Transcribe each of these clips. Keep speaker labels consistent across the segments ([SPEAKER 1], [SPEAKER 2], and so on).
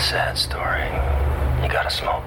[SPEAKER 1] Sad story. You gotta smoke.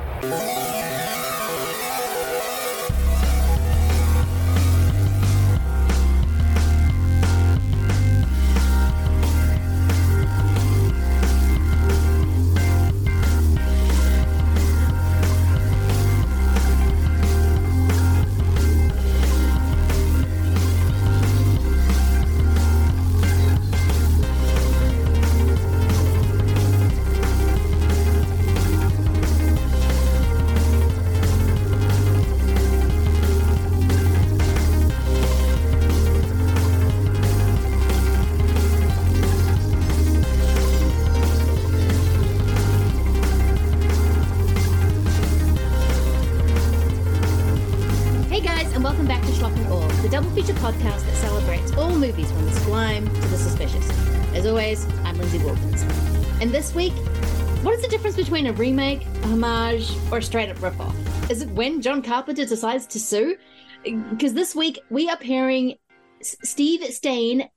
[SPEAKER 2] Between a remake, a homage, or a straight up ripoff? Is it when John Carpenter decides to sue? Because this week we are pairing Steve Stain.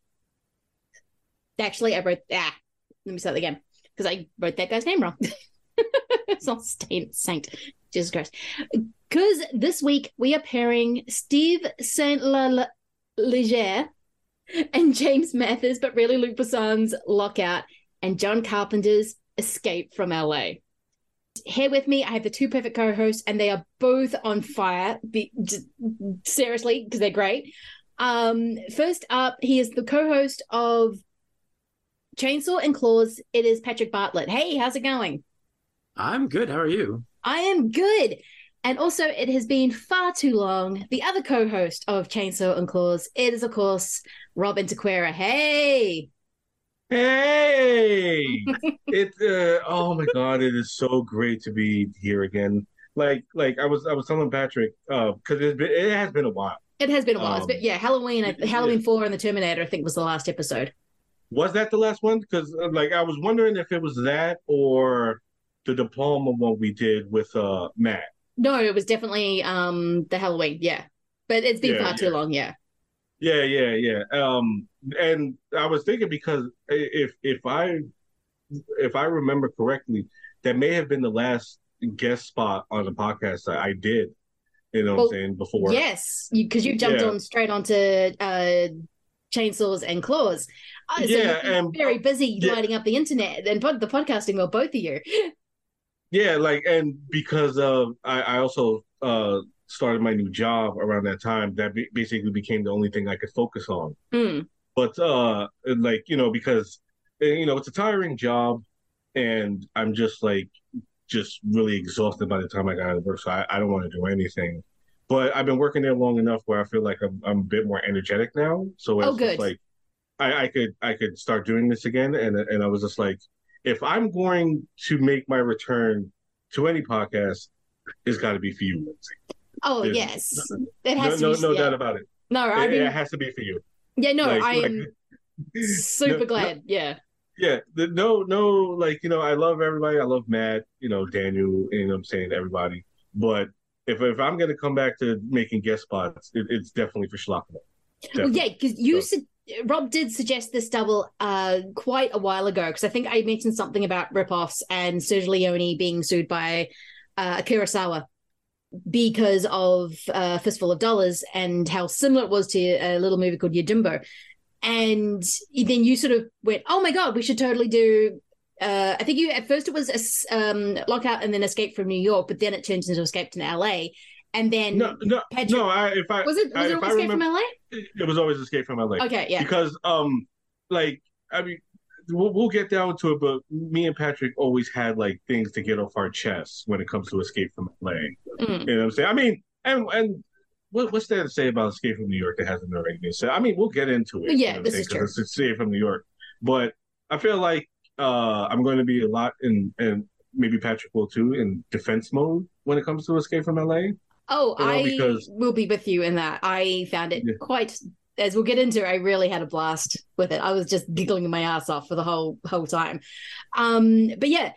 [SPEAKER 2] Actually, I wrote ah. Let me start again because I wrote that guy's name wrong. it's not Stain, Saint. Jesus Christ. Because this week we are pairing Steve Saint Leger and James Mathers, but really Luc Besson's Lockout and John Carpenter's Escape from LA. Here with me, I have the two perfect co-hosts, and they are both on fire. Be, just, seriously, because they're great. Um, first up, he is the co-host of Chainsaw and Claws. It is Patrick Bartlett. Hey, how's it going?
[SPEAKER 3] I'm good. How are you?
[SPEAKER 2] I am good. And also, it has been far too long. The other co host of Chainsaw and Claws, it is, of course, Rob Antequera. Hey.
[SPEAKER 4] Hey, it. Uh, oh my God, it is so great to be here again. Like, like I was, I was telling Patrick, uh, because it's been, it has been a while.
[SPEAKER 2] It has been a while.
[SPEAKER 4] Um,
[SPEAKER 2] it's yeah, Halloween, I-
[SPEAKER 4] yeah.
[SPEAKER 2] Halloween 4 and the Terminator, I think, was the last episode.
[SPEAKER 4] Was that the last one? Because, like, I was wondering if it was that or the diploma one we did with uh Matt.
[SPEAKER 2] No, it was definitely um the Halloween, yeah. But it's been
[SPEAKER 4] Yeah,
[SPEAKER 2] far too long, yeah.
[SPEAKER 4] Yeah, yeah, yeah. Um, and I was thinking because if if I if I remember correctly, that may have been the last guest spot on the podcast I, I did. You know
[SPEAKER 2] Well,
[SPEAKER 4] what I'm saying before.
[SPEAKER 2] Yes, because you, jumped
[SPEAKER 4] Yeah.
[SPEAKER 2] on straight onto uh chainsaws and claws. Uh, so
[SPEAKER 4] Yeah, and-
[SPEAKER 2] very busy
[SPEAKER 4] yeah.
[SPEAKER 2] lighting up the internet and pod- the podcasting world, both of you.
[SPEAKER 4] Yeah, like and because of I, I also uh started my new job around that time, that be- basically became the only thing I could focus on.
[SPEAKER 2] Mm.
[SPEAKER 4] But uh like, you know, because you know, it's a tiring job and I'm just like just really exhausted by the time I got out of work. So I, I don't want to do anything. But I've been working there long enough where I feel like I'm I'm a bit more energetic now. So it's
[SPEAKER 2] Oh,
[SPEAKER 4] just
[SPEAKER 2] good.
[SPEAKER 4] like I, I could I could start doing this again and and I was just like if I'm going to make my return to any podcast, it's got to be for you, Lindsay.
[SPEAKER 2] Oh
[SPEAKER 4] There's-
[SPEAKER 2] yes, it
[SPEAKER 4] No,
[SPEAKER 2] has
[SPEAKER 4] no,
[SPEAKER 2] to be.
[SPEAKER 4] no
[SPEAKER 2] yeah.
[SPEAKER 4] doubt about it.
[SPEAKER 2] No, I
[SPEAKER 4] It,
[SPEAKER 2] mean,
[SPEAKER 4] it has to be for you.
[SPEAKER 2] yeah, no,
[SPEAKER 4] Like-
[SPEAKER 2] I
[SPEAKER 4] like-
[SPEAKER 2] super
[SPEAKER 4] No,
[SPEAKER 2] glad. Yeah,
[SPEAKER 4] Yeah, the, no, no, like you know, I love everybody. I love Matt, you know, Daniel, you know, I'm saying everybody. But if if I'm gonna come back to making guest spots, it, it's definitely for Schlockman.
[SPEAKER 2] well, yeah, because you
[SPEAKER 4] So-
[SPEAKER 2] su- Rob did suggest this double uh quite a while ago because I think I mentioned something about ripoffs and Sergio Leone being sued by uh, Kurosawa because of uh, Fistful of Dollars and how similar it was to a little movie called Yojimbo. And then you sort of went, "Oh my god, we should totally do." Uh, I think you at first it was a um, Lockout and then Escape from New York, but then it turned into Escape to LA, and then
[SPEAKER 4] No, no,
[SPEAKER 2] Patrick-
[SPEAKER 4] no. I if I
[SPEAKER 2] was it
[SPEAKER 4] I,
[SPEAKER 2] was it
[SPEAKER 4] if
[SPEAKER 2] Escape
[SPEAKER 4] remember,
[SPEAKER 2] from LA?
[SPEAKER 4] it was always Escape from LA.
[SPEAKER 2] Okay, yeah.
[SPEAKER 4] because um like i mean we'll, we'll get down to it but me and patrick always had like things to get off our chests when it comes to escape from la
[SPEAKER 2] Mm.
[SPEAKER 4] you know what i'm saying i mean and and what, what's there to say about escape from new york that hasn't already been said i mean we'll get into it
[SPEAKER 2] Yeah,
[SPEAKER 4] you know
[SPEAKER 2] this is true.
[SPEAKER 4] it's escape from new york but i feel like uh i'm going to be a lot in and maybe patrick will too in defense mode when it comes to escape from la
[SPEAKER 2] Oh,
[SPEAKER 4] You know,
[SPEAKER 2] I
[SPEAKER 4] because-
[SPEAKER 2] will be with you in that. I found it
[SPEAKER 4] Yeah.
[SPEAKER 2] quite as we'll get into, I really had a blast with it. I was just giggling my ass off for the whole whole time. Um, but yeah,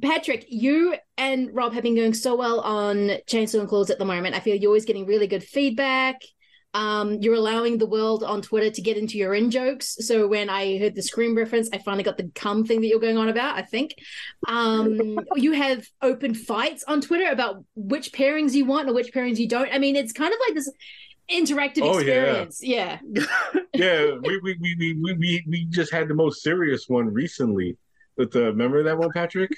[SPEAKER 2] Patrick, you and Rob have been going so well on Chainsaw and Claws at the moment. I feel you're always getting really good feedback. Um, you're allowing the world on Twitter to get into your in jokes. So when I heard the Scream reference, I finally got the cum thing that you're going on about. I think. Um, you have open fights on Twitter about which pairings you want or which pairings you don't. I mean, it's kind of like this interactive
[SPEAKER 4] Oh,
[SPEAKER 2] experience. Yeah.
[SPEAKER 4] yeah, we we, we we we we we just had the most serious one recently with the remember that one, Patrick?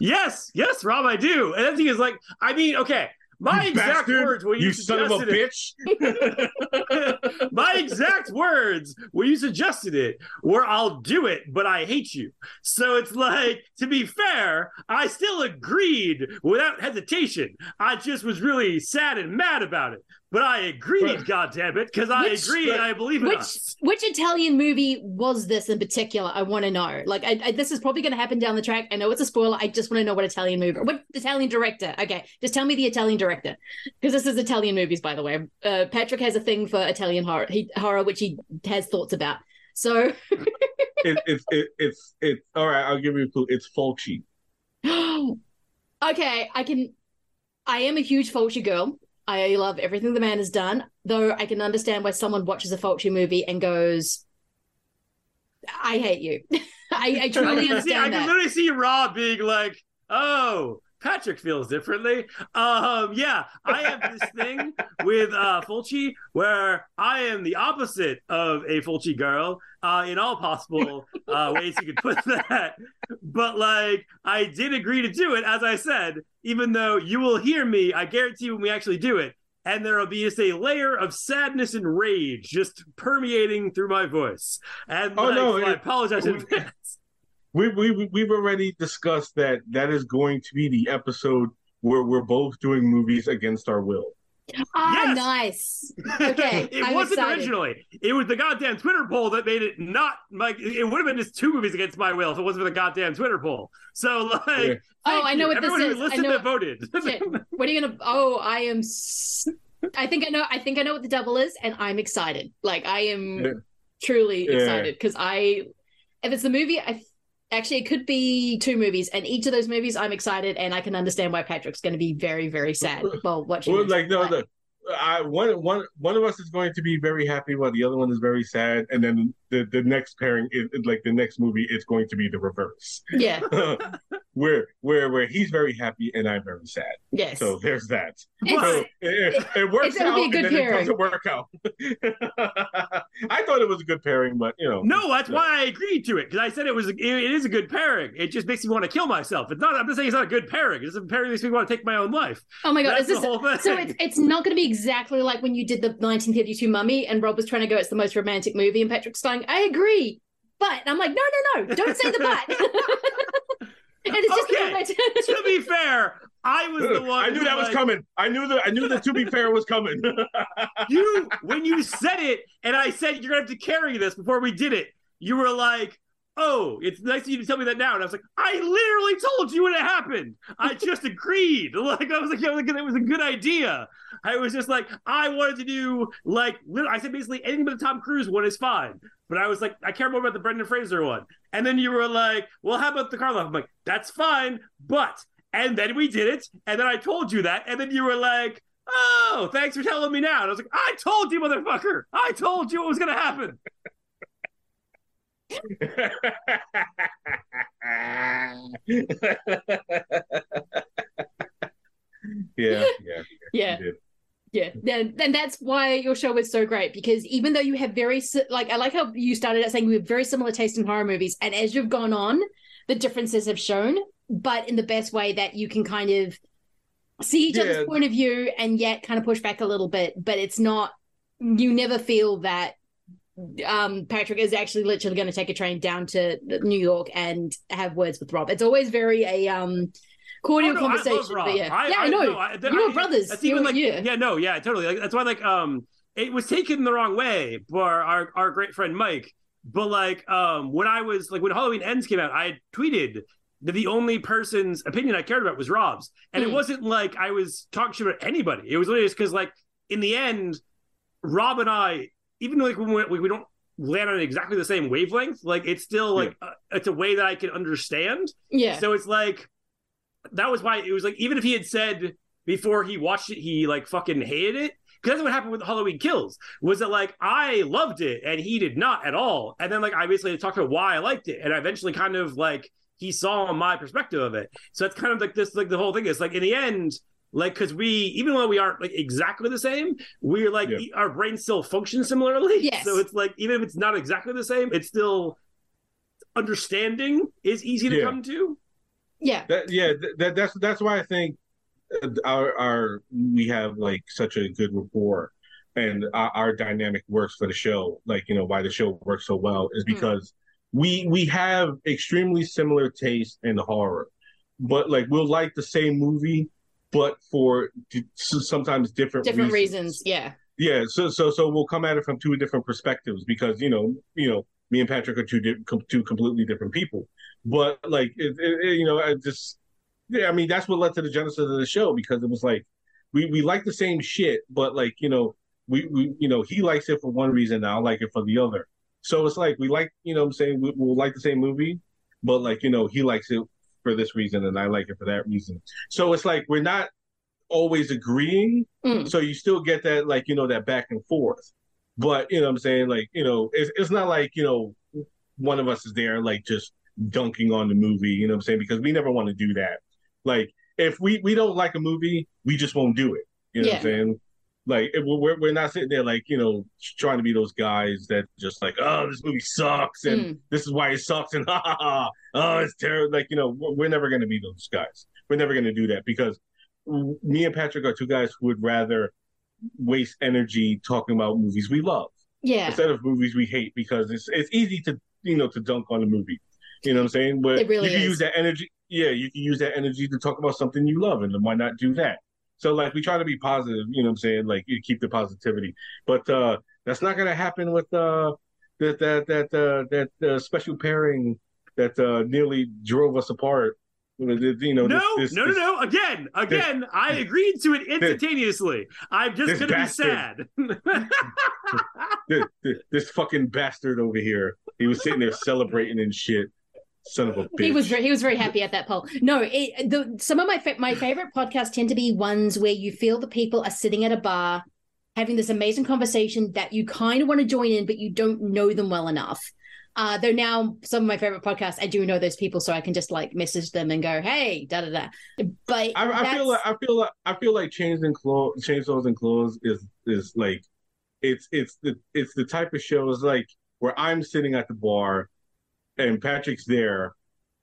[SPEAKER 3] Yes, yes, Rob, I do. And the thing is, like, I mean, okay, my
[SPEAKER 4] You
[SPEAKER 3] exact
[SPEAKER 4] bastard,
[SPEAKER 3] words when you,
[SPEAKER 4] you son of a
[SPEAKER 3] suggested
[SPEAKER 4] bitch.
[SPEAKER 3] my exact words when you suggested it were, "I'll do it, but I hate you." So it's like, to be fair, I still agreed without hesitation. I just was really sad and mad about it, but I agreed.
[SPEAKER 4] But-
[SPEAKER 3] God it, because I
[SPEAKER 2] Which-
[SPEAKER 3] agree and I believe in
[SPEAKER 2] Which
[SPEAKER 3] us.
[SPEAKER 2] which Italian movie was this in particular? I want to know. Like, I, I, this is probably going to happen down the track. I know it's a spoiler. I just want to know what Italian movie, what Italian director. Okay, just tell me the Italian director, because this is Italian movies, by the way. Uh, Patrick has a thing for Italian horror, he, horror, which he has thoughts about. So,
[SPEAKER 4] it, it's it, it's it's all right. I'll give you a clue. It's Fulci.
[SPEAKER 2] okay, I can. I am a huge Fulci girl. I love everything the man has done, though I can understand why someone watches a Fulci movie and goes, "I hate you." I, I truly
[SPEAKER 3] see, I can
[SPEAKER 2] that.
[SPEAKER 3] literally see Rob being like, "Oh, Patrick feels differently." Um, yeah, I have this thing with uh, Fulci where I am the opposite of a Fulci girl uh, in all possible uh, ways you could put that. But like, I did agree to do it, as I said, even though you will hear me. I guarantee you when we actually do it. And there will be just a layer of sadness and rage just permeating through my voice. And
[SPEAKER 4] Oh,
[SPEAKER 3] like,
[SPEAKER 4] no,
[SPEAKER 3] so I apologize in advance.
[SPEAKER 4] We we we- we've already discussed that that is going to be the episode where we're both doing movies against our will.
[SPEAKER 2] Ah,
[SPEAKER 3] Yes.
[SPEAKER 2] nice. Okay,
[SPEAKER 3] it
[SPEAKER 2] I'm
[SPEAKER 3] wasn't
[SPEAKER 2] excited.
[SPEAKER 3] originally. It was the goddamn Twitter poll that made it not like it would have been just two movies against my will if it wasn't for the goddamn Twitter poll. So like,
[SPEAKER 4] Yeah.
[SPEAKER 3] thank
[SPEAKER 2] Oh, I know
[SPEAKER 3] you.
[SPEAKER 2] what this
[SPEAKER 3] Everyone
[SPEAKER 2] is.
[SPEAKER 3] who
[SPEAKER 2] I
[SPEAKER 3] listened
[SPEAKER 2] know-
[SPEAKER 3] that voted.
[SPEAKER 2] Shit. What are you gonna? Oh, I am. I think I know. I think I know what the double is, and I'm excited. Like I am
[SPEAKER 4] Yeah.
[SPEAKER 2] truly
[SPEAKER 4] Yeah.
[SPEAKER 2] excited because I, if it's a movie, I actually it could be two movies, and each of those movies I'm excited, and I can understand why Patrick's going to be very, very sad while watching.
[SPEAKER 4] Well, like no, the, I one one one of us is going to be very happy while the other one is very sad, and then the the next pairing is like the next movie is going to be the reverse,
[SPEAKER 2] yeah.
[SPEAKER 4] where where where he's very happy and I'm very sad.
[SPEAKER 2] Yes.
[SPEAKER 4] So there's that.
[SPEAKER 2] It's-
[SPEAKER 4] So it, it, it works
[SPEAKER 2] it's gonna
[SPEAKER 4] out,
[SPEAKER 2] be a
[SPEAKER 4] and
[SPEAKER 2] good
[SPEAKER 4] then it
[SPEAKER 2] pairing.
[SPEAKER 4] doesn't work out. I thought it was a good pairing, but you know,
[SPEAKER 3] No, that's why I agreed to it because I said it was it, it is a good pairing. It just makes me want to kill myself. It's not. I'm not saying it's not a good pairing. It's a pairing that makes me want to take my own life.
[SPEAKER 2] oh my god,
[SPEAKER 3] That's
[SPEAKER 2] is this
[SPEAKER 3] the whole thing.
[SPEAKER 2] So it's it's not going to be exactly like when you did the 1952 Mummy and Rob was trying to go. It's the most romantic movie, and Patrick's going, "I agree," but and I'm like, "No, no, no! Don't say the but." and it's just
[SPEAKER 3] Okay.
[SPEAKER 2] the
[SPEAKER 3] to be fair, I was the one.
[SPEAKER 4] I knew that was
[SPEAKER 3] like,
[SPEAKER 4] coming. I knew that. I knew that. To be fair, was coming.
[SPEAKER 3] you when you said it and I said you're gonna have to carry this before we did it, you were like, Oh, it's nice of you to tell me that now. And I was like, I literally told you when it happened. I just agreed. Like I was like, yeah, like, it was a good idea. I was just like, I wanted to do like lit- I said basically anything but the Tom Cruise one is fine. But I was like, I care more about the Brendan Fraser one. And then you were like, well, how about the Karloff? I'm like, that's fine, but and then we did it, and then I told you that, and then you were like, Oh, thanks for telling me now. And I was like, I told you, motherfucker. I told you what was gonna happen.
[SPEAKER 4] yeah, yeah,
[SPEAKER 2] yeah,
[SPEAKER 4] you did.
[SPEAKER 2] Yeah. Then then that's why your show is so great because even though you have very like I like how you started out saying we have very similar taste in horror movies, and as you've gone on, the differences have shown, but in the best way that you can kind of see each
[SPEAKER 4] Yeah.
[SPEAKER 2] other's point of view and yet kind of push back a little bit, but it's not. You never feel that um, Patrick is actually literally going to take a train down to New York and have words with Rob. It's always very a um, cordial
[SPEAKER 3] Oh, no, I love
[SPEAKER 2] conversation.
[SPEAKER 3] Rob.
[SPEAKER 2] but yeah, yeah, I, know.
[SPEAKER 3] no, I- that-
[SPEAKER 2] you were brothers.
[SPEAKER 3] That's even like
[SPEAKER 2] yeah.
[SPEAKER 3] yeah. no, yeah, totally. Like, that's why like um it was taken the wrong way for our our great friend Mike. But like um when I was like when Halloween Ends came out, I tweeted that the only person's opinion I cared about was Rob's, and
[SPEAKER 2] Hmm.
[SPEAKER 3] it wasn't like I was talking shit about anybody. It was literally just because like in the end, Rob and I, even though like when we, we don't land on exactly the same wavelength, like it's still like uh, it's a way that I can understand.
[SPEAKER 2] yeah.
[SPEAKER 3] So it's like that was why it was like even if he had said before he watched it he like fucking hated it, because that's what happened with Halloween Kills. Was that like I loved it and he did not at all, and then like I basically talked about why I liked it, and I eventually kind of like he saw my perspective of it. So it's kind of like this, like the whole thing is like in the end, like because we even though we aren't like exactly the same, we're like
[SPEAKER 4] Yeah.
[SPEAKER 3] our brains still function similarly.
[SPEAKER 2] Yes.
[SPEAKER 3] So it's like even if it's not exactly the same, it's still understanding is easy to
[SPEAKER 4] Yeah.
[SPEAKER 3] come to.
[SPEAKER 2] Yeah.
[SPEAKER 4] That, yeah, that, that's that's why I think uh, our our we have like such a good rapport, and our, our dynamic works for the show. Like you know why the show works so well is
[SPEAKER 2] Hmm.
[SPEAKER 4] because we we have extremely similar taste in horror, but like we'll like the same movie, but for d- sometimes different
[SPEAKER 2] Different reasons. Yeah.
[SPEAKER 4] yeah, so so so we'll come at it from two different perspectives because you know you know me and Patrick are two di- com- two completely different people, but like it, it, you know I just yeah I mean that's what led to the genesis of the show because it was like we we like the same shit but like you know we we you know he likes it for one reason and I like it for the other, so it's like we like you know what I'm saying we, we'll like the same movie, but like you know he likes it for this reason and I like it for that reason, so it's like we're not always agreeing
[SPEAKER 2] Mm.
[SPEAKER 4] so you still get that like you know that back and forth. But you know what i'm saying like you know it's, it's not like you know one of us is there like just dunking on the movie you know what i'm saying because we never want to do that like if we we don't like a movie we just won't do it you know what i'm saying like we're, we're not sitting there like you know trying to be those guys that just like oh this movie sucks and
[SPEAKER 2] Mm.
[SPEAKER 4] this is why it sucks and ha ha ha oh it's terrible like you know we're, we're never going to be those guys we're never going to do that because me and Patrick are two guys who would rather waste energy talking about movies we love
[SPEAKER 2] Yeah.
[SPEAKER 4] instead of movies we hate because it's it's easy to you know to dunk on a movie. You know what I'm saying? But
[SPEAKER 2] It really
[SPEAKER 4] you can
[SPEAKER 2] is.
[SPEAKER 4] use that energy. Yeah, you can use that energy to talk about something you love, and then why not do that? So like we try to be positive. You know what I'm saying? Like you keep the positivity, but uh that's not gonna happen with uh that that that uh, that uh, special pairing that uh nearly drove us apart. You know, the- you know
[SPEAKER 3] no,
[SPEAKER 4] this, this,
[SPEAKER 3] no, no, no. Again, again, I agreed to it instantaneously. I'm just gonna
[SPEAKER 4] bastard.
[SPEAKER 3] be sad.
[SPEAKER 4] this, this, this fucking bastard over here. He was sitting there celebrating and shit. Son of a bitch.
[SPEAKER 2] He was very, he was very happy at that poll. No, it, the, some of my fa- my favorite podcasts tend to be ones where you feel the people are sitting at a bar having this amazing conversation that you kind of want to join in, but you don't know them well enough. Uh, though now some of my favorite podcasts, I do know those people, so I can just like message them and go, "Hey, da da da." But
[SPEAKER 4] I, I feel like I feel like I feel like chains and claws, chainsaws and claws is is like it's it's the it's the type of shows like where I'm sitting at the bar and Patrick's there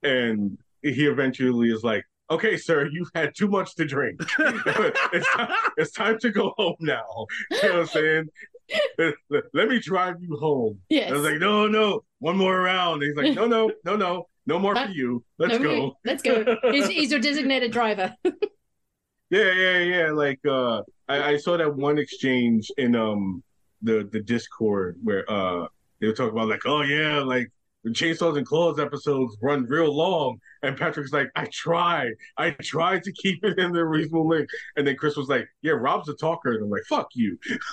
[SPEAKER 4] and he eventually is like, "Okay, sir, you've had too much to drink. it's, time, it's time to go home now." You know what I'm saying? Let, me drive you home.
[SPEAKER 2] yes.
[SPEAKER 4] I was like, "No, no, one more round." He's like, "No, no, no, no, no more for you. Let's
[SPEAKER 2] No,
[SPEAKER 4] go."
[SPEAKER 2] Let's go. He's, he's your designated driver.
[SPEAKER 4] Yeah, yeah, yeah. Like uh I, I saw that one exchange in um the the Discord where uh they were talking about like, oh yeah, like the Chainsaws and Claws episodes run real long. And Patrick's like, I try. I try to keep it in the reasonable length. And then Chris was like, Yeah, Rob's a talker. And I'm like, fuck you.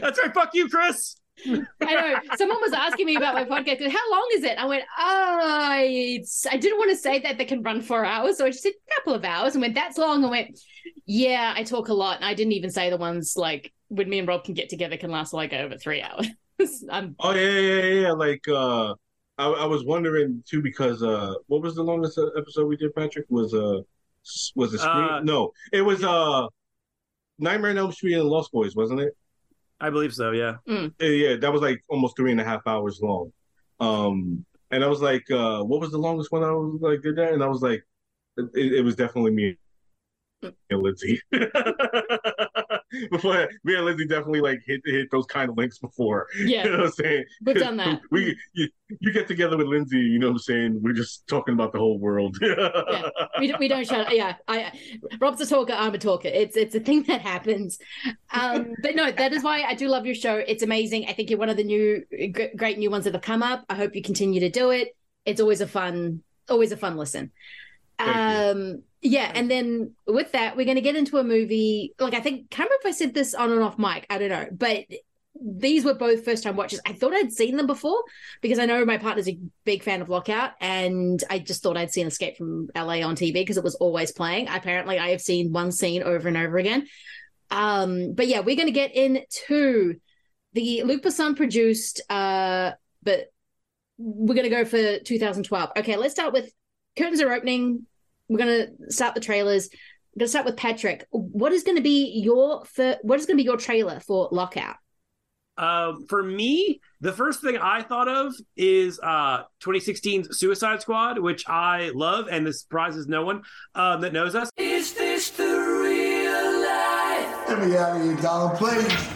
[SPEAKER 3] That's right. Fuck you, Chris.
[SPEAKER 2] I know. Someone was asking me about my podcast. How long is it? I went, oh, it's, I didn't want to say that they can run four hours. So I just said a couple of hours and went, that's long. I went, yeah, I talk a lot. And I didn't even say the ones like when me and Rob can get together can last like over three hours. I'm,
[SPEAKER 4] Oh yeah, yeah, yeah, yeah. Like uh I, I was wondering too because uh what was the longest uh, episode we did, Patrick? Was uh was it Scream?
[SPEAKER 3] Uh,
[SPEAKER 4] no, it was uh Nightmare on Elm Street and Lost Boys, wasn't it?
[SPEAKER 3] I believe so. Yeah.
[SPEAKER 4] Uh, yeah, that was like almost three and a half hours long. Um, and I was like, uh, what was the longest one I was like did that? And I was like, it, it was definitely me and Lindsay. before me and Lindsay definitely like hit hit those kind of links before.
[SPEAKER 2] yeah,
[SPEAKER 4] You know what I'm saying?
[SPEAKER 2] we've done that.
[SPEAKER 4] We you, you get together with Lindsay, you know what I'm saying? We're just talking about the whole world.
[SPEAKER 2] We, we don't shut Yeah, I Rob's a talker. I'm a talker. It's it's a thing that happens. Um, but no, that is why I do love your show. It's amazing. I think you're one of the new gr- great new ones that have come up. I hope you continue to do it. It's always a fun, always a fun listen.
[SPEAKER 4] Thank you.
[SPEAKER 2] Um, yeah, and then with that, we're going to get into a movie. Like I think, can't remember if I said this on and off mic. I don't know, but these were both first time watches. I thought I'd seen them before because I know my partner's a big fan of Lockout, and I just thought I'd seen Escape from LA on TV because it was always playing. Apparently, I have seen one scene over and over again. Um, but yeah, we're gonna get into the Luc Besson produced, uh, but we're gonna go for 2012. Okay, let's start with curtains are opening. We're gonna start the trailers. I'm gonna start with Patrick. What is gonna be your fir- what is gonna be your trailer for Lockout?
[SPEAKER 3] Um, for me, the first thing I thought of is uh 2016's Suicide Squad, which I love, and this surprises no one um, that knows us.
[SPEAKER 5] Is this the real life?
[SPEAKER 6] Let me out of here, Donald, please.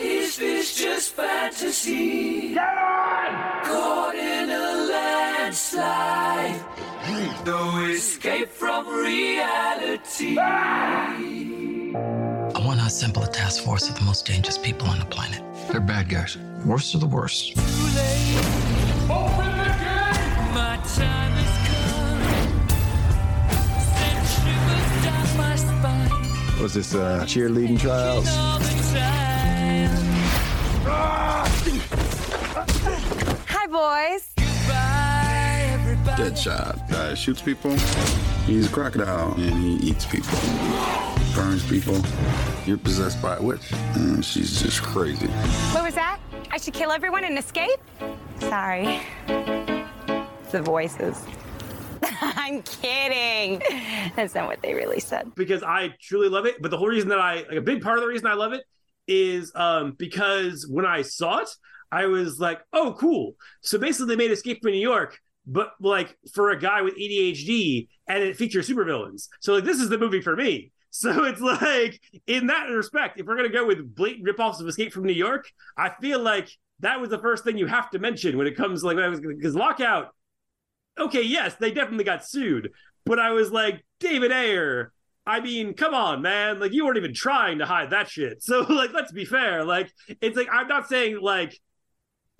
[SPEAKER 5] Is this just fantasy? Caught in a landslide. No escape from reality.
[SPEAKER 1] I want to assemble a task force of the most dangerous people on the planet. They're bad guys. Worst of the worst.
[SPEAKER 5] My time has come. Send shivers down my spine
[SPEAKER 7] Was this uh, cheerleading trials?
[SPEAKER 5] all the time.
[SPEAKER 8] Hi, boys.
[SPEAKER 5] Goodbye, everybody.
[SPEAKER 7] Deadshot. Guy shoots people. He's a crocodile and he eats people. Burns people. You're possessed by a witch. And she's just crazy.
[SPEAKER 8] What was that? I should kill everyone and escape? Sorry. It's the voices. I'm kidding. That's not what they really said.
[SPEAKER 3] because I truly love it. But the whole reason that I like a big part of the reason I love it is um because when I saw it, I was like, oh, cool. So basically, they made Escape from New York, but like for a guy with ADHD, and it features supervillains. So like this is the movie for me. So it's like in that respect, if we're gonna go with blatant ripoffs of Escape from New York, I feel like that was the first thing you have to mention when it comes like because Lockout. Okay, yes, they definitely got sued, but I was like David Ayer. I mean, come on, man! Like you weren't even trying to hide that shit. So like, let's be fair. Like it's like I'm not saying like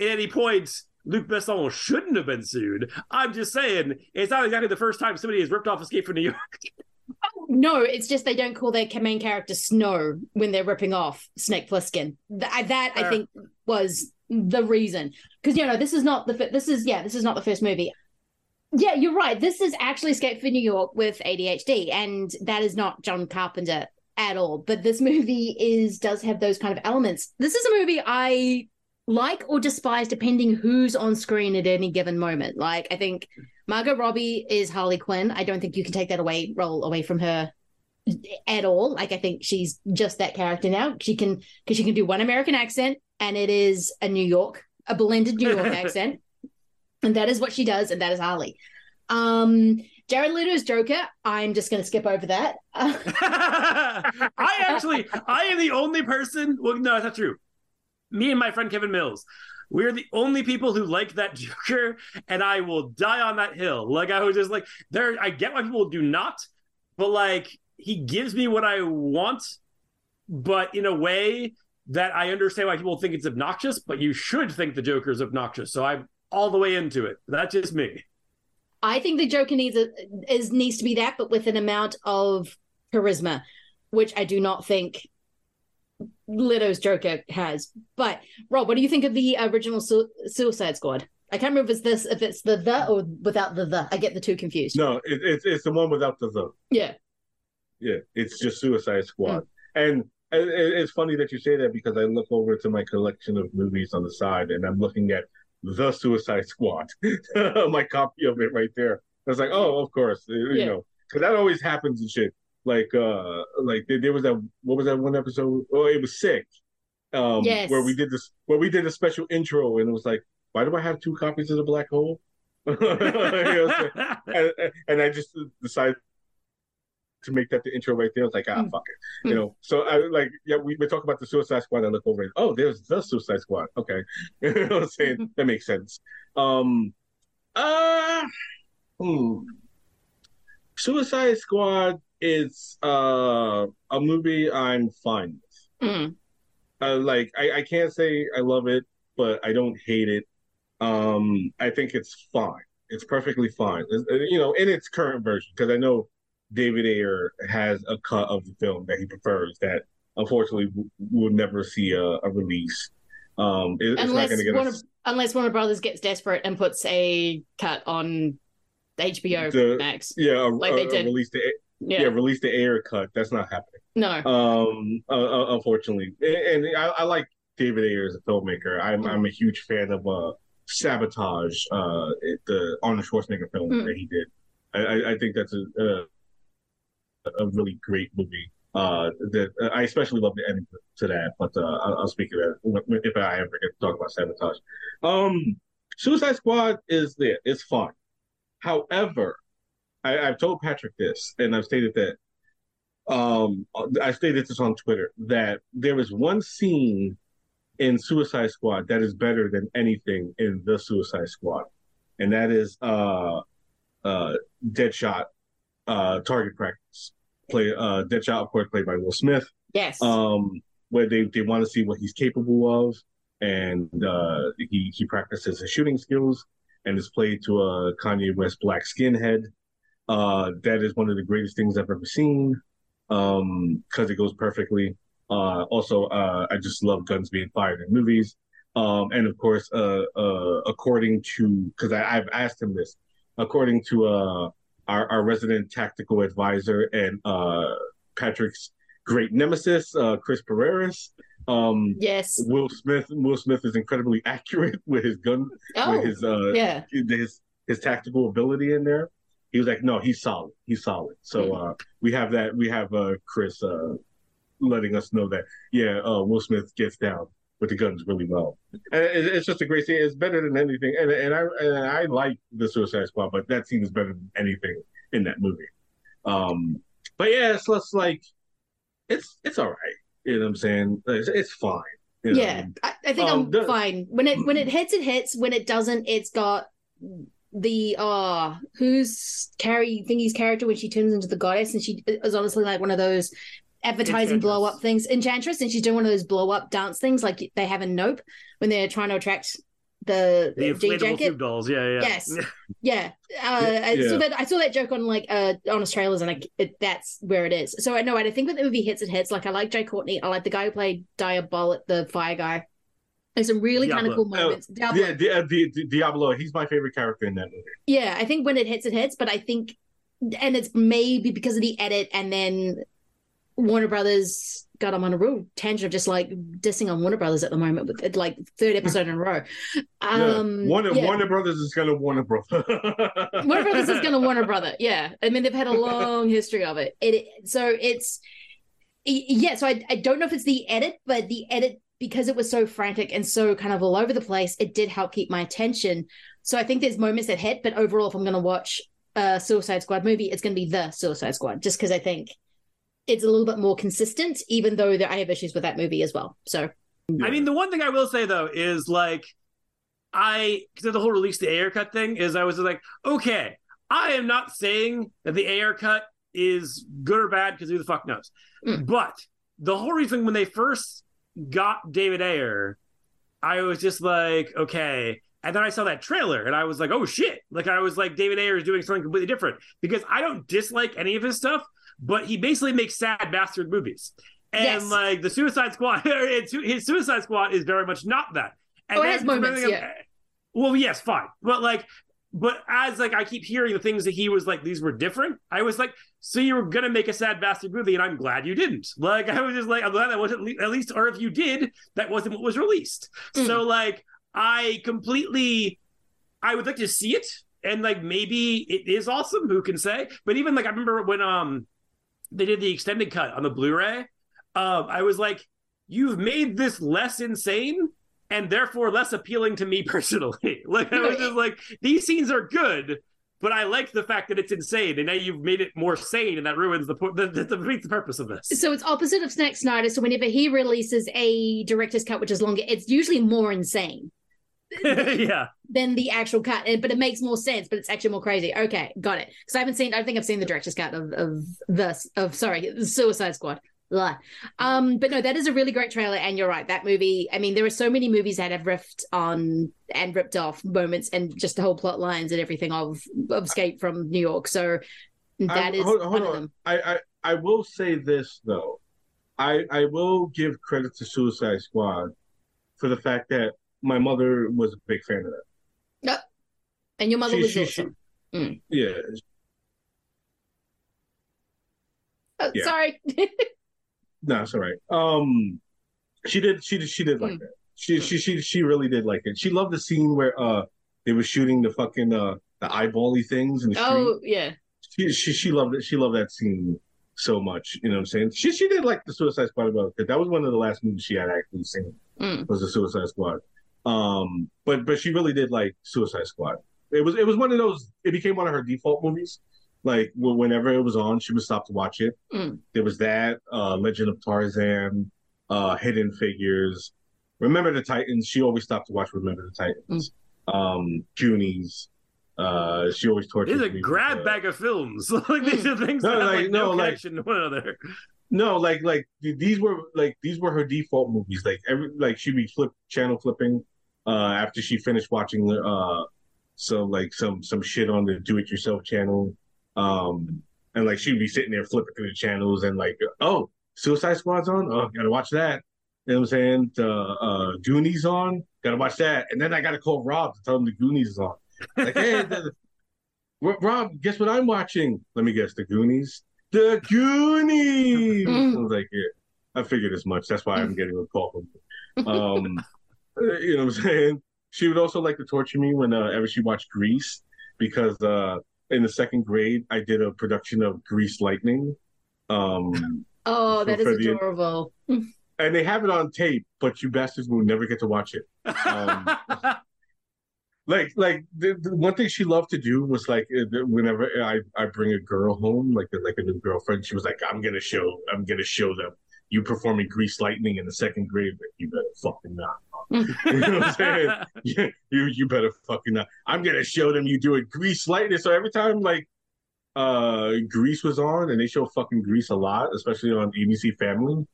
[SPEAKER 3] at any point Luc Besson shouldn't have been sued. I'm just saying it's not exactly the first time somebody has ripped off Escape from New York.
[SPEAKER 2] No, it's just they don't call their main character Snow when they're ripping off Snake Plissken. Th- that I think was the reason because you know this is not the this is yeah this is not the first movie. Yeah, you're right. This is actually Escape from New York with ADHD, and that is not John Carpenter at all. But this movie is does have those kind of elements. This is a movie I like or despise depending who's on screen at any given moment. Like I think Margot Robbie is Harley Quinn. I don't think you can take that away role away from her at all. Like I think she's just that character now. She can because she can do one American accent and it is a New York, a blended New York accent. And that is what she does, and that is Harley. Um Jared Leto's Joker, I'm just gonna skip over that.
[SPEAKER 3] I actually, I am the only person. Well, no, that's not true. Me and my friend Kevin Mills, we're the only people who like that Joker, and I will die on that hill. Like I was just like, there. I get why people do not, but like he gives me what I want, but in a way that I understand why people think it's obnoxious. But you should think the Joker is obnoxious. So I'm all the way into it. That's just me.
[SPEAKER 2] I think the Joker needs a, is needs to be that, but with an amount of charisma, which I do not think Leto's Joker has. But Rob, what do you think of the original Su- Suicide Squad? I can't remember if it's this, if it's the the or without the the. I get the two confused.
[SPEAKER 4] No, it, it's it's the one without the the.
[SPEAKER 2] Yeah,
[SPEAKER 4] Yeah, it's just Suicide Squad. Mm. And it, it- it's funny that you say that because I look over to my collection of movies on the side and I'm looking at the Suicide Squad, my copy of it right there. I was like, oh, of course, you
[SPEAKER 2] Yeah.
[SPEAKER 4] know, because that always happens and shit. Like, uh, like there, there was that. What was that one episode? Oh, it was sick. Um,
[SPEAKER 2] Yes.
[SPEAKER 4] where we did this, where we did a special intro, and it was like, why do I have two copies of the Black Hole? You know what and, and I just decided to make that the intro right there. I was like, ah,
[SPEAKER 2] Mm.
[SPEAKER 4] fuck it, you know. So I like, yeah, we we talk about the Suicide Squad. I look over and oh, there's the Suicide Squad. Okay, you know what I'm saying that makes sense. Um, uh, hmm. Suicide Squad is uh a movie I'm fine with.
[SPEAKER 2] Mm.
[SPEAKER 4] Uh, like I, I can't say I love it, but I don't hate it. Um, I think it's fine. It's perfectly fine. It's- uh, you know, in its current version, because I know David Ayer has a cut of the film that he prefers that unfortunately w- we'll never see a, a release. Um, it- it's not
[SPEAKER 2] unless
[SPEAKER 4] to get
[SPEAKER 2] Warner,
[SPEAKER 4] us
[SPEAKER 2] unless Warner Brothers gets desperate and puts a cut on HBO
[SPEAKER 4] The-
[SPEAKER 2] Max.
[SPEAKER 4] yeah a,
[SPEAKER 2] like
[SPEAKER 4] a-
[SPEAKER 2] they
[SPEAKER 4] a
[SPEAKER 2] did.
[SPEAKER 4] release date. Yeah,
[SPEAKER 2] Yeah.
[SPEAKER 4] release the Ayer cut. That's not happening.
[SPEAKER 2] No.
[SPEAKER 4] Um, uh, uh, unfortunately, and, and I, I like David Ayer as a filmmaker. I'm I'm a huge fan of uh, Sabotage, uh, the Arnold Schwarzenegger film
[SPEAKER 2] Mm.
[SPEAKER 4] that he did. I, I, I think that's a, a a really great movie. Uh, that I especially love the ending to that, but uh, I'll, I'll speak of that if I ever get to talk about Sabotage. Um, Suicide Squad is there. It's fun. However, I, I've told Patrick this, and I've stated that. Um, I stated this on Twitter that there is one scene in Suicide Squad that is better than anything in the Suicide Squad, and that is uh, uh, Deadshot, uh, target practice. Play uh, Deadshot, of course, played by Will Smith
[SPEAKER 2] Yes.
[SPEAKER 4] um, where they, they want to see what he's capable of, and uh, he he practices his shooting skills and is played to a Kanye West black skinhead. Uh, that is one of the greatest things I've ever seen um, because it goes perfectly. Uh, also, uh, I just love guns being fired in movies. Um, and of course, uh, uh, according to because I've asked him this, according to uh, our, our resident tactical advisor and uh, Patrick's great nemesis, uh, Chris Pereira's. Um,
[SPEAKER 2] yes.
[SPEAKER 4] Will Smith. Will Smith is incredibly accurate with his gun,
[SPEAKER 2] Oh.
[SPEAKER 4] with his uh,
[SPEAKER 2] yeah.
[SPEAKER 4] his his tactical ability in there. He was like, no, he's solid. He's solid. So uh, we have that. We have uh, Chris uh, letting us know that yeah, uh, Will Smith gets down with the guns really well. And it, it's just a great scene. It's better than anything. And and I and I like the Suicide Squad, but that scene is better than anything in that movie. Um, but yeah, it's less like it's it's all right. You know what I'm saying? It's, it's fine. you know?
[SPEAKER 2] Yeah, I, I think
[SPEAKER 4] Um,
[SPEAKER 2] I'm
[SPEAKER 4] the-
[SPEAKER 2] fine. When it when it hits, it hits. When it doesn't, it's got the uh who's Carrie Thingy's character when she turns into the goddess, and she is honestly like one of those advertising blow up things. Enchantress, and she's doing one of those blow up dance things like they have in Nope when they're trying to attract the,
[SPEAKER 3] The
[SPEAKER 2] G
[SPEAKER 3] inflatable
[SPEAKER 2] jacket.
[SPEAKER 3] tube dolls. Yeah, yeah.
[SPEAKER 2] Yes. Yeah, uh,
[SPEAKER 4] Yeah,
[SPEAKER 2] I saw that. I saw that joke on like uh on Australia's, and I, it, that's where it is. So I know. I think when the movie hits, it hits. Like I like Jai Courtney. I like the guy who played Diabolic, the fire guy. There's some really kind of cool
[SPEAKER 4] Oh,
[SPEAKER 2] moments. Diablo.
[SPEAKER 4] Yeah, Di- uh, Di- Di- Diablo. He's my favorite character in that movie.
[SPEAKER 2] Yeah, I think when it hits, it hits. But I think, and it's maybe because of the edit, and then Warner Brothers. God, I'm on a real tangent of just like dissing on Warner Brothers at the moment with it, like third episode in a row. Um,
[SPEAKER 4] yeah. Warner
[SPEAKER 2] yeah.
[SPEAKER 4] Warner Brothers is gonna Warner Brother.
[SPEAKER 2] Warner Brothers is going to Warner Brother. Yeah. I mean, they've had a long history of it. It so it's yeah. So I, I don't know if it's the edit, but the edit because it was so frantic and so kind of all over the place, it did help keep my attention. So I think there's moments that hit, but overall, if I'm going to watch a Suicide Squad movie, it's going to be the Suicide Squad, just because I think it's a little bit more consistent. Even though that I have issues with that movie as well. So
[SPEAKER 3] I mean, the one thing I will say though is like, I because the whole release the Ayer cut thing is I was like, okay, I am not saying that the Ayer cut is good or bad because who the fuck knows.
[SPEAKER 2] Mm.
[SPEAKER 3] But the whole reason when they first got David Ayer, I was just like, okay. And then I saw that trailer and I was like, oh shit. Like I was like, David Ayer is doing something completely different because I don't dislike any of his stuff, but he basically makes sad bastard movies. And
[SPEAKER 2] Yes.
[SPEAKER 3] like the Suicide Squad, his Suicide Squad is very much not that. And
[SPEAKER 2] Oh, it has moments, yeah.
[SPEAKER 3] Well, yes, fine. But like, but as like I keep hearing the things that he was like, these were different. I was like, so you were gonna make a sad bastard movie, and I'm glad you didn't. Like, I was just like, I'm glad that wasn't at least, or if you did, that wasn't what was released.
[SPEAKER 2] Mm.
[SPEAKER 3] So like, I completely, I would like to see it, and like maybe it is awesome. Who can say? But even like I remember when um they did the extended cut on the Blu-ray, um, I was like, you've made this less insane and therefore less appealing to me personally. like I was just like, these scenes are good, but I like the fact that it's insane, and now you've made it more sane, and that ruins the that, defeats the purpose of this.
[SPEAKER 2] So it's opposite of Zack Snyder. So whenever he releases a director's cut, which is longer, it's usually more insane
[SPEAKER 3] yeah,
[SPEAKER 2] than the actual cut. But it makes more sense. But it's actually more crazy. Okay, got it. Because I haven't seen. I don't think I've seen the director's cut of of this of sorry, Suicide Squad. Blah. Um, but no, that is a really great trailer, and you're right. That movie. I mean, there are so many movies that have riffed on and ripped off moments and just the whole plot lines and everything of of Escape from New York. So that
[SPEAKER 4] I-
[SPEAKER 2] is
[SPEAKER 4] hold- hold
[SPEAKER 2] one of
[SPEAKER 4] on.
[SPEAKER 2] them.
[SPEAKER 4] I, I I will say this though, I I will give credit to Suicide Squad for the fact that my mother was a big fan of that.
[SPEAKER 2] Yep. And your mother
[SPEAKER 4] She-
[SPEAKER 2] was
[SPEAKER 4] she- she-
[SPEAKER 2] Mm.
[SPEAKER 4] Yeah,
[SPEAKER 2] Oh,
[SPEAKER 4] Yeah.
[SPEAKER 2] Sorry.
[SPEAKER 4] No, it's all right. Um, she did. She did. She did like
[SPEAKER 2] Mm.
[SPEAKER 4] that. She she she she really did like it. She loved the scene where uh they were shooting the fucking uh the eyebally things in the street.
[SPEAKER 2] oh yeah.
[SPEAKER 4] She she she loved it. She loved that scene so much. You know what I'm saying? She she did like the Suicide Squad about it. That was one of the last movies she had actually seen.
[SPEAKER 2] Mm.
[SPEAKER 4] Was the Suicide Squad. Um, but but she really did like Suicide Squad. It was it was one of those. It became one of her default movies. Like whenever it was on, she would stop to watch it.
[SPEAKER 2] Mm.
[SPEAKER 4] There was that uh, Legend of Tarzan, uh, Hidden Figures, Remember the Titans. She always stopped to watch Remember the Titans. Um, Goonies. Uh, she always tortured
[SPEAKER 3] This is a
[SPEAKER 4] me.
[SPEAKER 3] grab
[SPEAKER 4] with, uh,
[SPEAKER 3] bag of films. like these are things
[SPEAKER 4] No,
[SPEAKER 3] that have
[SPEAKER 4] like,
[SPEAKER 3] like, no,
[SPEAKER 4] no, like-
[SPEAKER 3] to one another.
[SPEAKER 4] No, like like these were like these were her default movies. Like every like she'd be flip channel flipping uh after she finished watching uh some like some some shit on the do it yourself channel. Um and like she'd be sitting there flipping through the channels and like oh Suicide Squad's on? Oh gotta watch that. You know what I'm saying? Uh, uh Goonies on, gotta watch that. And then I gotta call Rob to tell him the Goonies is on. Like, hey the, Rob, guess what I'm watching? Let me guess, the Goonies? The Goonies.
[SPEAKER 2] Mm.
[SPEAKER 4] I was like, yeah, I figured as much. That's why I'm getting a call from you. Um, uh, you know what I'm saying? She would also like to torture me whenever she watched Grease because uh, in the second grade, I did a production of Grease Lightning. Um,
[SPEAKER 2] Oh, that is
[SPEAKER 4] the-
[SPEAKER 2] adorable.
[SPEAKER 4] and they have it on tape, but you bastards will never get to watch it. Um, like like the, the one thing she loved to do was like uh, whenever I, I bring a girl home like like a new girlfriend she was like I'm gonna show I'm gonna show them you performing Grease Lightning in the second grade like, you better fucking not you know what I'm saying you, you better fucking not I'm gonna show them you do it Grease Lightning so every time like uh Grease was on and they show fucking Grease a lot especially on ABC Family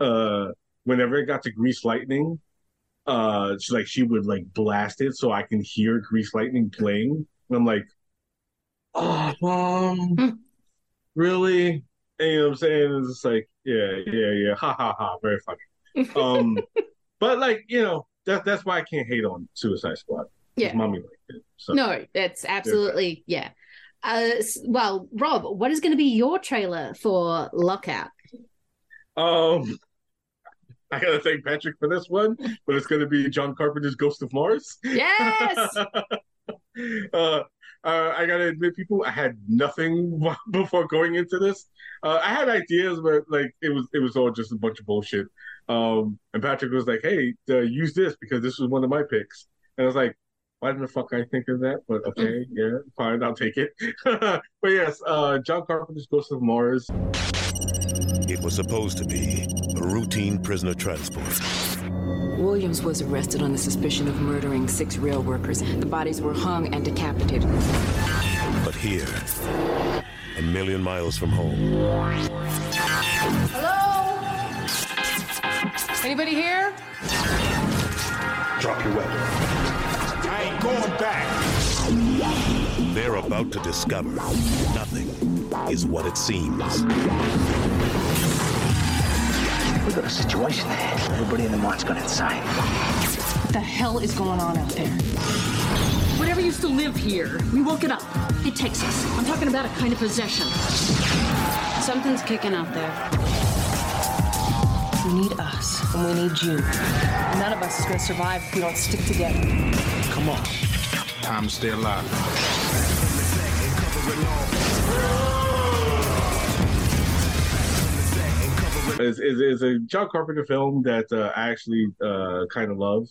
[SPEAKER 4] uh whenever it got to Grease Lightning uh she like she would like blast it so I can hear Grease Lightning playing. And I'm like, oh mom, really? And you know what I'm saying? It's just like, yeah, yeah, yeah, ha ha ha, very funny. Um but like, you know, that that's why I can't hate on Suicide Squad.
[SPEAKER 2] Yeah.
[SPEAKER 4] Mommy liked it. So
[SPEAKER 2] No, that's absolutely yeah. Uh, well, Rob, what is going to be your trailer for Lockout?
[SPEAKER 4] um I gotta thank Patrick for this one, but it's gonna be John Carpenter's Ghost of Mars.
[SPEAKER 2] Yes.
[SPEAKER 4] uh, uh, I gotta admit, people, I had nothing before going into this. Uh, I had ideas, but like it was, it was all just a bunch of bullshit. Um, and Patrick was like, "Hey, uh, use this because this was one of my picks," and I was like, "Why didn't the fuck I think of that?" But okay, yeah, fine, I'll take it. but yes, uh, John Carpenter's Ghost of Mars.
[SPEAKER 9] It was supposed to be a routine prisoner transport.
[SPEAKER 10] Williams was arrested on the suspicion of murdering six rail workers. The bodies were hung and decapitated.
[SPEAKER 9] But here, a million miles from home,
[SPEAKER 10] Hello? Anybody here?
[SPEAKER 9] drop your weapon.
[SPEAKER 11] I ain't going back.
[SPEAKER 9] They're about to discover nothing is what it seems.
[SPEAKER 12] We got a situation there. Everybody in the mart's gone inside.
[SPEAKER 10] What the hell is going on out there?
[SPEAKER 13] Whatever used to live here, we woke it up. It takes us. I'm talking about a kind of possession.
[SPEAKER 10] Something's kicking out there. We need us, and we need you. None of us is gonna survive if we don't stick together.
[SPEAKER 11] Come on. Time to stay alive.
[SPEAKER 4] is, is, is a John Carpenter film that uh, I actually uh, kind of love.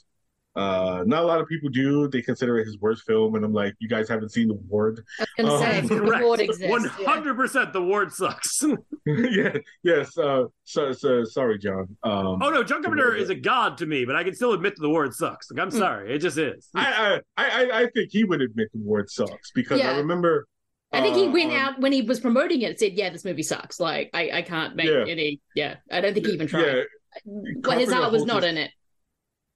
[SPEAKER 4] Uh, not a lot of people do. They consider it his worst film, and I'm like, you guys haven't seen The Ward.
[SPEAKER 2] I was
[SPEAKER 4] Um,
[SPEAKER 2] going to say, the ward exists.
[SPEAKER 3] Hundred percent, the ward sucks.
[SPEAKER 4] yeah, yes. Uh, so, so sorry, John. Um,
[SPEAKER 3] oh no, John Carpenter is a god to me, but I can still admit that the Ward sucks. Like I'm
[SPEAKER 2] Hmm.
[SPEAKER 3] sorry, it just is.
[SPEAKER 4] I, I, I, I think he would admit The Ward sucks because
[SPEAKER 2] Yeah.
[SPEAKER 4] I remember.
[SPEAKER 2] I think he
[SPEAKER 4] uh,
[SPEAKER 2] went
[SPEAKER 4] on-
[SPEAKER 2] out when he was promoting it and said, "Yeah, this movie sucks. Like, I, I can't make
[SPEAKER 4] Yeah.
[SPEAKER 2] any. Yeah, I don't think he even tried.
[SPEAKER 4] Yeah,
[SPEAKER 2] well, his
[SPEAKER 4] Carpenter
[SPEAKER 2] art was not
[SPEAKER 4] his-
[SPEAKER 2] in it.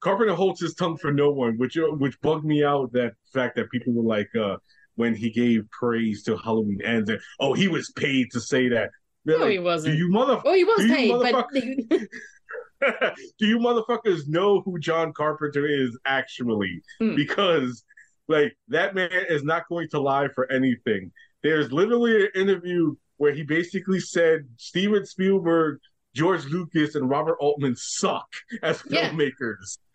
[SPEAKER 4] Carpenter holds his tongue for no one, which uh, which bugged me out. That fact that people were like, uh, when he gave praise to Halloween Ends, and oh, he was paid to say that. They're
[SPEAKER 2] No,
[SPEAKER 4] like,
[SPEAKER 2] he wasn't.
[SPEAKER 4] Do you mother?
[SPEAKER 2] Oh, he was paid, but
[SPEAKER 4] do you motherfuckers know who John Carpenter is actually?
[SPEAKER 2] Mm.
[SPEAKER 4] Because like that man is not going to lie for anything. There's literally an interview where he basically said Steven Spielberg, George Lucas, and Robert Altman suck as
[SPEAKER 2] Yeah.
[SPEAKER 4] filmmakers.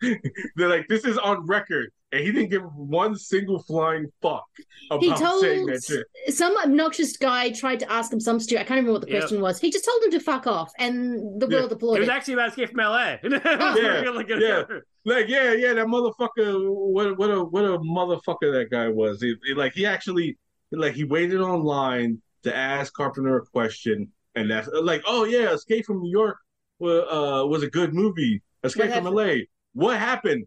[SPEAKER 4] They're like, this is on record, and he didn't give one single flying fuck about
[SPEAKER 2] He told
[SPEAKER 4] saying that shit.
[SPEAKER 2] some obnoxious guy tried to ask him some stupid. I can't remember what the
[SPEAKER 3] Yep.
[SPEAKER 2] question was. He just told him to fuck off, and the
[SPEAKER 4] Yeah.
[SPEAKER 2] world applauded.
[SPEAKER 3] It was actually about Escape from LA. Uh-huh.
[SPEAKER 4] yeah, yeah, like yeah, yeah. That motherfucker. What what a what a motherfucker that guy was. It, it- like he actually like he waited online to ask Carpenter a question, and that's like, oh yeah, Escape from New York was uh, was a good movie. Escape from LA. What happened?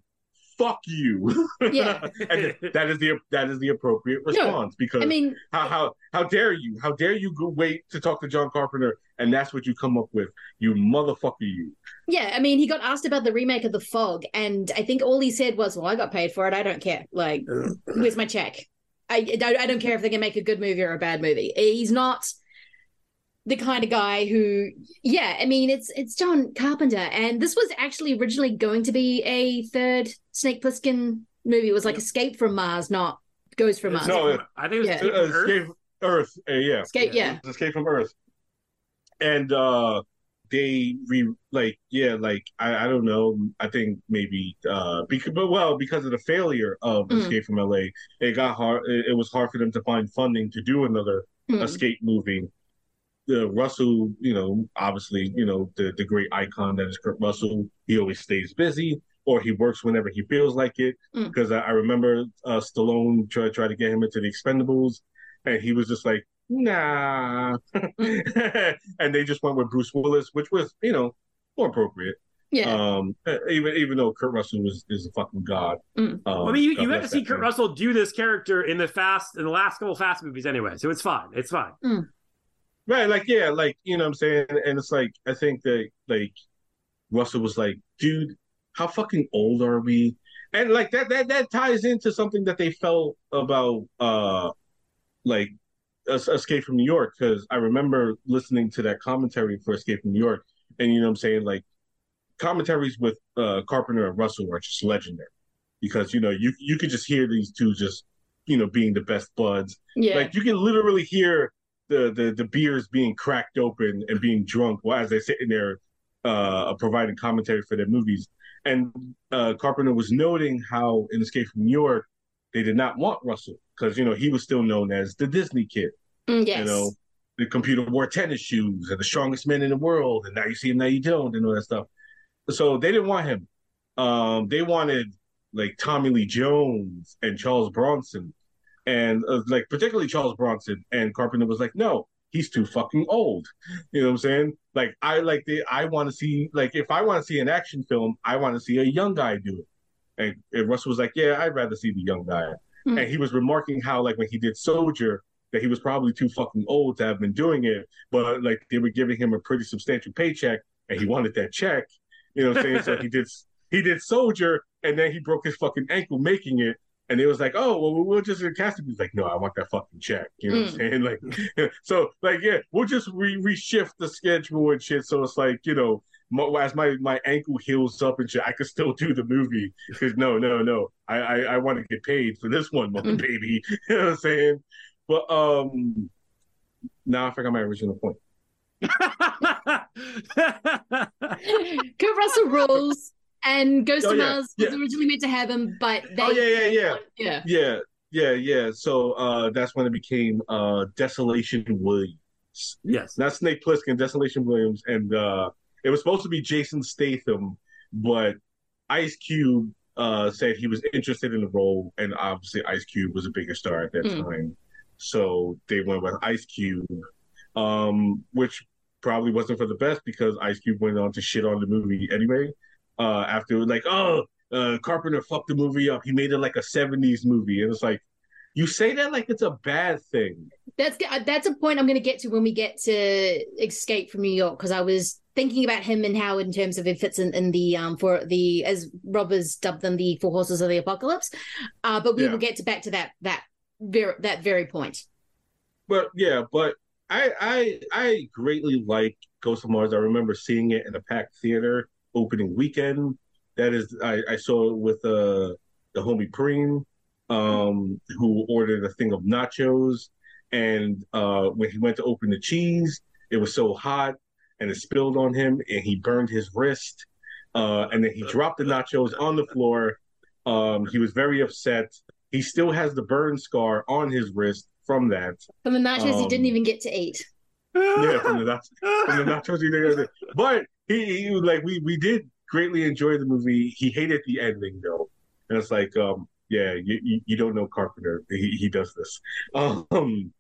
[SPEAKER 4] Fuck you.
[SPEAKER 2] Yeah.
[SPEAKER 4] and that is the that is the appropriate response because
[SPEAKER 2] I mean-
[SPEAKER 4] how how how dare you? How dare you go wait to talk to John Carpenter and that's what you come up with? You motherfucker, you.
[SPEAKER 2] Yeah, I mean, he got asked about the remake of The Fog, and I think all he said was, "Well, I got paid for it. I don't care. Like, where's my check? I, I don't- I don't care if they can make a good movie or a bad movie. He's not the kind of guy who, yeah. I mean, it's it's John Carpenter, and this was actually originally going to be a third Snake Plissken movie. It was like Escape from Mars, not goes from Mars.
[SPEAKER 4] No,
[SPEAKER 3] I think it was
[SPEAKER 2] Yeah.
[SPEAKER 3] Escape from Earth.
[SPEAKER 4] Earth. uh, yeah.
[SPEAKER 2] Escape- yeah.
[SPEAKER 4] Escape from Earth. And uh they re like yeah like I, I don't know I think maybe uh because but well because of the failure of
[SPEAKER 2] Mm.
[SPEAKER 4] Escape from LA it got hard it, it was hard for them to find funding to do another
[SPEAKER 2] Mm.
[SPEAKER 4] escape movie. The Russell, you know, obviously, you know, the the great icon that is Kurt Russell. He always stays busy, or he works whenever he feels like it.
[SPEAKER 2] Mm.
[SPEAKER 4] Because I, I remember uh, Stallone try try to get him into the Expendables, and he was just like, nah. and they just went with Bruce Willis, which was, you know, more appropriate.
[SPEAKER 2] Yeah.
[SPEAKER 4] Um, even even though Kurt Russell was is a fucking god.
[SPEAKER 2] Mm.
[SPEAKER 4] Um,
[SPEAKER 3] I mean, you,
[SPEAKER 4] God
[SPEAKER 3] you got to see Kurt
[SPEAKER 4] man.
[SPEAKER 3] Russell do this character in the fast in the last couple fast movies anyway, so it's fine. It's fine.
[SPEAKER 4] Right, like yeah, like you know what I'm saying, and it's like I think that like Russell was like, dude, how fucking old are we? And like that that that ties into something that they felt about uh like Escape from New York because I remember listening to that commentary for Escape from New York, and you know what I'm saying, like commentaries with uh Carpenter and Russell are just legendary because you know you you could just hear these two just you know being the best buds.
[SPEAKER 2] Yeah.
[SPEAKER 4] Like you can literally hear the the the beers being cracked open and being drunk while as they're sitting there uh providing commentary for their movies. And uh Carpenter was noting how in Escape from New York they did not want Russell because you know he was still known as the Disney kid.
[SPEAKER 2] Mm, yes.
[SPEAKER 4] You know, the computer wore tennis shoes and the strongest man in the world, and now you see him, now you don't, and all that stuff. So they didn't want him. Um, they wanted like Tommy Lee Jones and Charles Bronson, and uh, like particularly Charles Bronson. And Carpenter was like, no, he's too fucking old. You know what I'm saying? Like I like the I want to see like if I want to see an action film, I want to see a young guy do it. And, and Russell was like, yeah, I'd rather see the young guy.
[SPEAKER 2] Hmm.
[SPEAKER 4] And he was remarking how like when he did Soldier, that he was probably too fucking old to have been doing it, but like they were giving him a pretty substantial paycheck, and he wanted that check. You know what I'm saying? so he did he did Soldier, and then he broke his fucking ankle making it. And it was like, oh, well, we'll just cast him. He's like, no, I want that fucking check. You know what I'm saying? Like, so, like, yeah, we'll just re reshift the schedule and shit. So it's like, you know, mo- as my my ankle heals up and shit, I could still do the movie. Because no, no, no, I I, I want to get paid for this one, mother baby. You know what I'm saying? But um, now I forgot my original point.
[SPEAKER 2] Kurt Russell rules, and Ghost
[SPEAKER 4] Oh,
[SPEAKER 2] of
[SPEAKER 4] yeah,
[SPEAKER 2] Mars
[SPEAKER 4] yeah.
[SPEAKER 2] was originally meant to have him, but they.
[SPEAKER 4] oh yeah, yeah, yeah,
[SPEAKER 2] yeah.
[SPEAKER 4] yeah, yeah, yeah. So uh, that's when it became uh, Desolation Williams.
[SPEAKER 3] Yes,
[SPEAKER 4] not Snake Plissken, Desolation Williams, and uh, it was supposed to be Jason Statham, but Ice Cube uh, said he was interested in the role, and obviously Ice Cube was a bigger star at that
[SPEAKER 2] Mm.
[SPEAKER 4] time, so they went with Ice Cube, um, which probably wasn't for the best because Ice Cube went on to shit on the movie anyway. Uh, after like, oh, uh, Carpenter fucked the movie up. He made it like a '70s movie, and it's like, you say that like it's a bad thing.
[SPEAKER 2] That's uh, that's a point I'm going to get to when we get to Escape from New York because I was thinking about him and how in terms of it fits in, in the um for the as Robbers dubbed them the Four Horses of the Apocalypse, uh, but we
[SPEAKER 4] Yeah.
[SPEAKER 2] will get to back to that that very that very point.
[SPEAKER 4] But yeah, but I I I greatly like Ghost of Mars. I remember seeing it in a packed theater opening weekend. That is, I, I saw it with uh the homie Preem, um, who ordered a thing of nachos, and uh, when he went to open the cheese, it was so hot and it spilled on him, and he burned his wrist. Uh, and then he dropped the nachos on the floor. Um, he was very upset. He still has the burn scar on his wrist from that.
[SPEAKER 2] From the nachos he
[SPEAKER 4] Um,
[SPEAKER 2] didn't even get to eat.
[SPEAKER 4] Yeah, from the nachos, from the nachos he did. But he, he was like we we did greatly enjoy the movie. He hated the ending though, and it's like um yeah you you, you don't know Carpenter. He he does this. Um,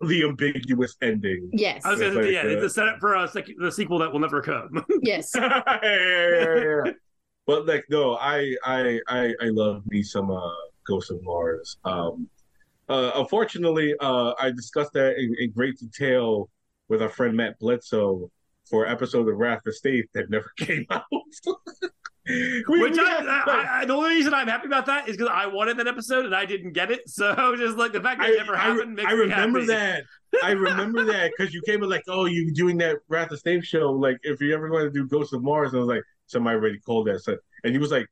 [SPEAKER 4] the ambiguous ending.
[SPEAKER 2] Yes.
[SPEAKER 3] I was gonna
[SPEAKER 4] like,
[SPEAKER 3] yeah,
[SPEAKER 4] uh,
[SPEAKER 3] it's a setup for a sec- the sequel that will never come.
[SPEAKER 2] Yes.
[SPEAKER 4] yeah, yeah, yeah. But like, no, I, I, I, I love me some uh, Ghost of Mars. Um, uh, unfortunately, uh, I discussed that in, in great detail with our friend Matt Bledsoe for an episode of Wrath of State that never came out. We-
[SPEAKER 3] Which
[SPEAKER 4] we
[SPEAKER 3] I,
[SPEAKER 4] had-
[SPEAKER 3] I, I, the only reason I'm happy about that is because I wanted that episode and I didn't get it. So just like the fact that it never
[SPEAKER 4] I,
[SPEAKER 3] happened makes
[SPEAKER 4] I remember that. I remember that because you came in like, oh, you're doing that Wrath of State show? Like, if you're ever going to do Ghost of Mars, and I was like, somebody already called that, so, and he was like,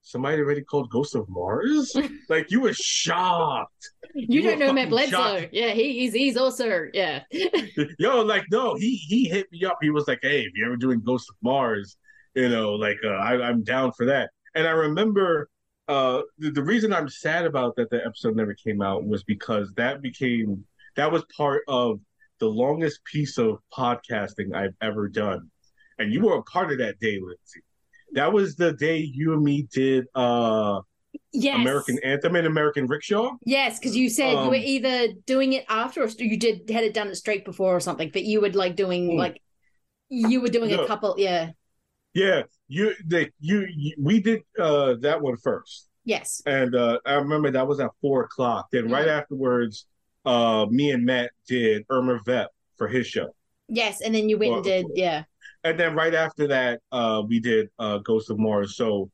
[SPEAKER 4] somebody already called Ghost of Mars? like, you were shocked.
[SPEAKER 2] You, don't know Matt Bledsoe.
[SPEAKER 4] shocked.
[SPEAKER 2] Yeah, he, he's he's also yeah.
[SPEAKER 4] Yo, like, no, he he hit me up. He was like, hey, if you're ever doing Ghost of Mars, you know, like, uh, I, I'm down for that. And I remember. Uh, the, the reason I'm sad about that the episode never came out was because that became that was part of the longest piece of podcasting I've ever done. And you were a part of that day, Lindsay. That was the day you and me did uh
[SPEAKER 2] Yes.
[SPEAKER 4] American Anthem and American Rickshaw.
[SPEAKER 2] Yes, because you said you were
[SPEAKER 4] Um,
[SPEAKER 2] either doing it after or you did had it done it straight before or something, but you would like doing like you were doing a couple. Yeah.
[SPEAKER 4] Yeah, you the you, you we did uh that one first.
[SPEAKER 2] Yes.
[SPEAKER 4] And uh I remember that was at four o'clock. Then right afterwards, uh me and Matt did Irma Vep for his show.
[SPEAKER 2] Yes, and then you went and did yeah.
[SPEAKER 4] and then right after that, uh, we did uh, Ghost of Mars. So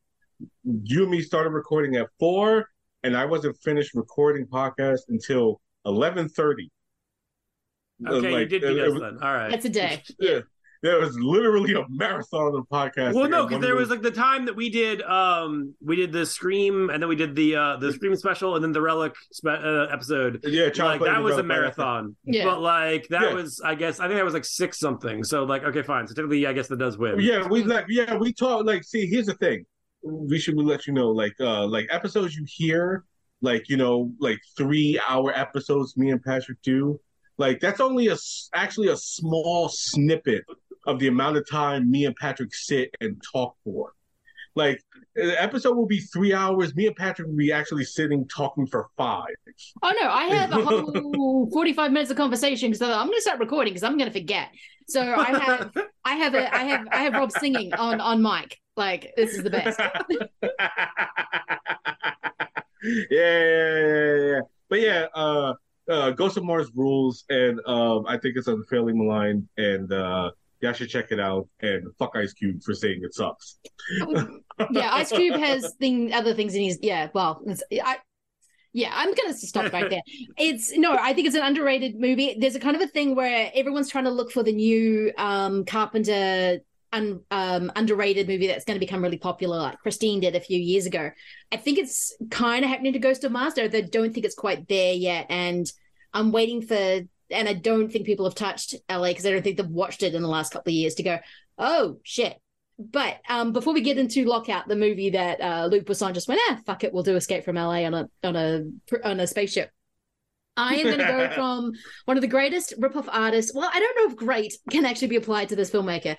[SPEAKER 4] you and me started recording at four, and I wasn't finished recording podcast until eleven thirty.
[SPEAKER 3] Okay, you did beat us then. All right.
[SPEAKER 2] That's a day.
[SPEAKER 4] Yeah, there was literally a marathon of podcasting.
[SPEAKER 3] Well, no, because there was like the time that we did, um, we did the Scream, and then we did the uh the Scream special, and then the Relic spe- uh, episode.
[SPEAKER 4] Yeah,
[SPEAKER 3] like that was a
[SPEAKER 4] Relic right after.
[SPEAKER 3] marathon.
[SPEAKER 2] Yeah.
[SPEAKER 3] but like that
[SPEAKER 4] Yeah.
[SPEAKER 3] was, I guess, I think that was like six something. So like, okay, fine. So technically, I guess that does win.
[SPEAKER 4] Yeah, we like yeah, we talk like see, here's the thing. We should let you know, like uh like episodes you hear, like, you know, like three hour episodes me and Patrick do, like that's only a actually a small snippet of the amount of time me and Patrick sit and talk for. Like the episode will be three hours. Me and Patrick will be actually sitting talking for five.
[SPEAKER 2] Oh no, I have a whole forty-five minutes of conversation because I'm going to start recording because I'm going to forget. So I have, I have a, I have, I have Rob singing on on mic. Like this is the best.
[SPEAKER 4] yeah, yeah, yeah, yeah. But yeah, uh, uh, Ghost of Mars rules, and um, I think it's unfairly maligned, and uh, y'all should check it out. And fuck Ice Cube for saying it sucks.
[SPEAKER 2] yeah, Ice Cube has thing other things in his yeah. Well, it's, I yeah, I'm gonna stop right there. It's no, I think it's an underrated movie. There's a kind of a thing where everyone's trying to look for the new um Carpenter un, um underrated movie that's going to become really popular, like Christine did a few years ago. I think it's kind of happening to Ghost of Mars. though I don't think it's quite there yet, and I'm waiting for. And I don't think people have touched LA because I don't think they've watched it in the last couple of years to go, oh shit, but um, before we get into Lockout, the movie that uh, Luc Besson just went, ah, fuck it, we'll do Escape from LA on a on a on a spaceship. I am going to go from one of the greatest ripoff artists. Well, I don't know if great can actually be applied to this filmmaker.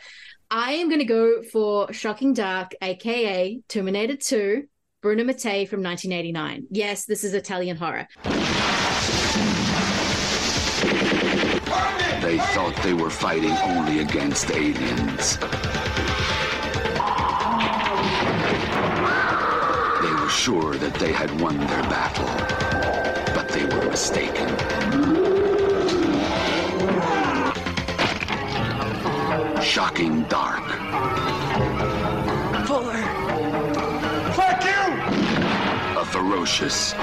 [SPEAKER 2] I am going to go for Shocking Dark, aka Terminator 2, Bruno Mattei from 1989. Yes, this is Italian horror.
[SPEAKER 14] They thought they were fighting only against aliens. They were sure that they had won their battle, but they were mistaken. Shocking dark.
[SPEAKER 5] Fuller. Fuck you!
[SPEAKER 14] A ferocious.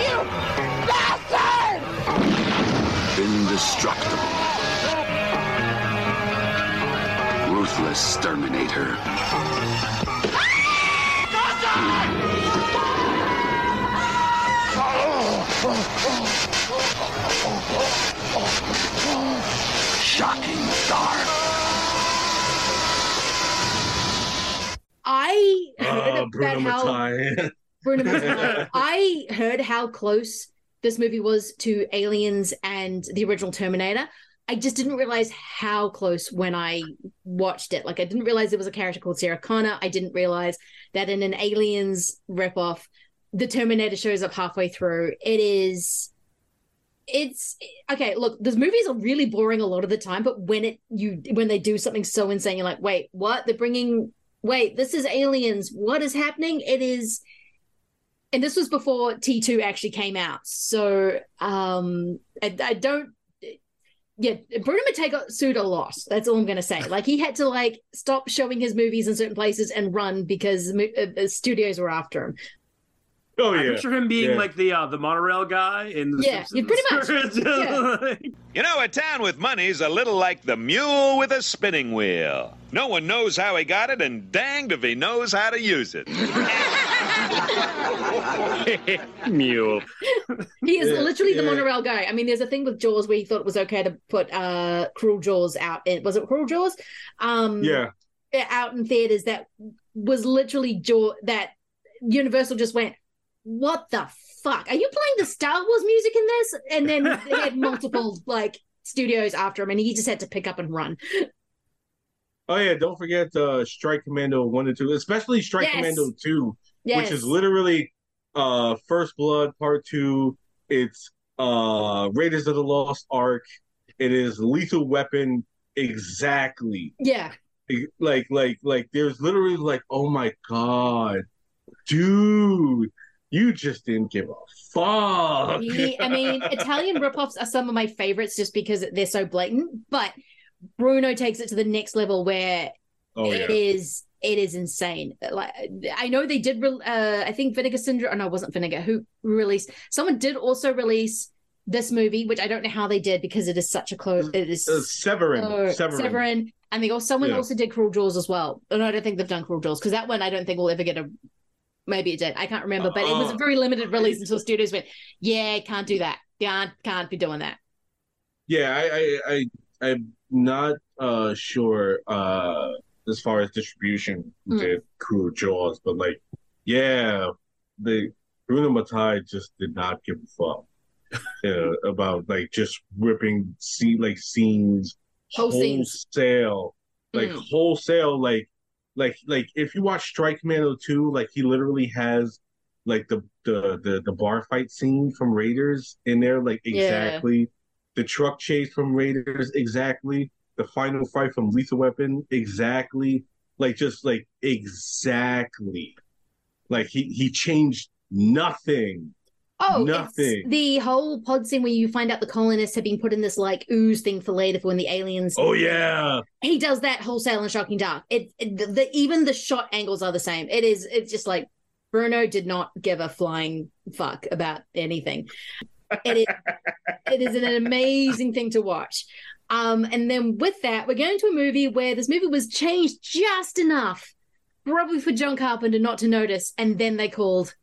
[SPEAKER 5] You bastard!
[SPEAKER 14] Indestructible. Ruthless Terminator. Ah! Shocking dark.
[SPEAKER 2] I heard
[SPEAKER 4] Oh,
[SPEAKER 2] about
[SPEAKER 4] Bruno
[SPEAKER 2] how Bruno Mattei. I heard how close this movie was to Aliens and the original Terminator. I just didn't realize how close when I watched it. Like I didn't realize there was a character called Sarah Connor. I didn't realize that in an Aliens ripoff, the Terminator shows up halfway through. It is it's okay look those movies are really boring a lot of the time but when it you when they do something so insane you're like wait what they're bringing wait this is aliens what is happening it is and this was before T2 actually came out. So um I, I don't yeah, Bruno Mattei got sued a lot. That's all I'm going to say. Like he had to like stop showing his movies in certain places and run because mo- uh, uh, studios were after him.
[SPEAKER 4] Oh
[SPEAKER 3] I picture him being
[SPEAKER 4] Yeah.
[SPEAKER 3] like the uh, the monorail guy in the
[SPEAKER 2] Yeah, yeah,
[SPEAKER 3] Simpsons.
[SPEAKER 2] pretty much. Yeah.
[SPEAKER 3] like-
[SPEAKER 15] You know, a town with money's a little like the mule with a spinning wheel. No one knows how he got it, and danged if he knows how to use it.
[SPEAKER 3] Mule.
[SPEAKER 2] He is
[SPEAKER 3] Yeah,
[SPEAKER 2] literally the monorail guy. I mean, there's a thing with Jaws where he thought it was okay to put uh Cruel Jaws out. In, was it Cruel Jaws? Um,
[SPEAKER 4] Yeah.
[SPEAKER 2] out in theaters that was literally Jaw that Universal just went, "What the fuck? Are you playing the Star Wars music in this?" And then they had multiple like studios after him, and he just had to pick up and run.
[SPEAKER 4] Oh yeah, don't forget uh Strike Commando one and two, especially Strike
[SPEAKER 2] Yes.
[SPEAKER 4] Commando two, which is literally uh First Blood Part Two. It's uh Raiders of the Lost Ark. It is Lethal Weapon exactly.
[SPEAKER 2] Yeah,
[SPEAKER 4] Like like like there's literally like, oh my god, dude, you just didn't give a fuck.
[SPEAKER 2] He- I mean, Italian ripoffs are some of my favorites just because they're so blatant. But Bruno takes it to the next level where
[SPEAKER 4] Oh,
[SPEAKER 2] it
[SPEAKER 4] yeah.
[SPEAKER 2] is it is insane. Like I know they did. Re- uh, I think Vinegar Syndrome. Oh no, it wasn't Vinegar. Who released? Someone did also release this movie, which I don't know how they did because it is such a close. It is
[SPEAKER 4] Uh, Severin.
[SPEAKER 2] Oh,
[SPEAKER 4] Severin.
[SPEAKER 2] Severin. And they also someone
[SPEAKER 4] Yeah.
[SPEAKER 2] also did Cruel Jaws as well. And I don't think they've done Cruel Jaws because that one I don't think will ever get a. Maybe it did. I can't remember, but it was a
[SPEAKER 4] Oh.
[SPEAKER 2] very limited release until studios went, "Yeah, can't do that. Can't can't be doing that."
[SPEAKER 4] Yeah, I, I, I I'm not uh sure uh as far as distribution
[SPEAKER 2] Mm.
[SPEAKER 4] did Cruel Jaws, but like, yeah, the Bruno Mattei just did not give a fuck uh, about like just ripping scene like scenes
[SPEAKER 2] Whole scenes.
[SPEAKER 4] wholesale, like
[SPEAKER 2] Mm.
[SPEAKER 4] wholesale, like like like if you watch Strike Commando 2, like he literally has like the the the, the bar fight scene from Raiders in there, like
[SPEAKER 2] Yeah.
[SPEAKER 4] exactly the truck chase from Raiders, exactly the final fight from Lethal Weapon, exactly like just like exactly like he he changed nothing.
[SPEAKER 2] Oh,
[SPEAKER 4] Nothing.
[SPEAKER 2] the whole pod scene where you find out the colonists have been put in this like ooze thing for later for when the aliens.
[SPEAKER 4] Oh yeah,
[SPEAKER 2] he does that wholesale and shocking dark. It, it the, the even the shot angles are the same. It is it's just like Bruno did not give a flying fuck about anything. It is it is an amazing thing to watch. Um, and then with that, we're going to a movie where this movie was changed just enough, probably for John Carpenter not to notice, and then they called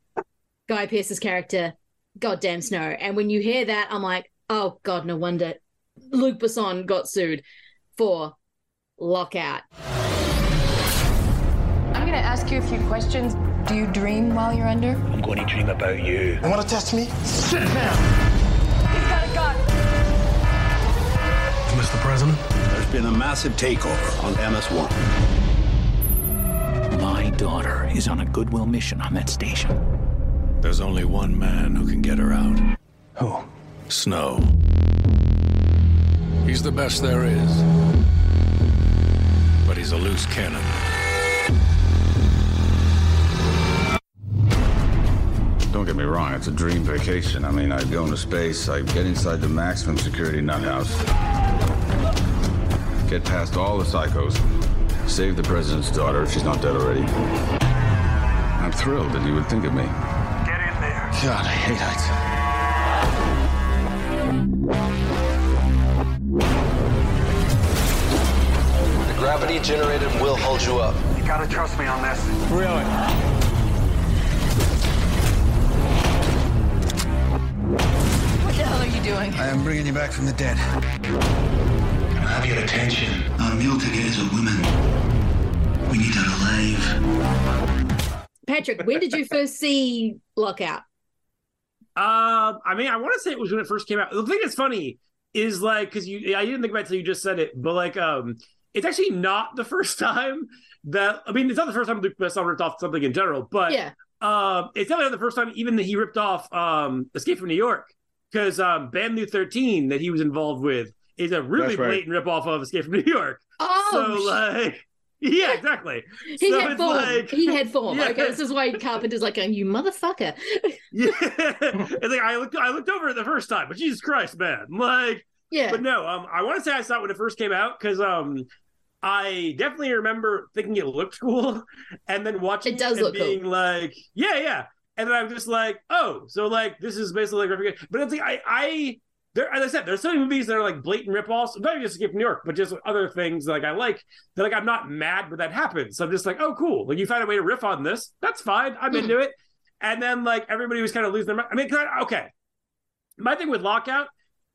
[SPEAKER 2] Guy Pearce's character Goddamn Snow. And when you hear that, I'm like, oh god, no wonder Luc Besson got sued for lockout.
[SPEAKER 16] I'm going to ask you a few questions. Do you dream while you're under?
[SPEAKER 12] I'm going to dream about you.
[SPEAKER 6] You want to test me? Sit down.
[SPEAKER 16] He's got a gun.
[SPEAKER 11] Mr. President?
[SPEAKER 9] There's been a massive takeover on MS-1.
[SPEAKER 12] My daughter is on a goodwill mission on that station.
[SPEAKER 11] There's only one man who can get her out.
[SPEAKER 12] Who?
[SPEAKER 11] Snow. He's the best there is. But he's a loose cannon.
[SPEAKER 7] Don't get me wrong, it's a dream vacation. I mean, I'd go into space, I'd get inside the maximum security nut house, get past all the psychos, save the president's daughter if she's not dead already. I'm thrilled that you would think of me.
[SPEAKER 12] Get in there.
[SPEAKER 7] God, I hate heights.
[SPEAKER 17] The gravity generated will hold you up.
[SPEAKER 12] You gotta trust me on this.
[SPEAKER 11] Really?
[SPEAKER 6] What the hell are you doing?
[SPEAKER 18] I am bringing you back from the dead.
[SPEAKER 6] Can I have your attention? Our meal ticket is a woman. We need her alive.
[SPEAKER 2] Patrick, when did you first see Lockout?
[SPEAKER 3] Um, I mean, I want to say it was when it first came out. The thing that's funny is like because you, I didn't think about it until you just said it, but like, um, it's actually not the first time that I mean, it's not the first time Luc Besson ripped off something in general, but
[SPEAKER 2] Yeah.
[SPEAKER 3] um, it's definitely not the first time even that he ripped off um Escape from New York because um, Banlieue Thirteen that he was involved with is a really
[SPEAKER 4] right.
[SPEAKER 3] blatant rip off of Escape from New York.
[SPEAKER 2] Oh,
[SPEAKER 3] so like, yeah, exactly.
[SPEAKER 2] He
[SPEAKER 3] So
[SPEAKER 2] had form.
[SPEAKER 3] like-
[SPEAKER 2] he had form.
[SPEAKER 3] Yeah.
[SPEAKER 2] Okay, this is why Carpenter's like, going, "You motherfucker."
[SPEAKER 3] Yeah, it's like I looked, I looked over it the first time, but Jesus Christ, man, like,
[SPEAKER 2] Yeah.
[SPEAKER 3] But no, um, I want to say I saw it when it first came out because um, I definitely remember thinking it looked cool, and then watching
[SPEAKER 2] It does
[SPEAKER 3] and
[SPEAKER 2] look cool.
[SPEAKER 3] being like, yeah, yeah, and then I'm just like, oh, so like this is basically like but it's like I, I. There, as I said, there's so many movies that are like blatant ripoffs. Not even just Escape from New York, but just other things like I like. That like I'm not mad when that happens. So I'm just like, oh, cool. Like you found a way to riff on this. That's fine. I'm
[SPEAKER 2] Hmm.
[SPEAKER 3] into it. And then like everybody was kind of losing their mind. I mean, I- okay. My thing with Lockout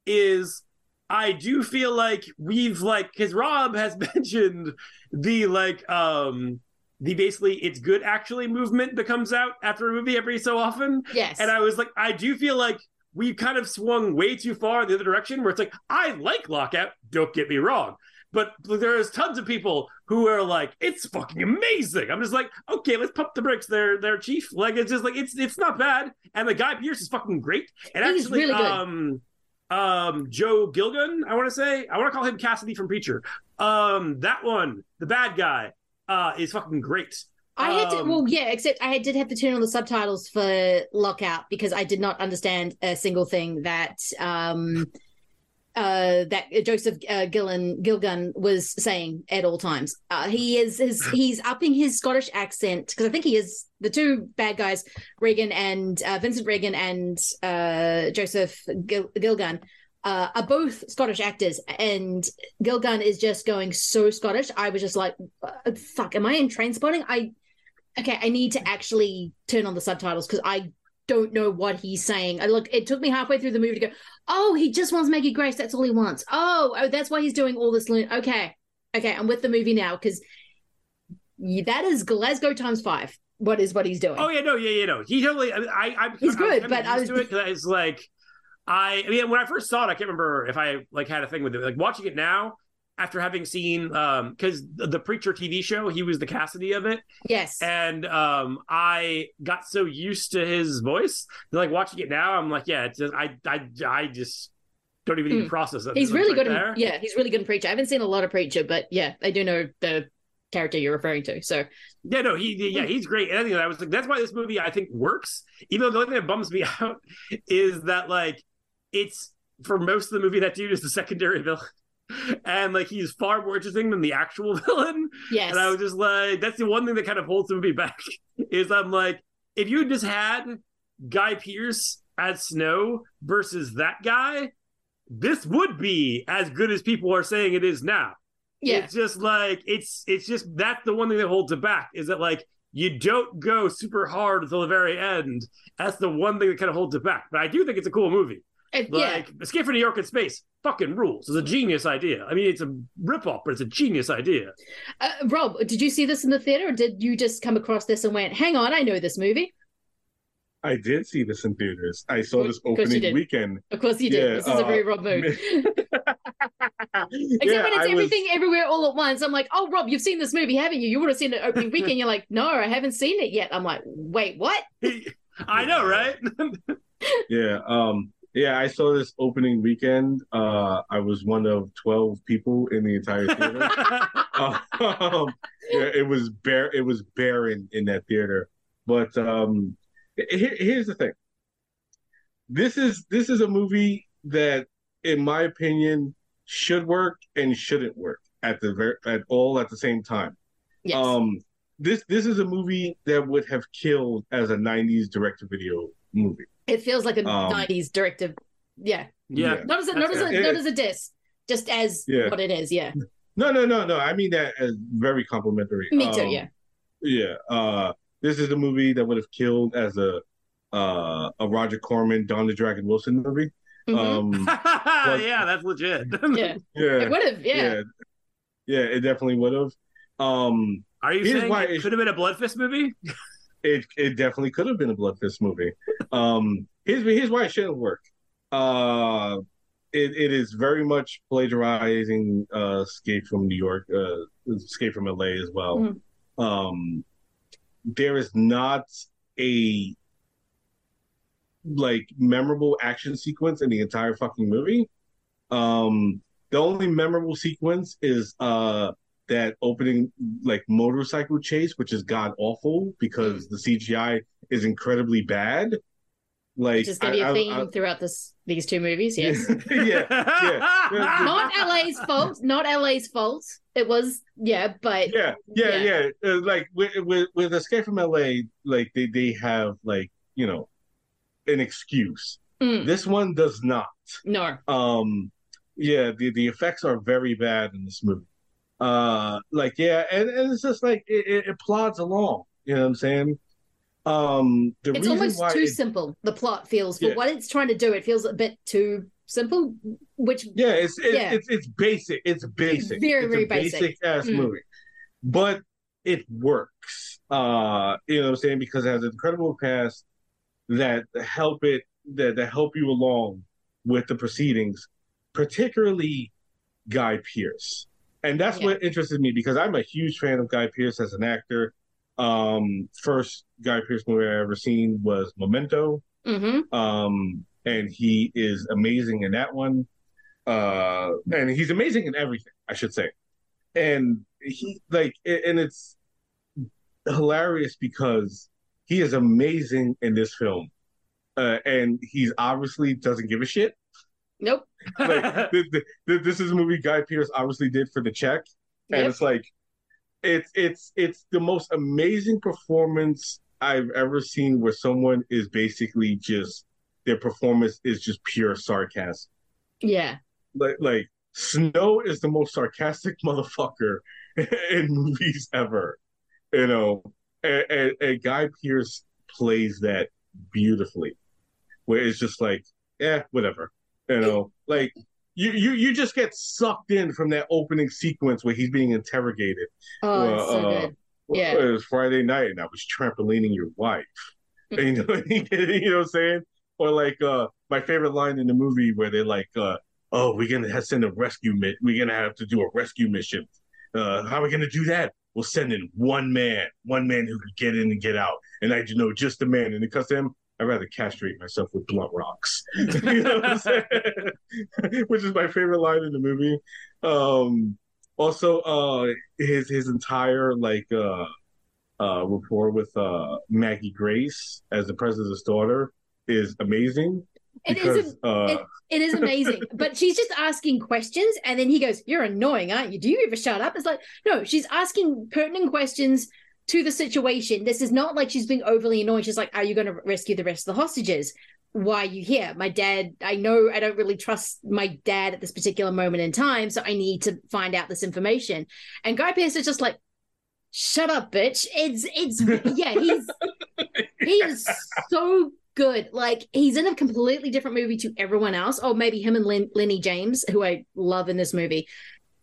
[SPEAKER 3] is I do feel like we've like because Rob has mentioned the like um the basically it's good actually movement that comes out after a movie every so often.
[SPEAKER 2] Yes.
[SPEAKER 3] And I was like, I do feel like we've kind of swung way too far in the other direction where it's like, I like Lockout, don't get me wrong. But there's tons of people who are like, it's fucking amazing. I'm just like, okay, let's pump the brakes there, there, Chief. Like it's just like it's it's not bad. And the Guy Pearce is fucking great. And
[SPEAKER 2] He's
[SPEAKER 3] actually,
[SPEAKER 2] really
[SPEAKER 3] um um Joe Gilgun, I want to say. I want to call him Cassidy from Preacher. Um that one, the bad guy, uh, is fucking great.
[SPEAKER 2] I had to,
[SPEAKER 3] Um,
[SPEAKER 2] well, yeah, except I did have to turn on the subtitles for Lockout because I did not understand a single thing that um uh that Joseph uh, Gillen Gilgun was saying at all times. Uh, he is his he's upping his Scottish accent because I think he is the two bad guys, Regan and uh, Vincent Regan and uh Joseph Gil- Gilgun. Uh, are both Scottish actors, and Gilgun is just going so Scottish. I was just like, uh, "Fuck, am I in Trainspotting?" I okay, I need to actually turn on the subtitles because I don't know what he's saying. I look, it took me halfway through the movie to go, oh, he just wants Maggie Grace. That's all he wants. Oh, oh, that's why he's doing all this. lo- Okay, okay, I'm with the movie now because that is Glasgow times five. What is what he's doing?
[SPEAKER 3] Oh yeah, no, yeah, yeah, no. He totally. I, I I'm,
[SPEAKER 2] He's
[SPEAKER 3] I'm
[SPEAKER 2] good,
[SPEAKER 3] kinda
[SPEAKER 2] but I
[SPEAKER 3] used to it 'cause it's like I. I mean, when I first saw it, I can't remember if I like had a thing with it. Like watching it now, after having seen, um, because the, the Preacher TV show, he was the Cassidy of it.
[SPEAKER 2] Yes,
[SPEAKER 3] and um, I got so used to his voice. Like watching it now, I'm like, yeah, it's just, I, I, I just don't even need to
[SPEAKER 2] Hmm.
[SPEAKER 3] process it.
[SPEAKER 2] he's really
[SPEAKER 3] right
[SPEAKER 2] good. In, yeah, he's really good in Preacher. I haven't seen a lot of Preacher, but yeah, I do know the character you're referring to. So
[SPEAKER 3] Yeah, no, he yeah, he's great. And I think I was like, that's why this movie I think works. Even though the only thing that bums me out is that like it's for most of the movie that dude is the secondary villain. And like he's far more interesting than the actual villain.
[SPEAKER 2] Yes.
[SPEAKER 3] And I was just like, that's the one thing that kind of holds the movie back. Is I'm like, if you just had Guy Pearce as Snow versus that guy, this would be as good as people are saying it is now.
[SPEAKER 2] Yeah.
[SPEAKER 3] It's just like it's it's just that's the one thing that holds it back is that like you don't go super hard until the very end. That's the one thing that kind of holds it back. But I do think it's a cool movie.
[SPEAKER 2] If- yeah.
[SPEAKER 3] Like Escape from New York in Space fucking rules. It's a genius idea. I mean, it's a ripoff, but it's a genius idea.
[SPEAKER 2] Uh, Rob, did you see this in the theater, or did you just come across this and went, "Hang on, I know this movie"?
[SPEAKER 4] I did see this in theaters. I saw this
[SPEAKER 2] Of course you
[SPEAKER 4] opening
[SPEAKER 2] did.
[SPEAKER 4] weekend.
[SPEAKER 2] Of course you did.
[SPEAKER 4] Yeah,
[SPEAKER 2] this is a very
[SPEAKER 4] uh,
[SPEAKER 2] Rob move. Except
[SPEAKER 4] Yeah,
[SPEAKER 2] when it's
[SPEAKER 4] I was-
[SPEAKER 2] everything everywhere all at once. I'm like, "Oh, Rob, you've seen this movie, haven't you? You would have seen it opening weekend." You're like, "No, I haven't seen it yet." I'm like, "Wait, what?"
[SPEAKER 3] I know, right?
[SPEAKER 4] Yeah, um, yeah, I saw this opening weekend. Uh, I was one of twelve people in the entire theater. um, yeah, it was bare. It was barren in that theater. But um, he- here's the thing. This is this is a movie that, in my opinion, should work and shouldn't work at the ver- at all at the same time.
[SPEAKER 2] Yes.
[SPEAKER 4] Um, this this is a movie that would have killed as a '90s direct-to-video movie.
[SPEAKER 2] It feels like a
[SPEAKER 4] Um,
[SPEAKER 2] '90s directive. Yeah.
[SPEAKER 4] Yeah.
[SPEAKER 2] Not as a, not as a,
[SPEAKER 4] That's-
[SPEAKER 2] not as a diss, just as
[SPEAKER 4] Yeah.
[SPEAKER 2] what it is. Yeah.
[SPEAKER 4] No, no, no, no. I mean that as very complimentary.
[SPEAKER 2] Me too.
[SPEAKER 4] Um,
[SPEAKER 2] yeah.
[SPEAKER 4] Yeah. Uh, this is a movie that would have killed as a uh, a Roger Corman, Don the Dragon Wilson movie. Um, but-
[SPEAKER 3] yeah, that's legit.
[SPEAKER 2] yeah.
[SPEAKER 4] yeah,
[SPEAKER 2] It would've, yeah.
[SPEAKER 4] yeah, Yeah, it definitely would have. Um,
[SPEAKER 3] Are you saying
[SPEAKER 4] why
[SPEAKER 3] it could have been a Bloodfist movie?
[SPEAKER 4] it it definitely could have been a Bloodfist movie. Um, here's here's why it shouldn't work. Uh, it, it is very much plagiarizing uh, Escape from New York, uh, Escape from LA as well.
[SPEAKER 2] Mhm.
[SPEAKER 4] Um, there is not a like memorable action sequence in the entire fucking movie. Um, the only memorable sequence is uh that opening like motorcycle chase, which is god awful because the CGI is incredibly bad. Like
[SPEAKER 2] Just gonna be
[SPEAKER 4] I-
[SPEAKER 2] a
[SPEAKER 4] I-
[SPEAKER 2] theme
[SPEAKER 4] I-
[SPEAKER 2] throughout this these two movies. Yes.
[SPEAKER 4] yeah, yeah.
[SPEAKER 2] not LA's fault. Not LA's fault. It was yeah, but
[SPEAKER 4] yeah, yeah, yeah. Uh, like with, with with Escape from LA, like they they have like you know an excuse.
[SPEAKER 2] Mm.
[SPEAKER 4] This one does not.
[SPEAKER 2] No.
[SPEAKER 4] Um, yeah, the the effects are very bad in this movie. Uh, like yeah, and, and it's just like it, it, it plods along. You know what I'm saying? Um, the
[SPEAKER 2] it's almost too
[SPEAKER 4] it-
[SPEAKER 2] simple. The plot feels for
[SPEAKER 4] Yeah.
[SPEAKER 2] what it's trying to do. It feels a bit too simple. Which
[SPEAKER 4] Yeah, it's it's
[SPEAKER 2] Yeah.
[SPEAKER 4] it's, it's basic. It's basic.
[SPEAKER 2] Very,
[SPEAKER 4] it's
[SPEAKER 2] very
[SPEAKER 4] a
[SPEAKER 2] basic.
[SPEAKER 4] ass
[SPEAKER 2] Mm.
[SPEAKER 4] movie, but it works. Uh, you know what I'm saying because it has an incredible cast that help it that that help you along with the proceedings, particularly Guy Pearce, and that's what interested me because I'm a huge fan of Guy Pearce as an actor. Um, first Guy Pearce movie I ever seen was Memento.
[SPEAKER 2] Mm-hmm.
[SPEAKER 4] Um, and he is amazing in that one. Uh, and he's amazing in everything, I should say. And he like, and it's hilarious because he is amazing in this film. Uh, and he's obviously doesn't give a shit.
[SPEAKER 2] Nope.
[SPEAKER 4] Like th- th- th- this is a movie Guy Pearce obviously did for the check, and
[SPEAKER 2] Yep.
[SPEAKER 4] it's like, it's it's it's the most amazing performance I've ever seen where someone is basically just their performance is just pure sarcasm.
[SPEAKER 2] yeah.
[SPEAKER 4] Like like Snow is the most sarcastic motherfucker in movies ever, you know, and, and, and Guy Pearce plays that beautifully, where it's just like, yeah, whatever, you know, like you you you just get sucked in from that opening sequence where he's being interrogated.
[SPEAKER 2] Oh, so
[SPEAKER 4] Uh,
[SPEAKER 2] good. Yeah.
[SPEAKER 4] It was Friday night and I was trampolining your wife. And, you, know, you know what I'm saying? Or like uh my favorite line in the movie where they're like, uh, oh, we're gonna have to send a rescue mi- we're gonna have to do a rescue mission. Uh how are we gonna do that? We'll send in one man, one man who could get in and get out. And I know just the man. And because of him, I'd rather castrate myself with blunt rocks. you know what I'm saying? Which is my favorite line in the movie. Um also uh his his entire like uh uh rapport with uh Maggie Grace as the president's daughter is amazing.
[SPEAKER 2] It is
[SPEAKER 4] because
[SPEAKER 2] a-
[SPEAKER 4] uh
[SPEAKER 2] it, it is amazing. but she's just asking questions, and then he goes, "You're annoying, aren't you? Do you ever shut up?" It's like, no, she's asking pertinent questions to the situation. This is not like she's being overly annoying. She's like, "Are you going to rescue the rest of the hostages? Why are you here? My dad. I know I don't really trust my dad at this particular moment in time, so I need to find out this information." And Guy Pearce is just like, "Shut up, bitch!" It's it's yeah, he's he is so good. Like he's in a completely different movie to everyone else. Or maybe him and Len- Lenny James, who I love in this movie,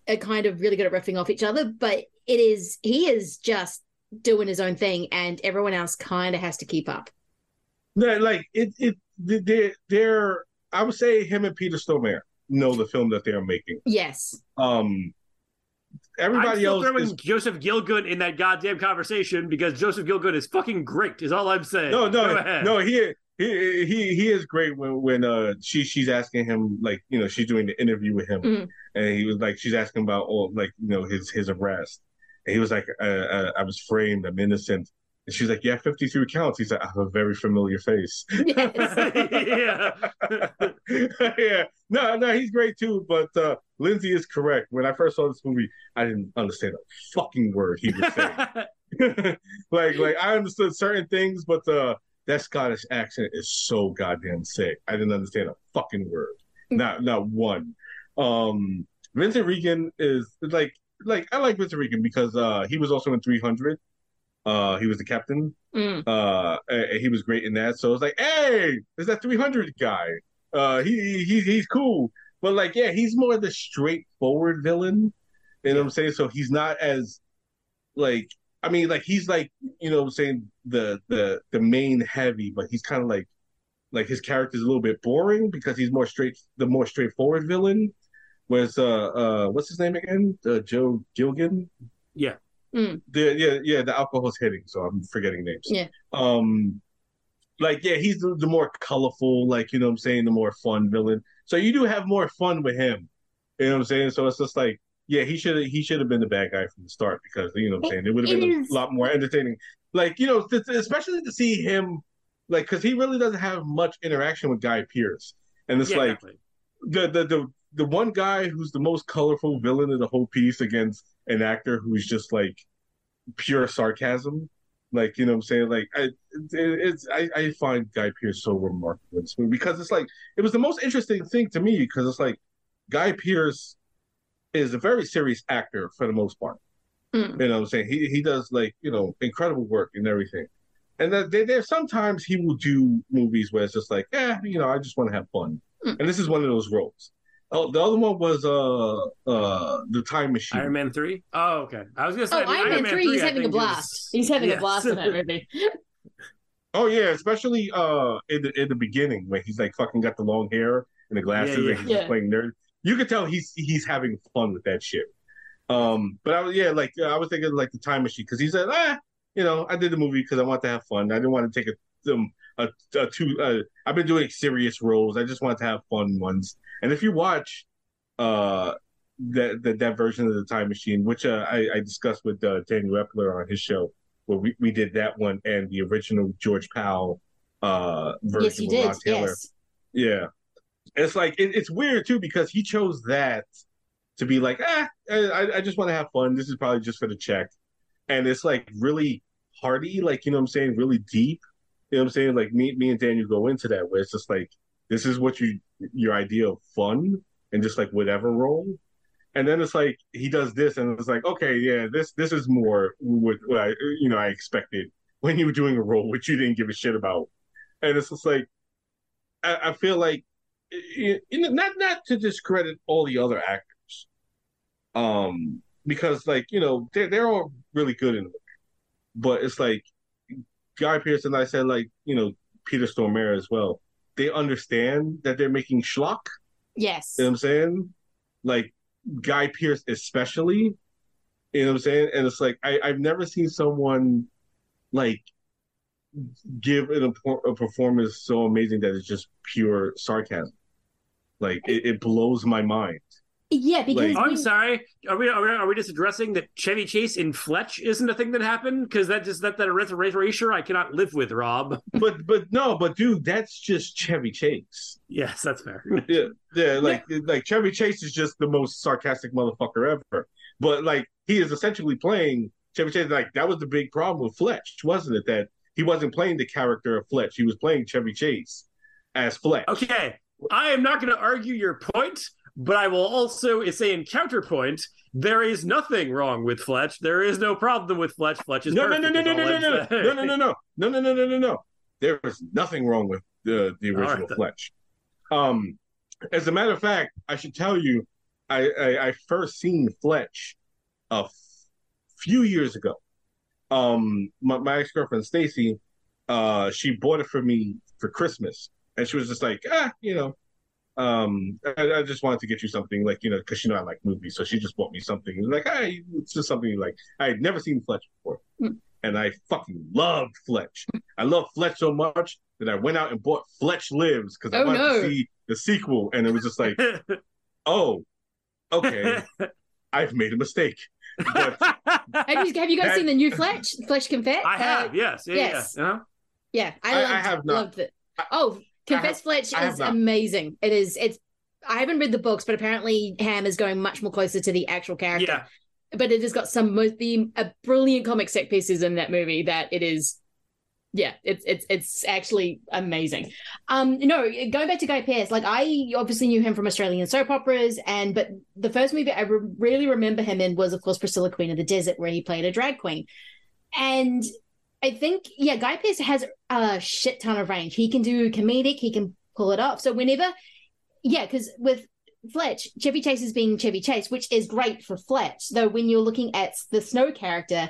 [SPEAKER 2] are kind of really good at riffing off each other. But it is he is just doing his own thing, and everyone else kind of has to keep up.
[SPEAKER 4] No, like it it they're they're I would say him and Peter Stormare know the film that they're making.
[SPEAKER 2] Yes.
[SPEAKER 4] Um
[SPEAKER 3] I'm
[SPEAKER 4] everybody
[SPEAKER 3] still
[SPEAKER 4] else
[SPEAKER 3] throwing
[SPEAKER 4] is
[SPEAKER 3] Joseph Gilgun in that goddamn conversation because Joseph Gilgun is fucking great. Is all I'm saying.
[SPEAKER 4] No, no, no. He he he he is great when when uh she she's asking him like you know she's doing the interview with him
[SPEAKER 2] Mhm.
[SPEAKER 4] and he was like she's asking about all like you know his his arrest and he was like uh, uh, I was framed I'm innocent and she's like yeah 53 counts he's like I have a very familiar face
[SPEAKER 3] yeah.
[SPEAKER 4] yeah no no he's great too but uh Lindsay is correct when I first saw this movie I didn't understand a fucking word he was saying like like I understood certain things, but uh that Scottish accent is so goddamn sick. I didn't understand a fucking word. Not not one. Um Vincent Regan is like like I like Vincent Regan because uh he was also in 300. Uh he was the captain.
[SPEAKER 2] Mm.
[SPEAKER 4] Uh he was great in that. So it's like, hey, there's that 300 guy. Uh, he, he he's cool, but like, yeah, he's more the straightforward villain. You know what I'm saying? So he's not as like, I mean, like he's like, you know, what I'm saying the the the main heavy, but he's kind of like, like his character's a little bit boring because he's more straight, the more straightforward villain. Whereas, uh, uh, what's his name again? Uh, Joe Gilgun.
[SPEAKER 3] Yeah.
[SPEAKER 2] Mm.
[SPEAKER 4] The yeah yeah the alcohol's hitting, so I'm forgetting names.
[SPEAKER 2] Yeah.
[SPEAKER 4] Um, like yeah, he's the, the more colorful, like you know what I'm saying, the more fun villain. So you do have more fun with him. You know what I'm saying? So it's just like yeah, he should he should have been the bad guy from the start because you know what I'm saying it would have been
[SPEAKER 2] is-
[SPEAKER 4] a lot more entertaining. Like you know, th- th- especially to see him like because he really doesn't have much interaction with Guy Pearce, and it's
[SPEAKER 3] Yeah,
[SPEAKER 4] like
[SPEAKER 3] exactly.
[SPEAKER 4] the the the the one guy who's the most colorful villain of the whole piece against an actor who's just like pure sarcasm. Like you know what I'm saying? Like I, it, it's I, I find Guy Pearce so remarkable in this movie because it's like it was the most interesting thing to me because it's like Guy Pearce is a very serious actor for the most part.
[SPEAKER 2] Mm.
[SPEAKER 4] You know what I'm saying? He he does like, you know, incredible work and everything. And that there, there sometimes he will do movies where it's just like, eh, you know, I just want to have fun.
[SPEAKER 2] Mm.
[SPEAKER 4] And this is one of those roles. Oh, the other one was uh uh the Time Machine.
[SPEAKER 3] Iron Man three. Oh, okay. I was gonna say
[SPEAKER 2] Oh,
[SPEAKER 3] I mean,
[SPEAKER 2] Iron Man 3, he's
[SPEAKER 3] I
[SPEAKER 2] having a blast.
[SPEAKER 3] is-
[SPEAKER 2] He's having a blast in that movie.
[SPEAKER 4] Oh yeah, especially uh in the in the beginning when he's like fucking got the long hair and the glasses
[SPEAKER 3] Yeah, yeah.
[SPEAKER 4] and he's
[SPEAKER 2] Yeah.
[SPEAKER 4] just playing nerd. You could tell he's he's having fun with that shit. Um, but I was yeah, like I was thinking like the time machine because he said, ah, you know, I did the movie because I want to have fun. I didn't want to take a um a, a two. Uh, I've been doing serious roles. I just wanted to have fun ones. And if you watch uh that that, that version of the time machine, which uh, I, I discussed with uh, Daniel Epler on his show, where we, we did that one and the original George Pal uh version
[SPEAKER 2] yes, you
[SPEAKER 4] with
[SPEAKER 2] did.
[SPEAKER 4] Rod Taylor.
[SPEAKER 2] Yes.
[SPEAKER 4] Yeah. It's like it, it's weird too because he chose that to be like, ah, I, I just want to have fun. This is probably just for the check. And it's like really hearty, like you know what I'm saying, really deep. You know what I'm saying? Like me me and Daniel go into that where it's just like this is what you your idea of fun and just like whatever role. And then it's like he does this and it's like, okay, yeah, this this is more what, what I you know I expected when you were doing a role which you didn't give a shit about. And it's just like I, I feel like not not to discredit all the other actors, um, because like you know they're they're all really good in it, but it's like Guy Pearce and I said like you know Peter Stormare as well. They understand that they're making schlock.
[SPEAKER 2] Yes.
[SPEAKER 4] You know what I'm saying? Like Guy Pearce especially. You know what I'm saying? And it's like I, I've never seen someone like give an, a performance so amazing that it's just pure sarcasm. Like it, it blows my mind.
[SPEAKER 2] Yeah, because
[SPEAKER 3] Oh, I'm sorry. Are we, are we are we just addressing that Chevy Chase in Fletch isn't a thing that happened? Because that just that that erasure I cannot live with, Rob.
[SPEAKER 4] But but no, but dude, that's just Chevy Chase.
[SPEAKER 3] Yes, that's fair.
[SPEAKER 4] Yeah, yeah, like like Chevy Chase is just the most sarcastic motherfucker ever. But like he is essentially playing Chevy Chase. Like that was the big problem with Fletch, wasn't it? That he wasn't playing the character of Fletch. He was playing Chevy Chase as Fletch.
[SPEAKER 3] Okay, I am not going to argue your point, but I will also say in counterpoint, there is nothing wrong with Fletch. There is no problem with Fletch. Fletch is
[SPEAKER 4] No, no, no, no, no, no, no, no, no, no, no, no, no, no, no, no, no, no. There is nothing wrong with the the
[SPEAKER 3] right,
[SPEAKER 4] original
[SPEAKER 3] then.
[SPEAKER 4] Fletch. Um, as a matter of fact, I should tell you, I I, I first seen Fletch a f- few years ago. Um, my, my ex girlfriend Stacy, uh, she bought it for me for Christmas, and she was just like, ah, you know, um, I, I just wanted to get you something like you know, because you know I like movies, so she just bought me something. It was like, hey, it's just something like. I had never seen Fletch before, and I fucking loved Fletch. I love Fletch so much that I went out and bought Fletch Lives because I
[SPEAKER 2] Oh,
[SPEAKER 4] wanted
[SPEAKER 2] no.
[SPEAKER 4] to see the sequel, and it was just like, oh, okay, I've made a mistake.
[SPEAKER 2] have you have you guys
[SPEAKER 4] That-
[SPEAKER 2] seen the new Fletch? Fletch Confess?
[SPEAKER 3] I have, yes, yeah,
[SPEAKER 2] yes.
[SPEAKER 3] yeah. Uh-huh.
[SPEAKER 2] Yeah, I,
[SPEAKER 4] I- I have not.
[SPEAKER 2] loved it. Oh, Confess Fletch is amazing. It is. It's. I haven't read the books, but apparently Hamm is going much more closer to the actual character.
[SPEAKER 3] Yeah.
[SPEAKER 2] But it has got some most the a brilliant comic set pieces in that movie that it is. Yeah, it's it's it's actually amazing. Um, no, going back to Guy Pearce, like I obviously knew him from Australian soap operas, and but the first movie I re- really remember him in was, of course, Priscilla Queen of the Desert, where he played a drag queen. And I think, yeah, Guy Pearce has a shit ton of range. He can do comedic, he can pull it off. So whenever, yeah, because with Fletch, Chevy Chase is being Chevy Chase, which is great for Fletch. Though when you're looking at the Snow character,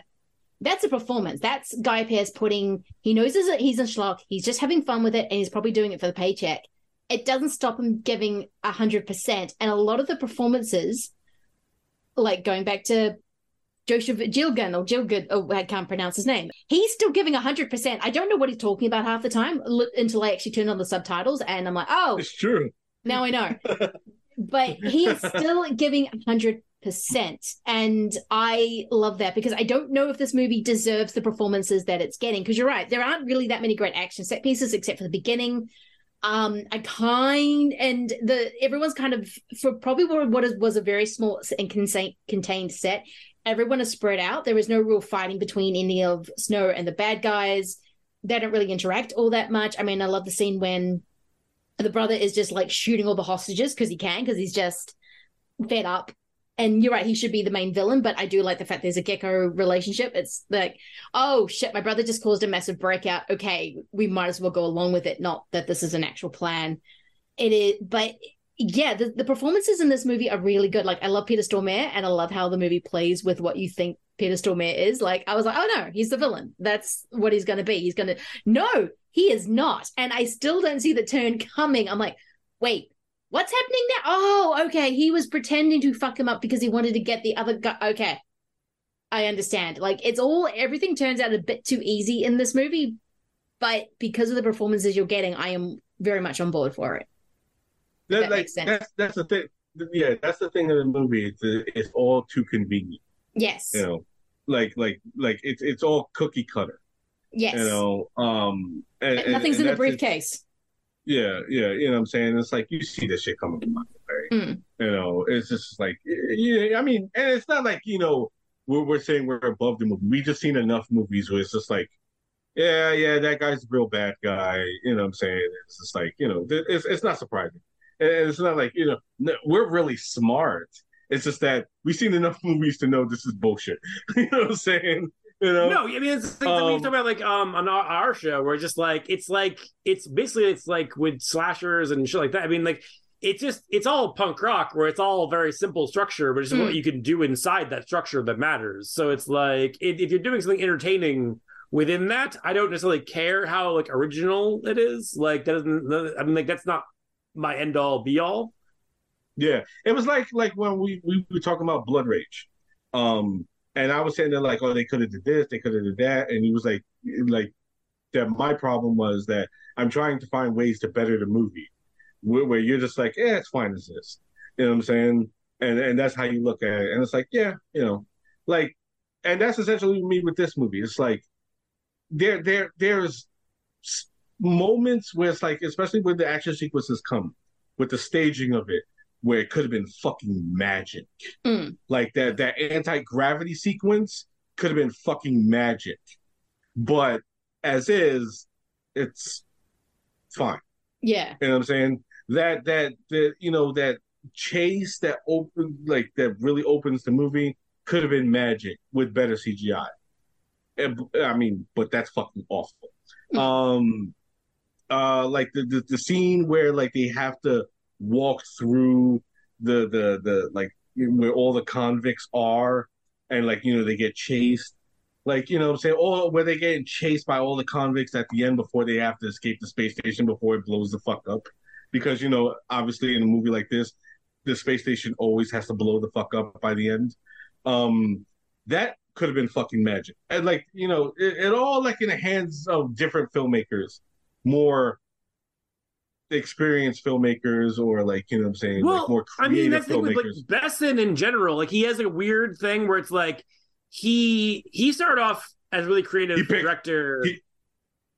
[SPEAKER 2] that's a performance. That's Guy Pearce putting. He knows a, he's a schlock. He's just having fun with it, and he's probably doing it for the paycheck. It doesn't stop him giving hundred percent. And a lot of the performances, like going back to Joseph Gilgun or Gilgood, oh, I can't pronounce his name. He's still giving 100%. I don't know what he's talking about half the time until I actually turn on the subtitles and I'm like, oh,
[SPEAKER 4] It's true.
[SPEAKER 2] now I know. but he's still giving 100%. And I love that because I don't know if this movie deserves the performances that it's getting. Because you're right, there aren't really that many great action set pieces except for the beginning. Um, I kind and the everyone's kind of for probably what what is, was a very small and contain, contained set. Everyone is spread out. There is no real fighting between any of Snow and the bad guys. They don't really interact all that much. I mean, I love the scene when the brother is just like shooting all the hostages because he can because he's just fed up and you're right he should be the main villain but i do like the fact there's a gecko relationship it's like oh shit my brother just caused a massive breakout okay we might as well go along with it not that this is an actual plan it is but yeah the, the performances in this movie are really good. Like i love peter stormare and i love how the movie plays with what you think peter stormare is. Like i was like oh no he's the villain. That's what he's going to be. He's going to no he is not. And i still don't see the turn coming. I'm like wait what's happening now? Oh okay. He was pretending to fuck him up because he wanted to get the other guy. Okay. I understand. Like it's all everything turns out a bit too easy in this movie but because of the performances you're getting i am very much on board for it
[SPEAKER 4] That,
[SPEAKER 2] That
[SPEAKER 4] like,
[SPEAKER 2] makes sense.
[SPEAKER 4] That's that's the thing. Yeah, that's the thing of the movie. It's it's all too convenient.
[SPEAKER 2] yes
[SPEAKER 4] You know, like like like it's it's all cookie cutter.
[SPEAKER 2] yes
[SPEAKER 4] You know, um, and, and-
[SPEAKER 2] nothing's
[SPEAKER 4] and
[SPEAKER 2] in the briefcase
[SPEAKER 4] Yeah, yeah, you know what I'm saying? It's like you see this shit coming from
[SPEAKER 2] Mm.
[SPEAKER 4] You know, it's just like yeah, I mean, and it's not like, you know, we're we're saying we're above the movie. We just seen enough movies where it's just like, yeah, yeah, that guy's a real bad guy. You know what I'm saying? It's just like, you know, it's it's not surprising. And it's not like, you know, no, we're really smart. It's just that we've seen enough movies to know this is bullshit. you know what I'm saying? You know?
[SPEAKER 3] No, I mean it's like we
[SPEAKER 4] Um,
[SPEAKER 3] talk about like um on our, our show where just like it's like it's basically it's like with slashers and shit like that. I mean like it's just it's all punk rock where it's all very simple structure, but it's
[SPEAKER 2] Mm.
[SPEAKER 3] what you can do inside that structure that matters. So it's like if, if you're doing something entertaining within that, I don't necessarily care how like original it is. Like that doesn't. I mean like that's not my end all be all.
[SPEAKER 4] Yeah, it was like like when we we were talking about Blood Rage, um, and I was saying that like, oh, they could have did this, they could have did that, and he was like, like that. My problem was that I'm trying to find ways to better the movie, where, where you're just like, yeah, it's fine as this, you know what I'm saying, and and that's how you look at it, and it's like, yeah, you know, like, and that's essentially me with this movie. It's like there there there's moments where it's like, especially when the action sequences come, with the staging of it, where it could have been fucking magic.
[SPEAKER 2] Mm.
[SPEAKER 4] Like that that anti gravity sequence could have been fucking magic, but as is, it's fine.
[SPEAKER 2] yeah
[SPEAKER 4] You know what I'm saying? That that that you know that chase that open like that really opens the movie could have been magic with better CGI. And, I mean, but that's fucking awful. Um, uh, like the, the the scene where like they have to walk through the the the like where all the convicts are, and like you know they get chased. Like you know, saying, or where they getting chased by all the convicts at the end before they have to escape the space station before it blows the fuck up, because you know, obviously in a movie like this, the space station always has to blow the fuck up by the end. Um, that could have been fucking magic, and like you know, it, it all like in the hands of different filmmakers, more experienced filmmakers, or like you know, what I'm saying,
[SPEAKER 3] Well,
[SPEAKER 4] like more
[SPEAKER 3] I mean,
[SPEAKER 4] creative
[SPEAKER 3] that's the thing with like
[SPEAKER 4] filmmakers.
[SPEAKER 3] Besson in general. Like he has a weird thing where it's like he he started off as a really creative director.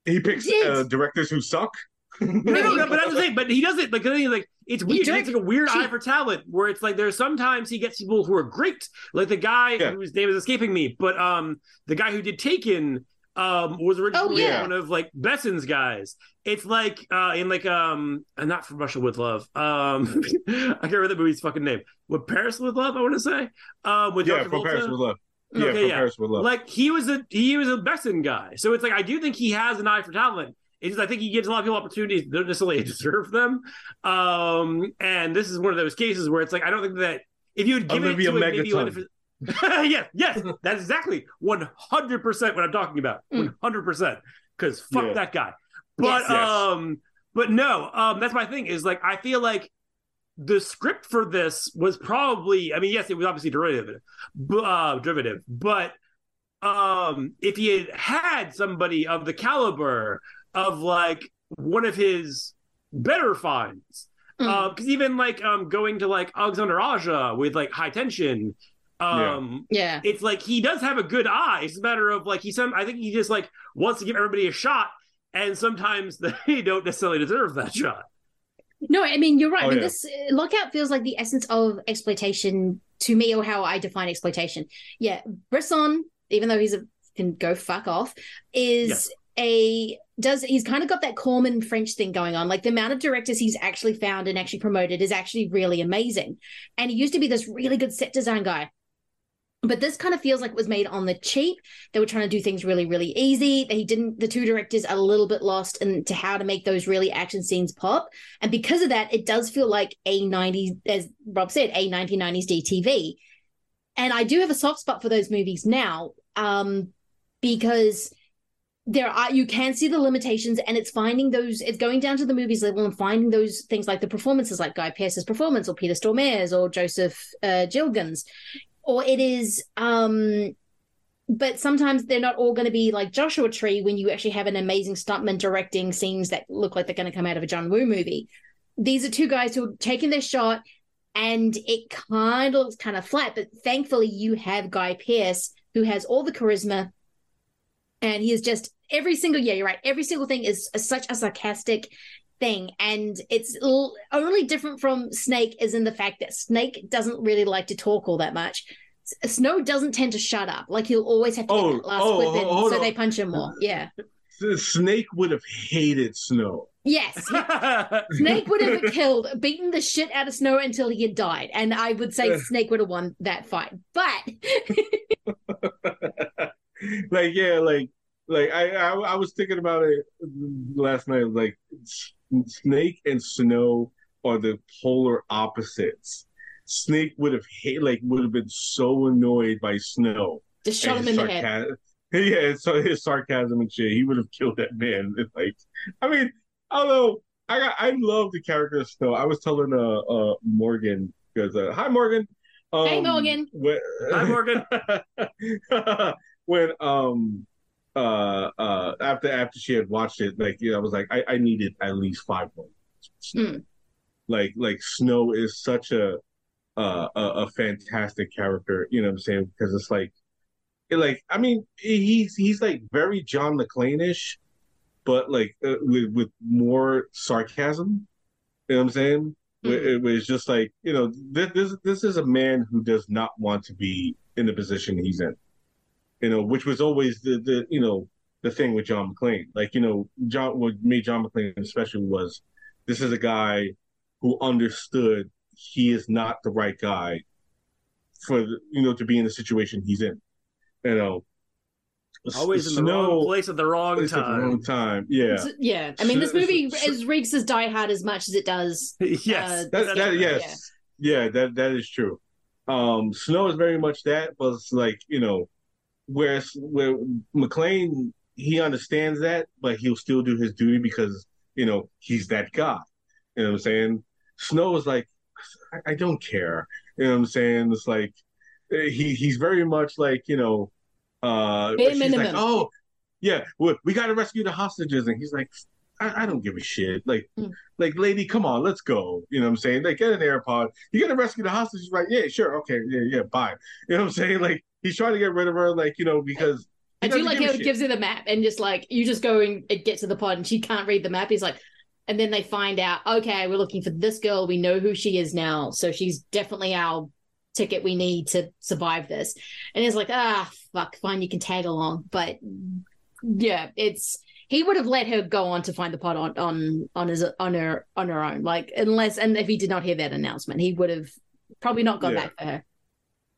[SPEAKER 4] He picks uh, directors who suck.
[SPEAKER 3] no, no, no, but I was saying, but he does it like, the thing is, like it's weird.
[SPEAKER 2] direct-
[SPEAKER 3] It's like a weird eye for talent where it's like there's sometimes he gets people who are great, like the guy whose name is escaping me, but um the guy who did Taken um was originally
[SPEAKER 2] yeah.
[SPEAKER 3] one of like Besson's guys. It's like uh in like um uh, not from Russia with Love. Um I can't remember the movie's fucking name. With Paris with Love, I want to say. Um with
[SPEAKER 4] Yeah,
[SPEAKER 3] John
[SPEAKER 4] from Paris with Love. Yeah,
[SPEAKER 3] Okay,
[SPEAKER 4] from Paris with Love.
[SPEAKER 3] Like he was a he was a Besson guy. So it's like I do think he has an eye for talent. It's just I think he gives a lot of people opportunities that don't necessarily deserve them. Um, and this is one of those cases where it's like I don't think that if you had given it
[SPEAKER 4] Olivia
[SPEAKER 3] to it, maybe you would
[SPEAKER 4] Megaton.
[SPEAKER 3] have- yes, yes, that's exactly one hundred percent what I'm talking about. One hundred percent, because fuck
[SPEAKER 4] Yeah.
[SPEAKER 3] that guy. But
[SPEAKER 4] Yes. Yes.
[SPEAKER 3] um, but no, um, that's my thing. Is like I feel like the script for this was probably. I mean, yes, it was obviously derivative, bu- uh, derivative, but um, if he had had somebody of the caliber of like one of his better finds, because even like um going to like Alexander Aja with like high tension. Um,
[SPEAKER 2] Yeah.
[SPEAKER 3] it's like he does have a good eye. It's a matter of like he some. I think he just like wants to give everybody a shot, and sometimes they don't necessarily deserve that shot.
[SPEAKER 2] No, I mean you're right.
[SPEAKER 3] Oh,
[SPEAKER 2] I mean
[SPEAKER 3] yeah.
[SPEAKER 2] this uh, lockout feels like the essence of exploitation to me, or how I define exploitation. Yeah, Besson, even though he's a can go fuck off, is
[SPEAKER 18] Yes.
[SPEAKER 2] a does he's kind of got that Corman French thing going on. Like the amount of directors he's actually found and actually promoted is actually really amazing. And he used to be this really good set design guy. But this kind of feels like it was made on the cheap. They were trying to do things really, really easy. They didn't. The two directors are a little bit lost into how to make those really action scenes pop, and because of that, it does feel like a '90s, as Rob said, a 1990s DTV. And I do have a soft spot for those movies now, um, because there are you can see the limitations, and it's finding those. It's going down to the movies level and finding those things like the performances, like Guy Pearce's performance, or Peter Stormare's, or Joseph uh, Gilgun's or it is um but sometimes they're not all going to be like Joshua Tree when you actually have an amazing stuntman directing scenes that look like they're going to come out of a John Woo movie. These are two guys who are taking their shot and it kind of looks kind of flat, but thankfully you have Guy Pearce who has all the charisma and he is just every single yeah, you're right. Every single thing is such a sarcastic thing. And it's l- only different from snake is in the fact that snake doesn't really like to talk all that much. S- uh, snow doesn't tend to shut up. Like he'll always have to
[SPEAKER 4] Oh,
[SPEAKER 2] get that last
[SPEAKER 4] oh,
[SPEAKER 2] in so
[SPEAKER 4] on.
[SPEAKER 2] they punch him more. Yeah.
[SPEAKER 4] Uh, snake would have hated Snow.
[SPEAKER 2] yes. Snake would have killed beaten the shit out of snow until he had died. And i would say snake would have won that fight. But
[SPEAKER 4] like yeah, like like I, I I was thinking about it last night. Like Snake and Snow are the polar opposites. Snake would have hate like would have been so annoyed by Snow.
[SPEAKER 2] Just shot him
[SPEAKER 4] his
[SPEAKER 2] in the head.
[SPEAKER 4] Yeah, so his sarcasm and shit, he would have killed that man. It's like, I mean, although I got, I love the character of Snow. I was telling uh uh Morgan because uh, hi Morgan. Um,
[SPEAKER 2] Hey, Morgan.
[SPEAKER 4] When,
[SPEAKER 3] Hi, Morgan.
[SPEAKER 4] when um uh uh after after she had watched it, like you know, I was like, I, I needed at least five more.
[SPEAKER 2] Hmm.
[SPEAKER 4] Like like Snow is such a uh, a, a fantastic character. You know what I'm saying? Because it's like, it like I mean, he's he's like very John McClane-ish, but like uh, with with more sarcasm. You know what I'm saying? Where It was just like you know, this this this is a man who does not want to be in the position he's in. You know, which was always the the you know the thing with John McClane. Like you know, John what made John McClane special was this is a guy who understood he is not the right guy for the, you know to be in the situation he's in. You know,
[SPEAKER 3] Always in the
[SPEAKER 4] Snow-
[SPEAKER 3] wrong place at the wrong
[SPEAKER 4] place at the
[SPEAKER 3] time.
[SPEAKER 4] wrong time. Yeah.
[SPEAKER 2] So- yeah i mean this movie
[SPEAKER 4] so-
[SPEAKER 2] is reeks as die hard as much as it does
[SPEAKER 3] yes
[SPEAKER 2] uh,
[SPEAKER 4] That, that yes, yeah. that that is true. Um, Snow is very much that, but it's like you know, where where McClane he understands that, but he'll still do his duty because you know he's that guy. You know what I'm saying? Snow is like, I, I don't care. You know what I'm saying? It's like eh, he he's very much like you know, uh, she's like, oh yeah, we, we got to rescue the hostages, and he's like, I, I don't give a shit. Like, like, lady, come on, let's go. You know what I'm saying? Like, get an AirPod. You gotta rescue the hostages, right? Yeah, sure, okay, yeah, yeah, bye. You know what I'm saying? Like, he's trying to get rid of her, like, you know, because
[SPEAKER 2] I do like how it gives her the map and just like you just go and get to the pod and she can't read the map. He's like, and then they find out, okay, we're looking for this girl. We know who she is now, so she's definitely our ticket we need to survive this. And he's like, ah, fuck, fine, you can tag along, but yeah, it's he would have let her go on to find the pot on on on his on her on her own, like unless and if he did not hear that announcement, he would have probably not gone
[SPEAKER 4] Yeah.
[SPEAKER 2] back for her.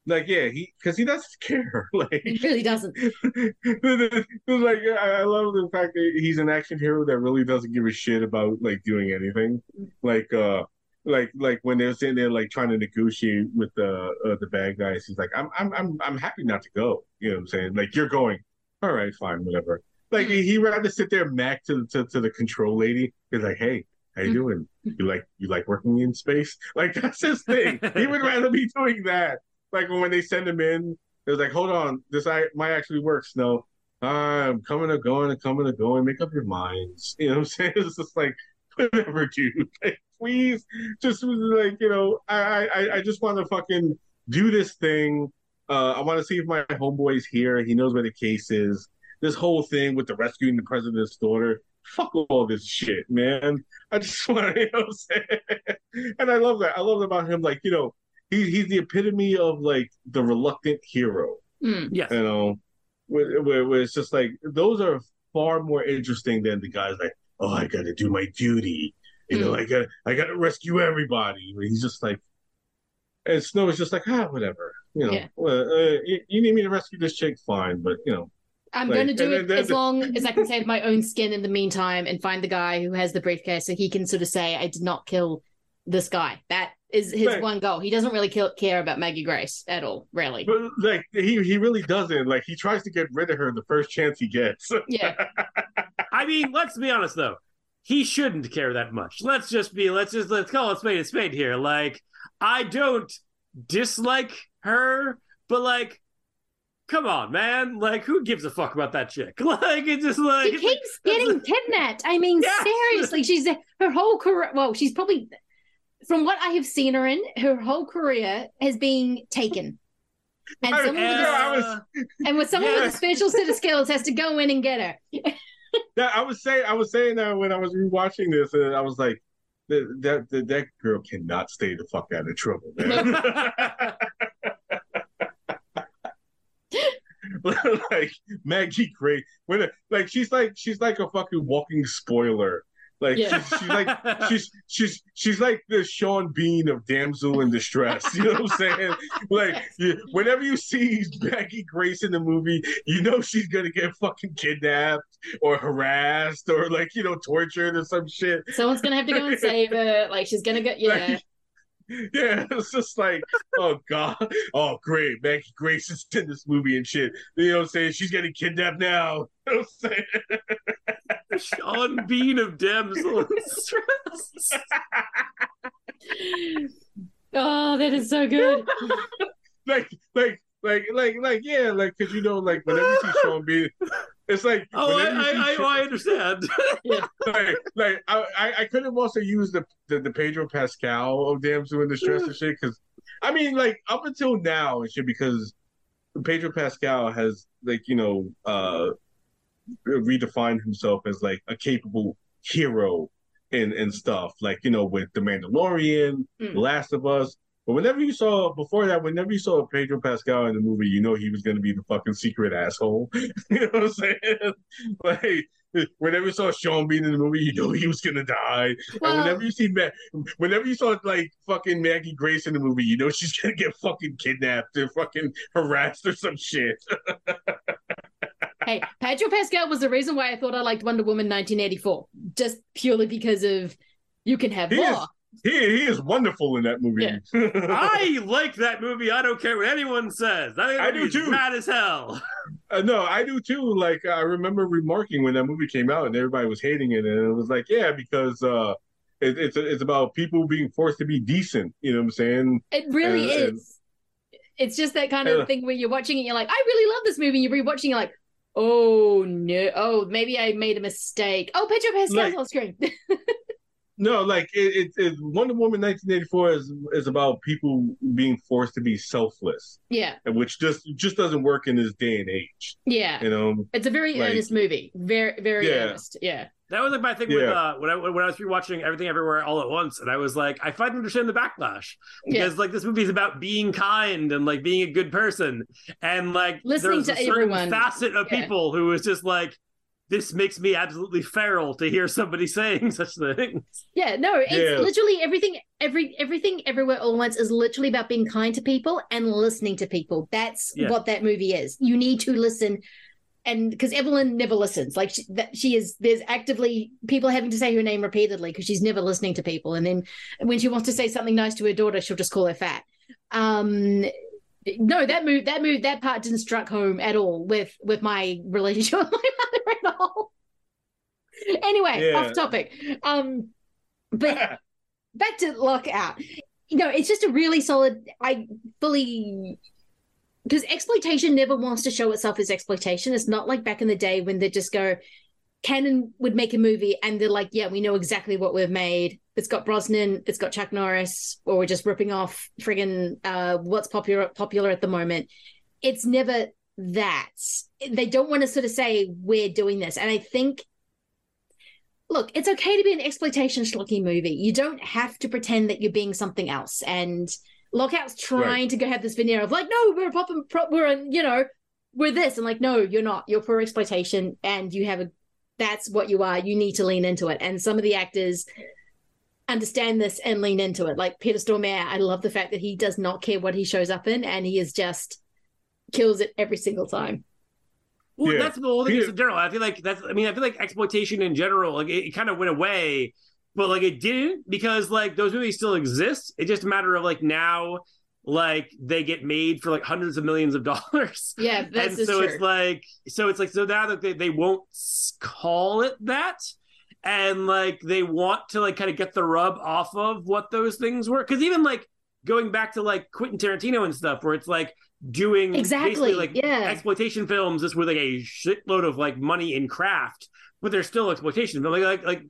[SPEAKER 4] like yeah, he because he doesn't care. Like
[SPEAKER 2] He really doesn't.
[SPEAKER 4] it's like I I love the fact that he's an action hero that really doesn't give a shit about like doing anything. Like uh like like when they're sitting there like trying to negotiate with the uh, the bad guys, he's like, I'm I'm I'm I'm happy not to go. You know what I'm saying? Like you're going. All right, fine, whatever. Like he rather sit there mac to to, to the control lady. He's like, hey, how you doing? You like you like working in space? Like that's his thing. he would rather be doing that. Like when they send him in, it was like, hold on, this I might actually work. Snow, I'm coming and going and coming and going. Make up your minds. You know what I'm saying? It's just like whatever, dude. Like, please, just like you know, I I I just want to fucking do this thing. Uh, I want to see if my homeboy's here. He knows where the case is. This whole thing with the rescuing the president's daughter. Fuck all this shit, man. I just want to, you know what I'm saying? And I love that. I love about him, like, you know, he, he's the epitome of like the reluctant hero.
[SPEAKER 2] Mm.
[SPEAKER 3] Yes.
[SPEAKER 4] You know, where, where, where it's just like those are far more interesting than the guys like, oh, I got to do my duty. You know,
[SPEAKER 2] Mm.
[SPEAKER 4] I got I got to rescue everybody. He's just like, and Snow is just like, ah, whatever. You know,
[SPEAKER 2] Yeah.
[SPEAKER 4] well, uh, you, you need me to rescue this chick, fine, but you know,
[SPEAKER 2] I'm
[SPEAKER 4] Like,
[SPEAKER 2] going to do it as long as I can save my own skin in the meantime and find the guy who has the briefcase so he can sort of say, I did not kill this guy. That is his
[SPEAKER 4] Right.
[SPEAKER 2] one goal. He doesn't really kill, care about Maggie Grace at all, really.
[SPEAKER 4] but like he he really doesn't. Like he tries to get rid of her the first chance he gets.
[SPEAKER 2] Yeah.
[SPEAKER 3] I mean, let's be honest though. He shouldn't care that much. Let's just be let's just let's call it spade a spade here. Like, I don't dislike her, but like come on, man. Like, who gives a fuck about that chick? Like it's just like
[SPEAKER 2] She keeps getting kidnapped. I mean,
[SPEAKER 3] Yes.
[SPEAKER 2] seriously, she's her whole career. Well, she's probably, from what I have seen her in, her whole career has been taken. And
[SPEAKER 4] I-
[SPEAKER 2] someone, with,
[SPEAKER 4] yeah,
[SPEAKER 2] a,
[SPEAKER 4] I was-
[SPEAKER 2] and with someone
[SPEAKER 4] Yeah.
[SPEAKER 2] with a special set of skills has to go in and get her.
[SPEAKER 4] That I was saying, I was saying that when I was rewatching this, and I was like, that that that, that girl cannot stay the fuck out of trouble, man. like Maggie Gray, when like she's like she's like a fucking walking spoiler. Like
[SPEAKER 2] Yeah.
[SPEAKER 4] she's, she's like she's she's she's like the Sean Bean of damsel in distress. You know what I'm saying? Like you, whenever you see Maggie Grace in the movie, you know she's gonna get fucking kidnapped or harassed or like you know tortured or some shit.
[SPEAKER 2] Someone's gonna have to go and save her. Like she's gonna get yeah.
[SPEAKER 4] Like, yeah, it's just like, oh god, oh great, Maggie Grace is in this movie and shit. You know what I'm saying? She's getting kidnapped now. You know what I'm saying?
[SPEAKER 3] Sean Bean of damsel.
[SPEAKER 2] Oh, that is so good.
[SPEAKER 4] like, like, like, like, like, yeah, like, cause you know, like, whenever you see Sean Bean, it's like,
[SPEAKER 3] Oh, I,
[SPEAKER 4] whenever you see
[SPEAKER 3] I, I, I understand.
[SPEAKER 4] like, like I, I- I could have also used the, the the Pedro Pascal of Damsel the stress and shit because I mean like up until now and shit because Pedro Pascal has like you know uh redefined himself as like a capable hero and and stuff like you know with the Mandalorian,
[SPEAKER 2] Mm.
[SPEAKER 4] Last of Us. But whenever you saw before that, whenever you saw Pedro Pascal in the movie, you know he was going to be the fucking secret asshole. you know what I'm saying? Like whenever you saw Sean Bean in the movie, you know he was gonna die.
[SPEAKER 2] Well-
[SPEAKER 4] and whenever you see whenever you saw like fucking Maggie Grace in the movie, you know she's gonna get fucking kidnapped or fucking harassed or some shit.
[SPEAKER 2] hey, Pedro Pascal was the reason why I thought I liked Wonder Woman 1984, just purely because of you can have
[SPEAKER 4] He is,
[SPEAKER 2] more.
[SPEAKER 4] He, he is wonderful in that movie.
[SPEAKER 3] I like that movie. I don't care what anyone says. I,
[SPEAKER 4] I do too.
[SPEAKER 3] Bad as hell.
[SPEAKER 4] Uh, no, I do too. Like I remember remarking when that movie came out and everybody was hating it, and it was like, yeah, because uh, it, it's it's about people being forced to be decent. You know what I'm saying?
[SPEAKER 2] It really
[SPEAKER 4] And- and-
[SPEAKER 2] is. It's just that kind of
[SPEAKER 4] Yeah.
[SPEAKER 2] thing where you're watching it, you're like, I really love this movie. You're rewatching, you're like, oh no, oh maybe I made a mistake. Oh, Pedro Pascal's
[SPEAKER 4] Like-
[SPEAKER 2] on screen.
[SPEAKER 4] No, like it, it, it Wonder Woman 1984 is is about people being forced to be selfless,
[SPEAKER 2] yeah,
[SPEAKER 4] which just just doesn't work in this day and age.
[SPEAKER 2] yeah.
[SPEAKER 4] You know,
[SPEAKER 2] It's a very
[SPEAKER 4] like-
[SPEAKER 2] earnest movie. Very, very
[SPEAKER 4] Yeah.
[SPEAKER 2] earnest. Yeah.
[SPEAKER 3] That was like my thing with uh, when I when I was rewatching Everything Everywhere All at Once, and I was like, I finally understand the backlash
[SPEAKER 2] Yeah.
[SPEAKER 3] because like this movie is about being kind and like being a good person, and like
[SPEAKER 2] Listening
[SPEAKER 3] there's a
[SPEAKER 2] to
[SPEAKER 3] certain
[SPEAKER 2] everyone.
[SPEAKER 3] facet of
[SPEAKER 2] Yeah.
[SPEAKER 3] people who is just like. This makes me absolutely feral to hear somebody saying such things.
[SPEAKER 2] Yeah, no, it's
[SPEAKER 3] Yeah.
[SPEAKER 2] literally everything every everything everywhere all at once is literally about being kind to people and listening to people. That's
[SPEAKER 18] Yeah.
[SPEAKER 2] what that movie is. You need to listen and because Evelyn never listens. Like she, that she is there's actively people having to say her name repeatedly because she's never listening to people and then when she wants to say something nice to her daughter, she'll just call her fat. Um no, that move that move that part didn't struck home at all with with my relationship with my mother at all. Anyway,
[SPEAKER 18] Yeah.
[SPEAKER 2] off topic. Um but back to lockout you know it's just a really solid i fully because exploitation never wants to show itself as exploitation it's not like back in the day when they just go Cannon would make a movie and they're like yeah we know exactly what we've made it's got Bronson it's got chuck norris or we're just ripping off friggin uh what's popular popular at the moment it's never that they don't want to sort of say we're doing this and i think look, it's okay to be an exploitation schlocky movie. You don't have to pretend that you're being something else. And Lockout's trying
[SPEAKER 18] Right.
[SPEAKER 2] to go have this veneer of like, no, we're a pop and pro- we're a, you know, we're this, and like, no, you're not. You're for exploitation, and you have a. That's what you are. You need to lean into it. And some of the actors understand this and lean into it. Like Peter Stormare, I love the fact that he does not care what he shows up in, and he is just kills it every single time.
[SPEAKER 3] Well,
[SPEAKER 2] Yeah.
[SPEAKER 3] that's the whole thing is
[SPEAKER 2] Yeah.
[SPEAKER 3] in general. I feel like that's. I mean, I feel like exploitation in general, like it, it kind of went away, but like it didn't because like those movies still exist. It's just a matter of like now, like they get made for like hundreds of millions of dollars.
[SPEAKER 2] Yeah, that's
[SPEAKER 3] and so
[SPEAKER 2] true.
[SPEAKER 3] it's like, so it's like, so now that they they won't call it that. And like they want to like kind of get the rub off of what those things were, because even like going back to like Quentin Tarantino and stuff, where it's like doing
[SPEAKER 2] Exactly,
[SPEAKER 3] like
[SPEAKER 2] yeah.
[SPEAKER 3] exploitation films just with like a shitload of like money in craft, but they're still exploitation. But like, like, like,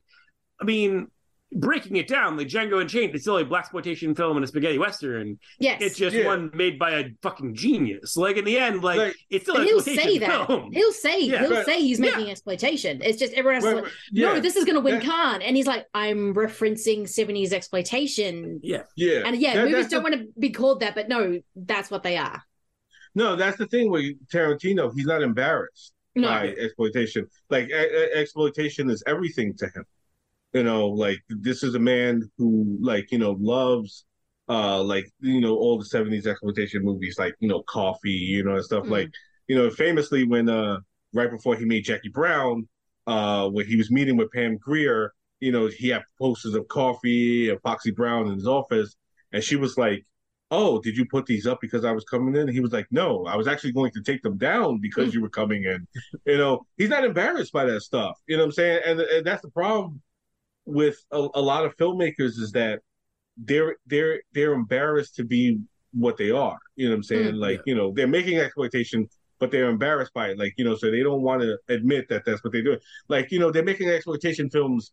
[SPEAKER 3] I mean, breaking it down, like Django Unchained, it's still a black exploitation film and a spaghetti western.
[SPEAKER 2] Yes.
[SPEAKER 3] it's just
[SPEAKER 2] Yeah.
[SPEAKER 3] one made by a fucking genius. Like in the end, like, it's still an
[SPEAKER 2] he'll
[SPEAKER 3] exploitation
[SPEAKER 2] say that.
[SPEAKER 3] film.
[SPEAKER 2] He'll say
[SPEAKER 3] Yeah.
[SPEAKER 2] he'll
[SPEAKER 3] Right.
[SPEAKER 2] say he's
[SPEAKER 3] Yeah.
[SPEAKER 2] making exploitation. It's just everyone else is
[SPEAKER 3] Right,
[SPEAKER 2] like,
[SPEAKER 3] right.
[SPEAKER 2] no,
[SPEAKER 3] Yeah.
[SPEAKER 2] this is going to win
[SPEAKER 3] That-
[SPEAKER 2] Cannes, and he's like, I'm referencing '70s exploitation.
[SPEAKER 3] Yeah,
[SPEAKER 4] yeah,
[SPEAKER 2] and yeah,
[SPEAKER 4] That-
[SPEAKER 2] movies don't
[SPEAKER 4] the-
[SPEAKER 2] want to be called that, but no, that's what they are.
[SPEAKER 4] No, that's the thing with Tarantino. He's not embarrassed
[SPEAKER 2] No.
[SPEAKER 4] by exploitation. Like e- e- exploitation is everything to him. You know, like this is a man who, like, you know, loves, uh, like you know, all the '70s exploitation movies, like you know, Coffy, you know, and stuff.
[SPEAKER 18] Mm.
[SPEAKER 4] Like, you know, famously when uh, right before he made Jackie Brown, uh, when he was meeting with Pam Grier, you know, he had posters of Coffy and Foxy Brown in his office, and she was like, "Oh, did you put these up because I was coming in?" And he was like, "No, I was actually going to take them down because you were coming in." you know, he's not embarrassed by that stuff. You know what I'm saying? And, and that's the problem with a, a lot of filmmakers is that they're they're they're embarrassed to be what they are. You know what I'm saying?
[SPEAKER 18] Mm.
[SPEAKER 4] like, you know, they're making exploitation, but they're embarrassed by it. Like, you know, so they don't want to admit that that's what they're doing. Like, you know, they're making exploitation films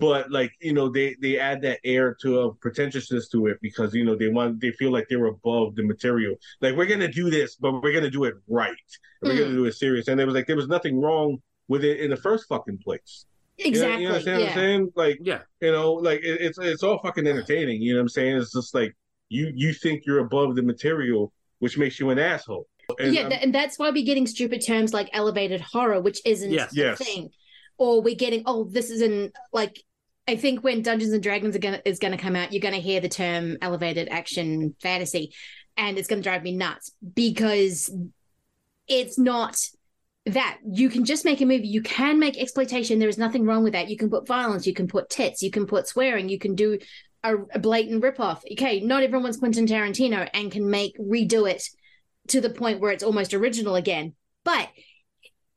[SPEAKER 4] but like you know they they add that air to a pretentiousness to it because you know they want they feel like they're above the material like we're gonna do this but we're gonna do it right we're
[SPEAKER 2] Mm.
[SPEAKER 4] gonna do it serious and it was like there was nothing wrong with it in the first fucking place You know-
[SPEAKER 2] Exactly,
[SPEAKER 4] you, understand what i'm saying like
[SPEAKER 3] yeah
[SPEAKER 4] you know like it, it's it's all fucking entertaining you know what i'm saying it's just like you you think you're above the material which makes you an asshole and
[SPEAKER 2] yeah,
[SPEAKER 4] I'm-
[SPEAKER 2] th- and that's why we're getting stupid terms like elevated horror, which isn't
[SPEAKER 4] Yes.
[SPEAKER 2] the
[SPEAKER 4] Yes.
[SPEAKER 2] thing. Or we're getting, oh, this isn't like I think when Dungeons and Dragons are gonna is gonna come out, you're gonna hear the term elevated action fantasy, and it's gonna drive me nuts because it's not that you can just make a movie you can make exploitation there is nothing wrong with that. You can put violence you can put tits you can put swearing you can do a, a blatant ripoff. Okay not everyone's quentin tarantino and can make redo it to the point where it's almost original again but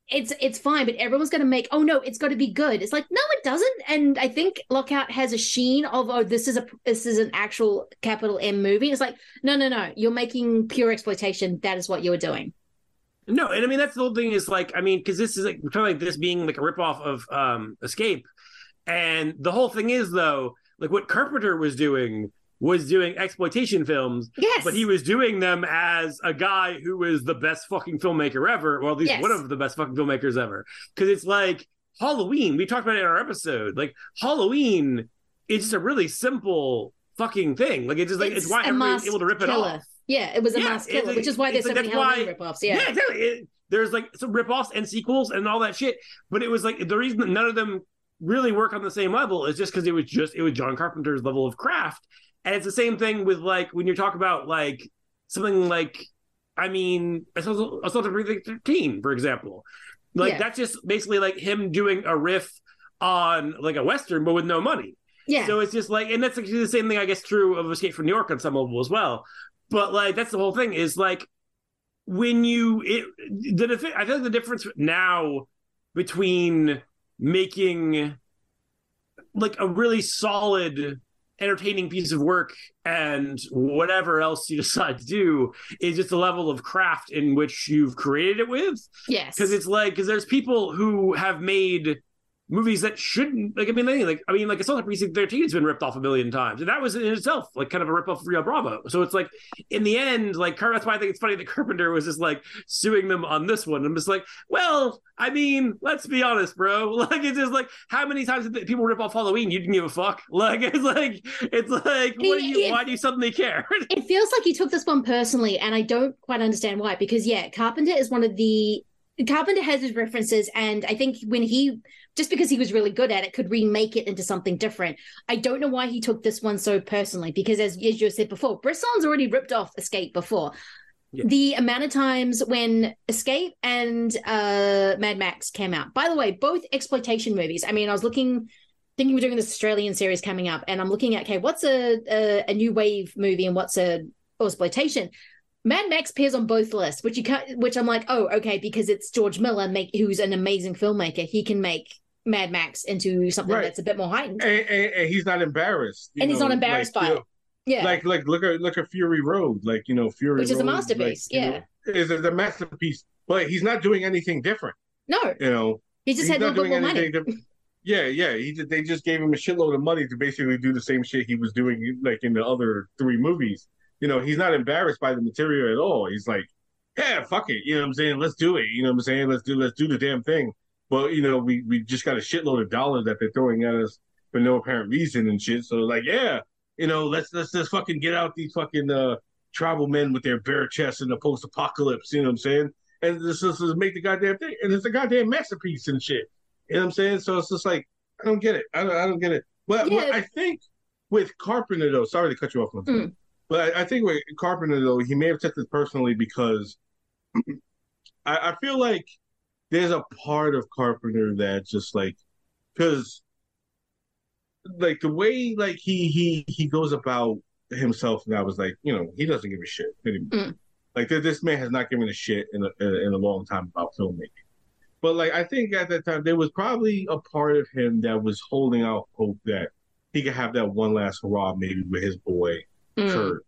[SPEAKER 2] it's it's fine but everyone's going to make oh no it's got to be good. It's like no it doesn't and i think lockout has a sheen of oh this is a this is an actual capital m movie. It's like no no no you're making pure exploitation. That is what you're doing
[SPEAKER 3] No, and I mean that's the whole thing is like I mean because this is like we're talking like this being like a ripoff of um Escape, and the whole thing is though like what Carpenter was doing was doing exploitation films,
[SPEAKER 2] yes,
[SPEAKER 3] but he was doing them as a guy who was the best fucking filmmaker ever, or at least
[SPEAKER 2] Yes.
[SPEAKER 3] one of the best fucking filmmakers ever. Because it's like Halloween, we talked about it in our episode. Like Halloween is just a really simple fucking thing. Like it's just like it's, why
[SPEAKER 2] a
[SPEAKER 3] everybody's able to rip it off.
[SPEAKER 2] Yeah, it was a
[SPEAKER 3] Yeah,
[SPEAKER 2] mask
[SPEAKER 3] it's
[SPEAKER 2] killer, which is why there's so
[SPEAKER 3] like
[SPEAKER 2] many Halloween
[SPEAKER 3] why-
[SPEAKER 2] ripoffs. Yeah.
[SPEAKER 3] exactly. It- there's like some ripoffs and sequels and all that shit. But it was like the reason that none of them really work on the same level is just because it was just it was John Carpenter's level of craft. And it's the same thing with like when you talk about like something like I mean Assault Assault on Precinct 13, for example. Like
[SPEAKER 2] Yeah.
[SPEAKER 3] that's just basically like him doing a riff on like a western but with no money.
[SPEAKER 2] Yeah.
[SPEAKER 3] So it's just like, and that's actually the same thing I guess true of Escape from New York on some level as well. But like that's the whole thing is like when you it the I think the difference now between making like a really solid entertaining piece of work and whatever else you decide to do is just the level of craft in which you've created it with
[SPEAKER 2] Yes.
[SPEAKER 3] because it's like because there's people who have made movies that shouldn't like I mean anything like I mean like Assault on Precinct 13 has been ripped off a million times. And that was in itself like kind of a rip off of Rio Bravo. So it's like in the end like that's why I think it's funny that Carpenter was just like suing them on this one. I'm just like well I mean let's be honest bro. Like it's just like how many times did people rip off Halloween? You didn't give a fuck. Like it's like it's like what do you
[SPEAKER 2] It-
[SPEAKER 3] why do you suddenly care?
[SPEAKER 2] It feels like you took this one personally, and I don't quite understand why. Because yeah, Carpenter is one of the Carpenter has his references, and I think when he just because he was really good at it, could remake it into something different. I don't know why he took this one so personally, because as, as you said before, Besson's already ripped off Escape before. The amount of times when Escape and uh, Mad Max came out. By the way, both exploitation movies. I mean, I was looking, thinking we're doing this Australian series coming up, and I'm looking at okay, what's a a, a new wave movie and what's a exploitation. Mad Max appears on both lists, which you can't, which I'm like, oh, okay, because it's George Miller, make who's an amazing filmmaker. He can make Mad Max into something
[SPEAKER 4] Right.
[SPEAKER 2] that's a bit more heightened.
[SPEAKER 4] and, and, and he's not embarrassed.
[SPEAKER 2] And he's not embarrassed
[SPEAKER 4] like,
[SPEAKER 2] by
[SPEAKER 4] you
[SPEAKER 2] it. Yeah.
[SPEAKER 4] Like like look at look at Fury Road, like you know Fury,
[SPEAKER 2] Which is a masterpiece,
[SPEAKER 4] like,
[SPEAKER 2] yeah.
[SPEAKER 4] know, is a masterpiece. But he's not doing anything different.
[SPEAKER 2] No,
[SPEAKER 4] You know,
[SPEAKER 2] he just had a little bit more money.
[SPEAKER 4] different. Yeah, yeah. He did, they just gave him a shitload of money to basically do the same shit he was doing like in the other three movies. You know, he's not embarrassed by the material at all. He's like, yeah, fuck it. You know what I'm saying? Let's do it. You know what I'm saying? Let's do let's do the damn thing. But you know, we we just got a shitload of dollars that they're throwing at us for no apparent reason and shit. So like, yeah, you know, let's let's just fucking get out these fucking uh tribal men with their bare chests in the post apocalypse. You know what I'm saying? And this is make the goddamn thing, and it's a goddamn masterpiece and shit. You know what I'm saying? So it's just like I don't get it. I don't I don't get it. But
[SPEAKER 2] Yeah.
[SPEAKER 4] I think with Carpenter though, sorry to cut you off,
[SPEAKER 2] Mm.
[SPEAKER 4] But I, I think with Carpenter though, he may have this personally because I, I feel like there's a part of Carpenter that just like because like the way like he he he goes about himself and I was like you know he doesn't give a shit anymore.
[SPEAKER 2] Mm.
[SPEAKER 4] Like th- this man has not given a shit in a in a long time about filmmaking. But like I think at that time there was probably a part of him that was holding out hope that he could have that one last hurrah maybe with his boy
[SPEAKER 2] Mm.
[SPEAKER 4] Kurt,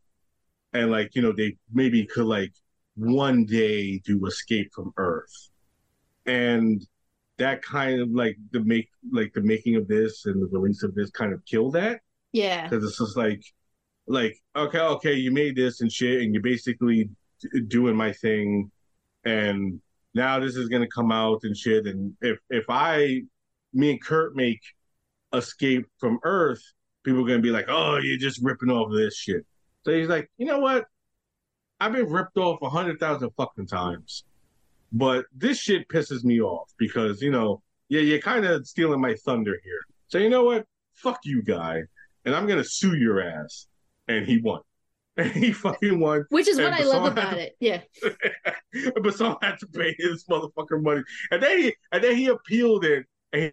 [SPEAKER 4] and like you know they maybe could like one day do Escape from Earth, and that kind of like the make like the making of this and the release of this kind of killed that
[SPEAKER 2] Yeah.
[SPEAKER 4] because it's just like like okay okay you made this and shit and you're basically doing my thing and now this is gonna come out and shit and if if i me and kurt make escape from earth people are gonna be like oh you're just ripping off this shit. So he's like you know what? I've been ripped off a hundred thousand fucking times but this shit pisses me off because you know yeah you're kind of stealing my thunder here. So you know what? Fuck you guy and i'm gonna sue your ass. And he won. And he fucking won.
[SPEAKER 2] Which is what
[SPEAKER 4] And
[SPEAKER 2] I love about
[SPEAKER 4] had
[SPEAKER 2] it. Yeah.
[SPEAKER 4] to- Besson had to pay his motherfucking money. And then he and then he appealed it and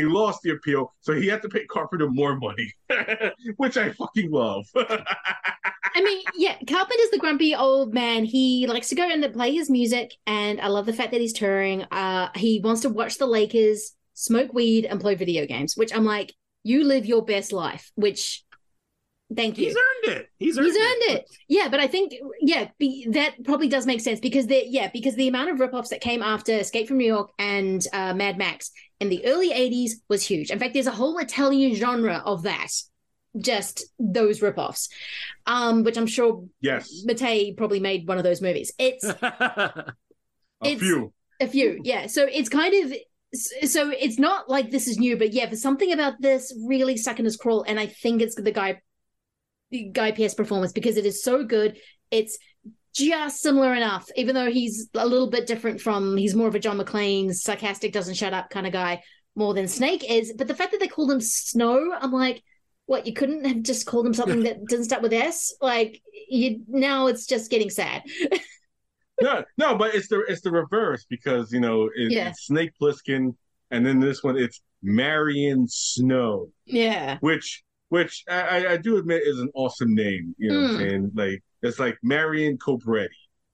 [SPEAKER 4] he, lost the appeal so he had to pay carpenter more money which i fucking love
[SPEAKER 2] I mean, yeah, Carpenter's the grumpy old man. He likes to go and play his music, and I love the fact that he's touring. Uh, he wants to watch the Lakers, smoke weed, and play video games. Which I'm like, you live your best life. Which, thank you.
[SPEAKER 3] he's earned it he's earned,
[SPEAKER 2] He's earned it. Yeah, but I think yeah, be, that probably does make sense because the yeah, because the amount of ripoffs that came after Escape from New York and uh, Mad Max in the early '80s was huge. In fact, there's a whole Italian genre of that, just those ripoffs, um, which I'm sure
[SPEAKER 4] yes
[SPEAKER 2] Mattei probably made one of those movies. It's
[SPEAKER 4] a
[SPEAKER 2] It's-
[SPEAKER 4] few
[SPEAKER 2] a few, yeah. So it's kind of so it's not like this is new, but yeah, there's something about this really stuck in his crawl, and I think it's the guy Guy Pearce performance because it is so good. It's just similar enough, even though he's a little bit different from he's more of a John McClane, sarcastic, doesn't shut up kind of guy, more than Snake is. But the fact that they called him Snow, I'm like, what? You couldn't have just called him something that doesn't start with S? Like you now, it's just getting sad.
[SPEAKER 4] no, no, but it's the it's the reverse because you know it,
[SPEAKER 2] Yeah.
[SPEAKER 4] it's Snake Plissken, and then this one it's Marion Snow,
[SPEAKER 2] yeah.
[SPEAKER 4] which which I, I- I do admit is an awesome name. You know what I'm
[SPEAKER 2] Mm.
[SPEAKER 4] saying? Like it's like Marion Cobretti.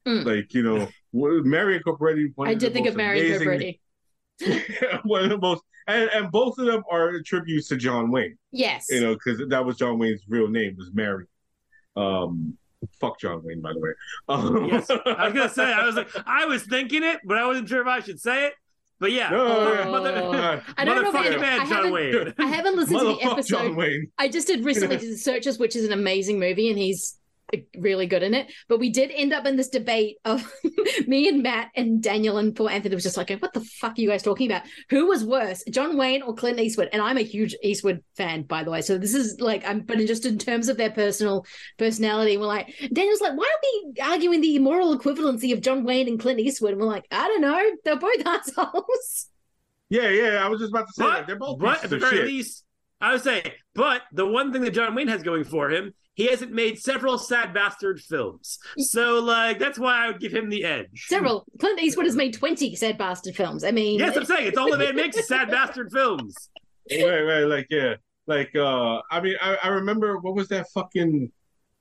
[SPEAKER 2] Mm.
[SPEAKER 4] Like you know, Marion Cobretti. one
[SPEAKER 2] I did think of
[SPEAKER 4] Marion
[SPEAKER 2] Mary
[SPEAKER 4] amazing-
[SPEAKER 2] Cobretti.
[SPEAKER 4] one of the most, and, and both of them are tributes to John Wayne.
[SPEAKER 2] Yes.
[SPEAKER 4] You know, because that was John Wayne's real name was Mary. Um, fuck John Wayne, by the way. Um,
[SPEAKER 3] Yes, I was gonna say. I was like, I was thinking it, but I wasn't sure if I should say it. But yeah,
[SPEAKER 4] No,
[SPEAKER 3] mother, mother.
[SPEAKER 2] I don't know if
[SPEAKER 3] motherfucking
[SPEAKER 2] I-
[SPEAKER 3] man,
[SPEAKER 2] I haven't-
[SPEAKER 3] Wayne.
[SPEAKER 2] I haven't listened to the episode.
[SPEAKER 4] John Wayne.
[SPEAKER 2] I just did recently did the Searchers, which is an amazing movie, and he's really good in it. But we did end up in this debate of me and Matt and Daniel and poor Anthony was just like, "What the fuck are you guys talking about? Who was worse, John Wayne or Clint Eastwood?" And I'm a huge Eastwood fan, by the way. So this is like, I'm but just in terms of their personal personality, we're like, Daniel's like, "Why are we arguing the moral equivalency of John Wayne and Clint Eastwood?" And we're like, "I don't know. They're both assholes."
[SPEAKER 4] Yeah, yeah. I was just about to say
[SPEAKER 3] But,
[SPEAKER 4] that they're both
[SPEAKER 3] but at the very
[SPEAKER 4] shit.
[SPEAKER 3] least, I would say, but the one thing that John Wayne has going for him, he hasn't made several sad bastard films. So, like, that's why I would give him the edge.
[SPEAKER 2] Several. Clint Eastwood has made twenty sad bastard films. I mean,
[SPEAKER 3] Yes, I'm saying it's all the man makes is sad bastard films.
[SPEAKER 4] right, right, like yeah, like uh, I mean, I, I remember what was that fucking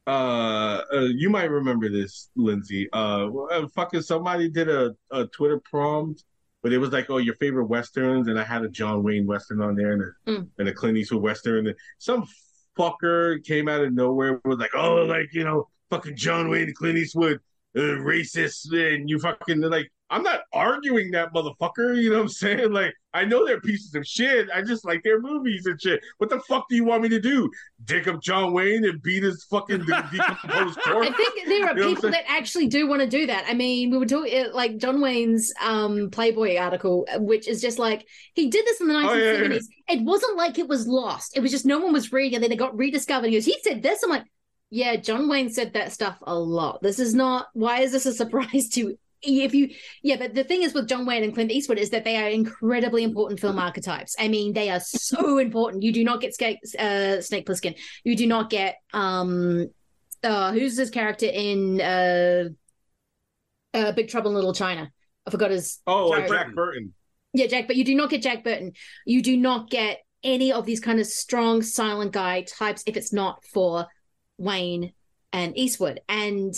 [SPEAKER 4] uh, uh you might remember this, Lindsay. Uh, uh, fucking somebody did a, a Twitter prompt, but it was like, oh, your favorite westerns, and I had a John Wayne western on there and a,
[SPEAKER 2] Mm.
[SPEAKER 4] and a Clint Eastwood western, and some fucker came out of nowhere was like, oh, like you know, fucking John Wayne, Clint Eastwood, uh, racist, and you fucking like. I'm not arguing that motherfucker. You know what I'm saying? Like, I know they're pieces of shit. I just like their movies and shit. What the fuck do you want me to do? Dig up John Wayne and beat his fucking de- decomposed corpse?
[SPEAKER 2] I think there are
[SPEAKER 4] You know
[SPEAKER 2] people that actually do want to do that. I mean, we were talking like John Wayne's um, Playboy article, which is just like he did this in the
[SPEAKER 4] Oh, yeah, yeah,
[SPEAKER 2] 1970s. It wasn't like it was lost. It was just no one was reading, and then it got rediscovered. He goes, he said this. I'm like, yeah, John Wayne said that stuff a lot. This is not. Why is this a surprise to? If you, yeah, but the thing is with John Wayne and Clint Eastwood is that they are incredibly important film archetypes. I mean, they are so important. You do not get Snake, uh, Snake Plissken. You do not get um, uh, who's his character in uh, uh, Big Trouble in Little China? I forgot his.
[SPEAKER 4] Oh,
[SPEAKER 2] Jack
[SPEAKER 4] Burton.
[SPEAKER 2] Yeah, Jack, but you do not get Jack Burton. You do not get any of these kind of strong silent guy types if it's not for Wayne and Eastwood. And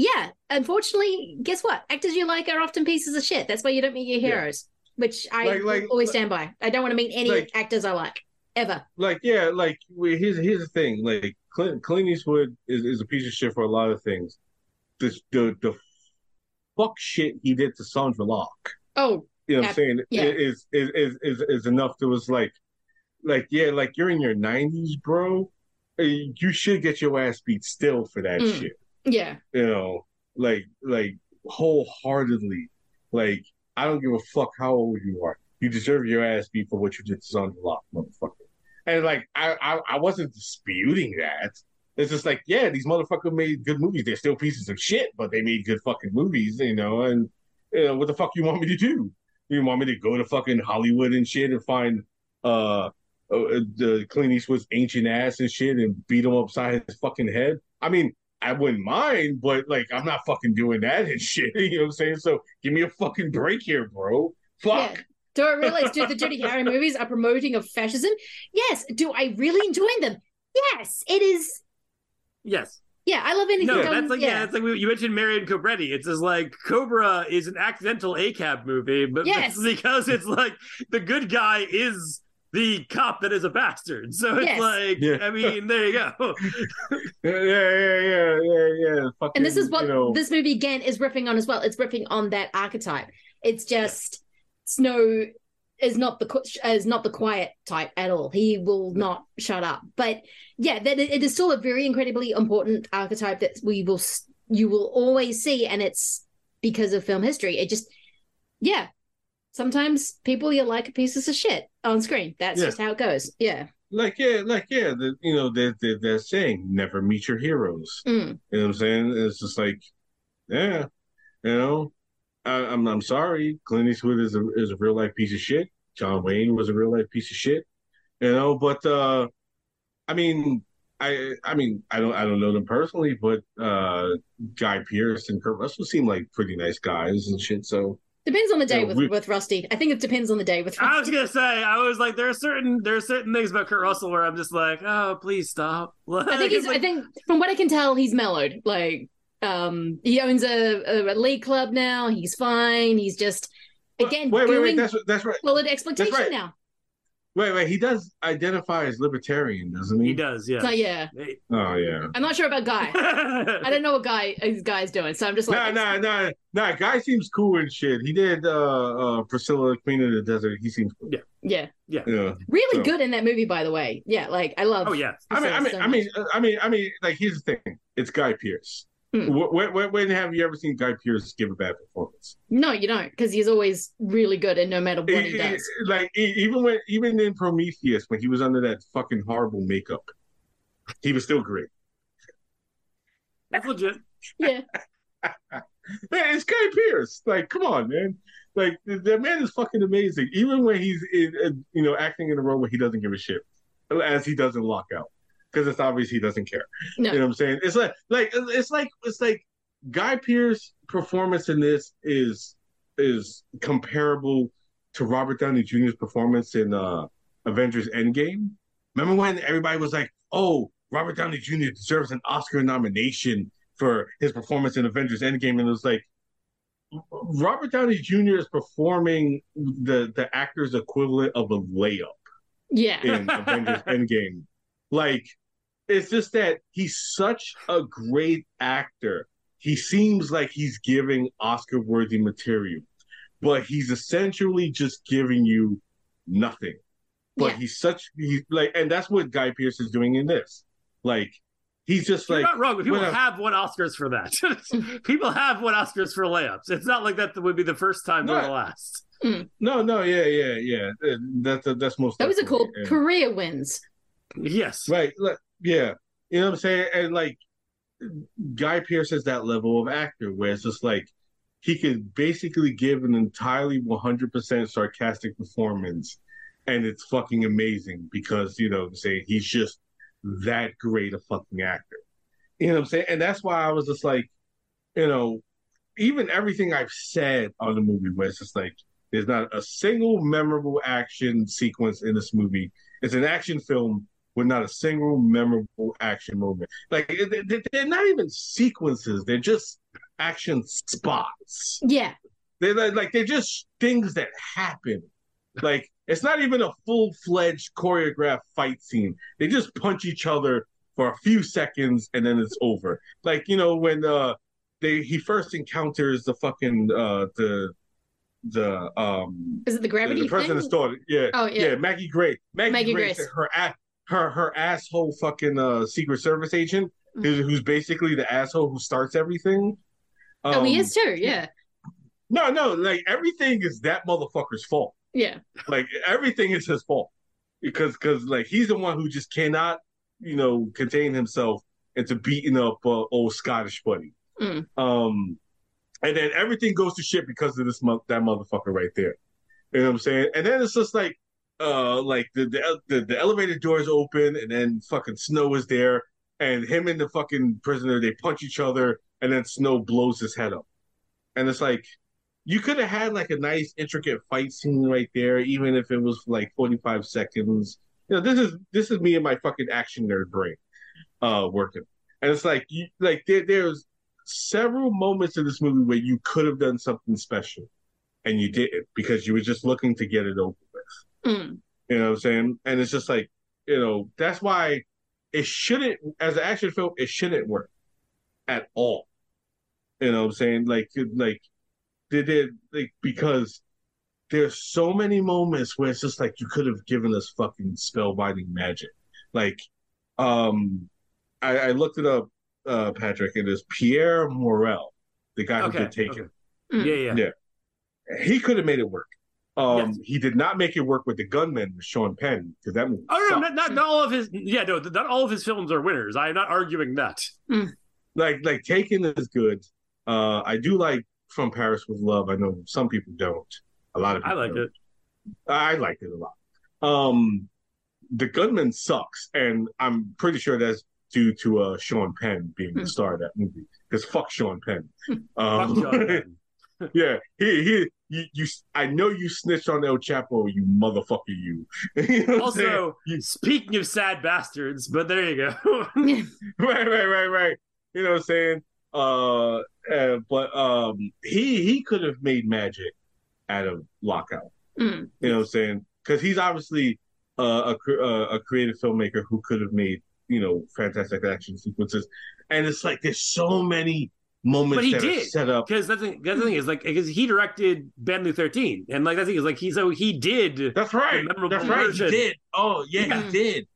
[SPEAKER 2] yeah, unfortunately, guess what? Actors you like are often pieces of shit. That's why you don't meet your heroes, which I
[SPEAKER 4] Like- like-
[SPEAKER 2] always stand by. I don't want to meet any
[SPEAKER 4] like-
[SPEAKER 2] actors I like ever.
[SPEAKER 4] Like, yeah, like here's here's the thing. Like Clint Clint Eastwood is, is a piece of shit for a lot of things. The the the fuck shit he did to Sondra Locke.
[SPEAKER 2] Oh,
[SPEAKER 4] You know what I'm saying?
[SPEAKER 2] yeah.
[SPEAKER 4] Is, is is is is enough to was like like yeah, like you're in your nineties, bro. Uh, You should get your ass beat still for that
[SPEAKER 2] Mm.
[SPEAKER 4] shit.
[SPEAKER 2] Yeah.
[SPEAKER 4] You know, like like wholeheartedly. Like I don't give a fuck how old you are. You deserve your ass beat for what you did to Sondra Locke, motherfucker. And like I, I I wasn't disputing that. It's just like, yeah, these motherfuckers made good movies. They're still pieces of shit, but they made good fucking movies, you know. And you know, what the fuck you want me to do? You want me to go to fucking Hollywood and shit and find uh, uh the Clint Eastwood's ancient ass and shit and beat him upside his fucking head? I mean, I wouldn't mind, but like I'm not fucking doing that and shit. You know what I'm saying? So give me a fucking break here, bro. Fuck.
[SPEAKER 2] Yeah. Do I realize, do the Dirty Harry movies are promoting of fascism? Yes. Do I really enjoy them? Yes. It is.
[SPEAKER 3] Yes.
[SPEAKER 2] Yeah, I love anything.
[SPEAKER 3] No,
[SPEAKER 2] done-
[SPEAKER 3] that's like yeah, it's like we, you mentioned Marion Cobretti. It's just like Cobra is an accidental ACAB movie, but
[SPEAKER 2] Yes.
[SPEAKER 3] because it's like the good guy is the cop that is a bastard. So it's
[SPEAKER 2] Yes.
[SPEAKER 3] like
[SPEAKER 4] Yeah.
[SPEAKER 3] I mean, there you go.
[SPEAKER 4] Yeah, yeah, yeah, yeah, yeah, yeah. Fucking,
[SPEAKER 2] and this is what
[SPEAKER 4] you know,
[SPEAKER 2] this movie again is riffing on as well. It's riffing on that archetype. It's just Snow is not the is not the quiet type at all. He will not shut up. But yeah, that it it is still a very incredibly important archetype that we will you will always see, and it's because of film history. It just yeah. Sometimes people you like are pieces of shit on screen. That's
[SPEAKER 4] Yeah.
[SPEAKER 2] just how it goes. Yeah.
[SPEAKER 4] like yeah, like yeah, the, you know, they're, they're they're saying never meet your heroes.
[SPEAKER 2] Mm.
[SPEAKER 4] You know what I'm saying? It's just like Yeah, you know, I, I'm I'm sorry. Clint Eastwood is a is a real life piece of shit. John Wayne was a real life piece of shit. You know, but uh, I mean, I I mean, I don't I don't know them personally, but uh, Guy Pearce and Kurt Russell seem like pretty nice guys and shit. So
[SPEAKER 2] Depends on the day
[SPEAKER 4] Yeah,
[SPEAKER 2] with,
[SPEAKER 4] we-
[SPEAKER 2] with Rusty. I think it depends on the day with Rusty.
[SPEAKER 3] I was gonna say, I was like, there are certain there are certain things about Kurt Russell where I'm just like, oh, please stop.
[SPEAKER 2] I think he's. I think from what I can tell, he's mellowed. Like, um, he owns a, a, a league club now. He's fine. He's just again
[SPEAKER 4] wait, wait,
[SPEAKER 2] doing
[SPEAKER 4] wait. That's that's right.
[SPEAKER 2] solid exploitation
[SPEAKER 4] right.
[SPEAKER 2] now.
[SPEAKER 4] Wait, wait. He does identify as libertarian, doesn't he?
[SPEAKER 3] He does, yeah.
[SPEAKER 2] So yeah,
[SPEAKER 4] Oh yeah.
[SPEAKER 2] I'm not sure about Guy. I don't know what Guy his guy's doing. So I'm just like,
[SPEAKER 4] Nah,
[SPEAKER 2] like,
[SPEAKER 4] nah, nah, nah. Guy seems cool and shit. He did uh, uh Priscilla, Queen of the Desert. He seems cool.
[SPEAKER 3] Yeah,
[SPEAKER 2] yeah,
[SPEAKER 3] yeah.
[SPEAKER 4] Yeah.
[SPEAKER 2] really
[SPEAKER 4] So-
[SPEAKER 2] good in that movie. By the way, yeah, like I love.
[SPEAKER 3] Oh yeah.
[SPEAKER 4] I mean, I mean,
[SPEAKER 2] so
[SPEAKER 4] I mean, I mean, I mean, like here's the thing. It's Guy Pearce.
[SPEAKER 2] Hmm.
[SPEAKER 4] When, when, when have you ever seen Guy Pearce give a bad performance?
[SPEAKER 2] No, you don't, because he's always really good, and no matter what he
[SPEAKER 4] E- e-
[SPEAKER 2] does.
[SPEAKER 4] like e- even when even in Prometheus, when he was under that fucking horrible makeup, he was still great.
[SPEAKER 3] That's legit.
[SPEAKER 2] Yeah.
[SPEAKER 4] Man, it's Guy Pearce. Like, come on, man. Like, the, the man is fucking amazing. Even when he's, in, in, you know, acting in a role where he doesn't give a shit, as he doesn't lock out, because it's obvious he doesn't care.
[SPEAKER 2] No.
[SPEAKER 4] You know what I'm saying? It's like, like, it's like, it's like Guy Pearce performance in this is is comparable to Robert Downey Jr.'s performance in uh, Avengers Endgame. Remember when everybody was like, "Oh, Robert Downey Jr. deserves an Oscar nomination for his performance in Avengers Endgame," and it was like, Robert Downey Jr. is performing the the actor's equivalent of a layup
[SPEAKER 2] Yeah.
[SPEAKER 4] in Avengers Endgame. Like, it's just that he's such a great actor. He seems like he's giving Oscar worthy material, but he's essentially just giving you nothing. But
[SPEAKER 2] Yeah.
[SPEAKER 4] he's such he's like, and that's what Guy Pearce is doing in this. Like, he's just
[SPEAKER 3] You're
[SPEAKER 4] like
[SPEAKER 3] not wrong, but people
[SPEAKER 4] when a-
[SPEAKER 3] have won Oscars for that. people have won Oscars for layups. It's not like that would be the first time nor
[SPEAKER 4] No.
[SPEAKER 3] the last. Mm.
[SPEAKER 4] No, no, yeah, yeah, yeah. That, that, that's most.
[SPEAKER 2] Those are called
[SPEAKER 4] definitely, yeah.
[SPEAKER 2] career wins.
[SPEAKER 3] Yes.
[SPEAKER 4] Right. Yeah. You know what I'm saying? And like Guy Pearce is that level of actor where it's just like he could basically give an entirely 100% sarcastic performance and it's fucking amazing because, you know, say he's just that great a fucking actor. You know what I'm saying? And that's why I was just like, you know, even everything I've said on the movie where it's just like there's not a single memorable action sequence in this movie. It's an action film with not a single memorable action moment. Like they- they- they're not even sequences; they're just action spots.
[SPEAKER 2] Yeah.
[SPEAKER 4] They're like, they're just things that happen. Like it's not even a full fledged choreographed fight scene. They just punch each other for a few seconds and then it's over. Like you know when uh they he first encounters the fucking uh the the um
[SPEAKER 2] Is it the gravity
[SPEAKER 4] the president's
[SPEAKER 2] thing?
[SPEAKER 4] daughter. Yeah.
[SPEAKER 2] Oh, yeah.
[SPEAKER 4] Yeah Maggie Gray. Maggie,
[SPEAKER 2] Maggie
[SPEAKER 4] Grace.
[SPEAKER 2] Grace.
[SPEAKER 4] Her a- her her asshole fucking uh Secret Service agent
[SPEAKER 2] Mm.
[SPEAKER 4] who's, who's basically the asshole who starts everything.
[SPEAKER 2] oh, he
[SPEAKER 4] Um,
[SPEAKER 2] is too. Yeah.
[SPEAKER 4] No, no, like everything is that motherfucker's fault.
[SPEAKER 2] Yeah.
[SPEAKER 4] Like everything is his fault because because like he's the one who just cannot you know contain himself into beating up uh, old Scottish buddy.
[SPEAKER 2] Mm.
[SPEAKER 4] Um, and then everything goes to shit because of this mo- that motherfucker right there. You know what I'm saying? And then it's just like, uh, like the the the, the elevator doors open, and then fucking Snow is there, and him and the fucking prisoner they punch each other, and then Snow blows his head up, and it's like. You could have had like a nice intricate fight scene right there, even if it was like 45 seconds. You know, this is this is me and my fucking action nerd brain uh working. And it's like you like there, there's several moments in this movie where you could have done something special and you didn't because you were just looking to get it with.
[SPEAKER 2] Mm.
[SPEAKER 4] You know what I'm saying? And it's just like, you know, that's why it shouldn't as an action film, it shouldn't work at all. You know what I'm saying? Like like they did like because there's so many moments where it's just like you could have given us fucking spellbinding magic. Like um I, I looked it up, uh Patrick, it is Pierre Morel, the guy
[SPEAKER 3] Okay,
[SPEAKER 4] who did Taken.
[SPEAKER 3] okay. Yeah, yeah.
[SPEAKER 4] Yeah. He could have made it work. Um he did not make it work with the gunman with Sean Penn, because that movie
[SPEAKER 3] Oh no, not, not not all of his. Yeah, no, not all of his films are winners. I'm not arguing that.
[SPEAKER 4] like like Taken is good. Uh, I do like From Paris with Love. I know some people don't. A lot of
[SPEAKER 3] I
[SPEAKER 4] people
[SPEAKER 3] liked
[SPEAKER 4] don't.
[SPEAKER 3] it.
[SPEAKER 4] I liked it a lot. Um, the Gunman sucks, and I'm pretty sure that's due to uh, Sean Penn being the star of that movie. Because fuck Sean Penn. Um,
[SPEAKER 3] Fuck Sean Penn.
[SPEAKER 4] yeah, he he. You, you, I know you snitched on El Chapo, you motherfucker, you. You know what I'm?
[SPEAKER 3] Also, speaking of sad bastards, but there you go.
[SPEAKER 4] right, right, right, right. You know what I'm saying? Uh, uh but um, he he could have made magic out of Lockout.
[SPEAKER 2] Mm.
[SPEAKER 4] You know what I'm saying? Because he's obviously uh, a uh, a creative filmmaker who could have made you know fantastic action sequences, and it's like there's so many moments
[SPEAKER 3] but he did
[SPEAKER 4] set up.
[SPEAKER 3] because that's the, that's the thing is like because he directed Banlieue Thirteen, and like that thing is like he so he did.
[SPEAKER 4] That's right. That's right. He did. Oh yeah, he did.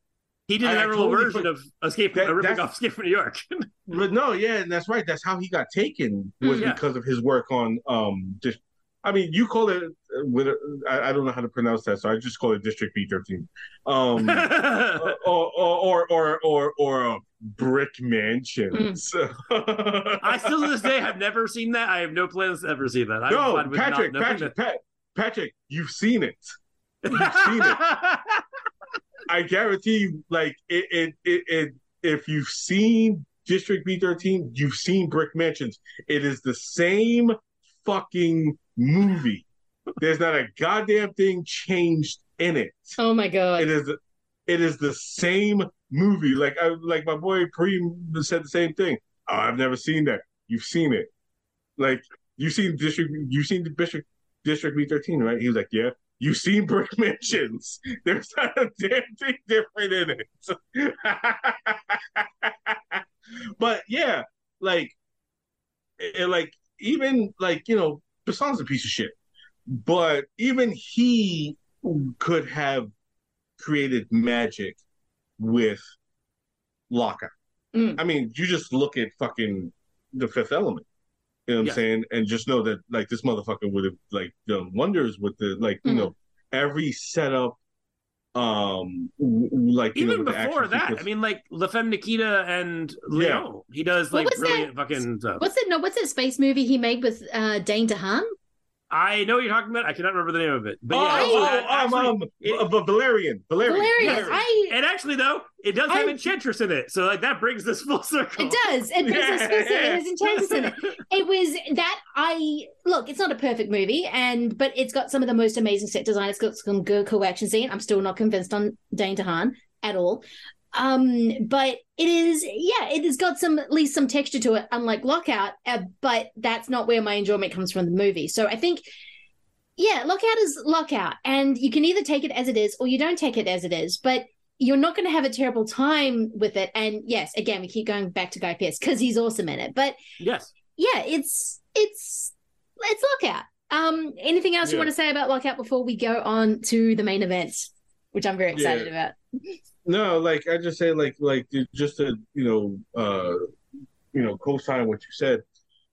[SPEAKER 3] He did
[SPEAKER 4] I-
[SPEAKER 3] a
[SPEAKER 4] I
[SPEAKER 3] memorable
[SPEAKER 4] totally
[SPEAKER 3] version
[SPEAKER 4] for-
[SPEAKER 3] of Escape
[SPEAKER 4] That-
[SPEAKER 3] from ripping off Escape from New York.
[SPEAKER 4] But no, yeah, and that's right. That's how he got taken was
[SPEAKER 3] Mm, yeah.
[SPEAKER 4] because of his work on um. Just, I mean, you call it uh, with a, I, I don't know how to pronounce that, so I just call it District B thirteen. Um, or, or or or or or uh, Brick Mansions.
[SPEAKER 3] I still to this day have never seen that. I have no plans to ever see that. I'm
[SPEAKER 4] no,
[SPEAKER 3] fine
[SPEAKER 4] Patrick,
[SPEAKER 3] not
[SPEAKER 4] Patrick, Pat, Patrick, you've seen it. You've seen it. I guarantee you, like it, it, it, it, if you've seen District B thirteen, you've seen Brick Mansions. It is the same fucking movie. There's not a goddamn thing changed in it.
[SPEAKER 2] Oh my god.
[SPEAKER 4] It is, it is the same movie. Like I, like my boy Preem said the same thing. Oh, I've never seen that. You've seen it. Like you've seen District, you've seen the District District B thirteen, right? He was like, yeah. You've seen Brick Mansions. There's not a damn thing different in it. but yeah, like, it, like even like you know, Besson's a piece of shit. But even he could have created magic with Lockout.
[SPEAKER 2] Mm.
[SPEAKER 4] I mean, you just look at fucking the Fifth Element. You know what
[SPEAKER 3] Yeah.
[SPEAKER 4] I'm saying? And just know that like this motherfucker would have like done wonders with the like you
[SPEAKER 3] Mhm.
[SPEAKER 4] know every setup, um, w- w- like you know,
[SPEAKER 3] Even before that,
[SPEAKER 4] sequence.
[SPEAKER 3] I mean, like La Femme Nikita and Leon, he does like
[SPEAKER 2] was
[SPEAKER 3] brilliant fucking stuff.
[SPEAKER 2] What's it? No, what's that space movie he made with uh, Dane DeHaan?
[SPEAKER 3] I know what you're talking about. I cannot remember the name of it, but
[SPEAKER 4] oh,
[SPEAKER 3] yeah,
[SPEAKER 4] oh,
[SPEAKER 3] that
[SPEAKER 4] um,
[SPEAKER 3] actually-
[SPEAKER 4] um,
[SPEAKER 3] it-
[SPEAKER 4] uh, Valerian, Valerian,
[SPEAKER 2] Valerian. I
[SPEAKER 3] and actually though, it does have
[SPEAKER 2] I-
[SPEAKER 3] Enchantress in it, so like that brings this full circle.
[SPEAKER 2] It does. It brings us closer. It has enchantress in it. It was that I look. It's not a perfect movie, and but it's got some of the most amazing set design. It's got some good cool action scene. I'm still not convinced on Dane DeHaan at all. Um, but it is, yeah, it has got some at least some texture to it, unlike Lockout. Uh, but that's not where my enjoyment comes from the movie. So I think, yeah, Lockout is Lockout, and you can either take it as it is or you don't take it as it is. But you're not going to have a terrible time with it. And yes, again, we keep going back to Guy Pearce because he's awesome in it. But
[SPEAKER 3] yes,
[SPEAKER 2] yeah, it's it's it's Lockout. Um, anything else you want to say about Lockout before we go on to the main event, which I'm very excited
[SPEAKER 4] Yeah.
[SPEAKER 2] about?
[SPEAKER 4] No, like I just say, like, like just to you know, uh, you know, co-sign what you said.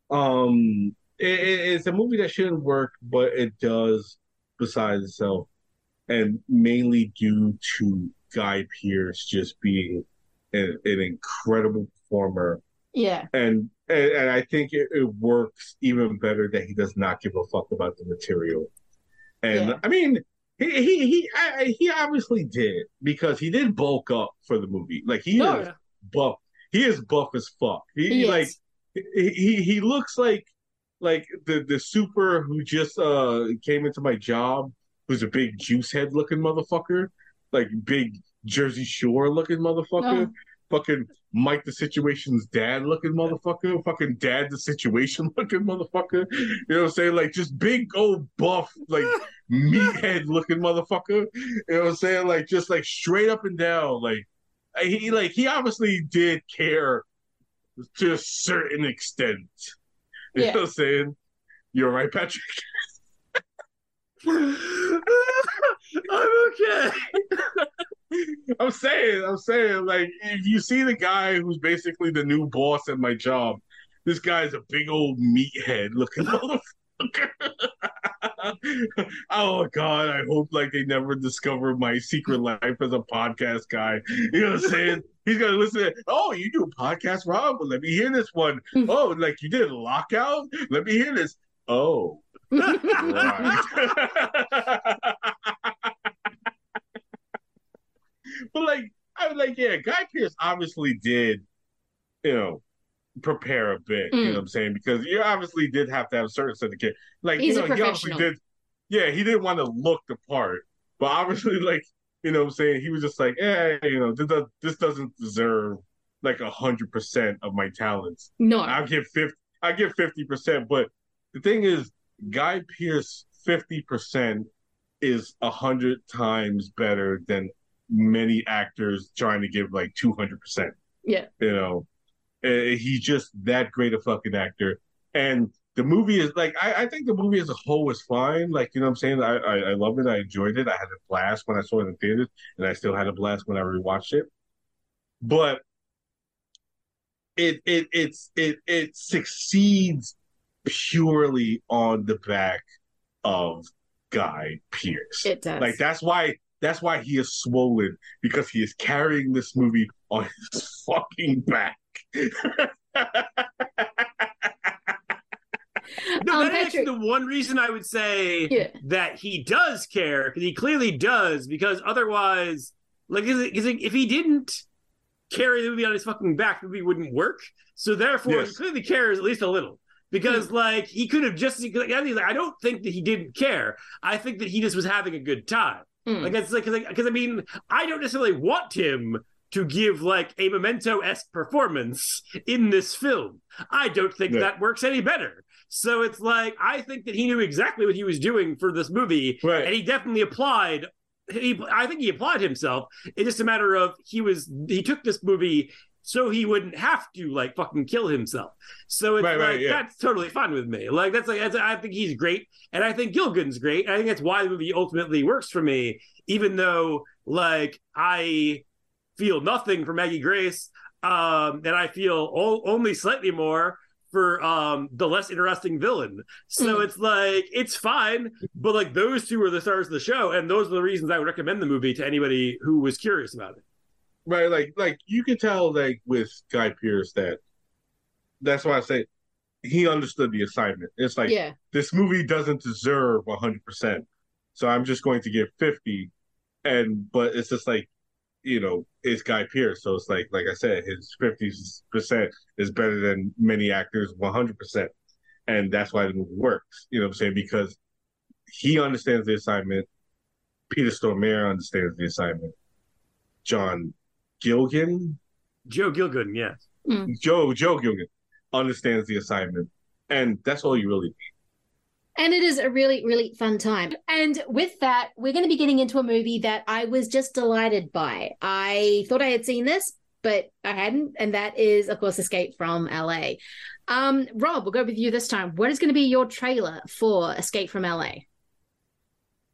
[SPEAKER 4] Um, it, it- it's a movie that shouldn't work, but it does besides itself, and mainly due to Guy Pearce just being an, an incredible performer,
[SPEAKER 2] Yeah.
[SPEAKER 4] and and, and I think it, it works even better that he does not give a fuck about the material. And
[SPEAKER 2] Yeah.
[SPEAKER 4] I mean, he he he I, he obviously did because he did bulk up for the movie. Like he is buff. He is buff as fuck. He,
[SPEAKER 2] He
[SPEAKER 4] like he, he looks like like the the super who just uh came into my job who's a big juice head looking motherfucker, like big Jersey Shore looking motherfucker.
[SPEAKER 2] Oh.
[SPEAKER 4] Fucking Mike the Situation's dad looking motherfucker. Fucking dad the Situation looking motherfucker. You know what I'm saying? Like just big old buff, like meathead looking motherfucker. You know what I'm saying? Like just like straight up and down. Like he like he obviously did care to a certain extent. You
[SPEAKER 2] Yeah.
[SPEAKER 4] know what I'm saying? You're right, Patrick.
[SPEAKER 3] I'm okay.
[SPEAKER 4] I'm saying, I'm saying, like, if you see the guy who's basically the new boss at my job, this guy's a big old meathead looking motherfucker. oh god, I hope like they never discover my secret life as a podcast guy. You know what I'm saying? He's gonna listen. To, oh, you do a podcast, Rob? Well, let me hear this one. Hmm. Oh, like you did a lockout? Let me hear this. Oh, but like, I was like, yeah, Guy Pearce obviously did, you know, prepare a bit. You
[SPEAKER 2] Mm.
[SPEAKER 4] know what I'm saying? Because you obviously did have to have a certain set of kid. Like,
[SPEAKER 2] He's
[SPEAKER 4] you
[SPEAKER 2] a
[SPEAKER 4] know, he obviously did. Yeah, he didn't want to look the part, but obviously, like, you know, what I'm saying he was just like, eh, you know, this, this doesn't deserve like a hundred percent of my talents.
[SPEAKER 2] No.
[SPEAKER 4] I'll give fifty. I give fifty percent, but the thing is, Guy Pearce fifty percent is a hundred times better than many actors trying to give like two hundred percent.
[SPEAKER 2] Yeah.
[SPEAKER 4] You know, he's just that great a fucking actor, and the movie is like I, I think the movie as a whole was fine. Like you know, what I'm saying I, I I loved it. I enjoyed it. I had a blast when I saw it in theaters, and I still had a blast when I rewatched it. But it it it's it it succeeds purely on the back of Guy Pearce.
[SPEAKER 2] It does.
[SPEAKER 4] Like that's why that's why he is swollen because he is carrying this movie on his fucking back.
[SPEAKER 3] No,
[SPEAKER 2] Um,
[SPEAKER 3] that is actually
[SPEAKER 2] Patrick-
[SPEAKER 3] the one reason I would say
[SPEAKER 2] Yeah.
[SPEAKER 3] that he does care because he clearly does. Because otherwise, like, is it- is it- if he didn't carry the movie on his fucking back, the movie wouldn't work. So therefore,
[SPEAKER 4] Yes.
[SPEAKER 3] he clearly cares at least a little. Because
[SPEAKER 2] Hmm.
[SPEAKER 3] like he could have just, like, I don't think that he didn't care. I think that he just was having a good time.
[SPEAKER 2] Mm.
[SPEAKER 3] Like it's like because I mean I don't necessarily want him to give like a memento esque performance in this film. I don't think
[SPEAKER 4] Yeah.
[SPEAKER 3] that works any better. So it's like I think that he knew exactly what he was doing for this movie,
[SPEAKER 4] Right.
[SPEAKER 3] and he definitely applied. He, I think he applied himself. It's just a matter of he was he took this movie so he wouldn't have to like fucking kill himself. So it's
[SPEAKER 4] Right,
[SPEAKER 3] like
[SPEAKER 4] right, yeah.
[SPEAKER 3] that's totally fine with me. Like that's like that's, I think he's great, and I think Gilgun's great. And I think that's why the movie ultimately works for me, even though like I feel nothing for Maggie Grace, um, and I feel o- only slightly more for um the less interesting villain. So
[SPEAKER 2] Mm.
[SPEAKER 3] it's like it's fine, but like those two are the stars of the show, and those are the reasons I would recommend the movie to anybody who was curious about it.
[SPEAKER 4] Right like like you can tell like with guy pearce that that's why i say he understood the assignment. It's like
[SPEAKER 2] Yeah.
[SPEAKER 4] this movie doesn't deserve 100% so i'm just going to give 50 and but it's just like you know it's guy pearce so it's like like i said his 50% is better than many actors 100% and that's why the movie works you know what i'm saying? Because he understands the assignment peter stormare understands the assignment john gilgun
[SPEAKER 3] Joe Gilgun, yes.
[SPEAKER 4] Joe Joe Gilgun understands the assignment, and that's all you really need.
[SPEAKER 2] And it is a really, really fun time. And with that, we're going to be getting into a movie that I was just delighted by. I thought I had seen this, but I hadn't. And that is, of course, Escape from LA. Um, Rob, we'll go with you this time. What is going to be your trailer for Escape from LA?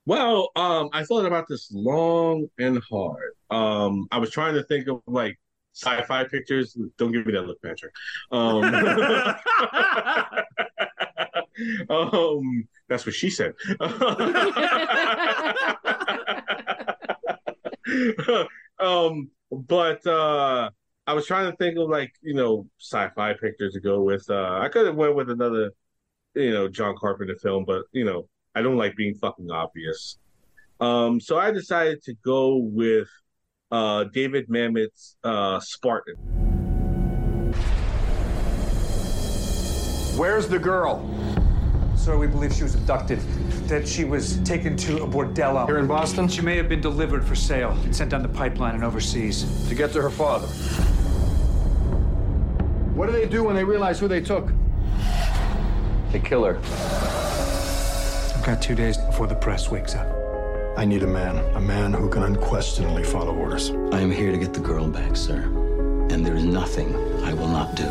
[SPEAKER 4] Well, um, I thought about this long and hard. Um, I was trying to think of like sci-fi pictures. Don't give me that look, Patrick. Um, um, that's what she said. um, but uh, I was trying to think of like you know sci-fi pictures to go with. Uh, I could have went with another, you know, John Carpenter film, but you know, I don't like being fucking obvious. Um, so I decided to go with uh, David Mamet's uh, Spartan.
[SPEAKER 18] Where's the girl?
[SPEAKER 19] Sir, we believe she was abducted, that she was taken to a bordello.
[SPEAKER 18] Here in Boston?
[SPEAKER 19] She may have been delivered for sale and sent down the pipeline and overseas.
[SPEAKER 18] To get to her father. What do they do when they realize who they took?
[SPEAKER 17] They kill her.
[SPEAKER 19] I've got two days before the press wakes up.
[SPEAKER 20] I need a man, a man who can unquestioningly follow orders.
[SPEAKER 1] I am here to get the girl back, sir. And there is nothing I will not do.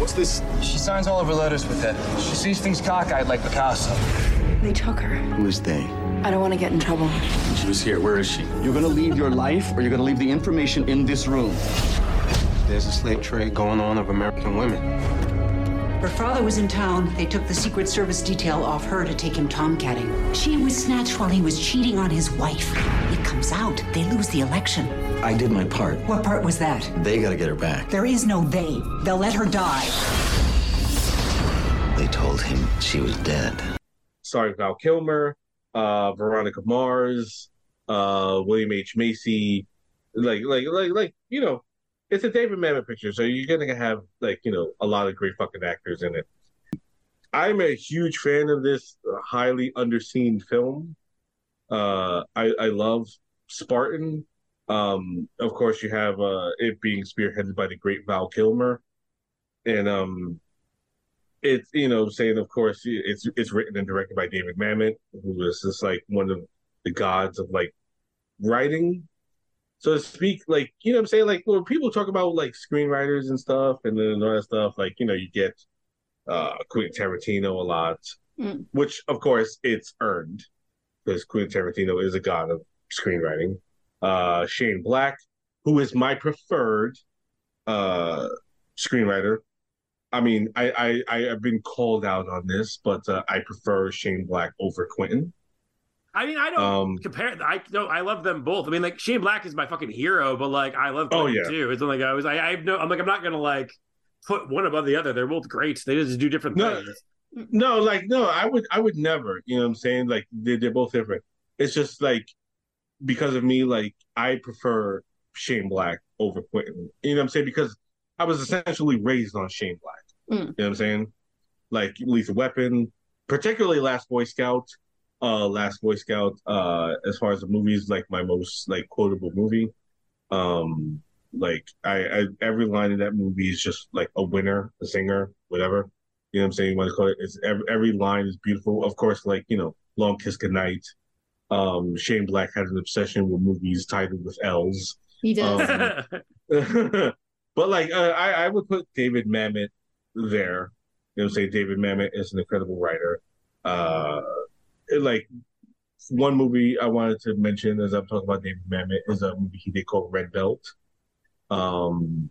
[SPEAKER 17] What's this? She signs all of her letters with it. She sees things cockeyed like Picasso.
[SPEAKER 16] They took her.
[SPEAKER 1] Who is they?
[SPEAKER 16] I don't want to get in trouble.
[SPEAKER 1] She was here. Where is she?
[SPEAKER 21] You're gonna leave your life or you're gonna leave the information in this room.
[SPEAKER 20] There's a slave trade going on of American women.
[SPEAKER 22] Her father was in town. They took the Secret Service detail off her to take him tomcatting. She was snatched while he was cheating on his wife. It comes out, they lose the election.
[SPEAKER 12] I did my part.
[SPEAKER 22] What part was that?
[SPEAKER 12] They gotta get her back.
[SPEAKER 22] There is no they. They'll let her die.
[SPEAKER 12] They told him she was dead.
[SPEAKER 4] starring Val Kilmer, uh, Veronica Mars, uh, William H Macy, like like like like you know, it's a David Mamet picture, so you're gonna have like you know a lot of great fucking actors in it. I'm a huge fan of this highly underseen film. Uh, I I love Spartan. Um, of course, you have uh, it being spearheaded by the great Val Kilmer, and um, it's you know saying of course it's it's written and directed by David Mamet, who is just like one of the gods of like writing, so to speak. Like you know what I'm saying like when people talk about like screenwriters and stuff and then all that stuff, like you know you get uh Quentin Tarantino a lot,
[SPEAKER 2] Mm.
[SPEAKER 4] which of course it's earned because Quentin Tarantino is a god of screenwriting. Uh, Shane Black, who is my preferred uh screenwriter. I mean, I, I I have been called out on this, but uh, I prefer Shane Black over Quentin.
[SPEAKER 3] I mean, I don't
[SPEAKER 4] Um,
[SPEAKER 3] compare. I no, I love them both. I mean, like Shane Black is my fucking hero, but like I love
[SPEAKER 4] Oh,
[SPEAKER 3] Quentin
[SPEAKER 4] yeah.
[SPEAKER 3] too. It's not like I was. I, I have no. I'm like I'm not gonna like put one above the other. They're both great. They just do different
[SPEAKER 4] No,
[SPEAKER 3] things.
[SPEAKER 4] no, like no, I would I would never. You know what I'm saying? Like they're, they're both different. It's just like because of me, like I prefer Shane Black over Quentin. You know what I'm saying? Because I was essentially raised on Shane Black.
[SPEAKER 2] Mm.
[SPEAKER 4] You know what I'm saying? Like Lethal Weapon, particularly Last Boy Scout. Uh, Last Boy Scout. Uh, as far as the movies, like my most like quotable movie. Um, like I, I every line in that movie is just like a winner, a singer, whatever. You know what I'm saying? You want to call it? It's every, every line is beautiful. Of course, like you know, Long Kiss Goodnight. Um, Shane Black had an obsession with movies titled with L's.
[SPEAKER 2] He does.
[SPEAKER 4] Um, but like uh, I, I would put David Mamet there. You know, say David Mamet is an incredible writer. Uh, it, like one movie I wanted to mention as I'm talking about David Mamet is a movie he did called Red Belt, um,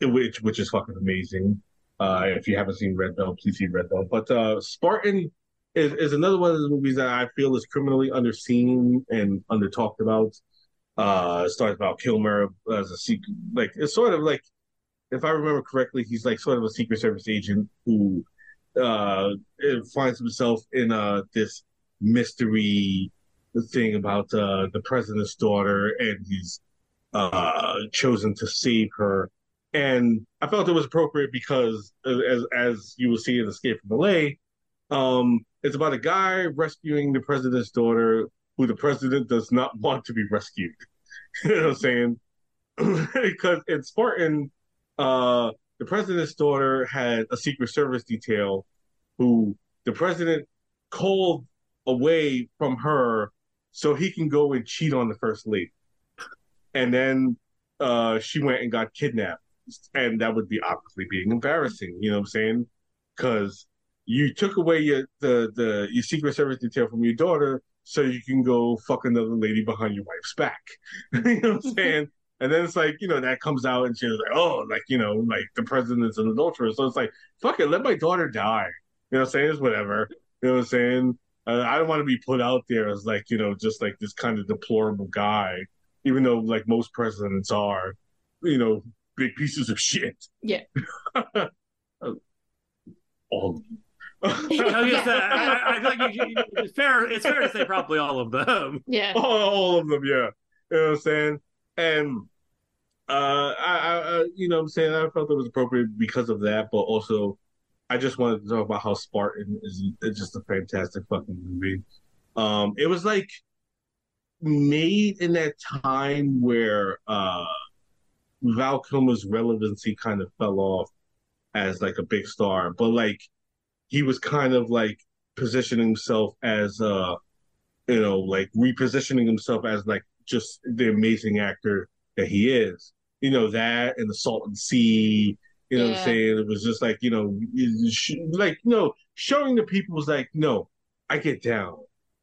[SPEAKER 4] which which is fucking amazing. Uh, if you haven't seen Red Belt, please see Red Belt. But uh, Spartan is, is another one of the movies that I feel is criminally underseen and under talked about. Uh, it stars about Kilmer as a secret, like it's sort of like, if I remember correctly, he's like sort of a Secret Service agent who uh finds himself in uh this mystery thing about uh the president's daughter, and he's uh chosen to save her. And I felt it was appropriate because, as as you will see in Escape from LA, um, it's about a guy rescuing the president's daughter, who the president does not want to be rescued. you know what I'm saying? because in Spartan, uh, the president's daughter had a Secret Service detail who the president called away from her so he can go and cheat on the first lady. And then uh, she went and got kidnapped. And that would be obviously being embarrassing, you know what I'm saying? Because you took away your the, the your Secret Service detail from your daughter so you can go fuck another lady behind your wife's back. you know what I'm saying? And then it's like, you know, that comes out and she's like, oh, like, you know, like the president's an adulterer. So it's like, fuck it, let my daughter die. You know what I'm saying? It's whatever. You know what I'm saying? Uh, I don't want to be put out there as like, you know, just like this kind of deplorable guy, even though like most presidents are, you know, big pieces of shit.
[SPEAKER 2] Yeah.
[SPEAKER 4] All of them.
[SPEAKER 3] I, was gonna say, I, I- I feel like you, you, it's fair. It's fair to say probably all of them.
[SPEAKER 2] Yeah.
[SPEAKER 4] all, all of them, yeah. You know what I'm saying? And uh, I, I, I, you know what I'm saying? I felt it was appropriate because of that, but also I just wanted to talk about how Spartan is, is just a fantastic fucking movie. Um, it was like made in that time where uh, Val Kilmer's relevancy kind of fell off as like a big star, but like he was kind of like positioning himself as uh you know like repositioning himself as like just the amazing actor that he is you know that and the Salton Sea you know what i'm saying it was just like you know like you know showing the people was like no i get down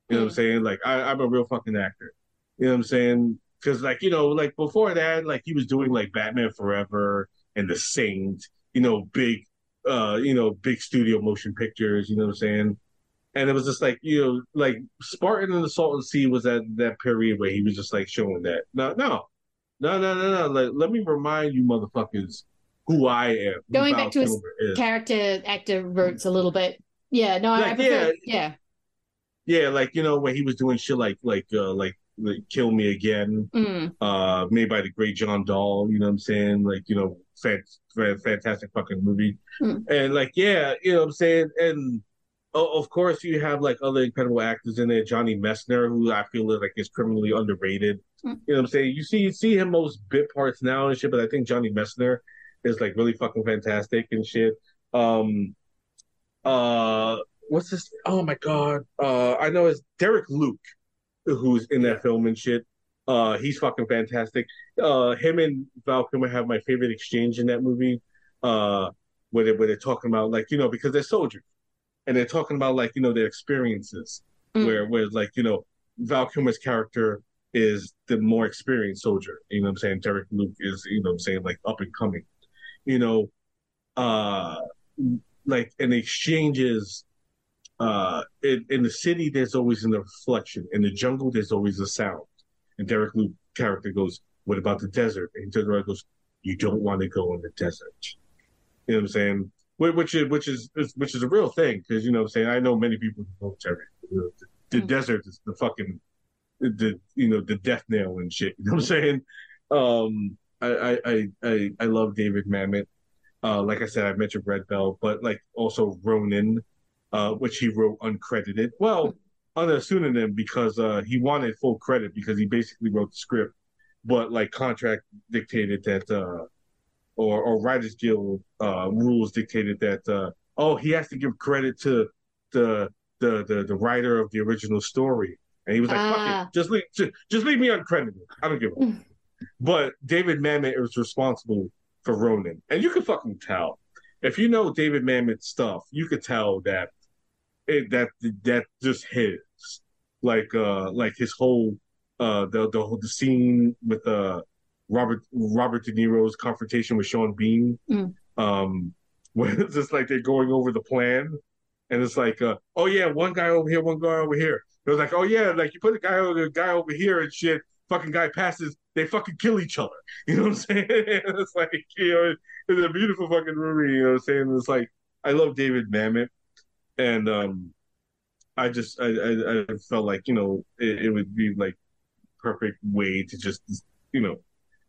[SPEAKER 4] you know what i'm saying like I, i'm a real fucking actor you know what i'm saying because like you know like before that like he was doing like batman forever and the saint you know big uh, you know, big studio motion pictures. You know what I'm saying? And it was just like you know, like Spartan and the Salton Sea was at that period where he was just like showing that. No, no, no, no, no, no. Like, let me remind you, motherfuckers, who I am.
[SPEAKER 2] Going back to his
[SPEAKER 4] is.
[SPEAKER 2] character actor roots a little bit. Yeah, no, I, I prefer,
[SPEAKER 4] yeah.
[SPEAKER 2] yeah.
[SPEAKER 4] Yeah, like you know when he was doing shit like like uh, like, like Kill Me Again,
[SPEAKER 2] Mm.
[SPEAKER 4] uh, made by the great John Dahl. You know what I'm saying? Like you know, fan, fan, fantastic fucking movie.
[SPEAKER 2] Mm.
[SPEAKER 4] And like yeah, you know what I'm saying. And of course you have like other incredible actors in there. Johnny Messner, who I feel is like is criminally underrated.
[SPEAKER 2] Mm.
[SPEAKER 4] You know what I'm saying? You see you see him most bit parts now and shit, but I think Johnny Messner is like really fucking fantastic and shit. Um, uh, what's this? Oh my god, uh, I know it's Derek Luke, who's in that film and shit. Uh, he's fucking fantastic. Uh, him and Val Kilmer have my favorite exchange in that movie. Uh, where they where they're talking about like you know because they're soldiers, and they're talking about like you know their experiences.
[SPEAKER 2] Mm.
[SPEAKER 4] Where where like you know Val Kilmer's character is the more experienced soldier. You know what I'm saying? Derek Luke is you know what I'm saying like up and coming. You know, uh, like in exchanges uh in, in the city there's always an reflection in the jungle there's always a sound. And derek luke character goes what about the desert? And he turns around and goes you don't want to go in the desert. You know what i'm saying? Which is which is which is a real thing because you know what i'm saying? I know many people who go Terry. The, the desert is the fucking the you know the death nail and shit. You know what i'm saying? Um i i i i, love david mamet uh, like I said, I mentioned Red Belt, but like also Ronin, uh, which he wrote uncredited. Well, under a pseudonym because uh, he wanted full credit because he basically wrote the script, but like contract dictated that, uh, or or Writers Guild uh, rules dictated that. Uh, oh, he has to give credit to the the the, the writer of the original story, and he was like,
[SPEAKER 2] Ah.
[SPEAKER 4] "Fuck it, just leave just, just leave me uncredited. I don't give a." fuck." But David Mamet is responsible for Ronin, and you can fucking tell if you know David Mamet's stuff. You could tell that it that that just his like uh like his whole uh the the whole the scene with uh Robert Robert De Niro's confrontation with Sean Bean
[SPEAKER 2] Mm.
[SPEAKER 4] um when it's just like they're going over the plan and it's like uh oh yeah one guy over here one guy over here it was like oh yeah like you put a guy over the guy over here and shit fucking guy passes they fucking kill each other. You know what i'm saying? It's like you know it's a beautiful fucking movie you know what i'm saying? It's like i love david mamet and um i just i i, I felt like you know it, it would be like perfect way to just you know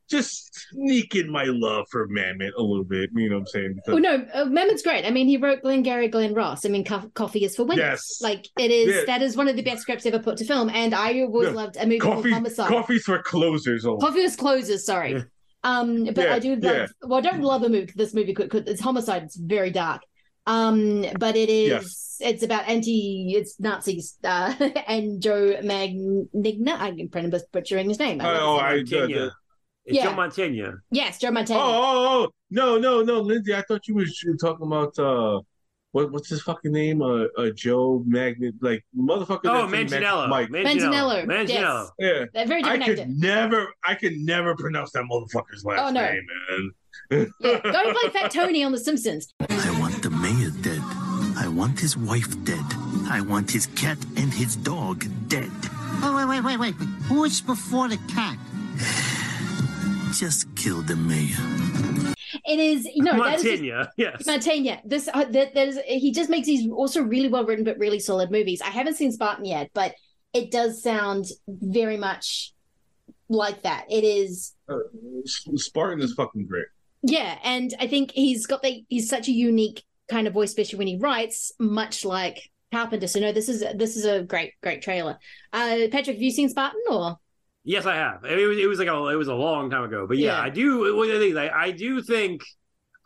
[SPEAKER 4] just sneak in my love for Mamet a little bit. You know what I'm saying? Because
[SPEAKER 2] Well, no, uh, Mamet's great. I mean, he wrote Glengarry Glen Ross. I mean, Co- Coffee is for winners.
[SPEAKER 4] Yes.
[SPEAKER 2] Like it is.
[SPEAKER 4] Yeah.
[SPEAKER 2] That is one of the best scripts ever put to film. And I always
[SPEAKER 4] Yeah.
[SPEAKER 2] loved a movie called
[SPEAKER 4] coffee,
[SPEAKER 2] Homicide.
[SPEAKER 4] coffee's for closers. Only.
[SPEAKER 2] Coffee is closes. Sorry. Um, but
[SPEAKER 4] Yeah,
[SPEAKER 2] I do love.
[SPEAKER 4] yeah.
[SPEAKER 2] Well, I don't love a movie. This movie could, could it's Homicide. It's very dark. Um, but it is.
[SPEAKER 4] Yes.
[SPEAKER 2] It's about anti. It's Nazis. Uh, and Joe Magna. I'm butchering his name.
[SPEAKER 4] Oh, oh, I
[SPEAKER 3] Mantegna. It's
[SPEAKER 2] Yeah.
[SPEAKER 3] Joe Mantegna.
[SPEAKER 2] yes, Joe
[SPEAKER 4] Oh,
[SPEAKER 2] Montana.
[SPEAKER 4] oh, oh, no, no, no, Lindsay. I thought you was were talking about uh, what what's his fucking name? Uh, uh Joe Magnet, like motherfucker.
[SPEAKER 3] Oh,
[SPEAKER 4] that's in
[SPEAKER 3] Manganiello.
[SPEAKER 4] Mike.
[SPEAKER 2] Manganiello.
[SPEAKER 3] Manganiello.
[SPEAKER 4] Yeah,
[SPEAKER 2] A very
[SPEAKER 4] I could
[SPEAKER 2] actor.
[SPEAKER 4] never, I could never pronounce that motherfucker's last
[SPEAKER 2] Oh, no.
[SPEAKER 4] name, man.
[SPEAKER 2] Yeah, go and play Fat Tony on The Simpsons.
[SPEAKER 6] I want the mayor dead. I want his wife dead. I want his cat and his dog dead.
[SPEAKER 23] Oh, wait, wait, wait, wait. wait. Who is before the cat?
[SPEAKER 6] Just kill the mayor.
[SPEAKER 2] It is no that is just-
[SPEAKER 3] Mantegna. Yes.
[SPEAKER 2] Mantegna. This uh, that, that is he just makes these also really well written but really solid movies. I haven't seen Spartan yet, but it does sound very much like that. It is
[SPEAKER 4] Uh, Spartan is fucking great.
[SPEAKER 2] yeah, and I think he's got the he's such a unique kind of voice, especially when he writes, much like Carpenter. So no, this is this is a great great trailer. Uh, Patrick, have you seen Spartan or?
[SPEAKER 3] Yes, I have. It was, it was like a it was a long time ago, but yeah,
[SPEAKER 2] Yeah.
[SPEAKER 3] I do. One of the things I, I do think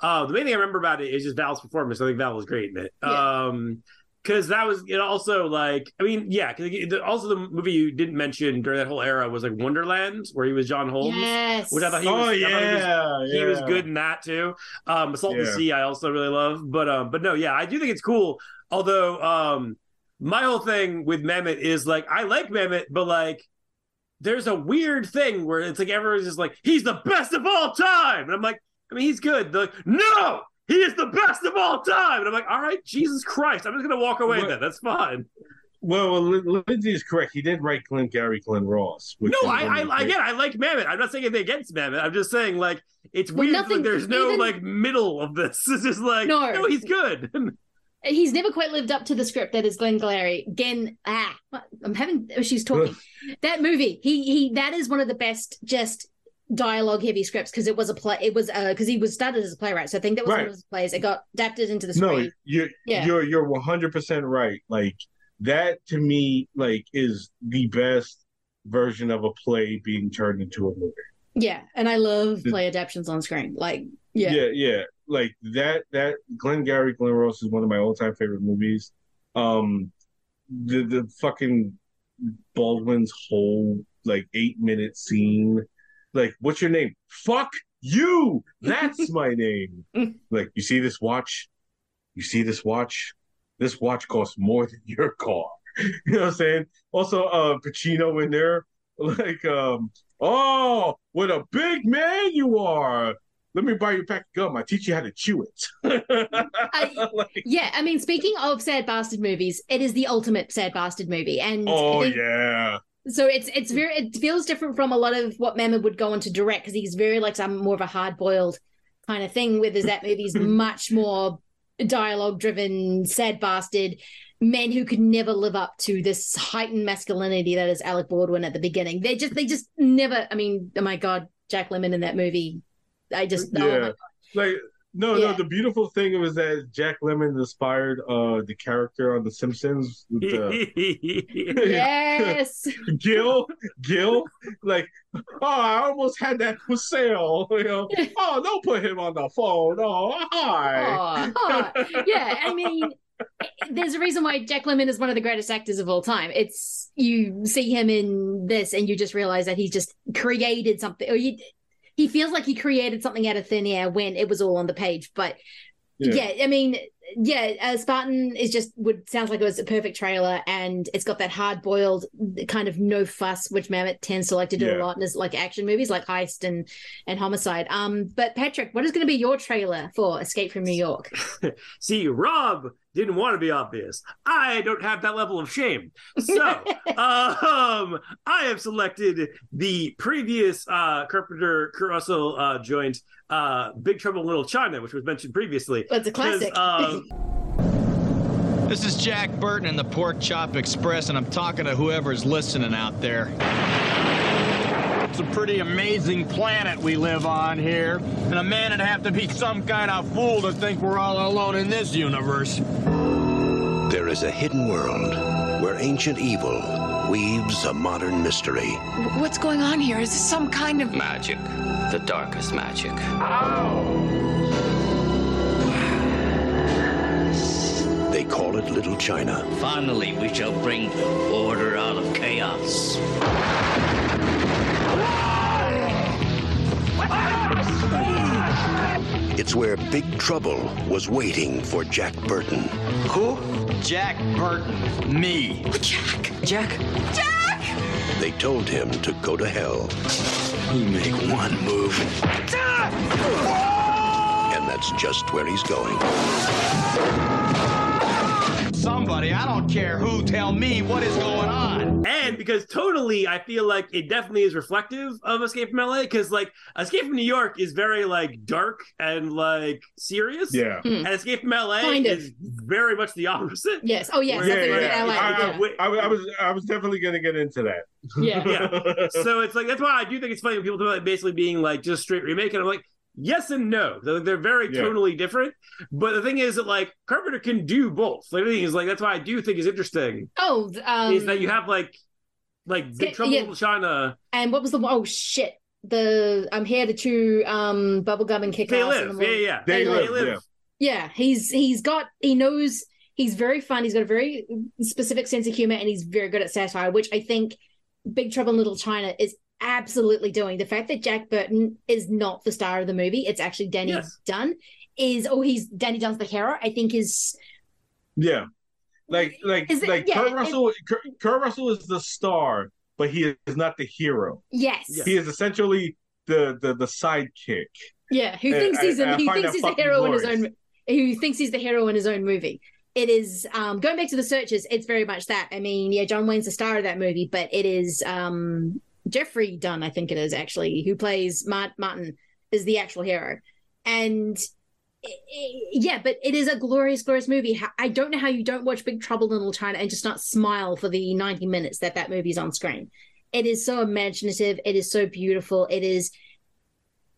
[SPEAKER 3] uh, the main thing I remember about it is just Val's performance. I think Val was great in it.
[SPEAKER 2] Yeah.
[SPEAKER 3] Um, because that was it. Also, like I mean, yeah. Because also the movie you didn't mention during that whole era was like Wonderland, where he was John Holmes.
[SPEAKER 2] Yes.
[SPEAKER 3] Which I thought he
[SPEAKER 4] Oh,
[SPEAKER 3] was. I thought he was-
[SPEAKER 4] yeah,
[SPEAKER 3] he was good in that too. Um, Assault and
[SPEAKER 4] Yeah.
[SPEAKER 3] Sea, I also really love. But um, but no, yeah, I do think it's cool. Although um, my whole thing with Mamet is like I like Mamet, but like there's a weird thing where it's like everyone's just like he's the best of all time, and I'm like, I mean, he's good. They're like, no, he is the best of all time. And I'm like, all right, Jesus Christ, I'm just gonna walk away
[SPEAKER 4] What-
[SPEAKER 3] then. That's fine.
[SPEAKER 4] Well, well Lindsay is correct. He did write Glenn Gary, Glen Ross. which
[SPEAKER 3] No, I,
[SPEAKER 4] one
[SPEAKER 3] I again, I like Mamet. I'm not saying anything against Mamet. I'm just saying like it's
[SPEAKER 2] Well,
[SPEAKER 3] weird.
[SPEAKER 2] nothing-
[SPEAKER 3] like, there's no like middle of this. It's just like
[SPEAKER 2] No.
[SPEAKER 3] no, he's good.
[SPEAKER 2] He's never quite lived up to the script that is Glengarry. Again, ah, I'm having. oh, She's talking. that movie, he he. That is one of the best, just dialogue heavy scripts because it was a play. It was uh because he was started as a playwright, so I think that was one
[SPEAKER 4] Right.
[SPEAKER 2] of his plays. It got adapted into the screen.
[SPEAKER 4] no, you're
[SPEAKER 2] Yeah.
[SPEAKER 4] you're you're one hundred percent right. Like that to me, like is the best version of a play being turned into a movie.
[SPEAKER 2] Yeah, and I love play adaptations on screen. Like, yeah,
[SPEAKER 4] yeah, yeah. Like that. That Glenn Gary, Glen Ross is one of my all time favorite movies. Um, the the fucking Baldwin's whole like eight minute scene. Like, what's your name? Fuck you. That's my name. Like, you see this watch? You see this watch? This watch costs more than your car. You know what I'm saying? Also, uh, Pacino in there, like, um, oh, what a big man you are. Let me buy you a pack of gum. I teach you how to chew it. Like,
[SPEAKER 2] yeah. I mean, speaking of sad bastard movies, it is the ultimate sad bastard movie, and
[SPEAKER 4] oh
[SPEAKER 2] think-
[SPEAKER 4] yeah.
[SPEAKER 2] So it's it's very it feels different from a lot of what Mamet would go on to direct because he's very like some more of a hard boiled kind of thing. Whereas that movie's much more dialogue driven, sad bastard men who could never live up to this heightened masculinity that is Alec Baldwin at the beginning. They just they just never. I mean, oh my god, Jack Lemmon in that movie. I just oh my
[SPEAKER 4] yeah.
[SPEAKER 2] God.
[SPEAKER 4] like no,
[SPEAKER 2] Yeah.
[SPEAKER 4] no. The beautiful thing was that Jack Lemmon inspired uh the character on The Simpsons. with the-
[SPEAKER 2] yes.
[SPEAKER 4] Gil, Gil, like, oh, I almost had that for sale. You know, oh, don't put him on the phone. Oh, hi.
[SPEAKER 2] Aw, aw. yeah, I mean, there's a reason why Jack Lemmon is one of the greatest actors of all time. It's you see him in this, and you just realize that he's just created something, or you, he feels like he created something out of thin air when it was all on the page. But yeah, I mean, yeah, uh, Spartan is just would sounds like it was a perfect trailer, and it's got that hard boiled kind of no fuss, which Mamet tends to like to do a lot in his like action movies, like Heist and and Homicide. Um, but Patrick, what is going to be your trailer for Escape from New York?
[SPEAKER 3] See, Rob didn't want to be obvious. I don't have that level of shame. So, um, I have selected the previous uh, Carpenter Kurt Russell uh, joint, uh, Big Trouble in Little China, which was mentioned previously.
[SPEAKER 2] That's a classic.
[SPEAKER 3] 'Cause, um,
[SPEAKER 24] This is Jack Burton in the Pork Chop Express, and I'm talking to whoever's listening out there. It's a pretty amazing planet we live on here, and a man would have to be some kind of fool to think we're all alone in this universe.
[SPEAKER 9] There is a hidden world where ancient evil weaves a modern mystery.
[SPEAKER 16] What's going on here? Is this some kind of
[SPEAKER 25] Magic. The darkest magic. Ow.
[SPEAKER 9] They call it Little China.
[SPEAKER 25] Finally, we shall bring order out of chaos.
[SPEAKER 9] It's where Big Trouble was waiting for Jack Burton.
[SPEAKER 24] Who? Jack Burton. Me.
[SPEAKER 16] Jack? Jack? Jack!
[SPEAKER 9] They told him to go to hell.
[SPEAKER 24] You make one move.
[SPEAKER 9] And that's just where he's going.
[SPEAKER 24] Somebody, I don't care who, tell me what is going on.
[SPEAKER 3] and because totally, I feel like it definitely is reflective of Escape from LA. Because like Escape from New York is very like dark and like serious.
[SPEAKER 4] Yeah. Hmm.
[SPEAKER 3] And Escape from LA
[SPEAKER 2] Kind of.
[SPEAKER 3] is very much the opposite.
[SPEAKER 2] Yes. Oh, yes.
[SPEAKER 3] Where-
[SPEAKER 2] Something
[SPEAKER 4] yeah,
[SPEAKER 2] in
[SPEAKER 4] yeah.
[SPEAKER 2] LA.
[SPEAKER 4] I, I-
[SPEAKER 2] yeah.
[SPEAKER 4] I, I was I was definitely gonna get into that.
[SPEAKER 2] Yeah.
[SPEAKER 3] yeah. So it's like that's why I do think it's funny when people talk about basically being like just straight remake, and I'm like, yes and no. They're, they're very
[SPEAKER 4] Yeah.
[SPEAKER 3] tonally different. But the thing is that like Carpenter can do both. Like the thing is like that's why I do think is interesting
[SPEAKER 2] Oh, um,
[SPEAKER 3] is that you have like like Big
[SPEAKER 2] Yeah,
[SPEAKER 3] Trouble
[SPEAKER 2] yeah.
[SPEAKER 3] in China.
[SPEAKER 2] and what was the oh shit the I'm here to chew um bubblegum and kick
[SPEAKER 3] They
[SPEAKER 2] ass in
[SPEAKER 3] live.
[SPEAKER 2] the
[SPEAKER 3] Yeah, yeah.
[SPEAKER 4] They
[SPEAKER 3] They
[SPEAKER 4] live,
[SPEAKER 3] live.
[SPEAKER 4] yeah.
[SPEAKER 2] Yeah, he's he's got he knows he's very fun. He's got a very specific sense of humor, and he's very good at satire, which I think Big Trouble in Little China is absolutely doing. The fact that Jack Burton is not the star of the movie, it's actually Danny
[SPEAKER 3] Yes.
[SPEAKER 2] Dunn. Is oh he's Danny Dunn's the hero. I think is
[SPEAKER 4] Yeah. Like like
[SPEAKER 2] Is it-
[SPEAKER 4] like
[SPEAKER 2] yeah,
[SPEAKER 4] Kurt
[SPEAKER 2] it-
[SPEAKER 4] Russell Kurt, Kurt Russell is the star, but he is not the hero.
[SPEAKER 2] yes,
[SPEAKER 4] He is essentially the the the sidekick.
[SPEAKER 2] yeah. Who thinks
[SPEAKER 4] I-
[SPEAKER 2] he's a,
[SPEAKER 4] I
[SPEAKER 2] he thinks he's a
[SPEAKER 4] fucking
[SPEAKER 2] hero in his own. who thinks he's the hero in his own movie. It is um, going back to the Searchers. It's very much that. I mean, yeah, John Wayne's the star of that movie, but it is um, Jeffrey Dunn, I think it is actually, who plays Martin, is the actual hero, and yeah, but it is a glorious, glorious movie. I don't know how you don't watch Big Trouble in Little China and just not smile for the 90 minutes that that movie is on screen. It is so imaginative. It is so beautiful. It is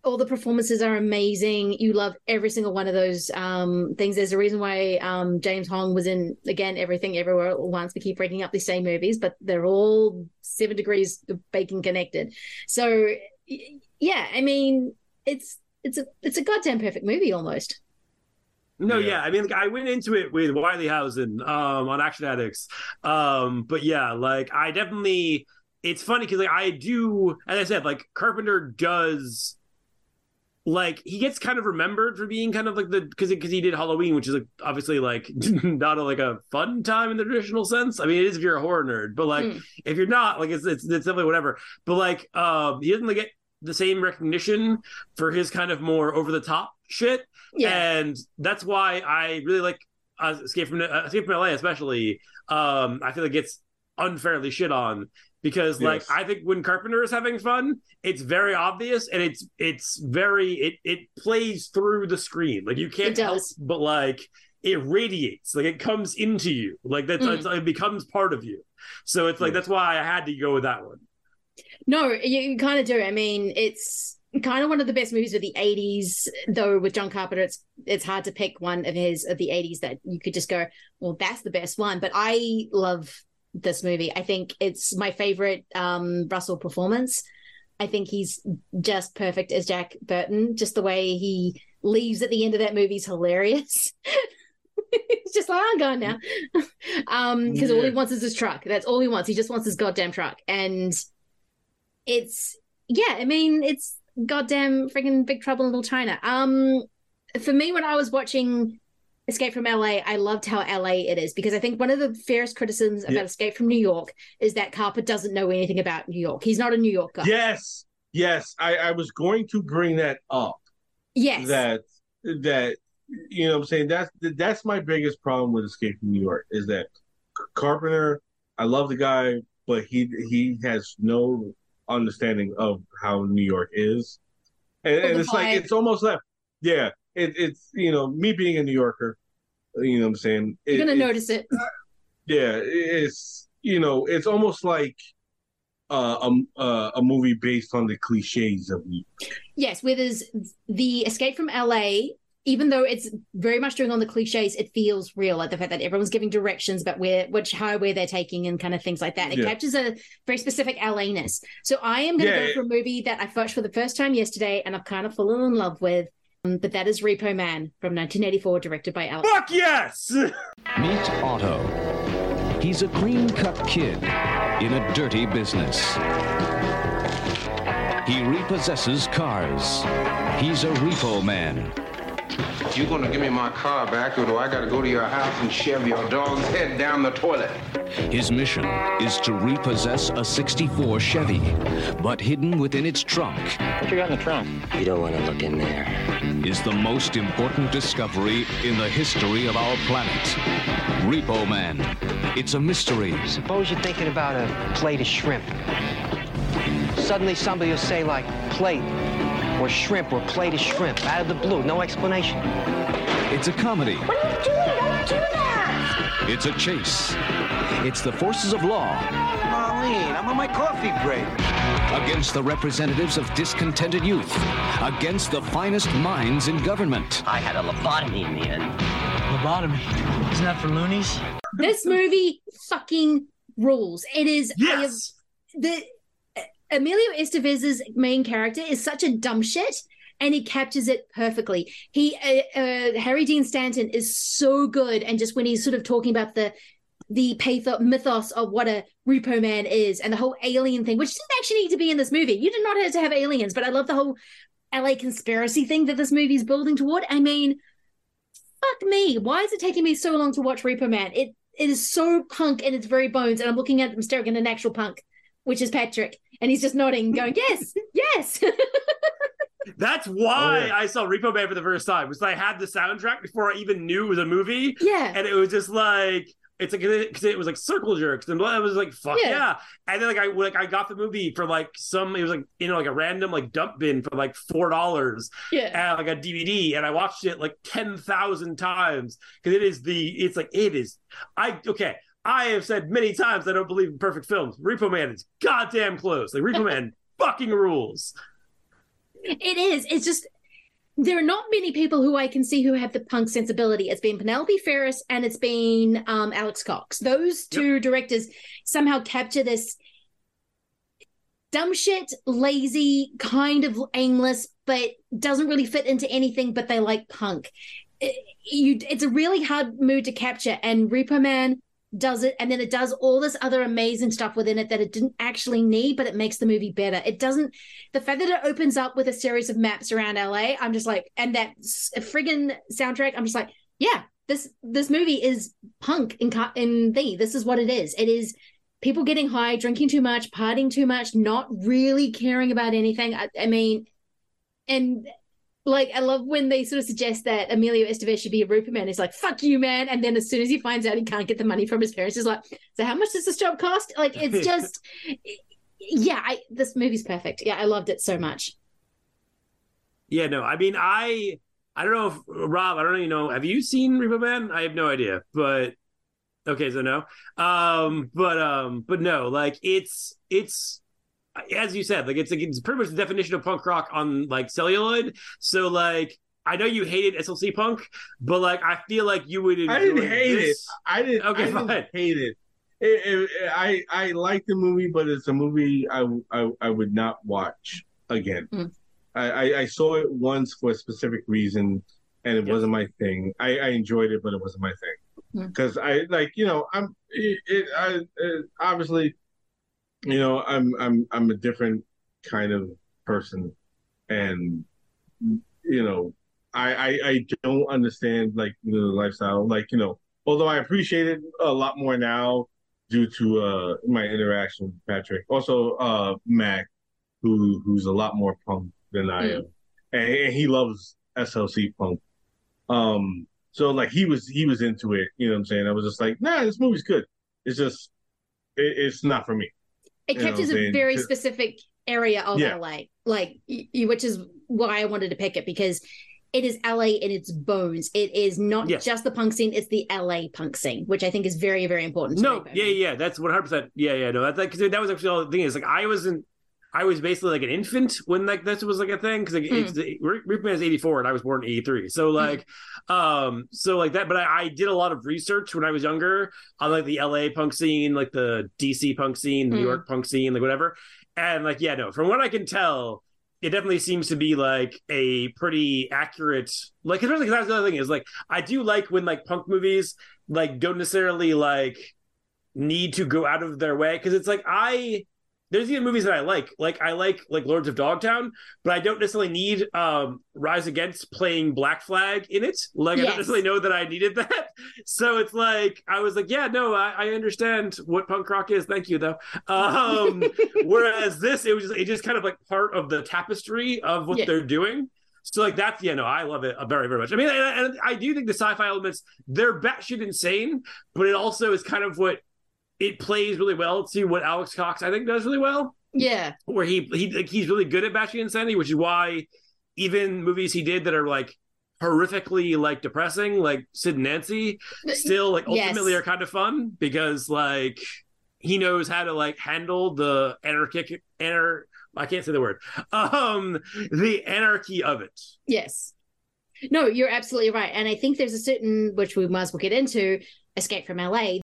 [SPEAKER 2] all the performances are amazing. You love every single one of those um, things. There's a reason why um, James Hong was in again everything everywhere at once. We keep breaking up these same movies, but they're all seven degrees of bacon connected. So yeah, I mean it's it's a it's a goddamn perfect movie almost.
[SPEAKER 3] No, yeah. yeah. I mean, like, I went into it with Wiley Housen um, on Action Addicts, um, but yeah, like I definitely. It's funny because like I do, as I said, like Carpenter does like he gets kind of remembered for being kind of like the because because he did Halloween, which is like obviously like not a, like a fun time in the traditional sense. I mean, it is if you're a horror nerd, but like mm. if you're not, like it's, it's it's definitely whatever. But like um, he doesn't like, get the same recognition for his kind of more over the top shit, yeah. and that's why I really like uh, Escape from uh, Escape from LA, especially. Um, I feel like it's unfairly shit on because yes. like I think when Carpenter is having fun, it's very obvious and it's it's very it it plays through the screen. Like you can't help but like it radiates, like it comes into you, like that's mm. it becomes part of you. So it's like yes. that's why I had to go with that one.
[SPEAKER 2] No, you, you kind of do. I mean, it's kind of one of the best movies of the 80s though with john carpenter it's it's hard to pick one of his of the 80s that you could just go well that's the best one but i love this movie. I think it's my favorite um, Russell performance. I think he's just perfect as Jack Burton. Just the way he leaves at the end of that movie is hilarious. He's just like, I'm going now. um, because yeah. all he wants is his truck. That's all he wants. He just wants his goddamn truck. And it's yeah, I mean, it's goddamn freaking big trouble in little China. Um for me when I was watching Escape from LA, I loved how LA it is because I think one of the fairest criticisms about Escape from New York is that Carper doesn't know anything about New York. He's not a New Yorker.
[SPEAKER 4] Yes, yes. I, I was going to bring that up.
[SPEAKER 2] Yes.
[SPEAKER 4] That that you know what I'm saying that's that's my biggest problem with Escape from New York is that Carpenter. I love the guy, but he he has no understanding of how New York is, and, and it's like it's almost like yeah, it, it's you know me being a New Yorker, you know what I'm saying.
[SPEAKER 2] It, You're gonna notice it.
[SPEAKER 4] Yeah, it's you know it's almost like uh, a uh, a movie based on the cliches of New York.
[SPEAKER 2] Yes, where there's the Escape from L.A. Even though it's very much doing on the cliches, it feels real. Like the fact that everyone's giving directions about where which highway they're taking and kind of things like that. It yeah. captures a very specific LA-ness. So I am going to yeah, go for a movie that I watched for the first time yesterday, and I've kind of fallen in love with um, Um, but that is Repo Man from 1984, directed by Al.
[SPEAKER 3] Fuck yes!
[SPEAKER 26] Meet Otto. He's a clean cut kid in a dirty business. He repossesses cars. He's a repo man.
[SPEAKER 27] You gonna give me my car back, or do I gotta go to your house and shove your dog's head down the toilet?
[SPEAKER 26] His mission is to repossess a 64 Chevy, but hidden within its trunk.
[SPEAKER 25] What you got in the trunk?
[SPEAKER 28] You don't want to look in there.
[SPEAKER 26] Is the most important discovery in the history of our planet. Repo Man. It's a mystery.
[SPEAKER 25] Suppose you're thinking about a plate of shrimp. Suddenly somebody will say like, plate or shrimp or plate of shrimp out of the blue. No explanation.
[SPEAKER 26] It's a comedy.
[SPEAKER 29] What are you doing? Don't do that!
[SPEAKER 26] It's a chase. It's the forces of law.
[SPEAKER 27] Marlene, I'm on my coffee break.
[SPEAKER 26] Against the representatives of discontented youth. Against the finest minds in government.
[SPEAKER 25] I had a lobotomy in the end. Lobotomy? Isn't that for loonies?
[SPEAKER 2] This movie fucking rules. It is.
[SPEAKER 3] Yes.
[SPEAKER 2] the Emilio Estevez's main character is such a dumb shit and he captures it perfectly. He uh, uh, Harry Dean Stanton is so good, and just when he's sort of talking about the the pathos mythos of what a repo man is and the whole alien thing, which didn't actually need to be in this movie. You did not have to have aliens, but I love the whole LA conspiracy thing that this movie is building toward. I mean, fuck me, why is it taking me so long to watch Repo Man? It it is so punk and it's very bones, and I'm looking at them staring at an actual punk, which is Patrick and he's just nodding, going, "Yes, yes."
[SPEAKER 3] That's oh, why
[SPEAKER 4] Oh, yeah.
[SPEAKER 3] I saw Repo Man for the first time. Was I had the soundtrack before I even knew it was a movie.
[SPEAKER 2] Yeah.
[SPEAKER 3] and it was just like it's like because it was like circle jerks and I was like fuck
[SPEAKER 2] Yeah.
[SPEAKER 3] yeah. and then like I like I got the movie for like some it was like you know like a random like dump bin for like four dollars
[SPEAKER 2] Yeah.
[SPEAKER 3] and like a DVD and I watched it like ten thousand times because it is the it's like it is I okay I have said many times I don't believe in perfect films Repo Man is goddamn close like Repo Man fucking rules
[SPEAKER 2] It is. It's just there are not many people who I can see who have the punk sensibility. It's been Penelope Spheeris and it's been um, Alex Cox. Those two directors somehow capture this dumb shit, lazy, kind of aimless, but doesn't really fit into anything. But they like punk. It, you, it's a really hard mood to capture, and Repo Man does it, and then it does all this other amazing stuff within it that it didn't actually need, but it makes the movie better. It doesn't. The fact that it opens up with a series of maps around LA, I'm just like, and that friggin' soundtrack, I'm just like, yeah, this this movie is punk in in thee. This is what it is. It is people getting high, drinking too much, partying too much, not really caring about anything. I, I mean, and like I love when they sort of suggest that Emilio Estevez should be a repo man. He's like, "Fuck you, man!" And then as soon as he finds out he can't get the money from his parents, he's like, "So how much does this job cost?" Like it's just, yeah. I this movie's perfect. Yeah, I loved it so much.
[SPEAKER 3] Yeah, no, I mean, I I don't know if Rob, I don't even know. Have you seen Repo Man? I have no idea, but okay, so no. Um, but um, but no, like it's it's as you said, like it's like it's pretty much the definition of punk rock on like celluloid. So like. I know you hated SLC punk, but like I feel like you would.
[SPEAKER 4] I didn't hate
[SPEAKER 3] this.
[SPEAKER 4] it. I didn't.
[SPEAKER 3] Okay,
[SPEAKER 4] I didn't
[SPEAKER 3] fine.
[SPEAKER 4] hate it. It, it- I I like the movie, but it's a movie I I, I would not watch again. I, I I saw it once for a specific reason, and it wasn't my thing. I, I enjoyed it, but it wasn't my thing
[SPEAKER 2] Hmm.
[SPEAKER 4] because I like you know I'm it, it I it, obviously you know I'm I'm I'm a different kind of person, and you know I I, I don't understand like the lifestyle like you know although I appreciate it a lot more now due to uh my interaction with Patrick. Also uh Mac who who's a lot more punk than I
[SPEAKER 2] Mm.
[SPEAKER 4] am. And, and he loves SLC punk. Um so like he was he was into it, you know what I'm saying? I was just like, nah, this movie's good. It's just it, it's not for me.
[SPEAKER 2] It
[SPEAKER 4] You know
[SPEAKER 2] captures
[SPEAKER 4] what
[SPEAKER 2] a very specific area of
[SPEAKER 4] Yeah.
[SPEAKER 2] LA, like which is why I wanted to pick it because it is LA in its bones. It is not
[SPEAKER 3] Yes.
[SPEAKER 2] just the punk scene; it's the LA punk scene, which I think is very, very important.
[SPEAKER 3] No, yeah, yeah, that's one hundred percent. Yeah, yeah, no, that's like that was actually all the thing is like I wasn't. I was basically like an infant when like this was like a thing because like,
[SPEAKER 2] Hmm.
[SPEAKER 3] it's Repo Man is eighty four and I was born in eighty three. So like, um, so like that. But I, I did a lot of research when I was younger on like the L.A. punk scene, like the D.C. punk scene, the New
[SPEAKER 2] Hmm.
[SPEAKER 3] York punk scene, like whatever. And like, yeah, no, from what I can tell, it definitely seems to be like a pretty accurate like especially 'cause that's the other thing is like I do like when like punk movies like don't necessarily like need to go out of their way because it's like I there's even movies that I like. Like I like like Lords of Dogtown but I don't necessarily need um Rise Against playing Black Flag in it. Like I don't necessarily know that I needed that. So it's like I was like yeah no I, I understand what punk rock is. Thank you though. Um whereas this it was just, it just kind of like part of the tapestry of what
[SPEAKER 2] Yeah.
[SPEAKER 3] they're doing. So like that's yeah no I love it uh, very very much. I mean and, and I do think the sci-fi elements they're batshit insane but it also is kind of what it plays really well to what Alex Cox I think does really well
[SPEAKER 2] Yeah.
[SPEAKER 3] where he he like, he's really good at batshit insanity which is why even movies he did that are like horrifically like depressing like Sid and Nancy still like
[SPEAKER 2] Yes.
[SPEAKER 3] ultimately are kind of fun because like he knows how to like handle the anarchic anar I can't say the word um the anarchy of it
[SPEAKER 2] Yes. No, you're absolutely right. And I think there's a certain, which we might as well get into, Escape from LA.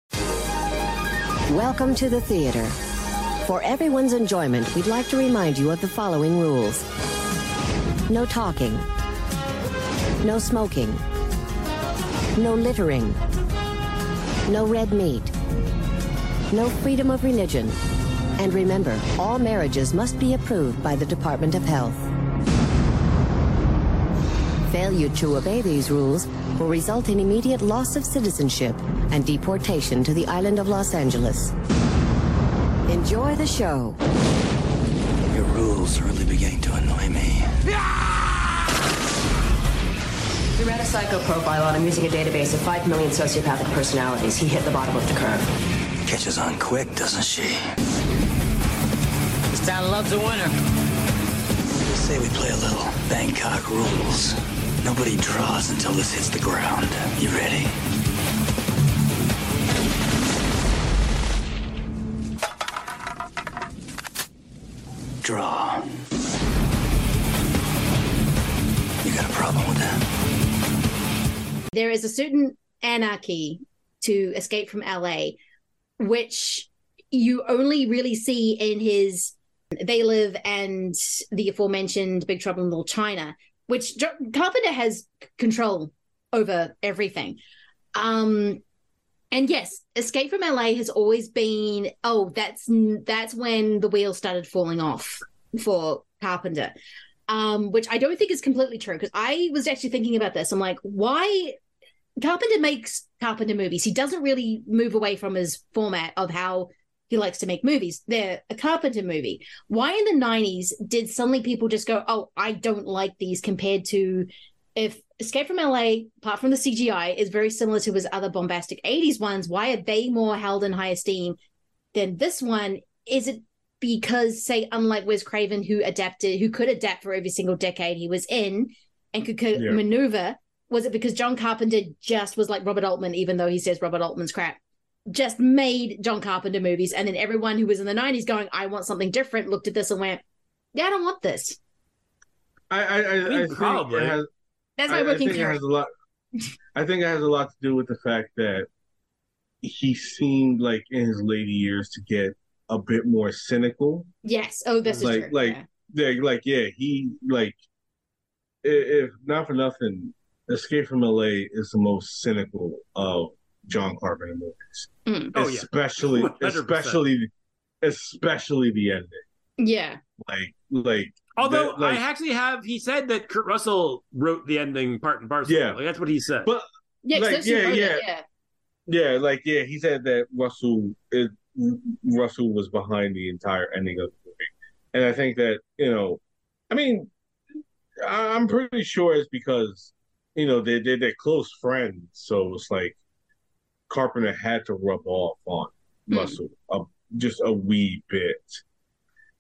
[SPEAKER 30] Welcome to the theater. For everyone's enjoyment, we'd like to remind you of the following rules. No talking, no smoking, no littering, no red meat, no freedom of religion, and remember, all marriages must be approved by the Department of Health. Failure to obey these rules will result in immediate loss of citizenship and deportation to the island of Los Angeles. Enjoy the show.
[SPEAKER 6] Your rules are really beginning to annoy me.
[SPEAKER 31] He ran a psycho profile on him using a database of 5 million sociopathic personalities. He hit the bottom of the curve.
[SPEAKER 6] Catches on quick, doesn't she?
[SPEAKER 32] This town loves a winner.
[SPEAKER 6] Say we play a little Bangkok rules. Nobody draws until this hits the ground. You ready? Draw. You got a problem with that?
[SPEAKER 2] there is a certain anarchy to escape from LA, which you only really see in his They Live and the aforementioned Big Trouble in Little China, which Carpenter has control over everything. Um, and yes, Escape from LA has always been oh, that's that's when the wheels started falling off for Carpenter. Um, which I don't think is completely true because I was actually thinking about this. I'm like, why Carpenter makes Carpenter movies. He doesn't really move away from his format of how he likes to make movies. They're a Carpenter movie. Why in the 90s did suddenly people just go, oh, I don't like these compared to if Escape from LA, apart from the CGI, is very similar to his other bombastic 80s ones, why are they more held in high esteem than this one? Is it because, say, unlike Wes Craven, who adapted, who could adapt for every single decade he was in and could, could
[SPEAKER 4] Yeah.
[SPEAKER 2] maneuver, was it because John Carpenter just was like Robert Altman, even though he says Robert Altman's crap? Just made John Carpenter movies, and then everyone who was in the 90s going, I want something different, looked at this and went, Yeah, I don't want this.
[SPEAKER 4] I I, I,
[SPEAKER 3] mean,
[SPEAKER 4] I think
[SPEAKER 3] probably.
[SPEAKER 4] it has.
[SPEAKER 2] That's
[SPEAKER 4] I,
[SPEAKER 2] my
[SPEAKER 4] I
[SPEAKER 2] working
[SPEAKER 4] think it
[SPEAKER 2] theory.
[SPEAKER 4] has a lot. I think it has a lot to do with the fact that he seemed like in his later years to get a bit more cynical.
[SPEAKER 2] Yes. Oh, this is
[SPEAKER 4] like
[SPEAKER 2] true.
[SPEAKER 4] like
[SPEAKER 2] yeah.
[SPEAKER 4] yeah, like yeah, he like if not for nothing, Escape from LA is the most cynical of John Carpenter movies.
[SPEAKER 2] Mm.
[SPEAKER 3] Oh,
[SPEAKER 4] especially
[SPEAKER 3] 100%.
[SPEAKER 4] especially especially the ending.
[SPEAKER 2] Yeah.
[SPEAKER 4] Like like
[SPEAKER 3] Although
[SPEAKER 4] that- like,
[SPEAKER 3] I actually have, he said that Kurt Russell wrote the ending part and parcel.
[SPEAKER 4] Yeah.
[SPEAKER 3] like, that's what he said.
[SPEAKER 4] but
[SPEAKER 2] Yeah, 'cause
[SPEAKER 4] Like,
[SPEAKER 2] those two
[SPEAKER 4] yeah,
[SPEAKER 2] it,
[SPEAKER 4] yeah.
[SPEAKER 2] yeah.
[SPEAKER 4] Yeah, like yeah, he said that Russell it, Russell was behind the entire ending of the movie, and I think that you know, I mean, I- I'm pretty sure it's because you know they they they're close friends, so it's like Carpenter had to rub off on
[SPEAKER 2] Hmm.
[SPEAKER 4] A, just a wee bit.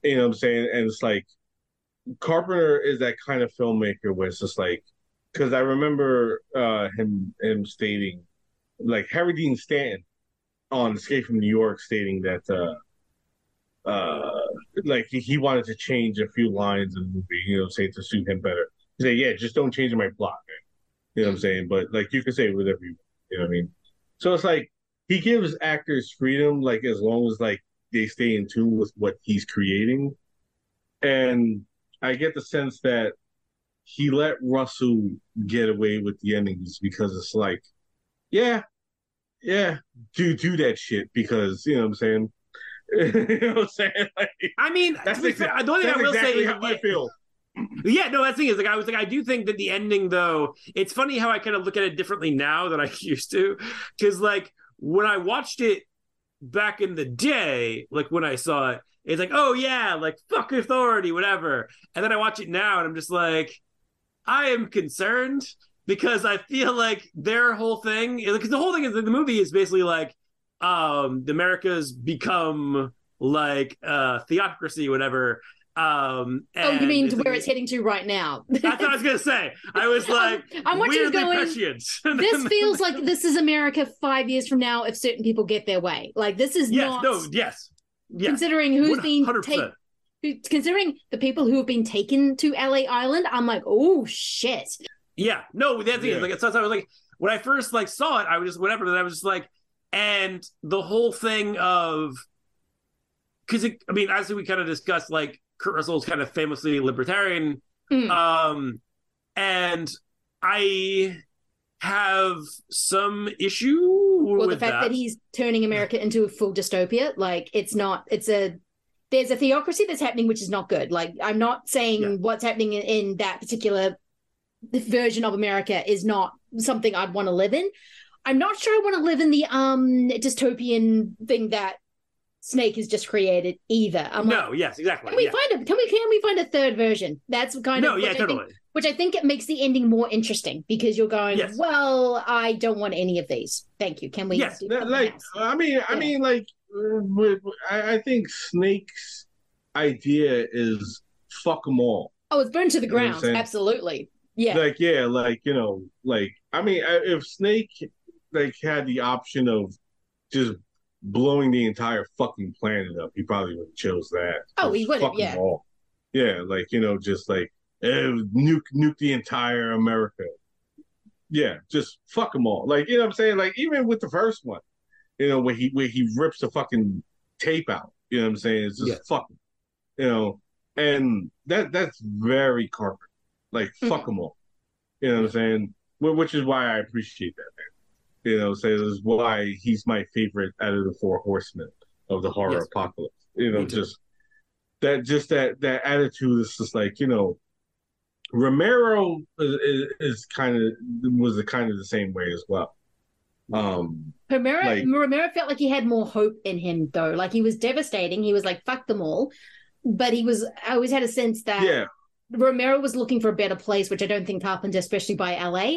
[SPEAKER 4] You know what I'm saying? And it's like Carpenter is that kind of filmmaker where it's just like because I remember uh, him him stating like Harry Dean Stanton on Escape from New York stating that uh uh like he, he wanted to change a few lines in the movie, you know, say to suit him better. He said, Yeah, just don't change my plot, man. You know what I'm saying? But like you can say whatever you want, you know what I mean? So it's like he gives actors freedom, like as long as like they stay in tune with what he's creating. And I get the sense that he let Russell get away with the endings because it's like, yeah, yeah, do do that shit because you know what I'm saying. you know what I'm saying? Like,
[SPEAKER 3] I mean,
[SPEAKER 4] that's
[SPEAKER 3] be fair, the only thing I will
[SPEAKER 4] exactly
[SPEAKER 3] say is
[SPEAKER 4] how I feel.
[SPEAKER 3] Yeah, no, that's the thing is like I was like I do think that the ending though it's funny how I kind of look at it differently now than I used to because like when I watched it back in the day, like when I saw it, it's like oh yeah, like fuck authority, whatever, and then I watch it now and I'm just like I am concerned because I feel like their whole thing because the whole thing is that the movie is basically like um the America's become like uh theocracy whatever um
[SPEAKER 2] Oh, you mean
[SPEAKER 3] it's
[SPEAKER 2] where it's heading to right now?
[SPEAKER 3] that's what I was gonna say. I was like,
[SPEAKER 2] I'm watching
[SPEAKER 3] weirdly
[SPEAKER 2] going,
[SPEAKER 3] prescient.
[SPEAKER 2] this feels like this is America five years from now if certain people get their way. Like this is
[SPEAKER 3] yes,
[SPEAKER 2] not
[SPEAKER 3] no, yes, yes.
[SPEAKER 2] considering who's been
[SPEAKER 3] 100%.
[SPEAKER 2] taken. Considering the people who have been taken to LA Island, I'm like, oh shit.
[SPEAKER 3] Yeah, no, the thing
[SPEAKER 4] Yeah.
[SPEAKER 3] is, like, so I was like, when I first like saw it, I was just whatever. Then I was just like, and the whole thing of, because I mean, as we kind of discussed, like Kurt Russell's kind of famously libertarian,
[SPEAKER 2] Mm.
[SPEAKER 3] um, and I have some issue
[SPEAKER 2] Well,
[SPEAKER 3] with
[SPEAKER 2] the fact that. he's turning America into a full dystopia, like it's not. It's a there's a theocracy that's happening, which is not good. Like I'm not saying what's happening in, in that particular version of America is not something I'd want to live in. I'm not sure I want to live in the um dystopian thing that Snake is just created either. I'm
[SPEAKER 3] no,
[SPEAKER 2] like,
[SPEAKER 3] yes, exactly.
[SPEAKER 2] can we
[SPEAKER 3] yeah.
[SPEAKER 2] find a can we can we find a third version? That's kind
[SPEAKER 3] No,
[SPEAKER 2] of
[SPEAKER 3] yeah,
[SPEAKER 2] which I think-
[SPEAKER 3] totally.
[SPEAKER 2] which I think it makes the ending more interesting because you're going,
[SPEAKER 3] Yes.
[SPEAKER 2] well, I don't want any of these. Thank you. Can we?
[SPEAKER 4] yes, like
[SPEAKER 2] else?
[SPEAKER 4] I mean, I mean, like I, I think Snake's idea is fuck them all.
[SPEAKER 2] Oh, it's burned to the
[SPEAKER 4] You know
[SPEAKER 2] ground. Absolutely. Yeah.
[SPEAKER 4] Like yeah, like you know, like I mean, if Snake like had the option of just blowing the entire fucking planet up, he probably would have chose that.
[SPEAKER 2] Oh, he would have, yeah.
[SPEAKER 4] all. Yeah, like you know, just like eh, nuke nuke the entire America. Yeah, just fuck them all. Like you know what I'm saying? Like even with the first one, you know, where he where he rips the fucking tape out. You know what I'm saying? It's just
[SPEAKER 3] Yeah.
[SPEAKER 4] fuck 'em. You know, and that that's very carpet. Like
[SPEAKER 2] Mm-hmm.
[SPEAKER 4] fuck them all. You know what I'm saying? Which is why I appreciate that man. You know, so this is why he's my favorite out of the four horsemen of the horror
[SPEAKER 3] Yes.
[SPEAKER 4] apocalypse. You know, just that just that that attitude is just like you know Romero is, is, is kind of was the kind of the same way as well. Um,
[SPEAKER 2] Romero,
[SPEAKER 4] like-
[SPEAKER 2] Romero felt like he had more hope in him, though. Like he was devastating. He was like, fuck them all. But he was, I always had a sense that
[SPEAKER 4] yeah,
[SPEAKER 2] Romero was looking for a better place, which I don't think Carpenter, especially by LA,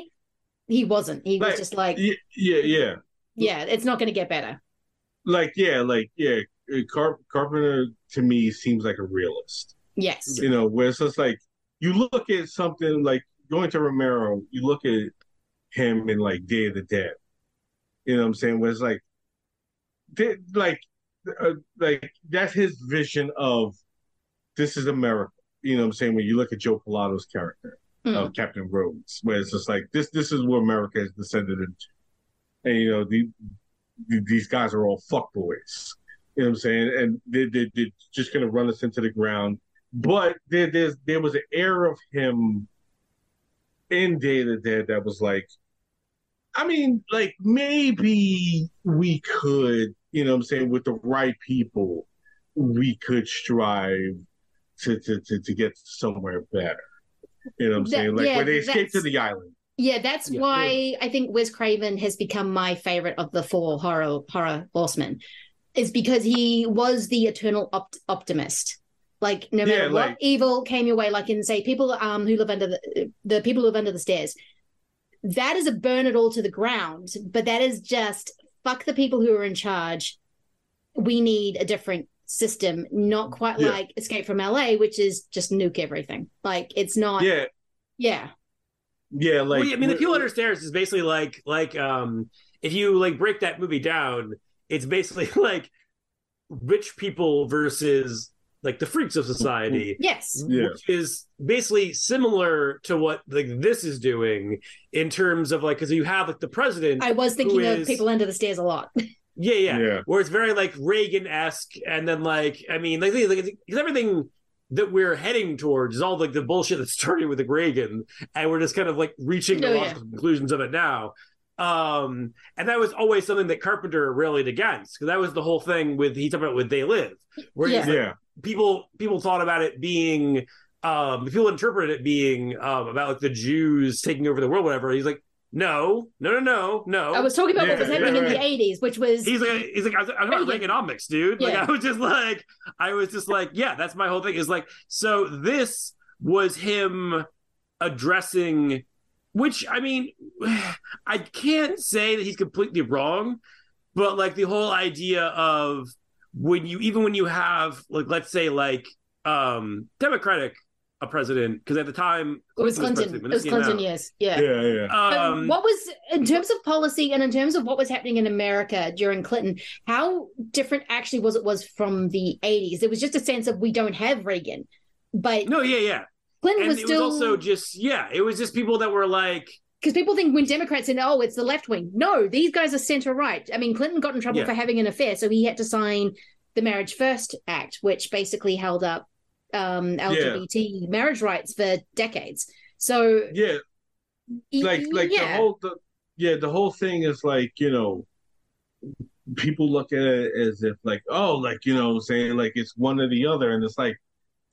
[SPEAKER 2] he wasn't. He was just like,
[SPEAKER 4] yeah, yeah, yeah.
[SPEAKER 2] yeah, it's not going to get better.
[SPEAKER 4] Like yeah, like yeah. uh, Car- Carpenter to me seems like a realist.
[SPEAKER 2] Yes.
[SPEAKER 4] You know, where it's just like you look at something like going to Romero, you look at him in like Day of the Dead. You know what I'm saying? Where it's like, they- like, uh, like that's his vision of this is America. You know what I'm saying? When you look at Joe Pilato's character of hmm. Captain Rhodes, where it's just like this, this is where America has descended into, and you know the, the- these guys are all fuckboys. You know what I'm saying? And they, they, they're just gonna run us into the ground. But there, there's there was an air of him in Day of the Dead that was like, I mean, like maybe we could, you know what I'm saying, with the right people, we could strive to to to, to get somewhere better. You know what I'm saying? Like
[SPEAKER 2] yeah,
[SPEAKER 4] when they escape to the island.
[SPEAKER 2] Yeah, that's
[SPEAKER 4] Yeah.
[SPEAKER 2] why I think Wes Craven has become my favorite of the four horror horror horsemen, is because he was the eternal opt- optimist. Like no matter
[SPEAKER 4] Yeah,
[SPEAKER 2] what
[SPEAKER 4] like-
[SPEAKER 2] evil came your way, like in say people um who live under the the people who live under the stairs, that is a burn it all to the ground. But that is just fuck the people who are in charge. We need a different system, not quite
[SPEAKER 4] Yeah.
[SPEAKER 2] like Escape from LA, which is just nuke everything. Like it's not.
[SPEAKER 4] Yeah,
[SPEAKER 2] Yeah.
[SPEAKER 4] yeah, like
[SPEAKER 3] well, yeah, I mean, the
[SPEAKER 4] wh-
[SPEAKER 3] people under stairs is basically like like um if you like break that movie down, it's basically like rich people versus like the freaks of society.
[SPEAKER 2] Yes.
[SPEAKER 4] Yeah.
[SPEAKER 3] Which is basically similar to what like this is doing in terms of like because you have like the president.
[SPEAKER 2] I was thinking of
[SPEAKER 3] is-
[SPEAKER 2] people under the stairs a lot.
[SPEAKER 3] Yeah, yeah,
[SPEAKER 4] Yeah.
[SPEAKER 3] Where it's very like Reagan esque, and then like I mean, like because like, everything that we're heading towards is all like the bullshit that started with the Reagan, and we're just kind of like reaching the
[SPEAKER 2] Oh, yeah.
[SPEAKER 3] logical conclusions of it now. Um, and that was always something that Carpenter railed against because that was the whole thing with he talked about with They Live, where
[SPEAKER 2] Yeah.
[SPEAKER 3] like,
[SPEAKER 4] yeah,
[SPEAKER 3] people people thought about it being um people interpreted it being um about like the Jews taking over the world, whatever. He's like, no, no, no, no, no.
[SPEAKER 2] I was talking about what was happening
[SPEAKER 4] yeah,
[SPEAKER 2] in the 80s, which was
[SPEAKER 3] He's like, he's like, I was, I was about Reaganomics, dude. Like,
[SPEAKER 2] Yeah.
[SPEAKER 3] I was just like, I was just like, yeah, that's my whole thing. Is like, so this was him addressing, which I mean, I can't say that he's completely wrong, but like the whole idea of when you, even when you have like, let's say like, um, Democratic a president, because at the time
[SPEAKER 2] it was Clinton. It was Clinton, yes. Yeah.
[SPEAKER 4] yeah, yeah.
[SPEAKER 2] Um, what was in terms of policy and in terms of what was happening in America during Clinton? How different actually was it was from the eighties? It was just a sense of we don't have Reagan, but
[SPEAKER 3] no, yeah, yeah.
[SPEAKER 2] Clinton
[SPEAKER 3] And
[SPEAKER 2] was
[SPEAKER 3] it
[SPEAKER 2] still
[SPEAKER 3] was also just, yeah, it was just people that were like,
[SPEAKER 2] because people think when Democrats said, "Oh, it's the left wing," no, these guys are center right. I mean, Clinton got in trouble
[SPEAKER 3] Yeah.
[SPEAKER 2] for having an affair, so he had to sign the Marriage First Act, which basically held up um, LGBT marriage rights for decades. So,
[SPEAKER 4] yeah.
[SPEAKER 2] y-
[SPEAKER 4] like like the whole the, yeah the whole thing is like you know people look at it as if like oh like you know saying like it's one or the other and it's like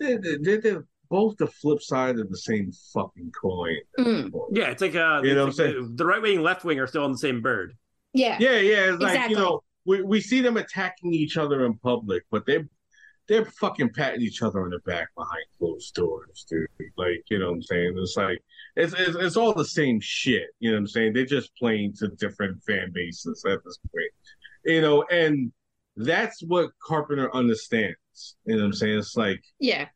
[SPEAKER 4] they're, they're, they're both the flip side of the same fucking coin
[SPEAKER 2] Mm.
[SPEAKER 3] Yeah, it's like uh,
[SPEAKER 4] You know what I'm
[SPEAKER 3] like the, the right wing, and left wing are still on the same bird.
[SPEAKER 2] yeah,
[SPEAKER 4] yeah yeah it's like
[SPEAKER 2] Exactly.
[SPEAKER 4] you know we, we see them attacking each other in public, but they they're fucking patting each other on the back behind closed doors, dude. Like, you know what I'm saying? It's like it's, it's it's all the same shit. You know what I'm saying? They're just playing to different fan bases at this point. You know, and that's what Carpenter understands. You know what I'm saying? It's like
[SPEAKER 2] Yeah.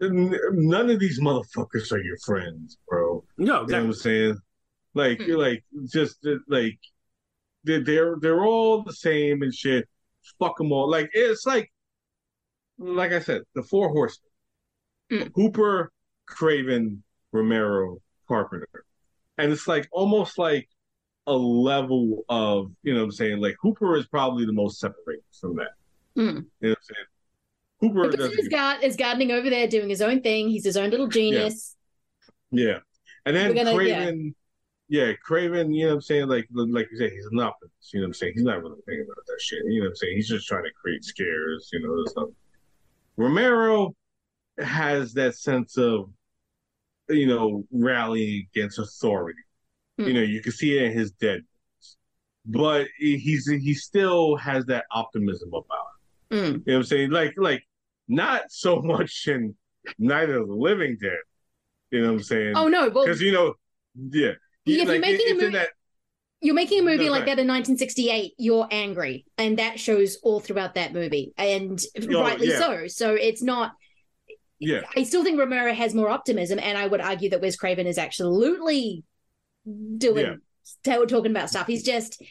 [SPEAKER 4] none of these motherfuckers are your friends, bro.
[SPEAKER 3] No,
[SPEAKER 4] You know what I'm saying? Like hmm. you're like just like they're they're they're all the same and shit. Fuck them all. Like it's like like I said, the four horsemen: Hooper, Craven, Romero, Carpenter, and it's like almost like a level of you know what I'm saying. Like Hooper is probably the most separated from that.
[SPEAKER 2] Mm.
[SPEAKER 4] You know what I'm saying? Hooper doesn't
[SPEAKER 2] his is gardening over there doing his own thing. He's his own little genius.
[SPEAKER 4] Yeah. And then
[SPEAKER 2] gonna-
[SPEAKER 4] Craven, yeah. Craven, you know what I'm saying? Like like you said, he's an optimist, you know what I'm saying? He's not really thinking about that shit. You know what I'm saying? He's just trying to create scares, you know, stuff. Romero has that sense of you know, rallying against authority. You know, you can see it in his dead but he's he still has that optimism about it.
[SPEAKER 2] Mm.
[SPEAKER 4] You know what I'm saying? Like like not so much in Night of the Living Dead. You know what I'm saying?
[SPEAKER 2] Oh, no, well-
[SPEAKER 4] because you know, yeah,
[SPEAKER 2] if you're
[SPEAKER 4] like,
[SPEAKER 2] making a
[SPEAKER 4] it's
[SPEAKER 2] movie-
[SPEAKER 4] that
[SPEAKER 2] You're making a movie
[SPEAKER 4] No,
[SPEAKER 2] like
[SPEAKER 4] right.
[SPEAKER 2] that in 1968. You're angry, and that shows all throughout that movie, and
[SPEAKER 4] Oh,
[SPEAKER 2] rightly
[SPEAKER 4] yeah.
[SPEAKER 2] so. So it's not.
[SPEAKER 4] yeah.
[SPEAKER 2] I still think Romero has more optimism, and I would argue that Wes Craven is absolutely doing
[SPEAKER 4] Yeah.
[SPEAKER 2] talking about stuff. He's just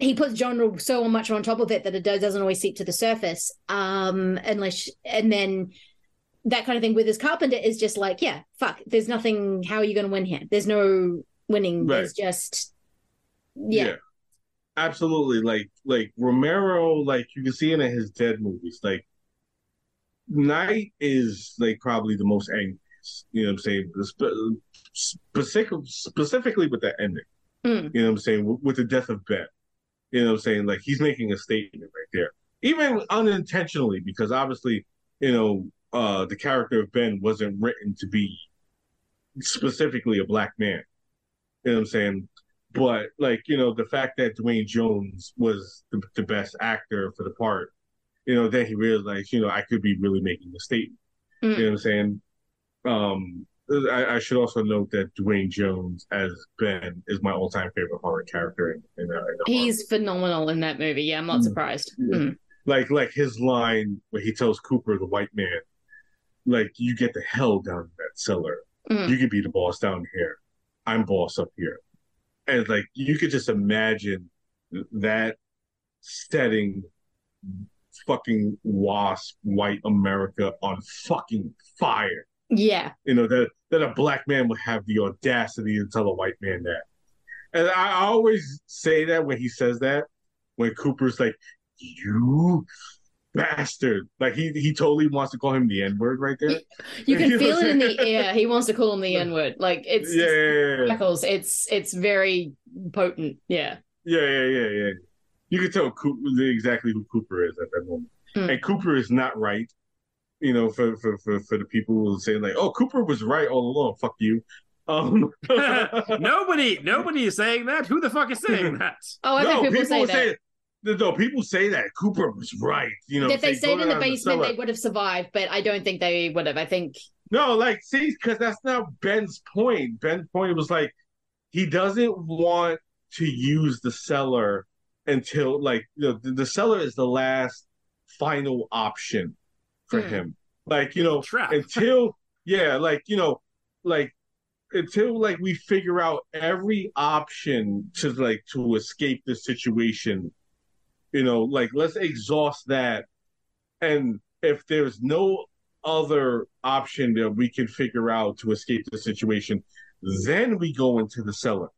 [SPEAKER 2] he puts genre so much on top of it that it does, doesn't always seep to the surface. Um, unless and then that kind of thing with his Carpenter is just like, yeah, fuck. There's nothing. How are you going to win here? There's no winning.
[SPEAKER 4] Right.
[SPEAKER 2] There's just yeah.
[SPEAKER 4] absolutely. Like like Romero, like you can see it in his dead movies. Like Night is like probably the most angriest. You know what I'm saying? Spe- specific, specifically with that ending.
[SPEAKER 2] Mm.
[SPEAKER 4] You know what I'm saying? With, with the death of Ben. You know what I'm saying? Like he's making a statement right there. Even unintentionally, because obviously, you know, uh the character of Ben wasn't written to be specifically a black man. You know what I'm saying? But like, you know, the fact that Duane Jones was the, the best actor for the part, you know, then he realized, you know, I could be really making a statement. You know what I'm saying? Um, I, I should also note that Duane Jones as Ben is my all-time favorite horror character in, in, uh, in
[SPEAKER 2] He's phenomenal in that movie. Yeah, I'm not surprised. Mm.
[SPEAKER 4] like like his line where he tells Cooper, the white man, like you get the hell down in that cellar.
[SPEAKER 2] Mm.
[SPEAKER 4] You could be the boss down here. I'm boss up here. And like you could just imagine that setting fucking wasp white America on fucking fire.
[SPEAKER 2] Yeah.
[SPEAKER 4] You know, that that a black man would have the audacity to tell a white man that. And I, I always say that when he says that, when Cooper's like, you bastard. Like he he totally wants to call him the N-word right there.
[SPEAKER 2] You can feel it in the air. He wants to call him the N word. Like it's
[SPEAKER 4] Yeah, yeah, yeah.
[SPEAKER 2] Freckles. It's it's very potent. Yeah.
[SPEAKER 4] Yeah, yeah, yeah, yeah. You can tell Cooper exactly who Cooper is at that moment.
[SPEAKER 2] Hmm.
[SPEAKER 4] And Cooper is not right. You know, for for for, for the people who say like, "Oh, Cooper was right all along." Fuck you. Um,
[SPEAKER 3] nobody, nobody is saying that. Who the fuck is saying that?
[SPEAKER 2] Oh, I've had people say that.
[SPEAKER 4] No, people say that Cooper was right. You know,
[SPEAKER 2] if they
[SPEAKER 4] say,
[SPEAKER 2] stayed in the
[SPEAKER 4] down
[SPEAKER 2] basement,
[SPEAKER 4] cellar.
[SPEAKER 2] they would have survived, but I don't think they would have. I think
[SPEAKER 4] No, like, see, because that's not Ben's point. Ben's point was like he doesn't want to use the cellar until like you know, the, the cellar is the last final option for
[SPEAKER 3] Hmm.
[SPEAKER 4] him. Like, you know, until yeah, like, you know, like until like we figure out every option to like to escape the situation, you know, like let's exhaust that. And if there's no other option that we can figure out to escape the situation, then we go into the cellar.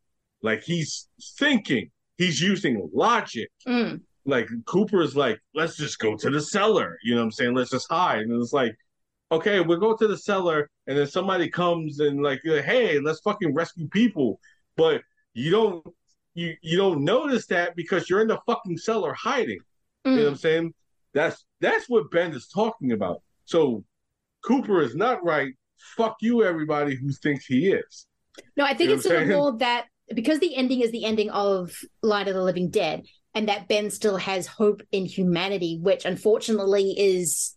[SPEAKER 4] Like he's thinking, he's using logic.
[SPEAKER 2] Mm.
[SPEAKER 4] Like Cooper's like, let's just go to the cellar. You know what I'm saying? Let's just hide. And it's like, okay, we'll go to the cellar, and then somebody comes and like, hey, let's fucking rescue people. But you don't you you don't notice that because you're in the fucking cellar hiding. You know what I'm mm. saying? That's that's what Ben is talking about. So Cooper is not right. Fuck you, everybody who thinks he is.
[SPEAKER 2] no. I think
[SPEAKER 4] You know
[SPEAKER 2] it's sort of more that because the ending is the ending of Night of the Living Dead, and that Ben still has hope in humanity, which unfortunately is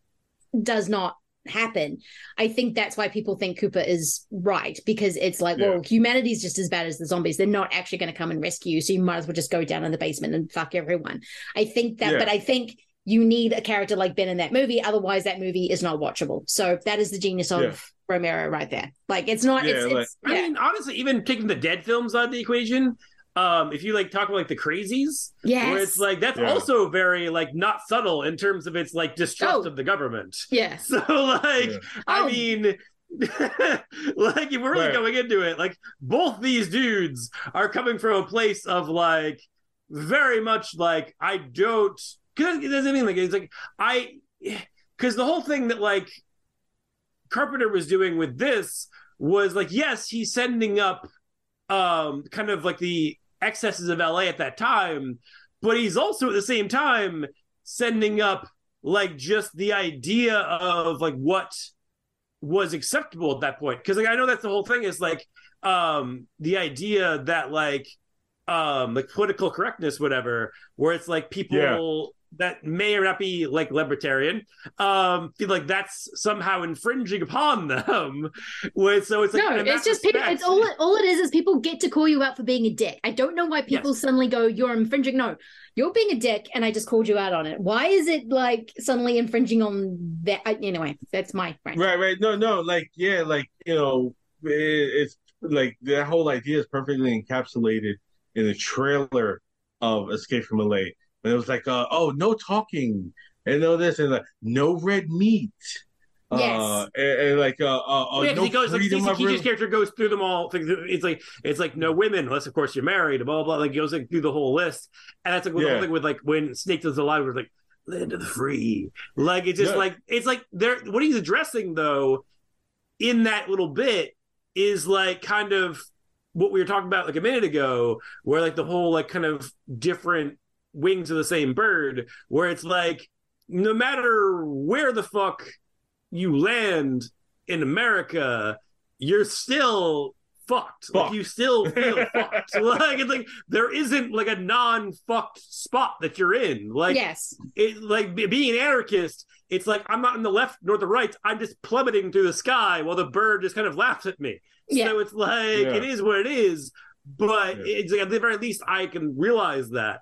[SPEAKER 2] does not happen. I think that's why people think Cooper is right because it's like,
[SPEAKER 4] Yeah.
[SPEAKER 2] well, humanity's just as bad as the zombies. They're not actually going to come and rescue you, so you might as well just go down in the basement and fuck everyone. I think that,
[SPEAKER 3] Yeah.
[SPEAKER 2] but I think you need a character like Ben in that movie, otherwise that movie is not watchable. So that is the genius of
[SPEAKER 3] Yeah.
[SPEAKER 2] Romero right there. Like it's not. it's, it's
[SPEAKER 3] I mean, honestly, even taking the dead films out of the equation, um, if you like talk about like the crazies,
[SPEAKER 2] Yes.
[SPEAKER 3] where it's like that's
[SPEAKER 2] Yeah.
[SPEAKER 3] also very like not subtle in terms of its like distrust of the government.
[SPEAKER 2] Yeah.
[SPEAKER 3] So like, I
[SPEAKER 2] Oh.
[SPEAKER 3] mean. like if we're really
[SPEAKER 4] Right.
[SPEAKER 3] going into it, like both these dudes are coming from a place of like very much like I don't because it doesn't mean like it's like I because the whole thing that like Carpenter was doing with this was like, yes, he's sending up um kind of like the excesses of LA at that time, but he's also at the same time sending up like just the idea of like what was acceptable at that point. Cause like I know that's the whole thing is like um the idea that like um like political correctness, whatever, where it's like people that may or not be like libertarian um feel like that's somehow infringing upon them with so it's like
[SPEAKER 2] no, it's just people. It's all. It, all it is is people get to call you out for being a dick. I don't know why people suddenly go, "You're infringing." No, you're being a dick, and I just called you out on it. Why is it like suddenly infringing on that? I- Anyway, that's my friend.
[SPEAKER 4] Right, right. No, no, like yeah, like you know, it, it's like that whole idea is perfectly encapsulated in the trailer of Escape from LA. And it was like, uh, oh, no talking, and no this, and like, no red meat.
[SPEAKER 3] Yes.
[SPEAKER 4] Uh, and, and like, uh, uh, uh
[SPEAKER 3] yeah, 'cause
[SPEAKER 4] no
[SPEAKER 3] he goes like
[SPEAKER 4] freedom
[SPEAKER 3] Stacy
[SPEAKER 4] of
[SPEAKER 3] Keach's
[SPEAKER 4] religion.
[SPEAKER 3] character goes through them all. It's like it's like no women unless of course you're married. Blah blah. blah. Like goes like through the whole list, and that's like with the whole thing with like when Snake does the live, was like land of the free. Like it's just
[SPEAKER 4] Yeah.
[SPEAKER 3] like it's like there. What he's addressing though, in that little bit, is like kind of what we were talking about like a minute ago, where like the whole like kind of different wings of the same bird, where it's like no matter where the fuck you land in America, you're still fucked. Like you still feel fucked. Like it's like there isn't like a non-fucked spot that you're in. Like
[SPEAKER 2] Yes.
[SPEAKER 3] it like being an anarchist, it's like I'm not in the left nor the right. I'm just plummeting through the sky while the bird just kind of laughs at me.
[SPEAKER 2] Yeah.
[SPEAKER 3] So it's like
[SPEAKER 2] Yeah.
[SPEAKER 3] it is what it is. But it's like at the very least I can realize that.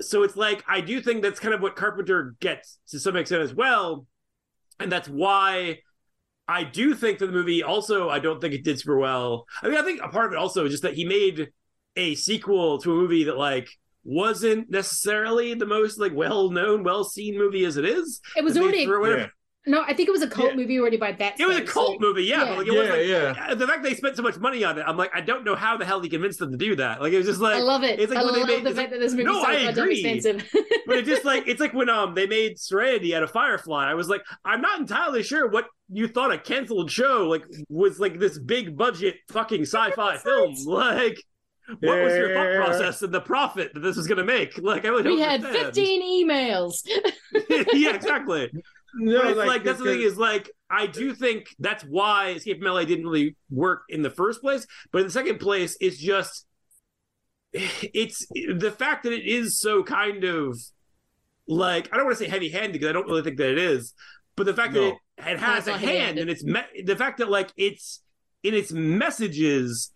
[SPEAKER 3] So it's like I do think that's kind of what Carpenter gets to some extent as well, and that's why I do think that the movie also I don't think it did super well. I mean, I think a part of it also is just that he made a sequel to a movie that like wasn't necessarily the most like well known, well seen movie as it is.
[SPEAKER 2] It was already
[SPEAKER 3] threw whatever-
[SPEAKER 2] no. I think it was a cult movie already by that.
[SPEAKER 3] It was a cult
[SPEAKER 2] so-
[SPEAKER 3] movie, yeah, but like it was
[SPEAKER 4] Yeah,
[SPEAKER 3] like
[SPEAKER 4] yeah.
[SPEAKER 3] the fact they spent so much money on it. I'm like, I don't know how the hell he convinced them to do that. Like it was just like
[SPEAKER 2] I love it.
[SPEAKER 3] It's like
[SPEAKER 2] I
[SPEAKER 3] when they made
[SPEAKER 2] the fact
[SPEAKER 3] like-
[SPEAKER 2] that this movie
[SPEAKER 3] no,
[SPEAKER 2] so
[SPEAKER 3] I
[SPEAKER 2] goddamn
[SPEAKER 3] agree.
[SPEAKER 2] expensive.
[SPEAKER 3] but it's just like it's like when um they made Serenity out of Firefly. I was like, I'm not entirely sure what you thought a canceled show like was like this big budget fucking sci-fi film. Like, what was your thought process and the profit that this was going to make? Like, I really don't
[SPEAKER 2] we had
[SPEAKER 3] understand.
[SPEAKER 2] 15 emails.
[SPEAKER 3] yeah, exactly.
[SPEAKER 4] No,
[SPEAKER 3] but it's
[SPEAKER 4] like,
[SPEAKER 3] like, that's the thing is like I do think that's why Escape from LA didn't really work in the first place. But in the second place, it's just it's the fact that it is so kind of like I don't want to say heavy handed because I don't really think that it is, but the fact
[SPEAKER 4] No.
[SPEAKER 3] that it, it has a hand and it's me- the fact that like it's in its messages,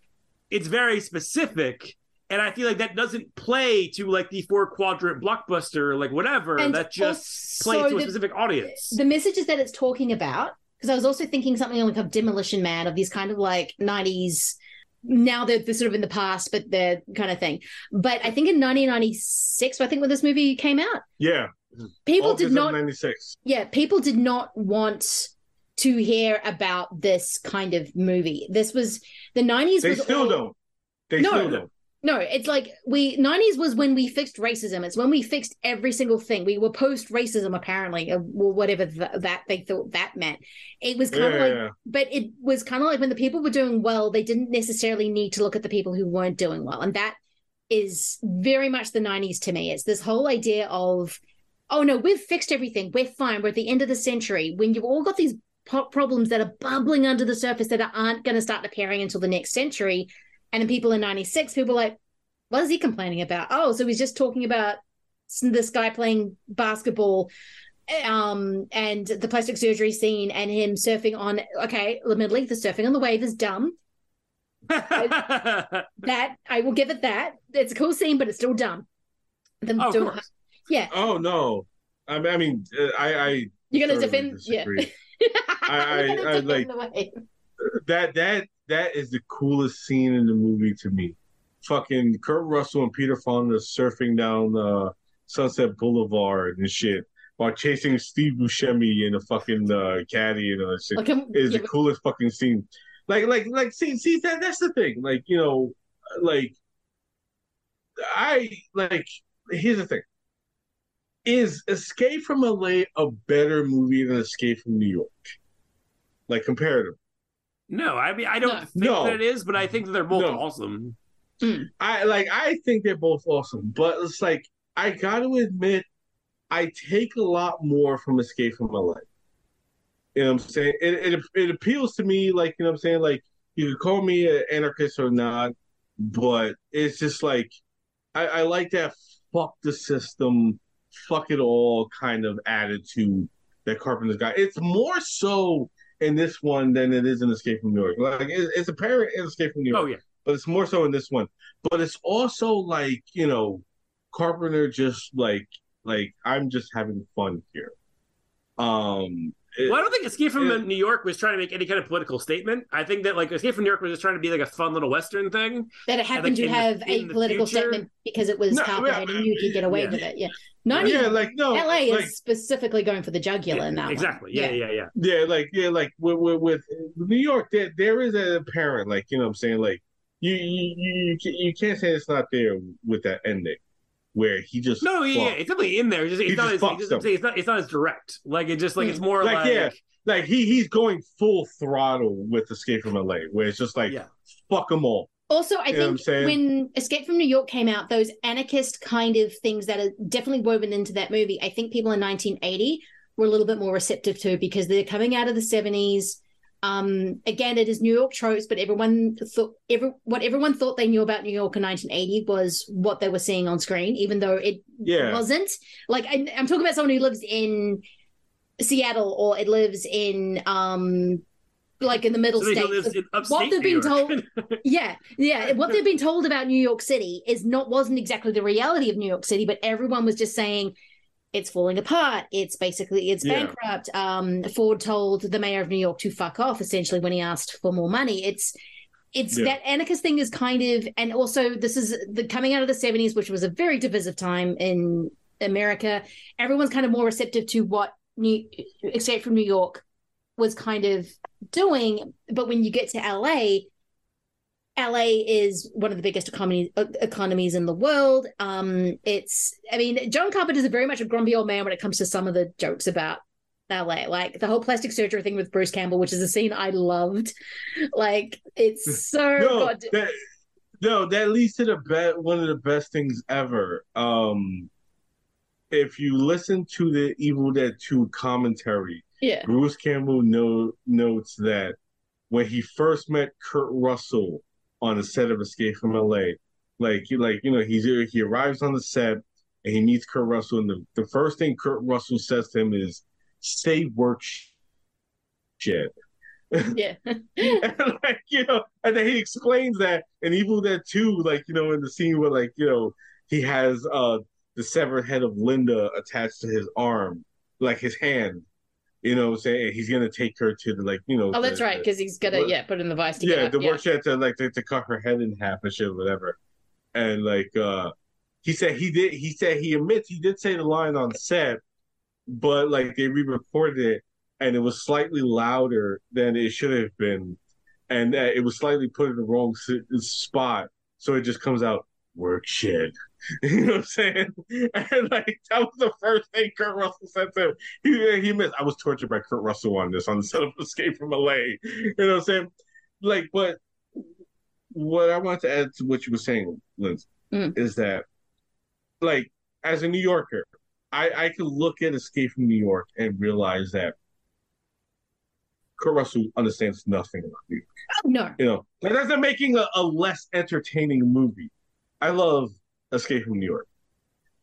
[SPEAKER 3] it's very specific. And I feel like that doesn't play to like the four quadrant blockbuster, like whatever.
[SPEAKER 2] And
[SPEAKER 3] that just plays to a specific audience.
[SPEAKER 2] the messages that it's talking about because i was also thinking something on like of demolition man of these kind of like 90s now they're, they're sort of in the past but they're kind of thing but i think in 1996 i think when this movie came out
[SPEAKER 4] Yeah.
[SPEAKER 2] People
[SPEAKER 4] August
[SPEAKER 2] did not-
[SPEAKER 4] 96.
[SPEAKER 2] yeah people did not want to hear about this kind of movie this was the 90s
[SPEAKER 4] They
[SPEAKER 2] was
[SPEAKER 4] still
[SPEAKER 2] all-
[SPEAKER 4] don't. They
[SPEAKER 2] No,
[SPEAKER 4] still don't.
[SPEAKER 2] No, it's like we 90s was when we fixed racism. It's when we fixed every single thing. We were post racism, apparently, or whatever th- that they thought that meant. It was kind of
[SPEAKER 4] Yeah,
[SPEAKER 2] like, but it was kind of like when the people were doing well, they didn't necessarily need to look at the people who weren't doing well. And that is very much the 90s to me. It's this whole idea of, oh no, we've fixed everything. We're fine. We're at the end of the century. When you've all got these problems that are bubbling under the surface that aren't going to start appearing until the next century. And then people in 96, people were like, what is he complaining about? Oh, so he's just talking about this guy playing basketball um and the plastic surgery scene and him surfing on okay admittedly the surfing on the wave is dumb that I will give it that. It's a cool scene, but it's still dumb. Them
[SPEAKER 4] Oh,
[SPEAKER 2] doing- yeah,
[SPEAKER 4] Oh no, I mean, I, mean, I, I
[SPEAKER 2] you're gonna defend. Yeah.
[SPEAKER 4] I, I, I like
[SPEAKER 2] the wave.
[SPEAKER 4] That. That that is the coolest scene in the movie to me. Fucking Kurt Russell and Peter Fonda surfing down uh, Sunset Boulevard and shit while chasing Steve Buscemi in a fucking uh, caddy and all that shit.
[SPEAKER 2] Like,
[SPEAKER 4] is the coolest fucking scene. Like, like, like. See, see that that's the thing. Like, you know, like I like. Here's the thing: is Escape from LA a better movie than Escape from New York? Like comparative.
[SPEAKER 3] No, I mean I don't think
[SPEAKER 4] No.
[SPEAKER 3] that it is, but I think that they're both
[SPEAKER 4] No.
[SPEAKER 3] awesome. Mm.
[SPEAKER 4] I like. I think they're both awesome, but it's like I got to admit, I take a lot more from Escape from LA. You know what I'm saying? It, it it appeals to me, like you know what I'm saying. Like you could call me an anarchist or not, but it's just like I, I like that fuck the system, fuck it all kind of attitude that Carpenter's got. It's more so in this one than it is in Escape from New York. Like it, it's apparent in Escape from New York.
[SPEAKER 3] Oh yeah.
[SPEAKER 4] But it's more so in this one. But it's also like, you know, Carpenter just like like I'm just having fun here. Um it-
[SPEAKER 3] Well, I don't think Escape from New York was trying to make any kind of political statement. I think that like Escape from New York was just trying to be like a fun little western thing.
[SPEAKER 2] that it
[SPEAKER 3] And,
[SPEAKER 2] happened
[SPEAKER 3] like,
[SPEAKER 2] to
[SPEAKER 3] in the-
[SPEAKER 2] have a political
[SPEAKER 3] future-
[SPEAKER 2] statement because it was
[SPEAKER 4] No,
[SPEAKER 2] carpeted
[SPEAKER 4] yeah,
[SPEAKER 2] and you could get away
[SPEAKER 3] yeah.
[SPEAKER 2] with it. Yeah, no,
[SPEAKER 4] Yeah, like, no,
[SPEAKER 2] LA is specifically going for the jugular in that one.
[SPEAKER 3] Exactly. Yeah, yeah, yeah.
[SPEAKER 4] Yeah, like yeah, like with with, with New York, there there is an apparent like you know what I'm saying like you you you you, you can't say it's not there with that ending where he just
[SPEAKER 3] No, yeah, yeah, it's definitely in there. It's, just,
[SPEAKER 4] He
[SPEAKER 3] it's not
[SPEAKER 4] just
[SPEAKER 3] as
[SPEAKER 4] fucks
[SPEAKER 3] it's, not it's not as direct. Like it just like it's hmm. more
[SPEAKER 4] like,
[SPEAKER 3] like,
[SPEAKER 4] yeah, like he he's going full throttle with Escape from LA, where it's just like fuck them all.
[SPEAKER 2] Also, I
[SPEAKER 4] You know what I'm
[SPEAKER 2] think when Escape from New York came out, those anarchist kind of things that are definitely woven into that movie, I think people in 1980 were a little bit more receptive to because they're coming out of the 70s. Um, again, it is New York tropes, but everyone thought every what everyone thought they knew about New York in 1980 was what they were seeing on screen, even though it
[SPEAKER 4] Yeah.
[SPEAKER 2] wasn't. Like I, I'm talking about someone who lives in Seattle or it lives in um like in the middle
[SPEAKER 3] Somebody
[SPEAKER 2] states.
[SPEAKER 3] lives in upstate
[SPEAKER 2] what they've been told yeah, yeah. What they've been told about New York City is not wasn't exactly the reality of New York City, but everyone was just saying it's falling apart. It's basically it's
[SPEAKER 32] Yeah.
[SPEAKER 2] bankrupt. Um, Ford told the mayor of New York to fuck off essentially when he asked for more money. It's it's
[SPEAKER 32] Yeah.
[SPEAKER 2] that anarchist thing is kind of, and also this is the coming out of the seventies, which was a very divisive time in America. Everyone's kind of more receptive to what New Escape from New York was kind of doing. But when you get to LA, LA is one of the biggest economies economies in the world. Um, it's, I mean, John Carpenter is very much a grumpy old man when it comes to some of the jokes about LA, like the whole plastic surgery thing with Bruce Campbell, which is a scene I loved. Like, it's so
[SPEAKER 4] no,
[SPEAKER 2] god-
[SPEAKER 4] that, no, that leads to the be- one of the best things ever. Um, if you listen to the Evil Dead 2 commentary,
[SPEAKER 2] Yeah.
[SPEAKER 4] Bruce Campbell no- notes that when he first met Kurt Russell on the set of Escape from LA, like he like you know he's he arrives on the set and he meets Kurt Russell, and the, the first thing Kurt Russell says to him is, "Say work shit."
[SPEAKER 2] yeah.
[SPEAKER 4] like you know, and then he explains that in Evil Dead too, like you know, in the scene where like you know he has uh the severed head of Linda attached to his arm, like his hand. You know, saying he's gonna take her to the like you know.
[SPEAKER 2] Oh, that's right, because he's gonna yeah put in the vice. To
[SPEAKER 4] yeah, the
[SPEAKER 2] up,
[SPEAKER 4] workshop to like to, to cut her head in half and shit, whatever. And like uh he said he did he said he admits he did say the line on set, but like they re-recorded it and it was slightly louder than it should have been. And uh, it was slightly put in the wrong s- spot. So it just comes out work shit. You know what I'm saying? And like that was the first thing Kurt Russell said to him. He, he missed. I was tortured by Kurt Russell on this on the set of Escape from LA. You know what I'm saying? Like, but what I want to add to what you were saying, Liz, mm. is that like as a New Yorker, I I can look at Escape from New York and realize that Kurt Russell understands nothing about New York.
[SPEAKER 2] No.
[SPEAKER 4] You know, that doesn't making a, a less entertaining movie. I love Escape from New York.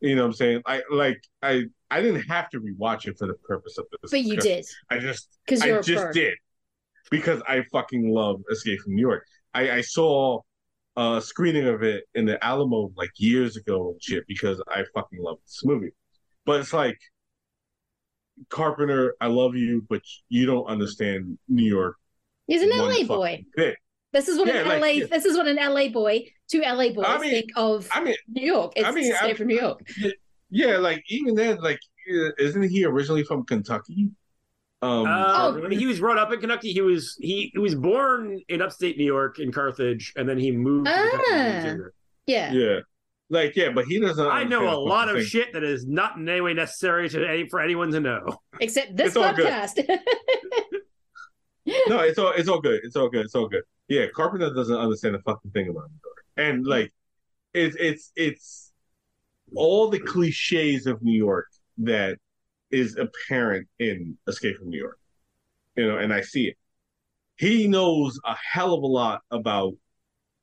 [SPEAKER 4] You know what I'm saying? I like I I didn't have to rewatch it for the purpose of this.
[SPEAKER 2] But you did.
[SPEAKER 4] I just
[SPEAKER 2] because
[SPEAKER 4] I just did because I fucking love Escape from New York. I, I saw a screening of it in the Alamo like years ago and shit because I fucking love this movie. But it's like Carpenter, I love you, but you don't understand New York.
[SPEAKER 2] He's an LA boy.
[SPEAKER 4] bit.
[SPEAKER 2] This is what
[SPEAKER 4] Yeah,
[SPEAKER 2] an
[SPEAKER 4] like,
[SPEAKER 2] LA.
[SPEAKER 4] yeah.
[SPEAKER 2] This is what an LA boy, two LA boys
[SPEAKER 4] I mean-
[SPEAKER 2] think of
[SPEAKER 4] I mean,
[SPEAKER 2] New York. It's
[SPEAKER 4] I mean,
[SPEAKER 2] Escape
[SPEAKER 4] I-
[SPEAKER 2] from New York.
[SPEAKER 4] Yeah, like even then, like uh, isn't he originally from Kentucky? Um,
[SPEAKER 3] Uh,
[SPEAKER 4] Carpenter?
[SPEAKER 3] he was brought up in Kentucky. He was he, he was born in upstate New York in Carthage, and then he moved. to Kentucky when he was
[SPEAKER 2] Ah, yeah.
[SPEAKER 4] yeah, like yeah, but he doesn't.
[SPEAKER 3] I know a lot of
[SPEAKER 4] thing.
[SPEAKER 3] shit that is not in any way necessary to any, for anyone to know.
[SPEAKER 2] Except this
[SPEAKER 4] It's
[SPEAKER 2] podcast.
[SPEAKER 4] No, it's all it's all good. It's all good. It's all good. Yeah, Carpenter doesn't understand a fucking thing about New York, and like it's it's it's all the cliches of New York that is apparent in Escape from New York. You know, and I see it. He knows a hell of a lot about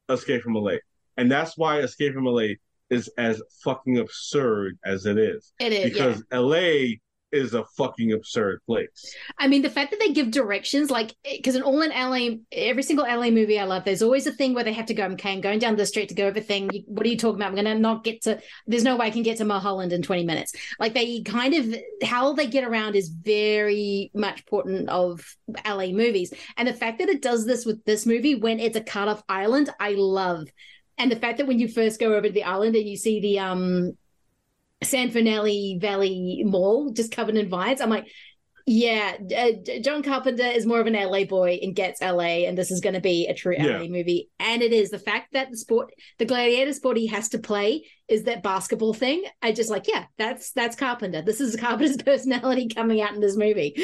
[SPEAKER 4] Escape from LA, and that's why Escape from LA is as fucking absurd as it is.
[SPEAKER 2] It is,
[SPEAKER 4] because LA is a fucking absurd place.
[SPEAKER 2] I mean, the fact that they give directions, like, because in all in LA, every single LA movie I love, there's always a thing where they have to go, okay, I'm going down the street to go over thing. What are you talking about? I'm going to not get to, there's no way I can get to Mulholland in 20 minutes. Like, they kind of, how they get around is very much important of LA movies. And the fact that it does this with this movie when it's a cut off island, I love. And the fact that when you first go over to the island and you see the, um, San Fernelli Valley Mall just covered in vines. I'm like, yeah, uh, John Carpenter is more of an LA boy and gets LA, and this is going to be a true
[SPEAKER 4] Yeah.
[SPEAKER 2] LA movie. And it is the fact that the sport, the gladiator sport he has to play is that basketball thing. I just like, yeah, that's that's Carpenter. This is Carpenter's personality coming out in this movie.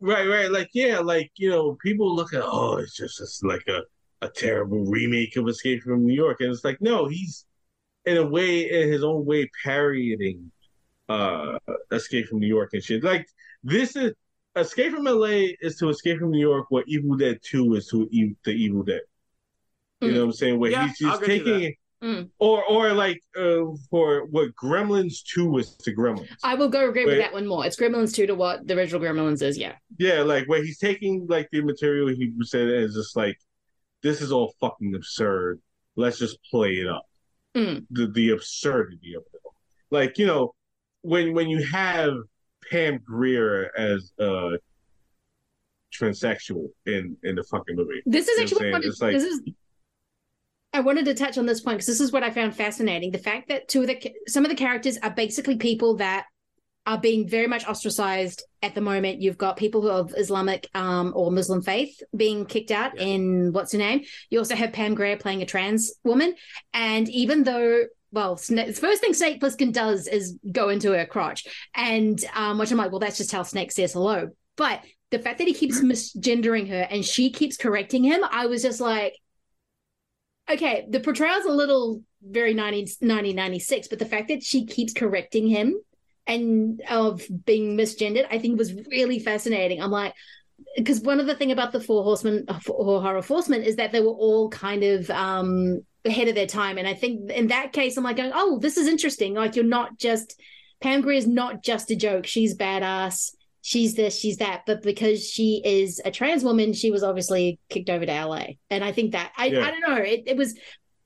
[SPEAKER 4] Right, right. Like, yeah, like, you know, people look at, oh, it's just it's like a, a terrible remake of Escape from New York. And it's like, no, he's in a way, in his own way, parodying uh Escape from New York and shit. Like, this is Escape from LA is to Escape from New York what Evil Dead 2 is to e- the Evil Dead. You know what I'm saying? Where
[SPEAKER 3] Yeah,
[SPEAKER 4] he's just
[SPEAKER 3] I'll get you
[SPEAKER 4] taking it.
[SPEAKER 2] Mm.
[SPEAKER 4] Or, or like uh, for what Gremlins 2 was to Gremlins.
[SPEAKER 2] I will go agree with that one more. It's Gremlins 2 to what the original Gremlins is, yeah.
[SPEAKER 4] Yeah, like where he's taking like the material he said is just like, this is all fucking absurd. Let's just play it up.
[SPEAKER 2] Mm.
[SPEAKER 4] The the absurdity of it all. Like, you know, when when you have Pam Grier as uh transsexual in in the fucking movie.
[SPEAKER 2] This is
[SPEAKER 4] You know
[SPEAKER 2] actually
[SPEAKER 4] what I'm
[SPEAKER 2] what I
[SPEAKER 4] saying?
[SPEAKER 2] wanted,
[SPEAKER 4] it's like
[SPEAKER 2] this is I wanted to touch on this point because this is what I found fascinating. The fact that two of the some of the characters are basically people that are being very much ostracized at the moment. You've got people who of Islamic um, or Muslim faith being kicked out in what's her name. You also have Pam Grier playing a trans woman, and even though well, Sna- the first thing Snake Plissken does is go into her crotch, and um, which I'm like, well, that's just how Snake says hello. But the fact that he keeps misgendering her and she keeps correcting him, I was just like, okay, the portrayal's a little very 90, 1996, but the fact that she keeps correcting him and of being misgendered, I think was really fascinating. I'm like, because one of the thing about the four horsemen or horror horsemen is that they were all kind of um ahead of their time. And i think in that case i'm like going oh this is interesting. Like you're not just pam Grier is not just a joke. She's badass. She's this she's that. But because she is a trans woman she was obviously kicked over to la and i think that i,
[SPEAKER 3] Yeah.
[SPEAKER 2] I don't know. It, it was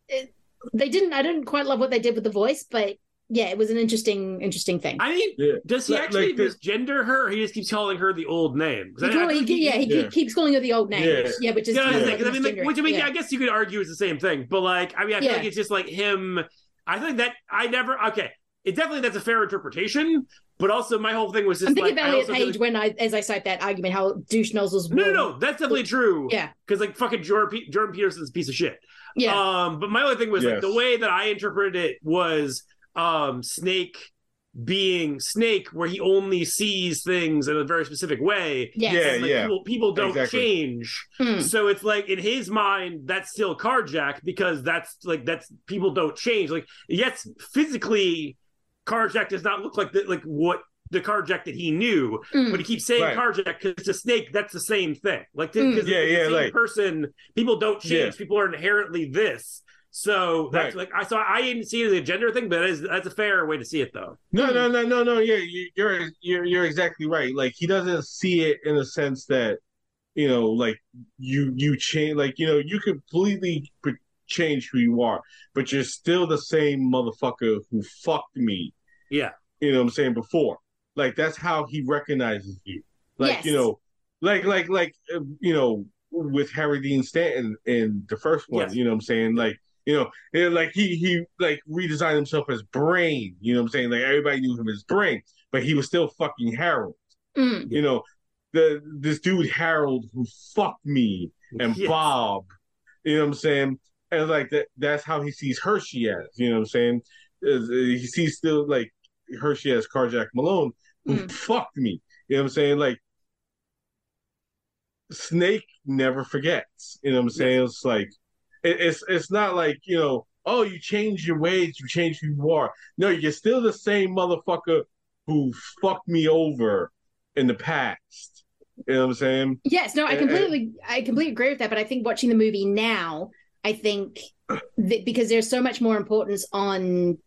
[SPEAKER 2] it, they didn't i didn't quite love what they did with the voice but yeah it was an interesting interesting thing
[SPEAKER 3] I mean, does he
[SPEAKER 4] Like-
[SPEAKER 3] actually
[SPEAKER 4] like the-
[SPEAKER 3] misgender her? Or he just keeps calling her the old name.
[SPEAKER 2] he call-
[SPEAKER 3] I
[SPEAKER 2] he-
[SPEAKER 3] think
[SPEAKER 2] yeah, he
[SPEAKER 4] Yeah.
[SPEAKER 2] keeps calling her the old name.
[SPEAKER 4] Yeah.
[SPEAKER 2] Yeah, which is
[SPEAKER 3] Yeah, I, was
[SPEAKER 2] kind of
[SPEAKER 3] saying, 'cause I mean, like, which I mean,
[SPEAKER 2] Yeah.
[SPEAKER 3] I guess you could argue it's the same thing, but like, I mean, I feel like it's just like him. I think that I never. Okay, it definitely that's a fair interpretation, but also my whole thing was just
[SPEAKER 2] I'm thinking
[SPEAKER 3] like,
[SPEAKER 2] of
[SPEAKER 3] I
[SPEAKER 2] Elliot Page
[SPEAKER 3] like-
[SPEAKER 2] when I, as I cite that argument, how douche nozzles.
[SPEAKER 3] no, no, no, that's definitely true.
[SPEAKER 2] Yeah.
[SPEAKER 3] because like fucking Jordan, Jordan Peterson's a piece of shit.
[SPEAKER 2] Yeah.
[SPEAKER 3] Um, but my only thing was like the way that I interpreted it was um Snake being Snake, where he only sees things in a very specific way.
[SPEAKER 2] Yes.
[SPEAKER 4] Yeah,
[SPEAKER 3] like,
[SPEAKER 4] yeah.
[SPEAKER 3] People, people don't
[SPEAKER 4] Exactly.
[SPEAKER 3] change.
[SPEAKER 2] Hmm.
[SPEAKER 3] So it's like in his mind, that's still Carjack because that's like that's people don't change. Like yes, physically, Carjack does not look like the, like what the Carjack that he knew,
[SPEAKER 2] Mm.
[SPEAKER 3] but he keeps saying
[SPEAKER 4] Right.
[SPEAKER 3] Carjack because it's a snake. That's the same thing. Like
[SPEAKER 2] Mm.
[SPEAKER 3] because
[SPEAKER 4] Yeah,
[SPEAKER 3] the
[SPEAKER 4] yeah,
[SPEAKER 3] same
[SPEAKER 4] like-
[SPEAKER 3] person, people don't change.
[SPEAKER 4] Yeah.
[SPEAKER 3] People are inherently this. So that's like I saw. I didn't see it as a gender thing, but that is, that's a fair way to see it, though.
[SPEAKER 4] No, no, no, no, no. Yeah, you, you're you're you're exactly right. Like he doesn't see it in a sense that you know, like you you change, like you know, you completely p- change who you are, but you're still the same motherfucker who fucked me.
[SPEAKER 3] Yeah,
[SPEAKER 4] you know what I'm saying before. Like that's how he recognizes you. Like
[SPEAKER 3] Yes.
[SPEAKER 4] you know, like like like uh, you know, with Harry Dean Stanton in the first one.
[SPEAKER 3] Yes.
[SPEAKER 4] You know what I'm saying? Like you know, and like he he like redesigned himself as Brain. You know what I'm saying? Like everybody knew him as Brain, but he was still fucking Harold.
[SPEAKER 2] Mm.
[SPEAKER 4] You know, the this dude Harold who fucked me and
[SPEAKER 3] Yes.
[SPEAKER 4] Bob. You know what I'm saying? And like that that's how he sees Hershe as. You know what I'm saying? Is- uh, He sees still like Hershe as Carjack Malone who fucked me. You know what I'm saying? Like Snake never forgets. You know what I'm saying? It's like it, it's it's not like you know. Oh, you change your ways, you change who you are. No, you're still the same motherfucker who fucked me over in the past. You know what I'm saying?
[SPEAKER 2] Yes, no, I
[SPEAKER 4] And-
[SPEAKER 2] completely, I completely agree with that. But I think watching the movie now, I think that because there's so much more importance on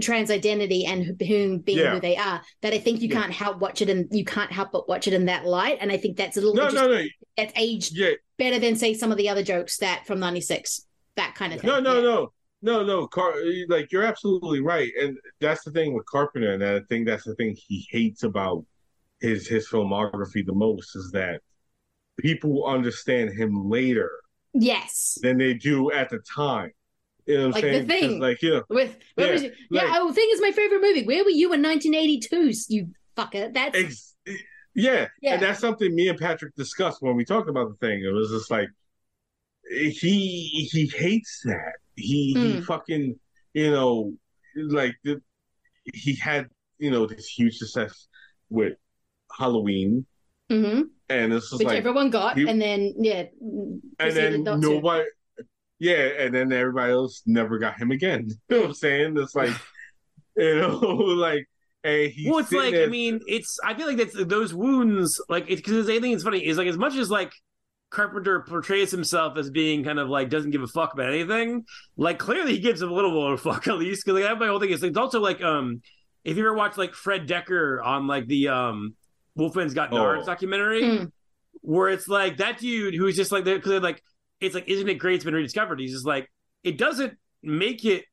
[SPEAKER 2] trans identity and who- whom being
[SPEAKER 4] Yeah.
[SPEAKER 2] who they are, that I think you can't help watch it and you can't help but watch it in that light. And I think that's a little
[SPEAKER 4] No,
[SPEAKER 2] bit
[SPEAKER 4] no, no.
[SPEAKER 2] that's aged better than say some of the other jokes that from '96, that kind of thing.
[SPEAKER 4] No, no, no, no, no. Car- like you're absolutely right, and that's the thing with Carpenter, and I think that's the thing he hates about his his filmography the most is that people understand him later
[SPEAKER 2] Yes.
[SPEAKER 4] than they do at the time. You know what I'm
[SPEAKER 2] Like The Thing.
[SPEAKER 4] like know,
[SPEAKER 2] With where
[SPEAKER 4] Yeah,
[SPEAKER 2] was you? Yeah,
[SPEAKER 4] like-
[SPEAKER 2] oh, thing is my favorite movie. Where were you in 1982? You fucker. That's
[SPEAKER 4] Ex- yeah,
[SPEAKER 2] Yeah.
[SPEAKER 4] and that's something me and Patrick discussed when we talked about the thing. It was just like he he hates that. He he
[SPEAKER 2] Mm.
[SPEAKER 4] fucking you know like the, he had you know this huge success with Halloween,
[SPEAKER 2] hmm
[SPEAKER 4] and it's just
[SPEAKER 2] which
[SPEAKER 4] like
[SPEAKER 2] everyone got,
[SPEAKER 4] he-
[SPEAKER 2] and then yeah,
[SPEAKER 4] and then nobody. Yeah, and then everybody else never got him again. You know what I'm saying? It's like, you know, like, hey, he's
[SPEAKER 3] well, it's like
[SPEAKER 4] there-
[SPEAKER 3] I mean, it's I feel like that's those wounds. Like it's because I think it's funny is like as much as like Carpenter portrays himself as being kind of like doesn't give a fuck about anything. Like clearly he gives a little bit of a fuck at least because like that's my whole thing is it's also like um if you ever watch like Fred Dekker on like the um Wolfman's Got Nards
[SPEAKER 4] Oh.
[SPEAKER 3] documentary
[SPEAKER 2] Mm.
[SPEAKER 3] where it's like that dude who's just like because they're like it's like isn't it great it's been rediscovered? He's just like it doesn't make it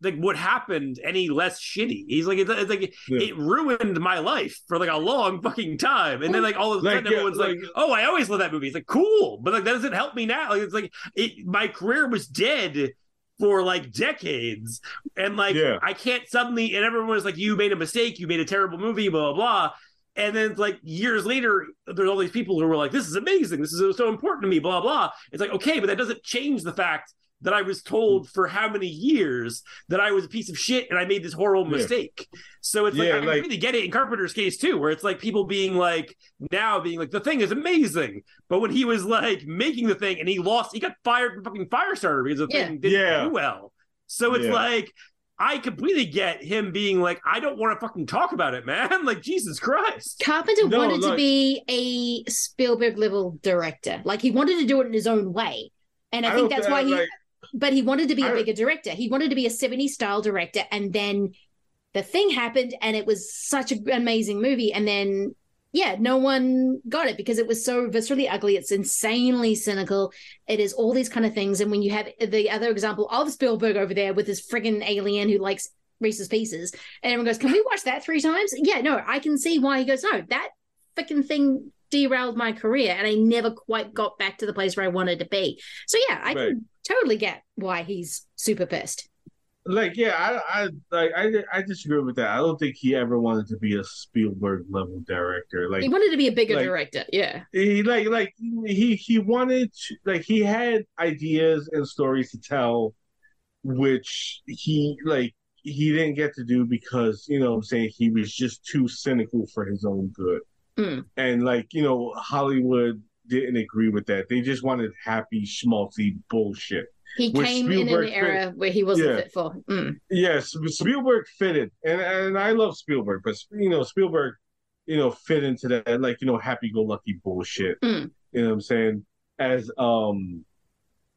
[SPEAKER 3] like what happened any less shitty. He's like it's, it's like it ruined my life for like a long fucking time. And then like all of a
[SPEAKER 4] Like,
[SPEAKER 3] sudden
[SPEAKER 4] yeah,
[SPEAKER 3] everyone's like,
[SPEAKER 4] like-
[SPEAKER 3] oh i always love that movie. It's like cool but like that doesn't help me now. Like it's like it my career was dead for like decades. And like
[SPEAKER 4] Yeah.
[SPEAKER 3] i can't suddenly and everyone was like you made a mistake. You made a terrible movie blah blah blah and then like years later, there's all these people who were like, "This is amazing. This is so important to me." Blah blah. It's like okay, but that doesn't change the fact that I was told for how many years that I was a piece of shit and I made this horrible
[SPEAKER 4] Yeah.
[SPEAKER 3] mistake. So it's like
[SPEAKER 4] Yeah,
[SPEAKER 3] I
[SPEAKER 4] like-
[SPEAKER 3] really get it in Carpenter's case too, where it's like people being like now being like the thing is amazing, but when he was like making the thing and he lost, he got fired from fucking Firestarter because the
[SPEAKER 2] Yeah.
[SPEAKER 3] thing didn't
[SPEAKER 4] Yeah.
[SPEAKER 3] do well. So it's
[SPEAKER 4] Yeah.
[SPEAKER 3] like. I completely get him being like, I don't want to fucking talk about it, man. Like, Jesus Christ.
[SPEAKER 2] Carpenter
[SPEAKER 3] No,
[SPEAKER 2] wanted to be a Spielberg level director. Like he wanted to do it in his own way. And I,
[SPEAKER 4] I
[SPEAKER 2] think that's
[SPEAKER 4] thi-
[SPEAKER 2] why he
[SPEAKER 4] like-
[SPEAKER 2] but he wanted to be a
[SPEAKER 4] I-
[SPEAKER 2] bigger director. He wanted to be a 70s style director and then the thing happened and it was such an amazing movie and then yeah, no one got it because it was so viscerally ugly. It's insanely cynical. It is all these kind of things. And when you have the other example of Spielberg over there with this friggin' alien who likes Reese's Pieces, and everyone goes, Can we watch that three times? Yeah, no, I can see why he goes, No, that freaking thing derailed my career and I never quite got back to the place where I wanted to be. So yeah, I
[SPEAKER 4] Right.
[SPEAKER 2] can totally get why he's super pissed.
[SPEAKER 4] Like yeah i i like i i disagree with that i don't think he ever wanted to be a spielberg level director like
[SPEAKER 2] he wanted to be a bigger
[SPEAKER 4] like-
[SPEAKER 2] director. Yeah.
[SPEAKER 4] he like like he he wanted to, like he had ideas and stories to tell which he like he didn't get to do because you know what i'm saying he was just too cynical for his own good
[SPEAKER 2] Mm.
[SPEAKER 4] and like you know hollywood didn't agree with that they just wanted happy schmaltzy bullshit
[SPEAKER 2] He came in an
[SPEAKER 4] Spielberg fit-
[SPEAKER 2] era where he wasn't
[SPEAKER 4] Yeah.
[SPEAKER 2] fit for. Mm.
[SPEAKER 4] Yes, Spielberg fitted, and and I love Spielberg, but you know Spielberg, you know, fit into that like you know happy-go-lucky bullshit.
[SPEAKER 2] Mm.
[SPEAKER 4] You know what I'm saying? As um,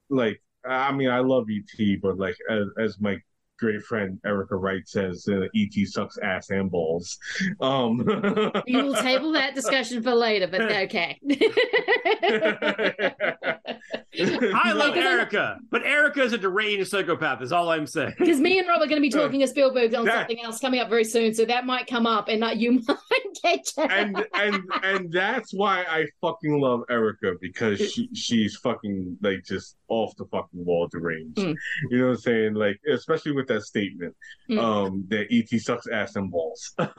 [SPEAKER 4] like I mean, I love ET, but like as, as my great friend Erica Wright says, uh, ET sucks ass and balls. Um,
[SPEAKER 2] We will table that discussion for later, but okay.
[SPEAKER 3] I love
[SPEAKER 2] Because I'm-
[SPEAKER 3] Erica, but Erica is a deranged psychopath. Is all I'm saying.
[SPEAKER 2] Because me and Rob are going to be talking to Spielberg on
[SPEAKER 4] That-
[SPEAKER 2] something else coming up very soon, so that might come up, and uh, you might get
[SPEAKER 4] and and and that's why I fucking love Erica because she she's fucking like just off the fucking wall deranged.
[SPEAKER 2] Mm.
[SPEAKER 4] You know what I'm saying? Like especially with that statement,
[SPEAKER 2] Mm.
[SPEAKER 4] um, that ET sucks ass and balls. but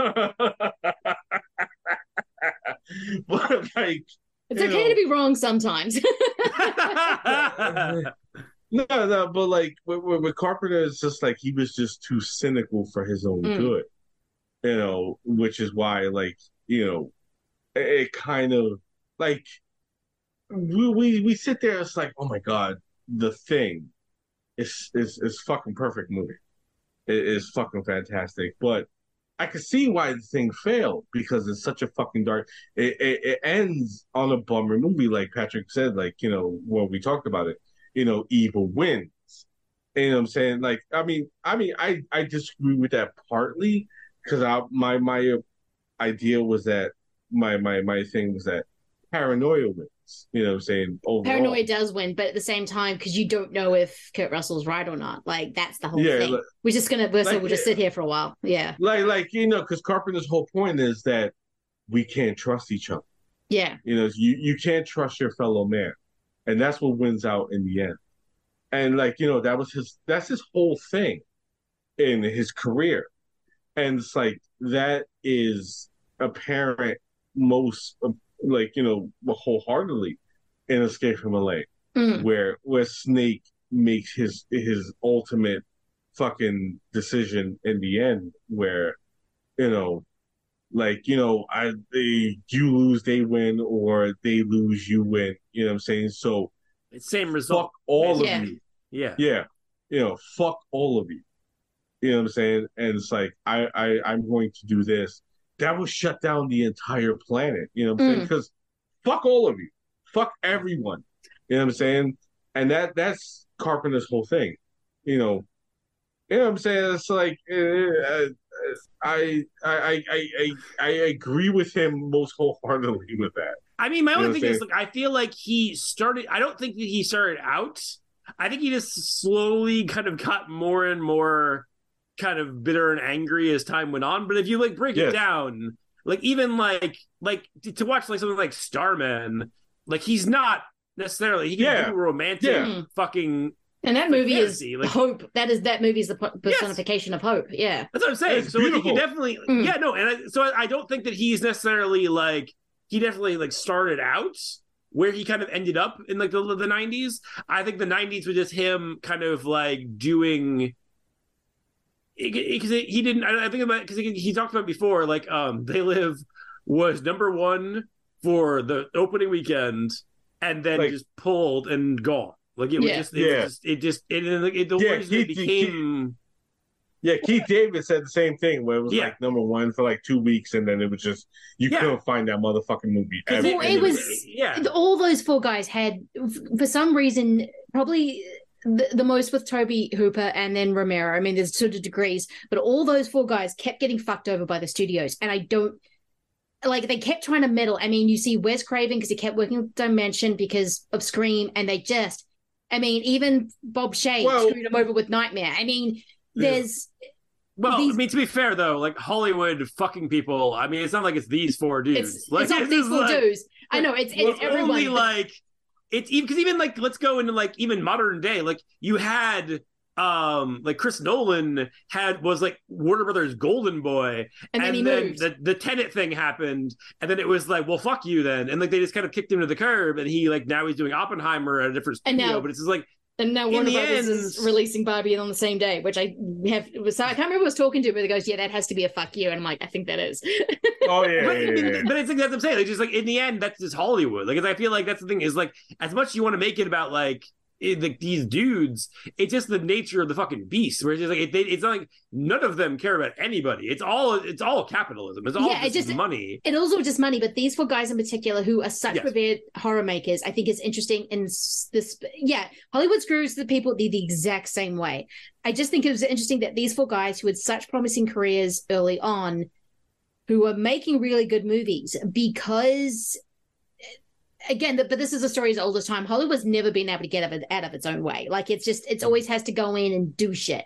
[SPEAKER 4] like
[SPEAKER 2] It's okay
[SPEAKER 4] know-
[SPEAKER 2] to be wrong sometimes.
[SPEAKER 4] No, no, but like with, with, Carpenter, it's just like he was just too cynical for his own
[SPEAKER 2] Mm.
[SPEAKER 4] good, you know, which is why, like, you know, it, it kind of like we, we we sit there, it's like, oh my god, the thing is is is fucking perfect movie. It is fucking fantastic, but I could see why the thing failed because it's such a fucking dark. It, it it ends on a bummer movie, like Patrick said, like you know when we talked about it. You know, evil wins. You know what I'm saying? Like, I mean, I mean, I I disagree with that partly because I my my idea was that my my my thing was that paranoia wins. You know what I'm saying? Overall.
[SPEAKER 2] Paranoia does win, but at the same time, because you don't know if Kurt Russell's right or not, like that's the whole
[SPEAKER 4] Yeah,
[SPEAKER 2] thing.
[SPEAKER 4] like-
[SPEAKER 2] we're just gonna, we're, so
[SPEAKER 4] like,
[SPEAKER 2] we'll just sit here for a while. Yeah,
[SPEAKER 4] Like like you know, because Carpenter's whole point is that we can't trust each other.
[SPEAKER 2] yeah.
[SPEAKER 4] You know, you you can't trust your fellow man, and that's what wins out in the end. And like you know, that was his that's his whole thing in his career, and it's like that is apparent most like you know wholeheartedly in Escape from LA,
[SPEAKER 2] Mm.
[SPEAKER 4] where where Snake makes his his ultimate fucking decision in the end, where you know like you know i they you lose they win or they lose you win you know what i'm saying so
[SPEAKER 3] same result.
[SPEAKER 4] fuck all
[SPEAKER 2] Yeah.
[SPEAKER 4] of you
[SPEAKER 3] Yeah.
[SPEAKER 4] yeah you know fuck all of you you know what i'm saying and it's like i i i'm going to do this that will shut down the entire planet you know what i'm saying
[SPEAKER 2] Mm.
[SPEAKER 4] because fuck all of you fuck everyone you know what i'm saying and that that's carpenter's whole thing you know you know what I'm saying? It's like uh, uh, I, I I I I agree with him most wholeheartedly with that.
[SPEAKER 3] I mean, my
[SPEAKER 4] You
[SPEAKER 3] only thing
[SPEAKER 4] I'm
[SPEAKER 3] is, like, I feel like he started. I don't think that he started out. I think he just slowly kind of got more and more kind of bitter and angry as time went on. But if you like break
[SPEAKER 4] Yes.
[SPEAKER 3] it down, like even like like to, to watch like something like Starman, like he's not necessarily he can
[SPEAKER 4] Yeah.
[SPEAKER 3] do romantic
[SPEAKER 4] Yeah.
[SPEAKER 3] fucking.
[SPEAKER 2] And that movie
[SPEAKER 3] fantasy,
[SPEAKER 2] is
[SPEAKER 3] like-
[SPEAKER 2] hope. That is that movie is the per- personification of hope. Yeah.
[SPEAKER 3] That's what I'm saying.
[SPEAKER 4] It's
[SPEAKER 3] so like, he
[SPEAKER 4] beautiful.
[SPEAKER 3] definitely,
[SPEAKER 2] Mm.
[SPEAKER 3] yeah, no, and I, so I, I don't think that he's necessarily like he definitely like started out where he kind of ended up in like the the 90s. I think the 90s was just him kind of like doing because he didn't. I I think about because he, he talked about before like um they live was number one for the opening weekend and then
[SPEAKER 4] Like-
[SPEAKER 3] just pulled and gone. Like it was just, it
[SPEAKER 4] Yeah.
[SPEAKER 3] was just, it just, it, it, it the
[SPEAKER 4] Yeah,
[SPEAKER 3] reason it
[SPEAKER 4] he- he-
[SPEAKER 3] became.
[SPEAKER 4] Yeah, Keith David said the same thing where it was
[SPEAKER 3] Yeah.
[SPEAKER 4] like number one for like two weeks, and then it was just you
[SPEAKER 3] Yeah.
[SPEAKER 4] couldn't find that motherfucking movie.
[SPEAKER 3] 'Cause
[SPEAKER 4] ever.
[SPEAKER 3] it-
[SPEAKER 2] it was
[SPEAKER 3] yeah.
[SPEAKER 2] all those four guys had for some reason probably the, the most with Tobe Hooper and then Romero. I mean, there's sort of degrees, but all those four guys kept getting fucked over by the studios, and I don't like they kept trying to meddle. I mean, you see Wes Craven because he kept working with Dimension because of Scream, and they just, I mean, even Bob Shaye
[SPEAKER 4] Well-
[SPEAKER 2] screwed him over with Nightmare. I mean, there's
[SPEAKER 3] Well,
[SPEAKER 2] These-
[SPEAKER 3] I mean, to be fair though, like Hollywood fucking people. I mean, it's not like it's these four dudes.
[SPEAKER 2] it's
[SPEAKER 3] like
[SPEAKER 2] it's not
[SPEAKER 3] this
[SPEAKER 2] these four
[SPEAKER 3] like-
[SPEAKER 2] dudes. I know it's it's everyone.
[SPEAKER 3] only
[SPEAKER 2] but-
[SPEAKER 3] like it's even because even like let's go into like even modern day. Like you had um like Chris Nolan had was like Warner Brothers Golden Boy,
[SPEAKER 2] And then he moved.
[SPEAKER 3] the the Tenet thing happened, and then it was like, well, fuck you then, and like they just kind of kicked him to the curb, and he like now he's doing Oppenheimer at a different
[SPEAKER 2] And
[SPEAKER 3] studio,
[SPEAKER 2] now-
[SPEAKER 3] but it's just like
[SPEAKER 2] And now
[SPEAKER 3] In
[SPEAKER 2] Warner
[SPEAKER 3] the
[SPEAKER 2] Brothers
[SPEAKER 3] end-
[SPEAKER 2] is releasing Barbie on the same day, which I have. It was, I can't remember who I was talking to, but it goes, "Yeah, that has to be a fuck you," and I'm like, "I think that is."
[SPEAKER 4] Oh yeah,
[SPEAKER 3] but,
[SPEAKER 4] yeah, yeah, yeah.
[SPEAKER 3] but it's like that's what I'm saying. Like just like in the end, that's just Hollywood. Like, I feel like that's the thing is like as much as you want to make it about like it, like these dudes, it's just the nature of the fucking beast. Where it's just like it, it's not like none of them care about anybody. It's all it's all capitalism. It's all
[SPEAKER 2] Yeah, it
[SPEAKER 3] just,
[SPEAKER 2] just-
[SPEAKER 3] money.
[SPEAKER 2] and also just money. But these four guys in particular, who are such
[SPEAKER 3] Yes.
[SPEAKER 2] revered horror makers, I think is interesting. In this, yeah, Hollywood screws the people the, the exact same way. I just think it was interesting that these four guys who had such promising careers early on, who were making really good movies, because again, but this is a story as old as time. Hollywood's never been able to get out of, out of its own way. Like it's just, it's always has to go in and do shit.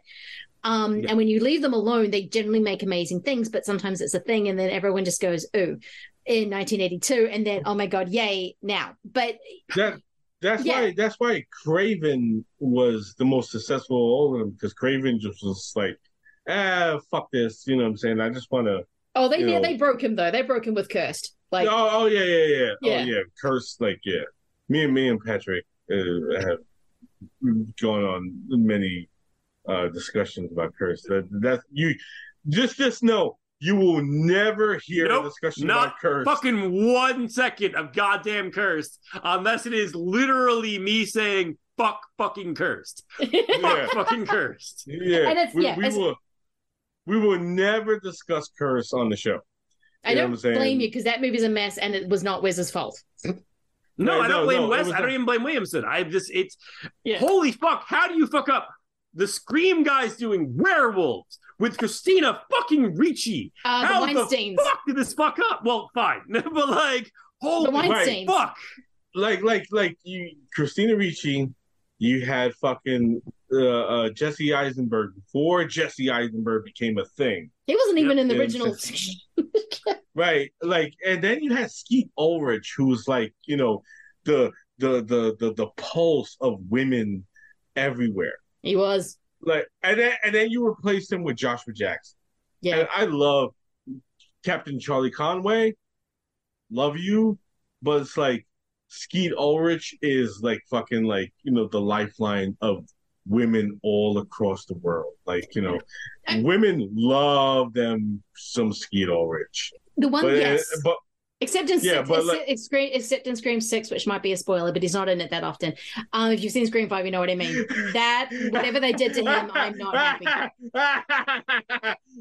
[SPEAKER 2] Um,
[SPEAKER 4] Yeah.
[SPEAKER 2] And when you leave them alone, they generally make amazing things, but sometimes it's a thing, and then everyone just goes, "Ooh," in 1982, and then, "Oh my god, yay!" Now, but
[SPEAKER 4] That that's
[SPEAKER 2] Yeah.
[SPEAKER 4] why that's why Craven was the most successful of all of them because Craven just was like, ah, fuck this. You know what I'm saying? I just want to.
[SPEAKER 2] oh, they
[SPEAKER 4] know-
[SPEAKER 2] they broke him though. They broke him with cursed. Like,
[SPEAKER 4] oh, oh yeah, yeah, yeah,
[SPEAKER 2] Yeah.
[SPEAKER 4] Oh yeah, curse. Like yeah, me and me and Patrick uh, have gone on many uh discussions about curse. That that's you. Just just know you will never hear a discussion
[SPEAKER 3] not
[SPEAKER 4] about curse.
[SPEAKER 3] fucking one second of goddamn cursed, unless it is literally me saying "fuck fucking cursed." Fuck fucking cursed.
[SPEAKER 4] Yeah,
[SPEAKER 2] And it's-
[SPEAKER 4] we,
[SPEAKER 2] yeah,
[SPEAKER 4] we
[SPEAKER 2] it's-
[SPEAKER 4] will. We will never discuss curse on the show.
[SPEAKER 2] I
[SPEAKER 4] You
[SPEAKER 2] don't
[SPEAKER 4] what
[SPEAKER 2] blame you because that movie's a mess, and it was not Wes's fault.
[SPEAKER 3] No,
[SPEAKER 4] No,
[SPEAKER 3] I don't
[SPEAKER 4] no,
[SPEAKER 3] blame
[SPEAKER 4] no,
[SPEAKER 3] Wes. I don't
[SPEAKER 4] not-
[SPEAKER 3] even blame Williamson. I just it's holy fuck. How do you fuck up? The Scream guys doing werewolves with Christina fucking Ricci.
[SPEAKER 2] Uh, the
[SPEAKER 3] How
[SPEAKER 2] Weinsteins.
[SPEAKER 3] fuck did this fuck up? Well, fine, but like holy
[SPEAKER 2] Weinsteins.
[SPEAKER 3] fuck.
[SPEAKER 4] Like, like, like you, Christina Ricci. You had fucking uh, uh, Jesse Eisenberg before Jesse Eisenberg became a thing,
[SPEAKER 2] He wasn't even in the original.
[SPEAKER 4] right? Like, and then you had Skeet Ulrich, who was like, you know, the the the the the pulse of women everywhere.
[SPEAKER 2] he was.
[SPEAKER 4] Like, and then and then you replaced him with Joshua Jackson.
[SPEAKER 2] Yeah.
[SPEAKER 4] And I love Captain Charlie Conway. Love you, but it's like Skeet Ulrich is like fucking like you know the lifeline of women all across the world. Like you know, women love them some Skeet Ulrich.
[SPEAKER 2] The one,
[SPEAKER 4] But,
[SPEAKER 2] yes.
[SPEAKER 4] but
[SPEAKER 2] Except in,
[SPEAKER 4] Yeah,
[SPEAKER 2] Six-
[SPEAKER 4] but
[SPEAKER 2] except,
[SPEAKER 4] like-
[SPEAKER 2] except in Scream Six, which might be a spoiler, but he's not in it that often. Um, if you've seen Scream Five, you know what I mean. That whatever they did to him, I'm not happy.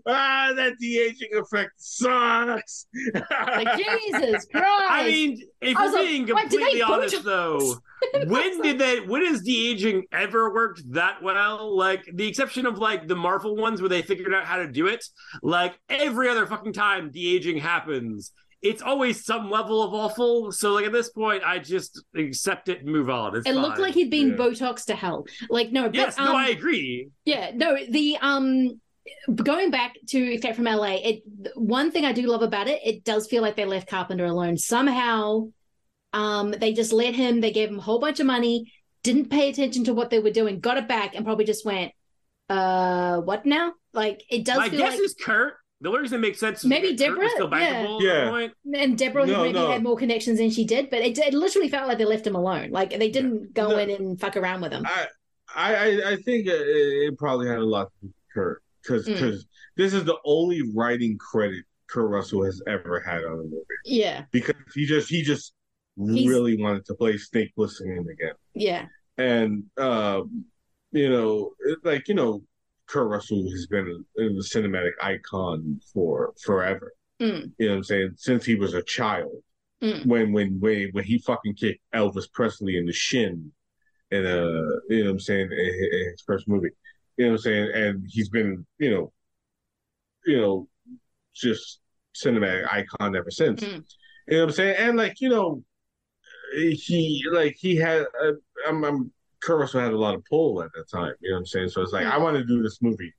[SPEAKER 4] ah, that de aging effect sucks.
[SPEAKER 2] Like Jesus Christ!
[SPEAKER 3] I mean, if
[SPEAKER 2] I
[SPEAKER 3] we're
[SPEAKER 2] like,
[SPEAKER 3] being completely honest, though, when did they? When has de aging ever worked that well? Like the exception of like the Marvel ones where they figured out how to do it. Like every other fucking time de aging happens, it's always some level of awful. So like at this point, I just accept it and move on. It's
[SPEAKER 2] It looked like he'd been Botox to hell. Like no, but,
[SPEAKER 3] Yes, no,
[SPEAKER 2] um,
[SPEAKER 3] I agree.
[SPEAKER 2] Yeah, no, the um going back to Escape from LA, it one thing I do love about it, it does feel like they left Carpenter alone. Somehow um they just let him, they gave him a whole bunch of money, didn't pay attention to what they were doing, got it back, and probably just went, uh what now? Like it does
[SPEAKER 3] My
[SPEAKER 2] feel
[SPEAKER 3] guess
[SPEAKER 2] like this
[SPEAKER 3] is Kurt. The only reason it makes sense. is
[SPEAKER 2] Maybe
[SPEAKER 3] that
[SPEAKER 2] Deborah?
[SPEAKER 3] still
[SPEAKER 2] Yeah.
[SPEAKER 3] bankable at
[SPEAKER 4] Yeah.
[SPEAKER 3] point.
[SPEAKER 2] and Deborah
[SPEAKER 4] No,
[SPEAKER 2] maybe
[SPEAKER 4] no.
[SPEAKER 2] had more connections than she did, but it, it literally felt like they left him alone. Like they didn't go
[SPEAKER 4] No.
[SPEAKER 2] in and fuck around with him.
[SPEAKER 4] I, I, I think it, it probably had a lot to do with Kurt because
[SPEAKER 2] Mm.
[SPEAKER 4] this is the only writing credit Kurt Russell has ever had on a movie
[SPEAKER 2] yeah,
[SPEAKER 4] because he just he just
[SPEAKER 2] He's-
[SPEAKER 4] really wanted to play Snake Plissken again,
[SPEAKER 2] yeah.
[SPEAKER 4] and uh, you know, it- like you know, Kurt Russell has been a, a cinematic icon for forever.
[SPEAKER 2] Mm.
[SPEAKER 4] You know what I'm saying? Since he was a child,
[SPEAKER 2] Mm.
[SPEAKER 4] when when when when he fucking kicked Elvis Presley in the shin, in a you know what I'm saying in, in his first movie, you know what I'm saying, and he's been you know, you know, just cinematic icon ever since.
[SPEAKER 2] Mm.
[SPEAKER 4] You know what I'm saying? And like you know, he like he had uh, I'm, I'm Kurt Russell had a lot of pull at that time. You know what I'm saying? So it's like I want to do this movie.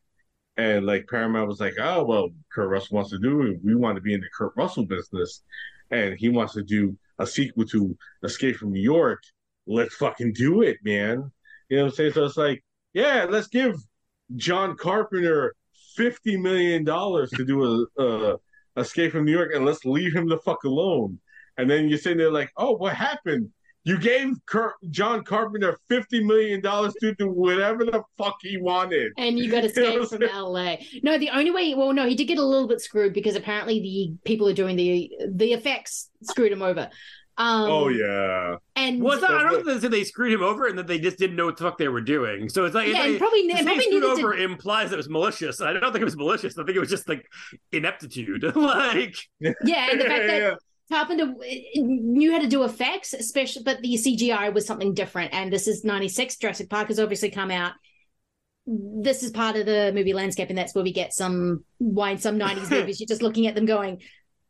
[SPEAKER 4] And like Paramount was like, oh well, Kurt Russell wants to do it. We want to be in the Kurt Russell business, and he wants to do a sequel to Escape from New York. Let's fucking do it, man. You know what I'm saying? So it's like, yeah, let's give John Carpenter fifty million dollars to do a, a Escape from New York, and let's leave him the fuck alone. And then you're sitting there like, oh, what happened? You gave Kurt, John Carpenter fifty million dollars to do whatever the fuck he wanted.
[SPEAKER 2] And you got to
[SPEAKER 4] You know
[SPEAKER 2] escape from LA. No, the only way. Well, no, he did get a little bit screwed because apparently the people who are doing the the effects screwed him over. Um,
[SPEAKER 4] oh yeah.
[SPEAKER 2] And
[SPEAKER 3] well, it's not, I don't think they, they screwed him over and that they just didn't know what the fuck they were doing. So it's like
[SPEAKER 2] Yeah,
[SPEAKER 3] it's
[SPEAKER 2] and
[SPEAKER 3] like,
[SPEAKER 2] probably-
[SPEAKER 3] to
[SPEAKER 2] probably
[SPEAKER 3] screwed
[SPEAKER 2] needed to-
[SPEAKER 3] over implies it was malicious. I don't think it was malicious. I think it was just like ineptitude. like
[SPEAKER 2] Yeah, and the fact that Carpenter uh, knew how to do effects, especially, but the CGI was something different. And this is '96. Jurassic Park has obviously come out. This is part of the movie landscape, and that's where we get some why in some '90s movies you're just looking at them going,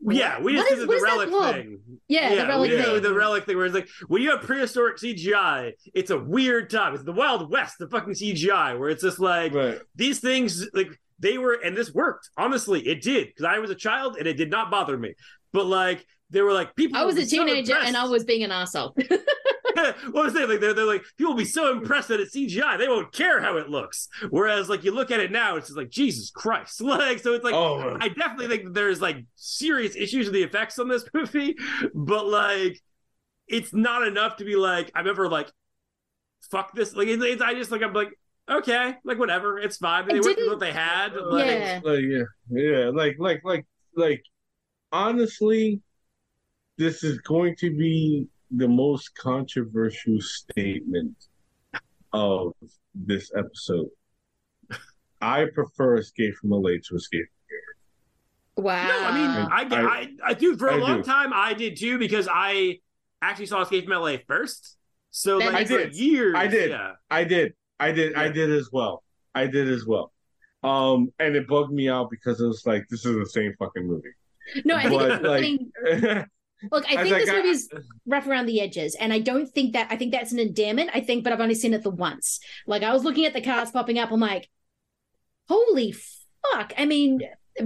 [SPEAKER 3] Yeah, we
[SPEAKER 2] What
[SPEAKER 3] just
[SPEAKER 2] is-
[SPEAKER 3] did the
[SPEAKER 2] that
[SPEAKER 3] relic thing.
[SPEAKER 2] Yeah, the relic
[SPEAKER 3] we did
[SPEAKER 2] thing.
[SPEAKER 3] The relic thing, where it's like when you have prehistoric CGI, it's a weird time. It's the Wild West, the fucking CGI, where it's just like these things, like they were, and this worked. Honestly, it did because I was a child and it did not bother me. But like they were like people.
[SPEAKER 2] I was a
[SPEAKER 3] be so
[SPEAKER 2] teenager
[SPEAKER 3] impressed.
[SPEAKER 2] and I was being an asshole.
[SPEAKER 3] what I was they like? They're, they're like people will be so impressed that it's CGI, they won't care how it looks. Whereas like you look at it now, it's just like Jesus Christ. Like so, it's like
[SPEAKER 4] Oh. Uh.
[SPEAKER 3] I definitely think that there's like serious issues with the effects on this movie, but like it's not enough to be like I'm ever like fuck this. Like it's, it's I just like I'm like okay, like whatever, it's fine. They
[SPEAKER 2] It
[SPEAKER 3] worked with
[SPEAKER 2] didn't-
[SPEAKER 3] what they had. Like,
[SPEAKER 2] Yeah.
[SPEAKER 4] Like yeah, yeah, like like like like honestly, this is going to be the most controversial statement of this episode. I prefer Escape from LA to Escape.
[SPEAKER 2] Wow.
[SPEAKER 3] No, I mean, I, I,
[SPEAKER 4] I-
[SPEAKER 3] I, I do for a
[SPEAKER 4] I
[SPEAKER 3] long
[SPEAKER 4] do.
[SPEAKER 3] time. I did too because I actually saw Escape from LA first. So
[SPEAKER 2] That
[SPEAKER 3] like
[SPEAKER 4] I
[SPEAKER 3] for
[SPEAKER 4] did.
[SPEAKER 3] years,
[SPEAKER 4] I did.
[SPEAKER 3] Yeah.
[SPEAKER 4] I did. I did. I did as well. I did as well. Um, and it bugged me out because it was like this is the same fucking movie.
[SPEAKER 2] no, I think
[SPEAKER 4] But,
[SPEAKER 2] it's
[SPEAKER 4] like-
[SPEAKER 2] something. Look, I
[SPEAKER 4] As
[SPEAKER 2] think
[SPEAKER 4] I
[SPEAKER 2] this
[SPEAKER 4] got-
[SPEAKER 2] movie's rough around the edges, and I don't think that. I think that's an endearment. I think, but I've only seen it the once. Like I was looking at the cards popping up, I'm like, holy fuck! I mean, uh,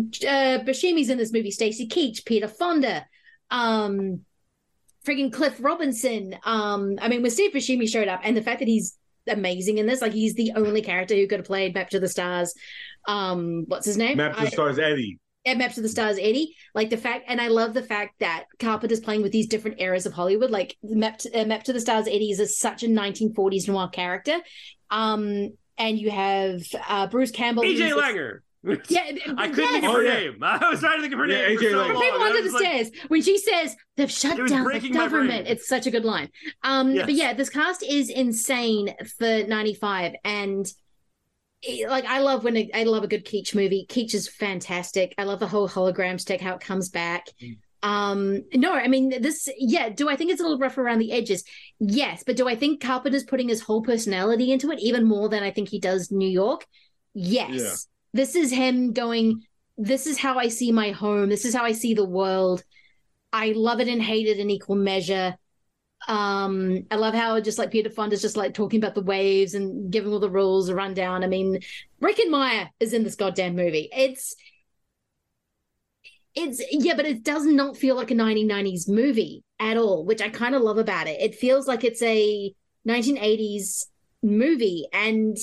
[SPEAKER 2] Buscemi's in this movie. Stacy Keach, Peter Fonda, um, friggin' Cliff Robertson. Um, I mean, when Steve Buscemi showed up, and the fact that he's amazing in this, like he's the only character who could have played Map to the Stars. Um, what's his name?
[SPEAKER 4] Map to the Stars Eddie.
[SPEAKER 2] At Maps to the Stars Eddie. Like the fact, and I love the fact that Carpenter's playing with these different eras of Hollywood. Like Map to, uh, Map to the Stars Eddie is a, such a 1940s noir character. Um, and you have uh, Bruce Campbell.
[SPEAKER 3] AJ Langer.
[SPEAKER 2] Yeah,
[SPEAKER 3] I couldn't think of
[SPEAKER 4] Oh,
[SPEAKER 3] her
[SPEAKER 4] yeah.
[SPEAKER 3] name. I was trying to think of her
[SPEAKER 4] Yeah,
[SPEAKER 3] name. for
[SPEAKER 4] AJ
[SPEAKER 3] so
[SPEAKER 4] Langer.
[SPEAKER 2] From people under
[SPEAKER 3] was
[SPEAKER 2] the
[SPEAKER 3] like,
[SPEAKER 2] stairs when she says they've shut down the government. It's such a good line. Um,
[SPEAKER 3] Yes.
[SPEAKER 2] but yeah, this cast is insane for '95, and it- like I love when I love a good Keach movie. Keach is fantastic. I love the whole holograms tech, how it comes back. Um, no, I mean this. Yeah, do I think it's a little rough around the edges? Yes, but do I think Carpenter's putting his whole personality into it even more than I think he does New York? Yes.
[SPEAKER 4] Yeah.
[SPEAKER 2] This is him going. This is how I see my home. This is how I see the world. I love it and hate it in equal measure. Um, I love how just like Peter Fonda's just like talking about the waves and giving all the rules a rundown. I mean, Breckin Meyer is in this goddamn movie. It's it's yeah, but it does not feel like a 1990s movie at all, which I kind of love about it. It feels like it's a 1980s movie, and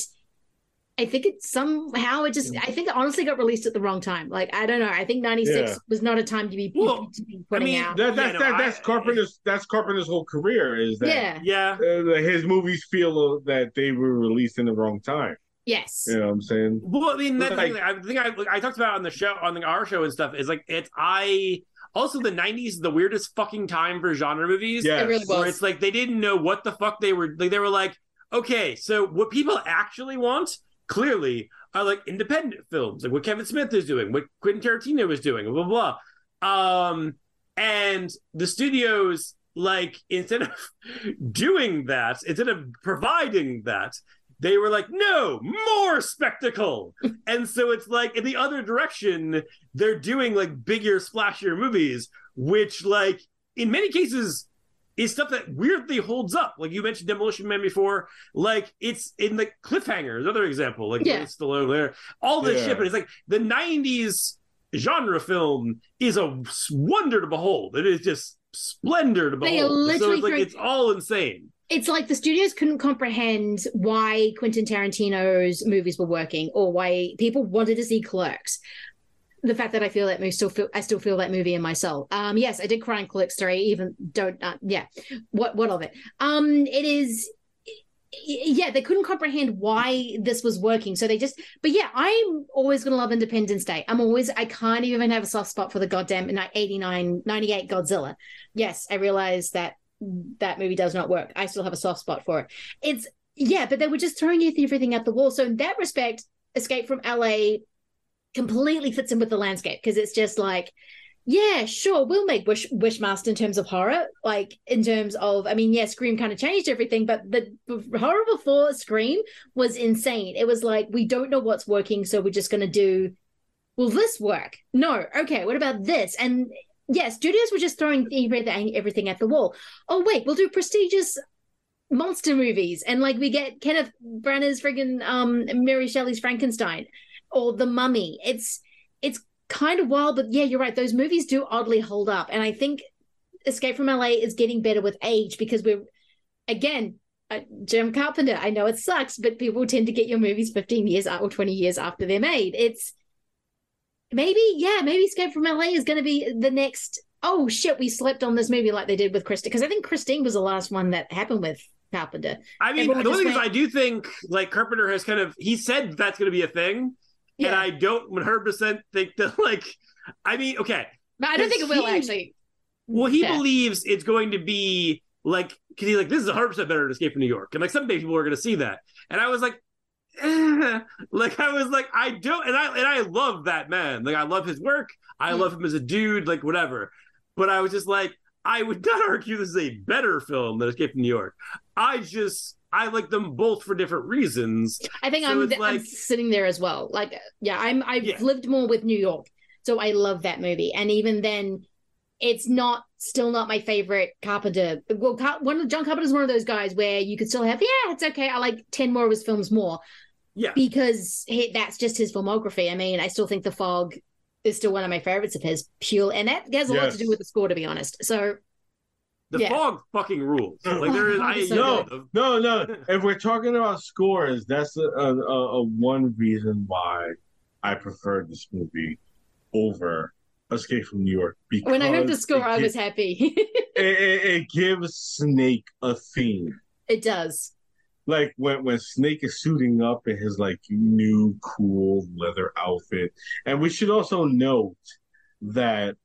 [SPEAKER 2] I think it somehow it just I think it honestly got released at the wrong time. Like I don't know. I think 96
[SPEAKER 4] Yeah.
[SPEAKER 2] was not a time to be,
[SPEAKER 3] Well,
[SPEAKER 2] to be putting
[SPEAKER 3] mean,
[SPEAKER 2] out.
[SPEAKER 4] That, that's
[SPEAKER 3] Yeah, no,
[SPEAKER 4] that, that's
[SPEAKER 3] I-
[SPEAKER 4] Carpenter's that's Carpenter's whole career is that
[SPEAKER 2] Yeah.
[SPEAKER 3] Yeah.
[SPEAKER 4] uh, his movies feel that they were released in the wrong time.
[SPEAKER 2] Yes.
[SPEAKER 4] You know what I'm saying?
[SPEAKER 3] Well, I mean, that's the
[SPEAKER 4] Like-
[SPEAKER 3] thing. I think I, I talked about on the show, on the, our show and stuff, is like it's I. Also, the '90s is the weirdest fucking time for genre movies.
[SPEAKER 4] Yes.
[SPEAKER 2] It really
[SPEAKER 3] where it's like they didn't know what the fuck they were. Like they were like, okay, so what people actually want clearly are like independent films, like what Kevin Smith is doing, what Quentin Tarantino is doing, blah blah. blah. Um, and the studios like instead of doing that, instead of providing that, they were like, no, more spectacle. and so it's like in the other direction, they're doing like bigger, splashier movies, which like in many cases is stuff that weirdly holds up. Like you mentioned Demolition Man before, like it's in the cliffhanger, another example, like
[SPEAKER 2] Yeah.
[SPEAKER 3] yeah. Stallone there, all this
[SPEAKER 4] Yeah.
[SPEAKER 3] shit, but it's like the 90s genre film is a wonder to behold. It is just splendor to
[SPEAKER 2] They
[SPEAKER 3] behold. so
[SPEAKER 2] literally
[SPEAKER 3] it's like
[SPEAKER 2] threw-
[SPEAKER 3] it's all insane.
[SPEAKER 2] it's like the studios couldn't comprehend why Quentin Tarantino's movies were working or why people wanted to see Clerks. The fact that I feel that movie still feel I still feel that movie in my soul. Um, yes, I did cry in three. Even don't uh, yeah. What what of it? Um, it is yeah, they couldn't comprehend why this was working. So they just, but yeah, I'm always going to love Independence Day. I'm always, I can't even have a soft spot for the goddamn 89, 98 Godzilla. Yes, I realize that that movie does not work. I still have a soft spot for it. It's, yeah, but they were just throwing everything at the wall. So in that respect, Escape from LA completely fits in with the landscape because it's just like, yeah, sure, we'll make Wish Wishmaster in terms of horror. Like in terms of, I mean, yeah, Scream kind of changed everything, but the horror before Scream was insane. It was like we don't know what's working, so we're just gonna do. Will this work? No. Okay. What about this? And yeah, studios were just throwing everything at the wall. Oh wait, we'll do prestigious monster movies, and like we get Kenneth Branagh's friggin' um Mary Shelley's Frankenstein or The Mummy. It's it's kind of wild, but yeah, you're right. Those movies do oddly hold up. And I think Escape from LA is getting better with age because we're, again, uh, Jim Carpenter. I know it sucks, but people tend to get your movies 15 years or 20 years after they're made. It's maybe, yeah, maybe Escape from LA is going to be the next. Oh shit, we slept on this movie like they did with Christine because I think Christine was the last one that happened with Carpenter.
[SPEAKER 3] I mean, the only thing is, I do think like Carpenter has kind of he said that's going to be a thing, yeah. and I don't 100 percent think that like I mean okay
[SPEAKER 2] but I don't think it will he, actually
[SPEAKER 3] well he yeah. believes it's going to be like because he's like this is 100 percent better than Escape from New York and like someday people are going to see that and I was like eh. like I was like I don't and I and I love that man like I love his work I mm. love him as a dude like whatever but I was just like I would not argue this is a better film than Escape from New York I just I like them both for different reasons.
[SPEAKER 2] I think so I'm, like, I'm, sitting there as well. Like, yeah, I'm I've yeah. lived more with New York, so I love that movie. And even then, it's not still not my favorite Carpenter. Well, one of John Carpenter is one of those guys where you could still have, yeah, it's okay. I like ten more of his films more.
[SPEAKER 3] Yeah,
[SPEAKER 2] because he, that's just his filmography. I mean, I still think The Fog is still one of my favorites of his. Pure, and that has a yes. lot to do with the score, to be honest. So
[SPEAKER 3] the yeah. fog fucking rules. Like there is, I
[SPEAKER 4] no, no, no. If we're talking about scores, that's a, a, a, one reason why I prefer this movie over Escape from New York.
[SPEAKER 2] Because when I heard the score, I was happy.
[SPEAKER 4] it, it, it gives Snake a theme.
[SPEAKER 2] It does.
[SPEAKER 4] Like when when Snake is suiting up in his like new cool leather outfit, and we should also note that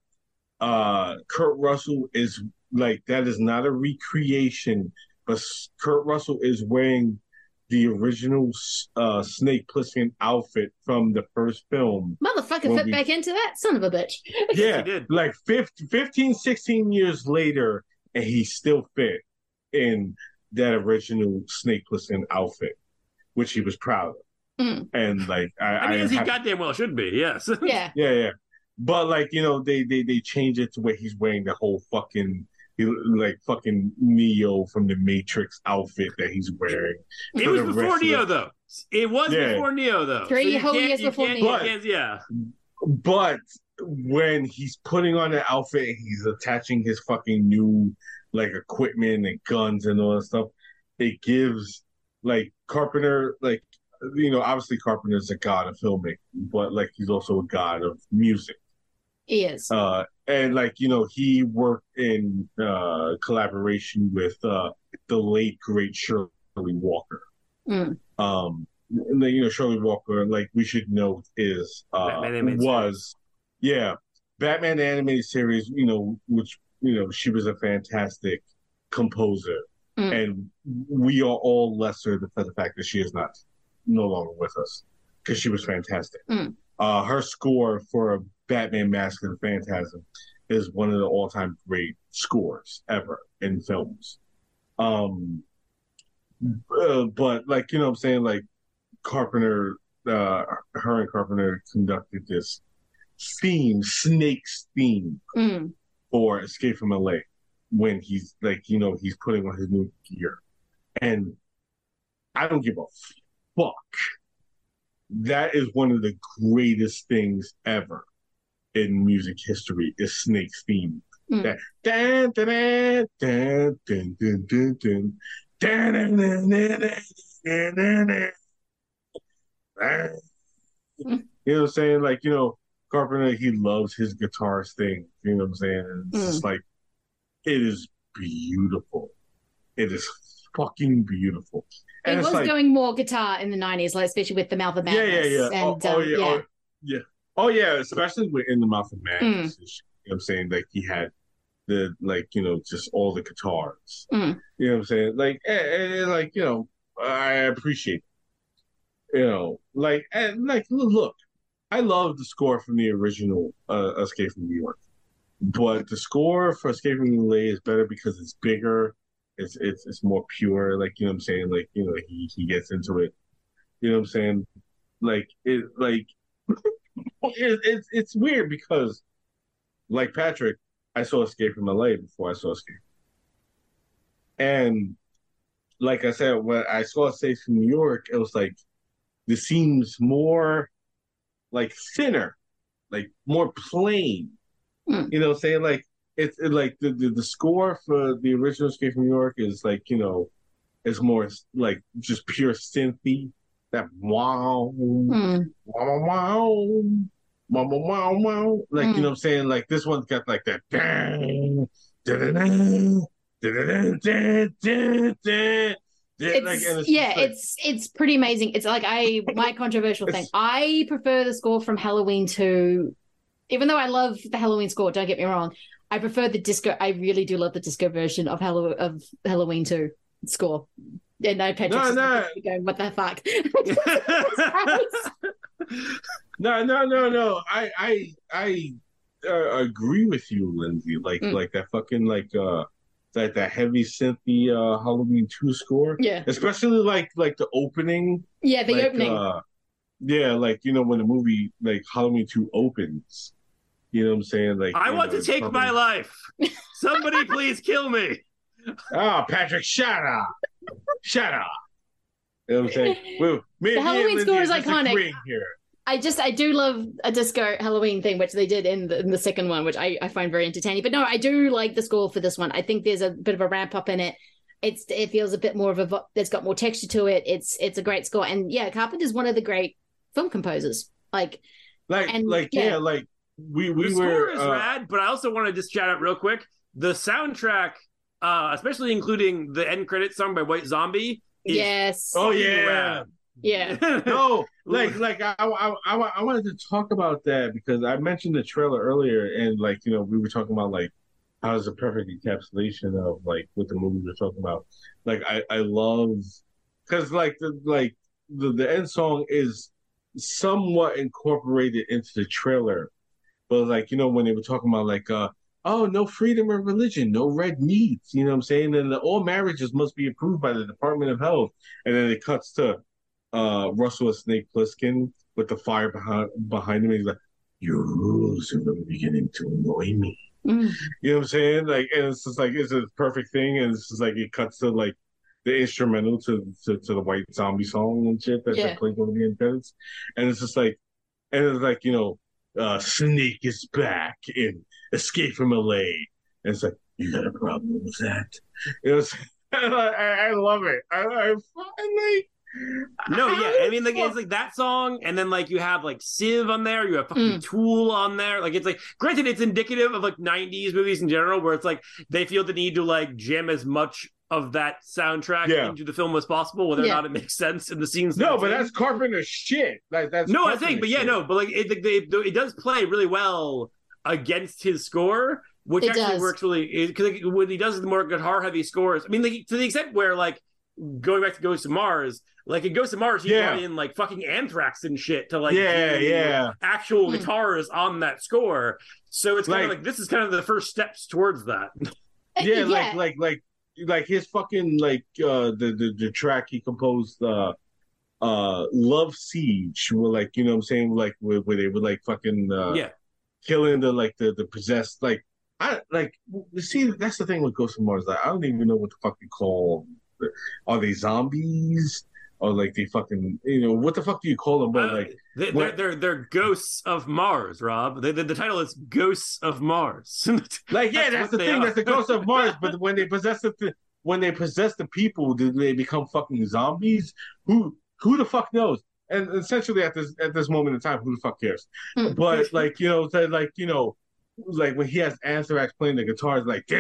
[SPEAKER 4] uh Kurt Russell is like that is not a recreation, but Kurt Russell is wearing the original uh, Snake Plissken outfit from the first film.
[SPEAKER 2] Motherfucker fit we... back into that son of a bitch.
[SPEAKER 4] yeah, like 15, 15, 16 years later, and he still fit in that original Snake Plissken outfit, which he was proud of. Mm. And like, I,
[SPEAKER 3] I mean, I as he goddamn well should be. Yes.
[SPEAKER 2] Yeah.
[SPEAKER 4] yeah, yeah. But like, you know, they they they change it to where he's wearing the whole fucking he like fucking Neo from the Matrix outfit that he's wearing.
[SPEAKER 3] It was before Neo, though. It was yeah. before Neo, though.
[SPEAKER 2] Three so whole years before Neo.
[SPEAKER 3] But, yeah.
[SPEAKER 4] But when he's putting on the outfit, he's attaching his fucking new like equipment and guns and all that stuff. It gives like Carpenter, like you know, obviously Carpenter's a god of filmmaking, but like he's also a god of music.
[SPEAKER 2] He is.
[SPEAKER 4] Uh, and like you know, he worked in uh, collaboration with uh, the late great Shirley Walker. Mm. Um, and then, you know, Shirley Walker, like we should note, is uh, was series. yeah, Batman animated series. You know, which you know she was a fantastic composer, mm. and we are all lesser for the fact that she is not no longer with us because she was fantastic. Mm. Uh, her score for Batman Mask of the Phantasm is one of the all time great scores ever in films. Um, uh, but like you know, what I'm saying like Carpenter, uh, her and Carpenter conducted this theme, Snake's theme mm. for Escape from LA when he's like you know he's putting on his new gear, and I don't give a fuck that is one of the greatest things ever in music history is Snake's theme. You know what I'm saying? Like, you know, Carpenter, he loves his guitarist thing. You know what I'm saying? And it's mm. just like, it is beautiful. It is fucking beautiful.
[SPEAKER 2] It was
[SPEAKER 4] like,
[SPEAKER 2] going more guitar in the nineties, like especially with the Mouth of
[SPEAKER 4] yeah,
[SPEAKER 2] Madness.
[SPEAKER 4] yeah, yeah.
[SPEAKER 2] And,
[SPEAKER 4] oh, oh,
[SPEAKER 2] um,
[SPEAKER 4] yeah, oh, yeah. Oh yeah, especially with in the mouth of madness.
[SPEAKER 2] Mm.
[SPEAKER 4] You know what I'm saying? Like he had the like, you know, just all the guitars.
[SPEAKER 2] Mm.
[SPEAKER 4] You know what I'm saying? Like and, and, like, you know, I appreciate it. You know, like and like look, I love the score from the original uh, Escape from New York. But the score for Escape from LA is better because it's bigger, it's it's it's more pure, like you know what I'm saying? Like, you know, he he gets into it. You know what I'm saying? Like it like it, it's it's weird because, like Patrick, I saw Escape from LA before I saw Escape, and like I said, when I saw Escape from New York, it was like this seems more like thinner, like more plain. Hmm. You know, what I'm saying like it's it, like the, the the score for the original Escape from New York is like you know, is more like just pure synthy. That wow, hmm. wow, wow, wow, wow, wow, wow. Like you hmm. know what I'm saying? Like this one's got like that. dang, da-da-da.
[SPEAKER 2] It's,
[SPEAKER 4] Like, it's
[SPEAKER 2] yeah,
[SPEAKER 4] like-
[SPEAKER 2] it's it's pretty amazing. It's like I my controversial thing. I prefer the score from Halloween 2. Even though I love the Halloween score, don't get me wrong. I prefer the disco. I really do love the disco version of Hallow of Halloween 2 score. Yeah, no, Patrick's
[SPEAKER 4] No, no.
[SPEAKER 2] looking at me going, what the fuck?
[SPEAKER 4] No, no, no, no. I, I, I uh, agree with you, Lindsay. Like,
[SPEAKER 2] Mm.
[SPEAKER 4] like that fucking like uh, that that heavy synthy uh Halloween two score.
[SPEAKER 2] Yeah.
[SPEAKER 4] Especially like like the opening.
[SPEAKER 2] Yeah, the
[SPEAKER 4] like,
[SPEAKER 2] opening.
[SPEAKER 4] Uh, yeah, like you know when the movie like Halloween two opens. You know what I'm saying? Like
[SPEAKER 3] I want
[SPEAKER 4] know,
[SPEAKER 3] to take
[SPEAKER 4] something-
[SPEAKER 3] my life. Somebody please kill me.
[SPEAKER 4] Oh, Patrick, shut up! Shut up! You know what I'm saying? Well, me, me
[SPEAKER 2] Halloween score is
[SPEAKER 4] are
[SPEAKER 2] iconic.
[SPEAKER 4] disagreeing Here.
[SPEAKER 2] I just I do love a disco Halloween thing, which they did in the, in the second one, which I, I find very entertaining. But no, I do like the score for this one. I think there's a bit of a ramp up in it. It's it feels a bit more of a it's got more texture to it. It's it's a great score, and yeah, Carpenter's one of the great film composers. Like
[SPEAKER 4] Like,
[SPEAKER 2] And,
[SPEAKER 4] like, yeah,
[SPEAKER 2] yeah.
[SPEAKER 4] like we we
[SPEAKER 3] the
[SPEAKER 4] were.
[SPEAKER 3] score is
[SPEAKER 4] uh,
[SPEAKER 3] rad, but I also want to just shout out real quick the soundtrack, uh, especially including the end credit song by White Zombie. is
[SPEAKER 2] yes,
[SPEAKER 4] Oh yeah.
[SPEAKER 3] rad.
[SPEAKER 2] yeah,
[SPEAKER 4] no, like like I, I I I wanted to talk about that because I mentioned the trailer earlier, and like you know we were talking about like how is a perfect encapsulation of like what the movie we're talking about. Like I I love because like the like the the end song is somewhat incorporated into the trailer, but like you know when they were talking about like uh oh no freedom of religion, no red meat, you know what I'm saying, and the, all marriages must be approved by the Department of Health, and then it cuts to uh Russell and Snake Plissken with the fire behind behind him. He's like, "Your rules are really beginning to annoy me."
[SPEAKER 2] Mm.
[SPEAKER 4] You know what I'm saying? Like, and it's just like it's a perfect thing, and it's just like it cuts to like the instrumental to to, to the White Zombie song and shit that
[SPEAKER 2] Yeah.
[SPEAKER 4] they over the credits, and it's just like, and it's like you know, uh Snake is back in Escape from LA, and it's like you got a problem with that? It was. I, I love it. I, I fucking like.
[SPEAKER 3] No, yeah, I mean, like it's like that song, and then like you have like Civ on there, you have fucking Tool on there. Like it's like, granted, it's indicative of like '90s movies in general, where it's like they feel the need to like jam as much of that soundtrack
[SPEAKER 4] Yeah.
[SPEAKER 3] into the film as possible, whether
[SPEAKER 4] Yeah.
[SPEAKER 3] or not it makes sense in the scenes.
[SPEAKER 4] No, but
[SPEAKER 3] in.
[SPEAKER 4] that's Carpenter shit. Like that's
[SPEAKER 3] no, I think, but yeah,
[SPEAKER 4] shit.
[SPEAKER 3] no, but like it, it, it, it does play really well against his score, which
[SPEAKER 2] It
[SPEAKER 3] actually
[SPEAKER 2] does.
[SPEAKER 3] works really because like, when he does the more guitar heavy scores, I mean, like to the extent where like going back to Ghost of Mars, like in Ghost of Mars, he
[SPEAKER 4] Yeah.
[SPEAKER 3] brought in like fucking Anthrax and shit to like
[SPEAKER 4] Yeah, yeah.
[SPEAKER 3] actual
[SPEAKER 2] Hmm.
[SPEAKER 3] guitars on that score. So it's kind of
[SPEAKER 4] Like-
[SPEAKER 3] like this is kind of the first steps towards that.
[SPEAKER 4] yeah, like like like like his fucking like uh the the, the track he composed uh uh Love Siege where like you know what I'm saying like where, where they were like fucking uh
[SPEAKER 3] yeah.
[SPEAKER 4] killing the like the the possessed like I like see that's the thing with Ghost of Mars like I don't even know what the fuck you call are they zombies or like they fucking you know what the fuck do you call them but uh, like
[SPEAKER 3] They, they're, they're they're ghosts of Mars, Rob. The, the, the title is Ghosts of Mars.
[SPEAKER 4] Like, yeah, that's,
[SPEAKER 3] what
[SPEAKER 4] the thing.
[SPEAKER 3] are.
[SPEAKER 4] That's the ghost of Mars. But when they possess the th- when they possess the people, do they become fucking zombies? Who who the fuck knows? And essentially, at this at this moment in time, who the fuck cares? Hmm. but like you know, like you know, like when he has Anthrax playing the guitars, like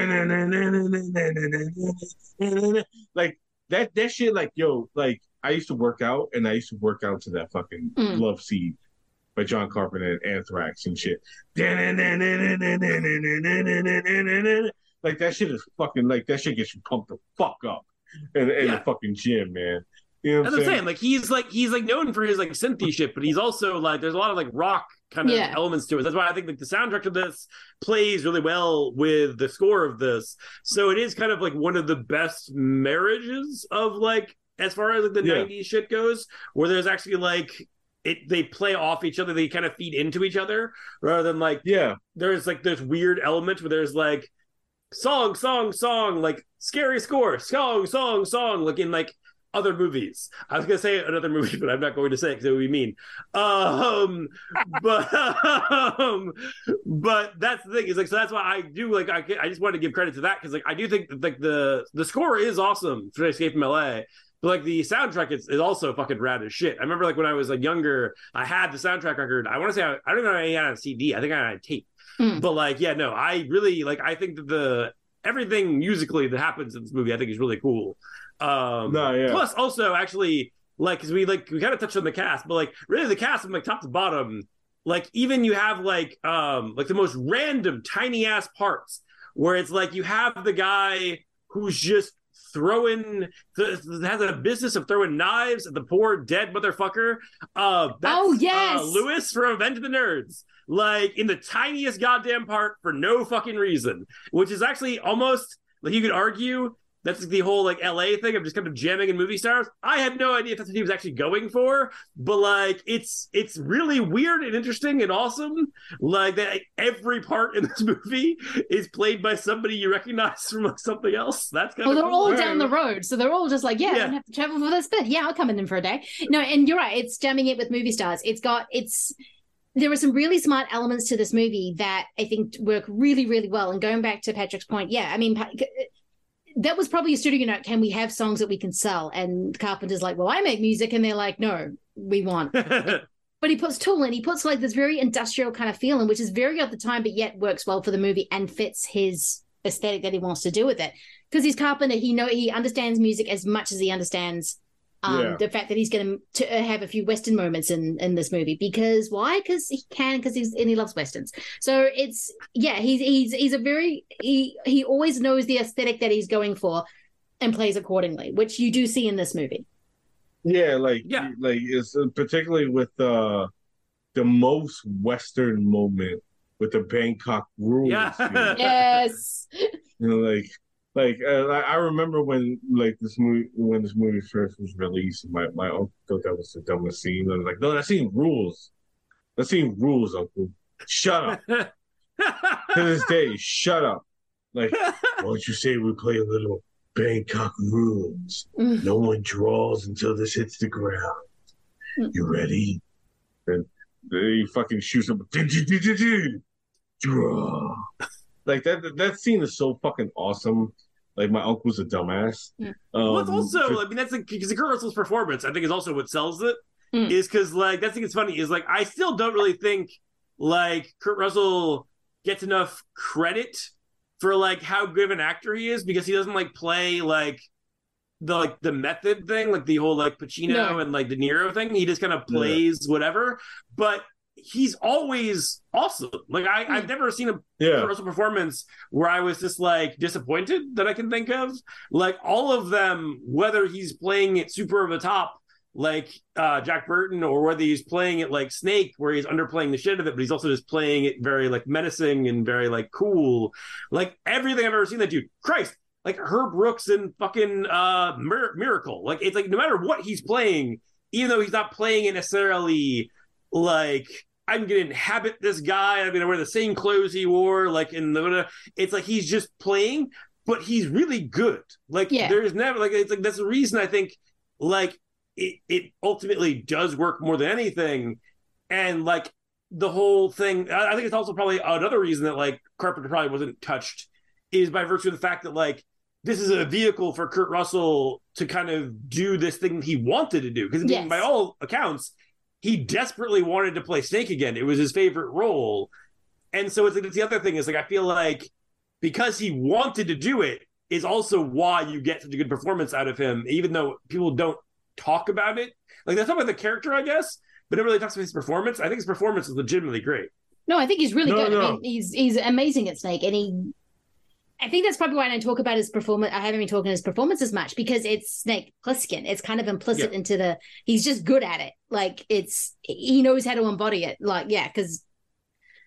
[SPEAKER 4] like that that shit like yo like I used to work out and I used to work out to that fucking
[SPEAKER 2] Mm.
[SPEAKER 4] Love Siege by John Carpenter and Anthrax and shit. Like that shit is fucking like that shit gets you pumped the fuck up in, in
[SPEAKER 3] Yeah.
[SPEAKER 4] the fucking gym, man. You know what
[SPEAKER 3] That's
[SPEAKER 4] I'm saying?
[SPEAKER 3] saying. Like he's like he's like known for his like synthy shit, but he's also like there's a lot of like rock kind of
[SPEAKER 2] Yeah.
[SPEAKER 3] elements to it. That's why I think like the soundtrack of this plays really well with the score of this. So it is kind of like one of the best marriages of like as far as like the
[SPEAKER 4] Yeah.
[SPEAKER 3] 90s shit goes, where there's actually like it they play off each other, they kind of feed into each other rather than like
[SPEAKER 4] yeah,
[SPEAKER 3] there's like this weird element where there's like song, song, song, like scary score, song, song, song, like in like other movies. I was gonna say another movie, but I'm not going to say it because it would be mean. Um, but um, but that's the thing is like so that's why I do like I I just wanted to give credit to that because like I do think that, like the the score is awesome for Escape from LA. But like the soundtrack is, is also fucking rad as shit. I remember like when I was like younger, I had the soundtrack record. I want to say I, I don't know if I had it on CD. I think I had it on tape. But like, yeah, no, I really like. I think that the everything musically that happens in this movie, I think is really cool. Um,
[SPEAKER 4] No, yeah.
[SPEAKER 3] Plus, also actually, like, because we like we kind of touched on the cast, but like, really, the cast from like top to bottom, like, even you have like um like the most random tiny ass parts where it's like you have the guy who's just throwing th- has a business of throwing knives at the poor dead motherfucker. Uh,
[SPEAKER 2] Oh, yes.
[SPEAKER 3] uh, Lewis from Revenge of the Nerds. Like in the tiniest goddamn part for no fucking reason, which is actually almost like you could argue that's the whole like LA thing of just kind of jamming in movie stars. I had no idea if that's what he was actually going for, but like it's it's really weird and interesting and awesome. Like that every part in this movie is played by somebody you recognize from like something else. That's kind
[SPEAKER 2] Well,
[SPEAKER 3] of
[SPEAKER 2] they're all down the road, so they're all just like, yeah, I don't have to travel for this bit. Yeah, I'll come in for a day. No, and you're right. It's jamming it with movie stars. It's got it's. There are some really smart elements to this movie that I think work really, really well. And going back to Patrick's point, yeah, I mean, pa- that was probably a studio note. Can we have songs that we can sell? And Carpenter's like, well, I make music, and they're like, no, we want. but he puts Tool in. He puts like this very industrial kind of feeling, which is very of the time, but yet works well for the movie and fits his aesthetic that he wants to do with it. Because he's Carpenter, he know he understands music as much as he understands um,
[SPEAKER 32] Yeah.
[SPEAKER 2] the fact that he's going to have a few Western moments in in this movie. Because why? Because he can. Because he's and he loves westerns. So it's yeah, he's he's he's a very he he always knows the aesthetic that he's going for and plays accordingly, which you do see in this movie.
[SPEAKER 4] Yeah, like yeah, like it's uh, particularly with uh the most Western moment with the Bangkok rules.
[SPEAKER 3] Yeah.
[SPEAKER 4] scene.
[SPEAKER 2] yes.
[SPEAKER 4] You know, like like uh, I I remember when like this movie when this movie first was released, my my uncle thought that was the dumbest scene. I was like, no, that scene rules. That scene rules, Uncle. Shut up. to this day, shut up. Like, why don't you say we play a little Bangkok rules? No one draws until this hits the ground. You ready? And he fucking shoots him. Draw. Like that. That scene is so fucking awesome. Like my uncle's a dumbass. Um,
[SPEAKER 3] well, it's also,
[SPEAKER 4] for-
[SPEAKER 3] I mean, that's because the Kurt Russell's performance, I think, is also what sells it. Is because, like, that's thing that's funny is like, I still don't really think like Kurt Russell gets enough credit for like how good of an actor he is because he doesn't like play like the like the method thing, like the whole like Pacino
[SPEAKER 2] No.
[SPEAKER 3] and like De Niro thing. He just kind of plays whatever, but he's always awesome. Like I, I've never seen a
[SPEAKER 4] Yeah.
[SPEAKER 3] Russell performance where I was just like disappointed that I can think of. Like all of them, whether he's playing it super over the top, like uh, Jack Burton, or whether he's playing it like Snake, where he's underplaying the shit of it, but he's also just playing it very like menacing and very like cool. Like everything I've ever seen that dude. Christ, like Herb Brooks and fucking uh, Mir- Miracle. Like it's like no matter what he's playing, even though he's not playing it necessarily like I'm gonna inhabit this guy. I'm gonna wear the same clothes he wore. Like in the, it's like he's just playing, but he's really good. Like
[SPEAKER 2] Yeah.
[SPEAKER 3] there's never like it's like that's the reason I think like it it ultimately does work more than anything, and like the whole thing. I I think it's also probably another reason that like Carpenter probably wasn't touched is by virtue of the fact that like this is a vehicle for Kurt Russell to kind of do this thing he wanted to do because
[SPEAKER 2] Yes.
[SPEAKER 3] by all accounts he desperately wanted to play Snake again. It was his favorite role. And so it's, it's the other thing is like I feel like because he wanted to do it, is also why you get such a good performance out of him, even though people don't talk about it. Like they talk about the character, I guess, but nobody really talks about his performance. I think his performance is legitimately great.
[SPEAKER 2] No, I think he's really
[SPEAKER 3] No,
[SPEAKER 2] good. I mean, he's he's amazing at Snake, and he. I think that's probably why I don't talk about his performance. I haven't been talking his performance as much because it's Snake Plissken. It's kind of implicit
[SPEAKER 4] Yeah.
[SPEAKER 2] into the. He's just good at it. Like it's he knows how to embody it. Like yeah, because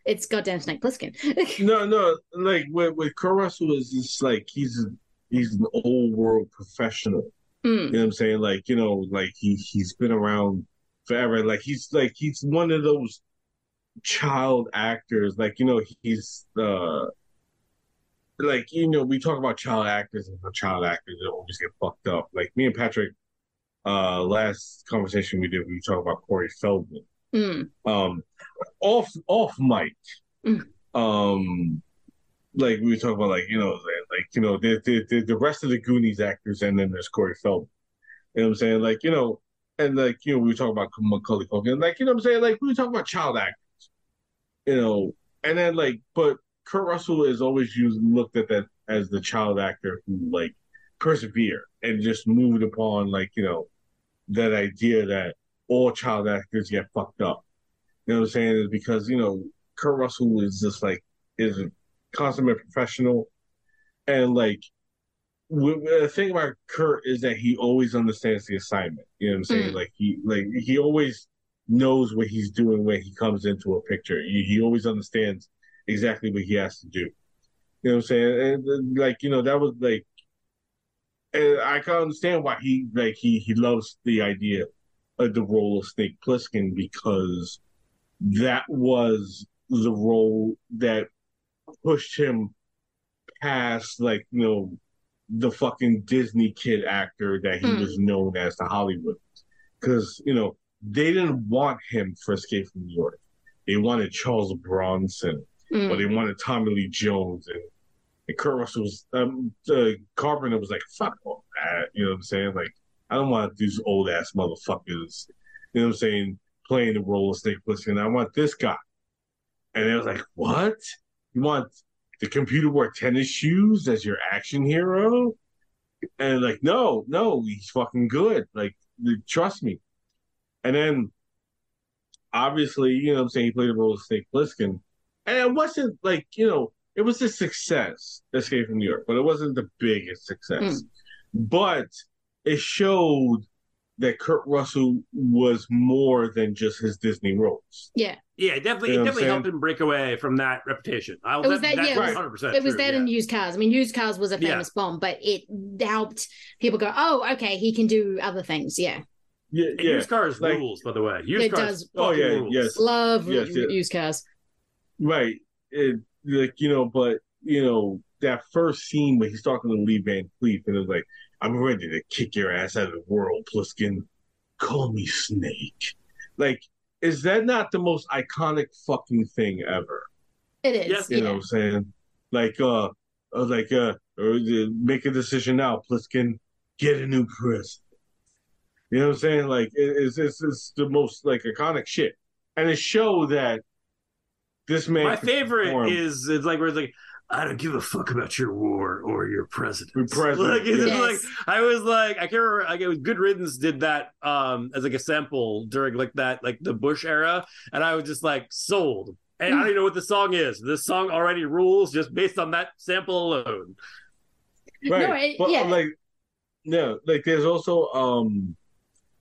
[SPEAKER 2] it's goddamn Snake Plissken.
[SPEAKER 4] no, no, like with with Kurt Russell is just like he's he's an old world professional.
[SPEAKER 2] Mm.
[SPEAKER 4] You know what I'm saying? Like you know, like he he's been around forever. Like he's like he's one of those child actors. Like you know, he's uh like you know we talk about child actors and how child actors always get fucked up. Like me and Patrick, uh, last conversation we did, we talked about Corey Feldman
[SPEAKER 2] Mm.
[SPEAKER 4] um off off mic
[SPEAKER 2] Mm.
[SPEAKER 4] um like we were talking about like you know like you know the the, the, the rest of the goonies actors and then there's corey feldman you know what i'm saying like you know and like you know we were talking about macaulay culkin like you know what i'm saying like we were talking about child actors you know and then like but kurt russell is always used looked at that as the child actor who like persevere and just moved upon like you know that idea that all child actors get fucked up. You know what I'm saying? Is because you know Kurt Russell is just like is a consummate professional, and like the thing about Kurt is that he always understands the assignment. You know what I'm saying?
[SPEAKER 32] Mm.
[SPEAKER 4] Like he like he always knows what he's doing when he comes into a picture. He, he always understands exactly what he has to do. You know what I'm saying? And like you know that was like and I can understand why he like he he loves the idea of the role of Snake Plissken because that was the role that pushed him past like you know the fucking Disney kid actor that he
[SPEAKER 32] Hmm.
[SPEAKER 4] was known as to Hollywood because you know they didn't want him for Escape from New York they wanted Charles Bronson
[SPEAKER 32] Mm.
[SPEAKER 4] or they wanted Tommy Lee Jones and and Kurt Russell was um Carpenter was like fuck all that you know what I'm saying? Like I don't want these old ass motherfuckers you know what I'm saying playing the role of Snake Plissken. I want this guy. And it was like what? You want the computer wore tennis shoes as your action hero? And like no no he's fucking good. Like trust me. And then obviously you know what I'm saying he played the role of Snake Plissken and it wasn't like you know it was a success escape from new york but it wasn't the biggest success hmm. but it showed that kurt russell was more than just his disney roles
[SPEAKER 2] yeah.
[SPEAKER 3] Yeah, definitely,
[SPEAKER 4] You know
[SPEAKER 3] it definitely helped him break away from that reputation. I'll,
[SPEAKER 2] It was that,
[SPEAKER 3] that's
[SPEAKER 2] yeah, it was,
[SPEAKER 3] 100%
[SPEAKER 2] it was
[SPEAKER 3] true,
[SPEAKER 2] that
[SPEAKER 3] yeah.
[SPEAKER 2] in used cars. I mean, used cars was a
[SPEAKER 3] Yeah.
[SPEAKER 2] famous bomb, but it helped people go, "Oh, okay, he can do other things." Yeah,
[SPEAKER 4] yeah,
[SPEAKER 3] And used cars rules, by the way. Used
[SPEAKER 2] It
[SPEAKER 3] cars
[SPEAKER 2] does.
[SPEAKER 4] Oh, yeah,
[SPEAKER 3] rules.
[SPEAKER 4] yes.
[SPEAKER 2] love
[SPEAKER 4] Yes,
[SPEAKER 2] u-
[SPEAKER 4] yeah.
[SPEAKER 2] used cars.
[SPEAKER 4] Right. It, like, you know, but, you know, that first scene where he's talking to Lee Van Cleef and it's like, I'm ready to kick your ass out of the world, Plissken. Call me Snake. Like, is that not the most iconic fucking thing ever?
[SPEAKER 2] It is.
[SPEAKER 4] You
[SPEAKER 2] yeah.
[SPEAKER 4] know what I'm saying? Like, uh, uh, like, uh, or, uh, make a decision now, Plissken. Get a new president. You know what I'm saying? Like, it, it's, it's, it's the most, like, iconic shit. And it showed that this man.
[SPEAKER 3] My favorite
[SPEAKER 4] perform.
[SPEAKER 3] is it's like where it's like I don't give a fuck about your war or your president.
[SPEAKER 4] president,
[SPEAKER 3] Like,
[SPEAKER 4] yes.
[SPEAKER 3] like I was like I can't remember. Like it was Good Riddance did that um as like a sample during like that like the Bush era, and I was just like sold. And I don't even know what the song is. This song already rules just based on that sample alone.
[SPEAKER 4] right
[SPEAKER 2] No, it-
[SPEAKER 4] but
[SPEAKER 2] yeah.
[SPEAKER 4] like no like there's also um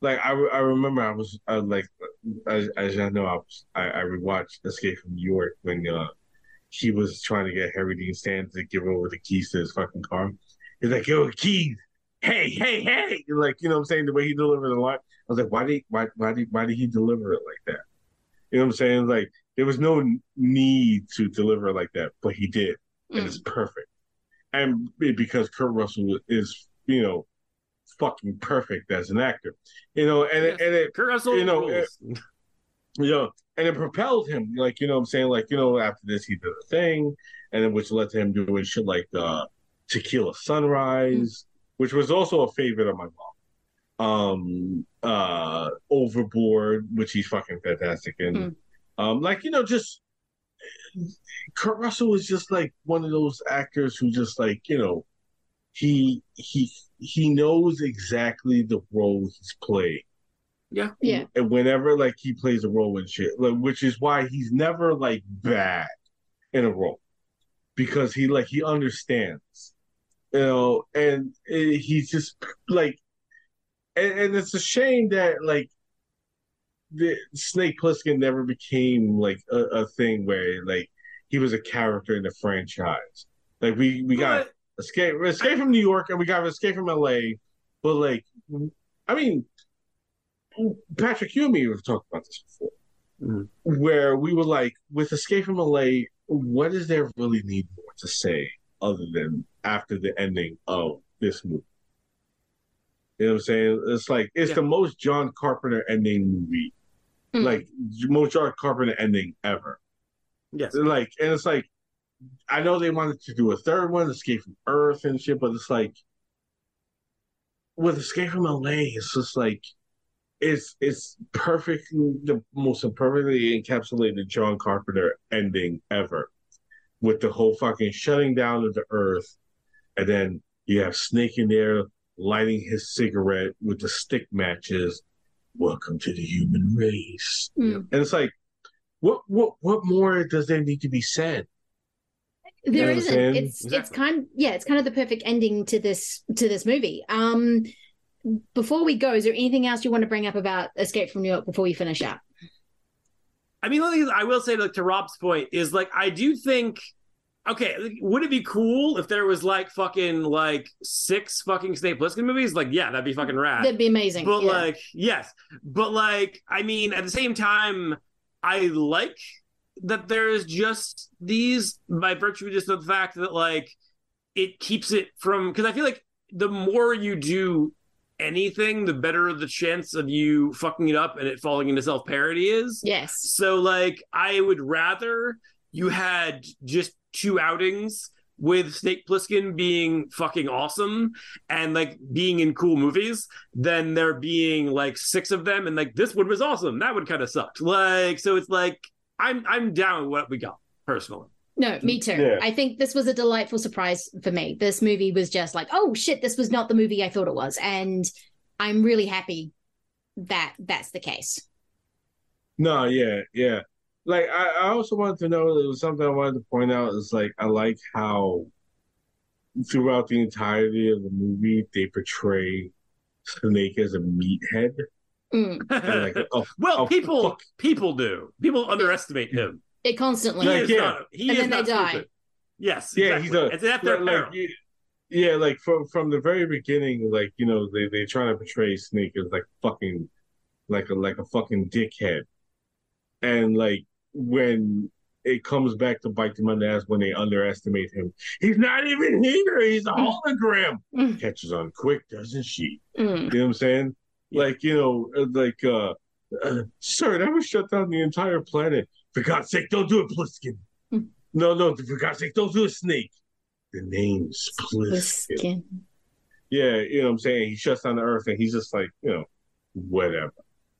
[SPEAKER 4] like i, I remember i was uh, like as, as i know i was I, I rewatched escape from new york when uh he was trying to get harry dean stanton to give over the keys to his fucking car. He's like yo keys! Hey hey hey! Like you know what i'm saying? The way he delivered the line. I was like why did why why did why did he deliver it like that? You know what i'm saying? Like there was no need to deliver it like that but he did and it's perfect. And because Kurt Russell is, you know, fucking perfect as an actor, you know, and it, and it,
[SPEAKER 3] Kurt Russell
[SPEAKER 4] you know, it, you know, and it propelled him, like you know, what I'm saying, like you know, after this he did a thing, and then which led to him doing shit like uh, Tequila Sunrise, which was also a favorite of my mom. Um, uh, Overboard, which he's fucking fantastic in. Um, like you know, just Kurt Russell is just like one of those actors who just like you know he he he knows exactly the role he's playing.
[SPEAKER 3] Yeah.
[SPEAKER 2] Yeah.
[SPEAKER 4] And whenever like he plays a role in shit, like which is why he's never like bad in a role. Because he like he understands. You know, and eh, he's just like and, and it's a shame that like the Snake Plissken never became like a, a thing where like he was a character in the franchise. Like we we got escape escape from New York and we got escape from LA, but like I mean Patrick, you and me have talked about this before. Mm-hmm. Where we were like, with Escape from LA, what does there really need more to say other than after the ending of this movie? You know what I'm saying? It's like it's
[SPEAKER 3] Yeah.
[SPEAKER 4] the most John Carpenter ending movie, mm-hmm. like most John Carpenter ending ever.
[SPEAKER 3] Yes.
[SPEAKER 4] Like, and it's like, I know they wanted to do a third one, Escape from Earth and shit, but it's like, with Escape from LA, it's just like, it's it's perfectly the most perfectly encapsulated John Carpenter ending ever, with the whole fucking shutting down of the Earth, and then you have Snake in there lighting his cigarette with the stick matches. Welcome to the human race,
[SPEAKER 2] Mm.
[SPEAKER 4] and it's like, what what what more does there need to be said? You know
[SPEAKER 2] There
[SPEAKER 4] what I'm
[SPEAKER 2] isn't.
[SPEAKER 4] saying?
[SPEAKER 2] It's it's kind yeah, it's kind of the perfect ending to this to this movie. Um before we go, is there anything else you want to bring up about Escape from New York before we finish up?
[SPEAKER 3] I mean, the only thing I will say, like to Rob's point, is like I do think, okay, like, would it be cool if there was like fucking like six fucking Snake Plissken movies? Like, yeah, that'd be fucking rad.
[SPEAKER 2] That'd be amazing.
[SPEAKER 3] But
[SPEAKER 2] yeah.
[SPEAKER 3] like, yes, but like, I mean, at the same time, I like that there's just these by virtue of just the fact that like it keeps it from because I feel like the more you do anything, the better the chance of you fucking it up and it falling into self parody is.
[SPEAKER 2] Yes.
[SPEAKER 3] So like I would rather you had just two outings with Snake Plissken being fucking awesome and like being in cool movies than there being like six of them and like this one was awesome. That one kind of sucked. Like so it's like I'm I'm down with what we got personally.
[SPEAKER 2] No, me too.
[SPEAKER 3] Yeah.
[SPEAKER 2] I think this was a delightful surprise for me. This movie was just like, oh shit, this was not the movie I thought it was. And I'm really happy that that's the case.
[SPEAKER 4] No, yeah, yeah. Like I, I also wanted to know there was something I wanted to point out is like I like how throughout the entirety of the movie they portray Snake as a meathead.
[SPEAKER 2] Mm.
[SPEAKER 4] Like, oh,
[SPEAKER 3] well,
[SPEAKER 4] oh,
[SPEAKER 3] people people do. People underestimate him.
[SPEAKER 2] It constantly.
[SPEAKER 3] He
[SPEAKER 4] Like,
[SPEAKER 3] is
[SPEAKER 4] yeah.
[SPEAKER 3] not. He
[SPEAKER 2] And
[SPEAKER 3] is
[SPEAKER 2] then they
[SPEAKER 3] not
[SPEAKER 2] die.
[SPEAKER 3] stupid. Yes.
[SPEAKER 4] yeah,
[SPEAKER 3] exactly.
[SPEAKER 4] he's a
[SPEAKER 3] It's at their
[SPEAKER 4] like,
[SPEAKER 3] peril.
[SPEAKER 4] like, yeah, like from from the very beginning, like you know they they try to portray Snake as like fucking like a like a fucking dickhead, and like when it comes back to bite them on the ass when they underestimate him, he's not even here. He's a hologram. Catches on quick, doesn't she?
[SPEAKER 2] Mm.
[SPEAKER 4] You know what I'm saying? Like you know, uh, like uh, uh sir, that would shut down the entire planet. For God's sake, don't do it, Plissken. No, no, for God's sake, don't do a snake. The name's Plissken.
[SPEAKER 2] Plissken.
[SPEAKER 4] Yeah, you know what I'm saying? He shuts down the earth and he's just like, you know, whatever.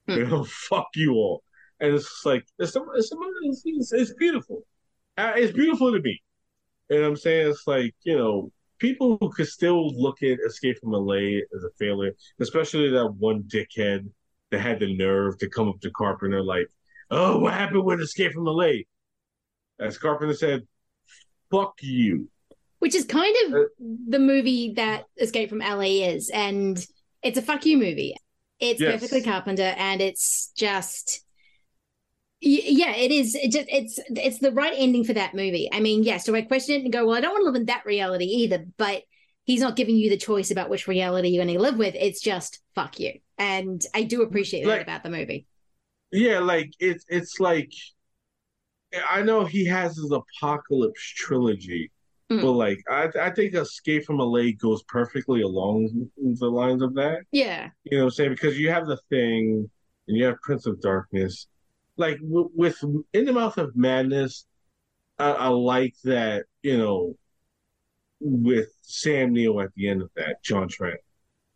[SPEAKER 4] You know, fuck you all. And it's like, it's, it's, it's, it's, beautiful. Uh, It's beautiful to me. What I'm saying? It's like, you know, people who could still look at Escape from LA as a failure, especially that one dickhead that had the nerve to come up to Carpenter like, oh, what happened with Escape from LA? As Carpenter said, fuck you.
[SPEAKER 2] Which is kind of uh, the movie that Escape from LA is. And it's a fuck you movie. It's
[SPEAKER 32] Yes.
[SPEAKER 2] perfectly Carpenter and it's just yeah, it is. It just it's it's the right ending for that movie. I mean, yes, do I question it and go, well, I don't want to live in that reality either, but he's not giving you the choice about which reality you're going to live with. It's just fuck you. And I do appreciate that about the movie.
[SPEAKER 4] Yeah, like it's it's like I know he has his apocalypse trilogy,
[SPEAKER 2] Mm.
[SPEAKER 4] but like I I think Escape from LA goes perfectly along the lines of that.
[SPEAKER 2] Yeah.
[SPEAKER 4] You know what I'm saying? Because you have the thing and you have Prince of Darkness. Like w- with In the Mouth of Madness, I, I like that, you know, with Sam Neill at the end of that, John Trent.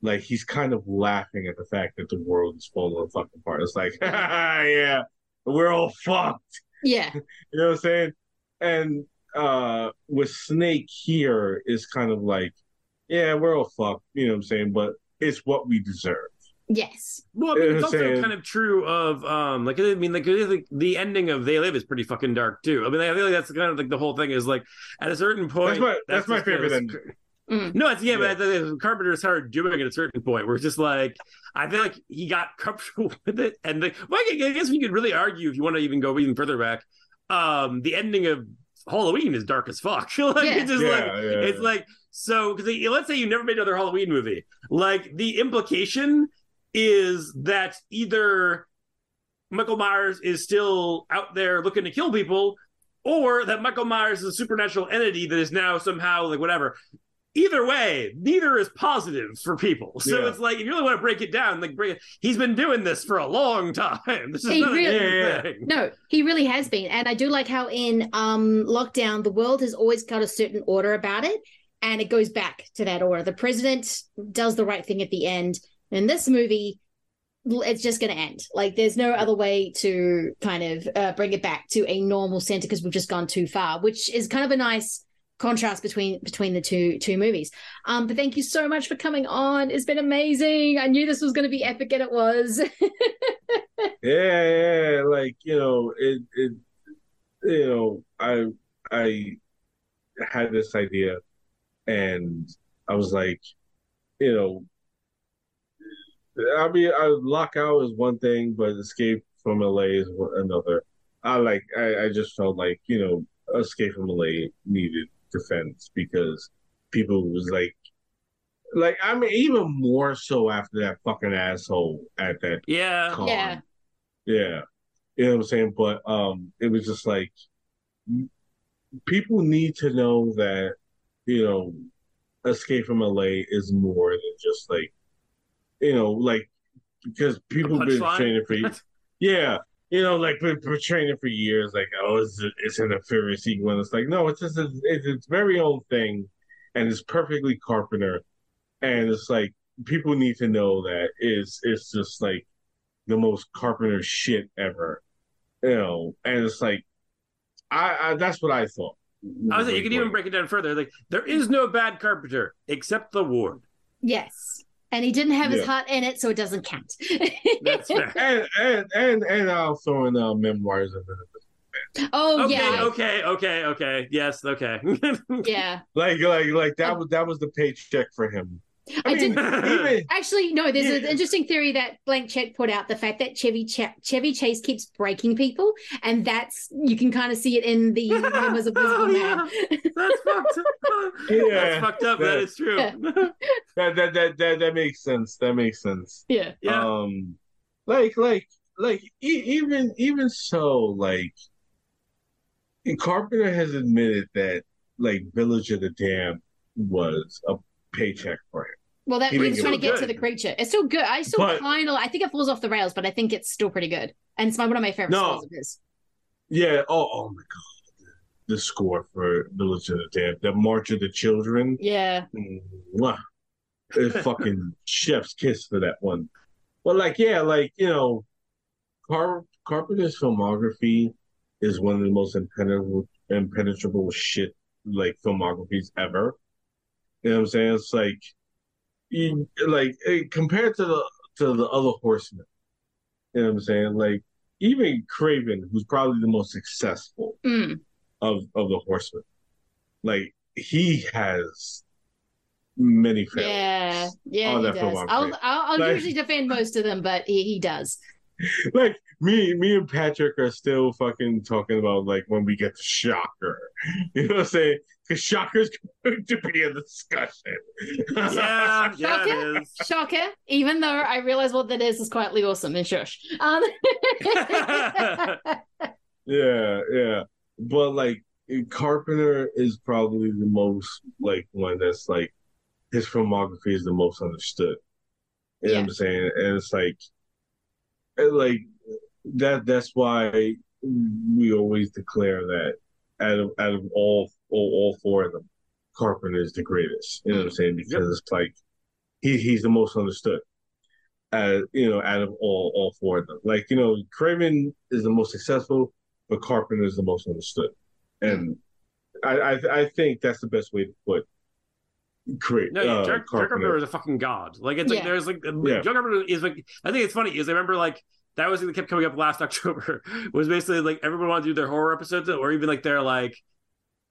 [SPEAKER 4] Like he's kind of laughing at the fact that the world is falling fucking apart. It's like, yeah, we're all fucked.
[SPEAKER 2] Yeah.
[SPEAKER 4] You know what I'm saying? And uh with Snake here is kind of like, yeah, we're all fucked. You know what I'm saying? But it's what we deserve.
[SPEAKER 2] Yes.
[SPEAKER 3] Well, I mean, it's also kind of true of um, like I mean, like the, the ending of They Live is pretty fucking dark too. I mean, I feel like that's kind of like the whole thing is like at a certain point.
[SPEAKER 4] That's my that's, my
[SPEAKER 3] just kind of
[SPEAKER 4] favorite
[SPEAKER 3] this-
[SPEAKER 4] ending.
[SPEAKER 3] No, it's yeah, but I think Carpenter started doing it at a certain point where it's just like I feel like he got comfortable with it, and like, well, I guess we could really argue if you want to even go even further back. Um, the ending of Halloween is dark as fuck. like
[SPEAKER 2] Yeah.
[SPEAKER 3] it's just
[SPEAKER 4] Yeah,
[SPEAKER 3] like
[SPEAKER 4] yeah,
[SPEAKER 3] it's
[SPEAKER 4] yeah.
[SPEAKER 3] like so because let's say you never made another Halloween movie, like the implication is that either Michael Myers is still out there looking to kill people, or that Michael Myers is a supernatural entity that is now somehow like whatever. Either way, neither is positive for people. So
[SPEAKER 4] Yeah.
[SPEAKER 3] it's like if you really want to break it down, like break it, he's been doing this for a long time. This is
[SPEAKER 2] He really-
[SPEAKER 4] Yeah, yeah.
[SPEAKER 3] thing.
[SPEAKER 2] No, he really has been. And I do like how in um Lockout the world has always got a certain order about it and it goes back to that order. The president does the right thing at the end. In this movie, it's just going to end. Like there's no other way to kind of uh, bring it back to a normal center because we've just gone too far, which is kind of a nice contrast between between the two two movies. Um but thank you so much for coming on. It's been amazing. I knew this was going to be epic and it was.
[SPEAKER 4] Yeah, yeah, like you know, it, it, you know, I, I had this idea, and I was like, you know, I mean, I lockout is one thing, but escape from LA is another. I like, I, I just felt like you know, escape from LA needed defense because people was like. Like I mean, even more so after that fucking asshole at that
[SPEAKER 3] Yeah.
[SPEAKER 4] con.
[SPEAKER 2] Yeah.
[SPEAKER 4] Yeah. You know what I'm saying? But um it was just like people need to know that, you know, Escape from LA is more than just like you know, like because people been
[SPEAKER 3] punchline?
[SPEAKER 4] training for years. Yeah. You know, like been, been training for years, like, oh, it's it's in a furious sequence. It's like, no, it's just a, it's its very own thing, and it's perfectly Carpenter, and it's like people need to know that it's it's just like the most Carpenter shit ever, you know. And it's like, I, I that's what I thought.
[SPEAKER 3] I was like, you could even break it down further. Like there is no bad carpenter except the ward.
[SPEAKER 2] Yes. And he didn't have his heart in it, so it doesn't count.
[SPEAKER 3] That's fair.
[SPEAKER 4] and and and and I'll throw in uh, memoirs of it.
[SPEAKER 2] oh
[SPEAKER 3] okay,
[SPEAKER 2] yeah.
[SPEAKER 3] okay, okay, okay. Yes, okay.
[SPEAKER 2] Yeah.
[SPEAKER 4] Like like like that was that was the paycheck for him.
[SPEAKER 2] I,
[SPEAKER 4] mean,
[SPEAKER 2] did
[SPEAKER 4] even
[SPEAKER 2] actually no. There's an interesting theory that Blank Check put out: the fact that Chevy Ch- Chevy Chase keeps breaking people, and that's you can kind of see it in the members of Visible
[SPEAKER 3] Oh,
[SPEAKER 2] Man.
[SPEAKER 3] That's fucked up.
[SPEAKER 4] Yeah.
[SPEAKER 3] That's fucked up. That
[SPEAKER 4] Yeah.
[SPEAKER 3] is true.
[SPEAKER 2] Yeah.
[SPEAKER 4] that that that that that makes sense. That makes sense.
[SPEAKER 2] Yeah.
[SPEAKER 3] Yeah.
[SPEAKER 4] Um, like like like e- even even so, like Carpenter has admitted that like Village of the Damned was a paycheck for him.
[SPEAKER 2] Well, that
[SPEAKER 4] He
[SPEAKER 2] he
[SPEAKER 4] didn't
[SPEAKER 2] was trying to get to the creature. It's still good. I still kind of. I think it falls off the rails, but I think it's still pretty good, and it's my one of my favorite
[SPEAKER 4] No.
[SPEAKER 2] scores of his.
[SPEAKER 4] Yeah. Oh, oh my god, the score for Village of the Damned, the March of the Children.
[SPEAKER 2] Yeah.
[SPEAKER 4] Mwah. It's fucking chef's kiss for that one. But like, yeah, like you know, Car- Carpenter's filmography is one of the most impenetrable, impenetrable shit like filmographies ever. You know what I'm saying? It's like, you, like eh, compared to the to the other Horsemen. You know what I'm saying? Like even Craven, who's probably the most successful
[SPEAKER 2] Mm.
[SPEAKER 4] of of the Horsemen, like he has many failures.
[SPEAKER 2] Yeah, yeah, he does. I'll, I'll, I'll
[SPEAKER 4] Like-
[SPEAKER 2] usually defend most of them, but he, he does.
[SPEAKER 4] like me me and Patrick are still fucking talking about like when we get the Shocker. You know what I'm saying? Because Shocker's going to be a discussion.
[SPEAKER 3] yeah, yeah,
[SPEAKER 2] Shocker,
[SPEAKER 3] it is.
[SPEAKER 2] shocker. Even though I realize what that is is quietly awesome and shush. Um,
[SPEAKER 4] yeah, yeah. But like Carpenter is probably the most like one that's like his filmography is the most understood. You know what I'm saying? And it's like and, like that that's why we always declare that out of out of all all, all four of them, Carpenter is the greatest. You know what I'm saying? Because it's like he he's the most understood. Uh, you know, out of all all four of them. Like, you know, Craven is the most successful, but Carpenter is the most understood. And I, I I think that's the best way to put great.
[SPEAKER 3] No, yeah,
[SPEAKER 4] uh,
[SPEAKER 3] Jack, Jack
[SPEAKER 4] Carpenter.
[SPEAKER 3] Carpenter is a fucking god. Like it's like there's like
[SPEAKER 4] Yeah.
[SPEAKER 3] Jack Carpenter is like I think it's funny is I remember like that was the thing that kept coming up last October was basically like everyone wanted to do their horror episodes or even like their like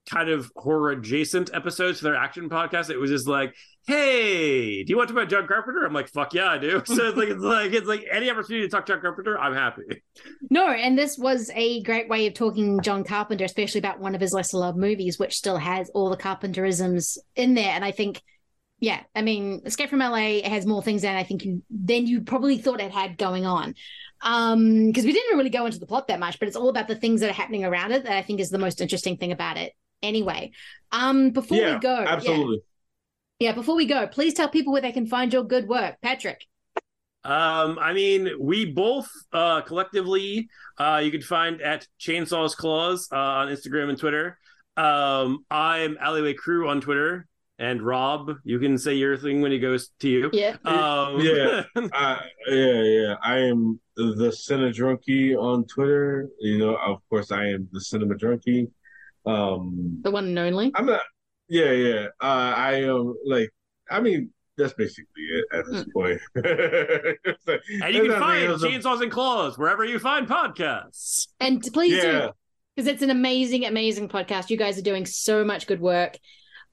[SPEAKER 3] kind of horror adjacent episodes for their action podcast. It was just like, hey, do you want to talk about John Carpenter? I'm like, fuck yeah, I do. So it's like it's like it's like any opportunity to talk John Carpenter, I'm happy.
[SPEAKER 2] No, and this was a great way of talking John Carpenter, especially about one of his lesser loved movies, which still has all the Carpenterisms in there. And I think, yeah, I mean, Escape from LA has more things than I think you than you probably thought it had going on. Um, because we didn't really go into the plot that much, but it's all about the things that are happening around it that I think is the most interesting thing about it. Anyway, um, before
[SPEAKER 4] yeah,
[SPEAKER 2] we go, yeah.
[SPEAKER 4] absolutely.
[SPEAKER 2] Yeah, before we go, please tell people where they can find your good work. Patrick.
[SPEAKER 3] Um, I mean, we both uh collectively uh you can find at Chainsaws Claws uh, on Instagram and Twitter. Um, I'm Alleyway Crew on Twitter, and Rob, you can say your thing when he goes to you.
[SPEAKER 2] Yeah.
[SPEAKER 3] Um,
[SPEAKER 4] yeah, I, yeah, yeah. I am the Cinema Drunkie on Twitter. You know, of course, I am the Cinema Drunkie. Um,
[SPEAKER 2] The one and only.
[SPEAKER 4] I'm not. Yeah, yeah. Uh, I am like. I mean, that's basically it at this point.
[SPEAKER 3] and you can find Chainsaws and Claws wherever you find podcasts.
[SPEAKER 2] And please do
[SPEAKER 4] Yeah.
[SPEAKER 2] because it's an amazing, amazing podcast. You guys are doing so much good work.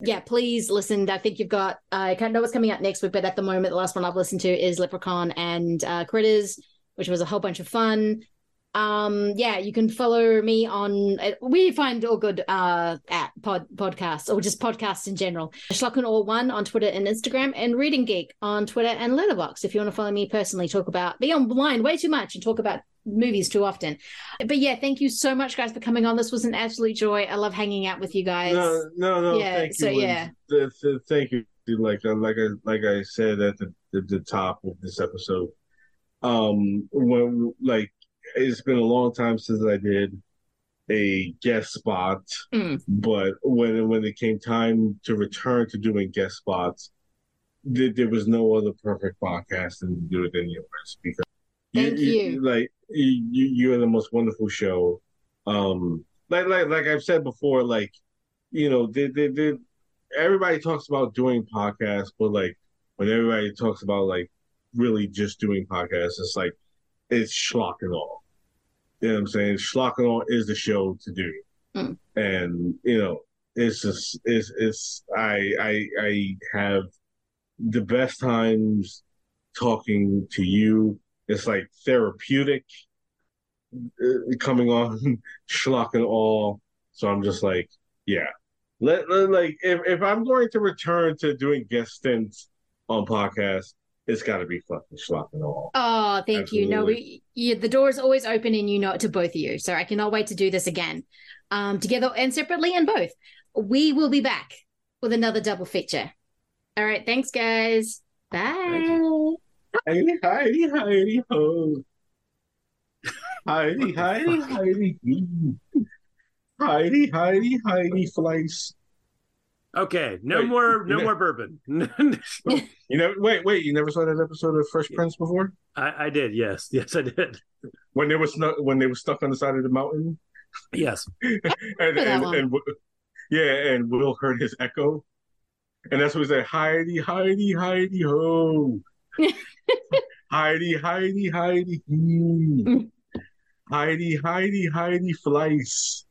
[SPEAKER 2] Yeah, please listen. I think you've got. I can't know what's coming out next week, but at the moment, the last one I've listened to is Leprechaun and uh, Critters, which was a whole bunch of fun. Um, yeah, you can follow me on. uh, We find all good uh at pod podcasts or just podcasts in general. Schlock and Awe One on Twitter and Instagram, and Reading Geek on Twitter and Letterboxd If you want to follow me personally, talk about be online way too much and talk about movies too often. But yeah, thank you so much, guys, for coming on. This was an absolute joy. I love hanging out with you guys.
[SPEAKER 4] No, no, no.
[SPEAKER 2] Yeah,
[SPEAKER 4] thank you.
[SPEAKER 2] so
[SPEAKER 4] Liz.
[SPEAKER 2] yeah.
[SPEAKER 4] Th- th- thank you. Like, uh, like I, like I said at the, the the top of this episode, um, when like it's been a long time since I did a guest spot,
[SPEAKER 2] Mm.
[SPEAKER 4] but when when it came time to return to doing guest spots, there, there was no other perfect podcast than to do it than yours because
[SPEAKER 2] Thank you.
[SPEAKER 4] like you, you you're the most wonderful show. Um, like like like I've said before, like you know, they, they, they, everybody talks about doing podcasts, but like when everybody talks about like really just doing podcasts, it's like it's Schlock and Awe. You know what I'm saying? Schlock and Awe is the show to do,
[SPEAKER 2] Mm.
[SPEAKER 4] and you know, it's just it's it's I I I have the best times talking to you. It's like therapeutic uh, coming on Schlock and Awe. So I'm just like, yeah. Let, let- like if, if I'm going to return to doing guest stints on podcasts, it's got to be fucking Schlock and Awe.
[SPEAKER 2] Oh, thank you. No, we yeah, the door is always open, and you know it to both of you. So I cannot wait to do this again, um, together and separately, and both. We will be back with another double feature. All right, thanks, guys. Bye.
[SPEAKER 4] Heidi, Heidi, Heidi, ho. Heidi, Heidi, Heidi. Heidi, Heidi, Heidi, flies.
[SPEAKER 3] Okay, no
[SPEAKER 4] Wait,
[SPEAKER 3] more, no
[SPEAKER 4] you know-
[SPEAKER 3] more bourbon.
[SPEAKER 4] You never wait, wait. You never saw that episode of Fresh Prince before?
[SPEAKER 3] I, I did. Yes, yes, I did.
[SPEAKER 4] When they were snuck, when they were stuck on the side of the mountain,
[SPEAKER 3] Yes.
[SPEAKER 4] and
[SPEAKER 2] that
[SPEAKER 4] and, and yeah, and Will heard his echo, and that's what he said. Heidi, Heidi, Heidi, ho. Heidi, Heidi, Heidi, hee. Mm. Heidi, Heidi, Heidi, flies.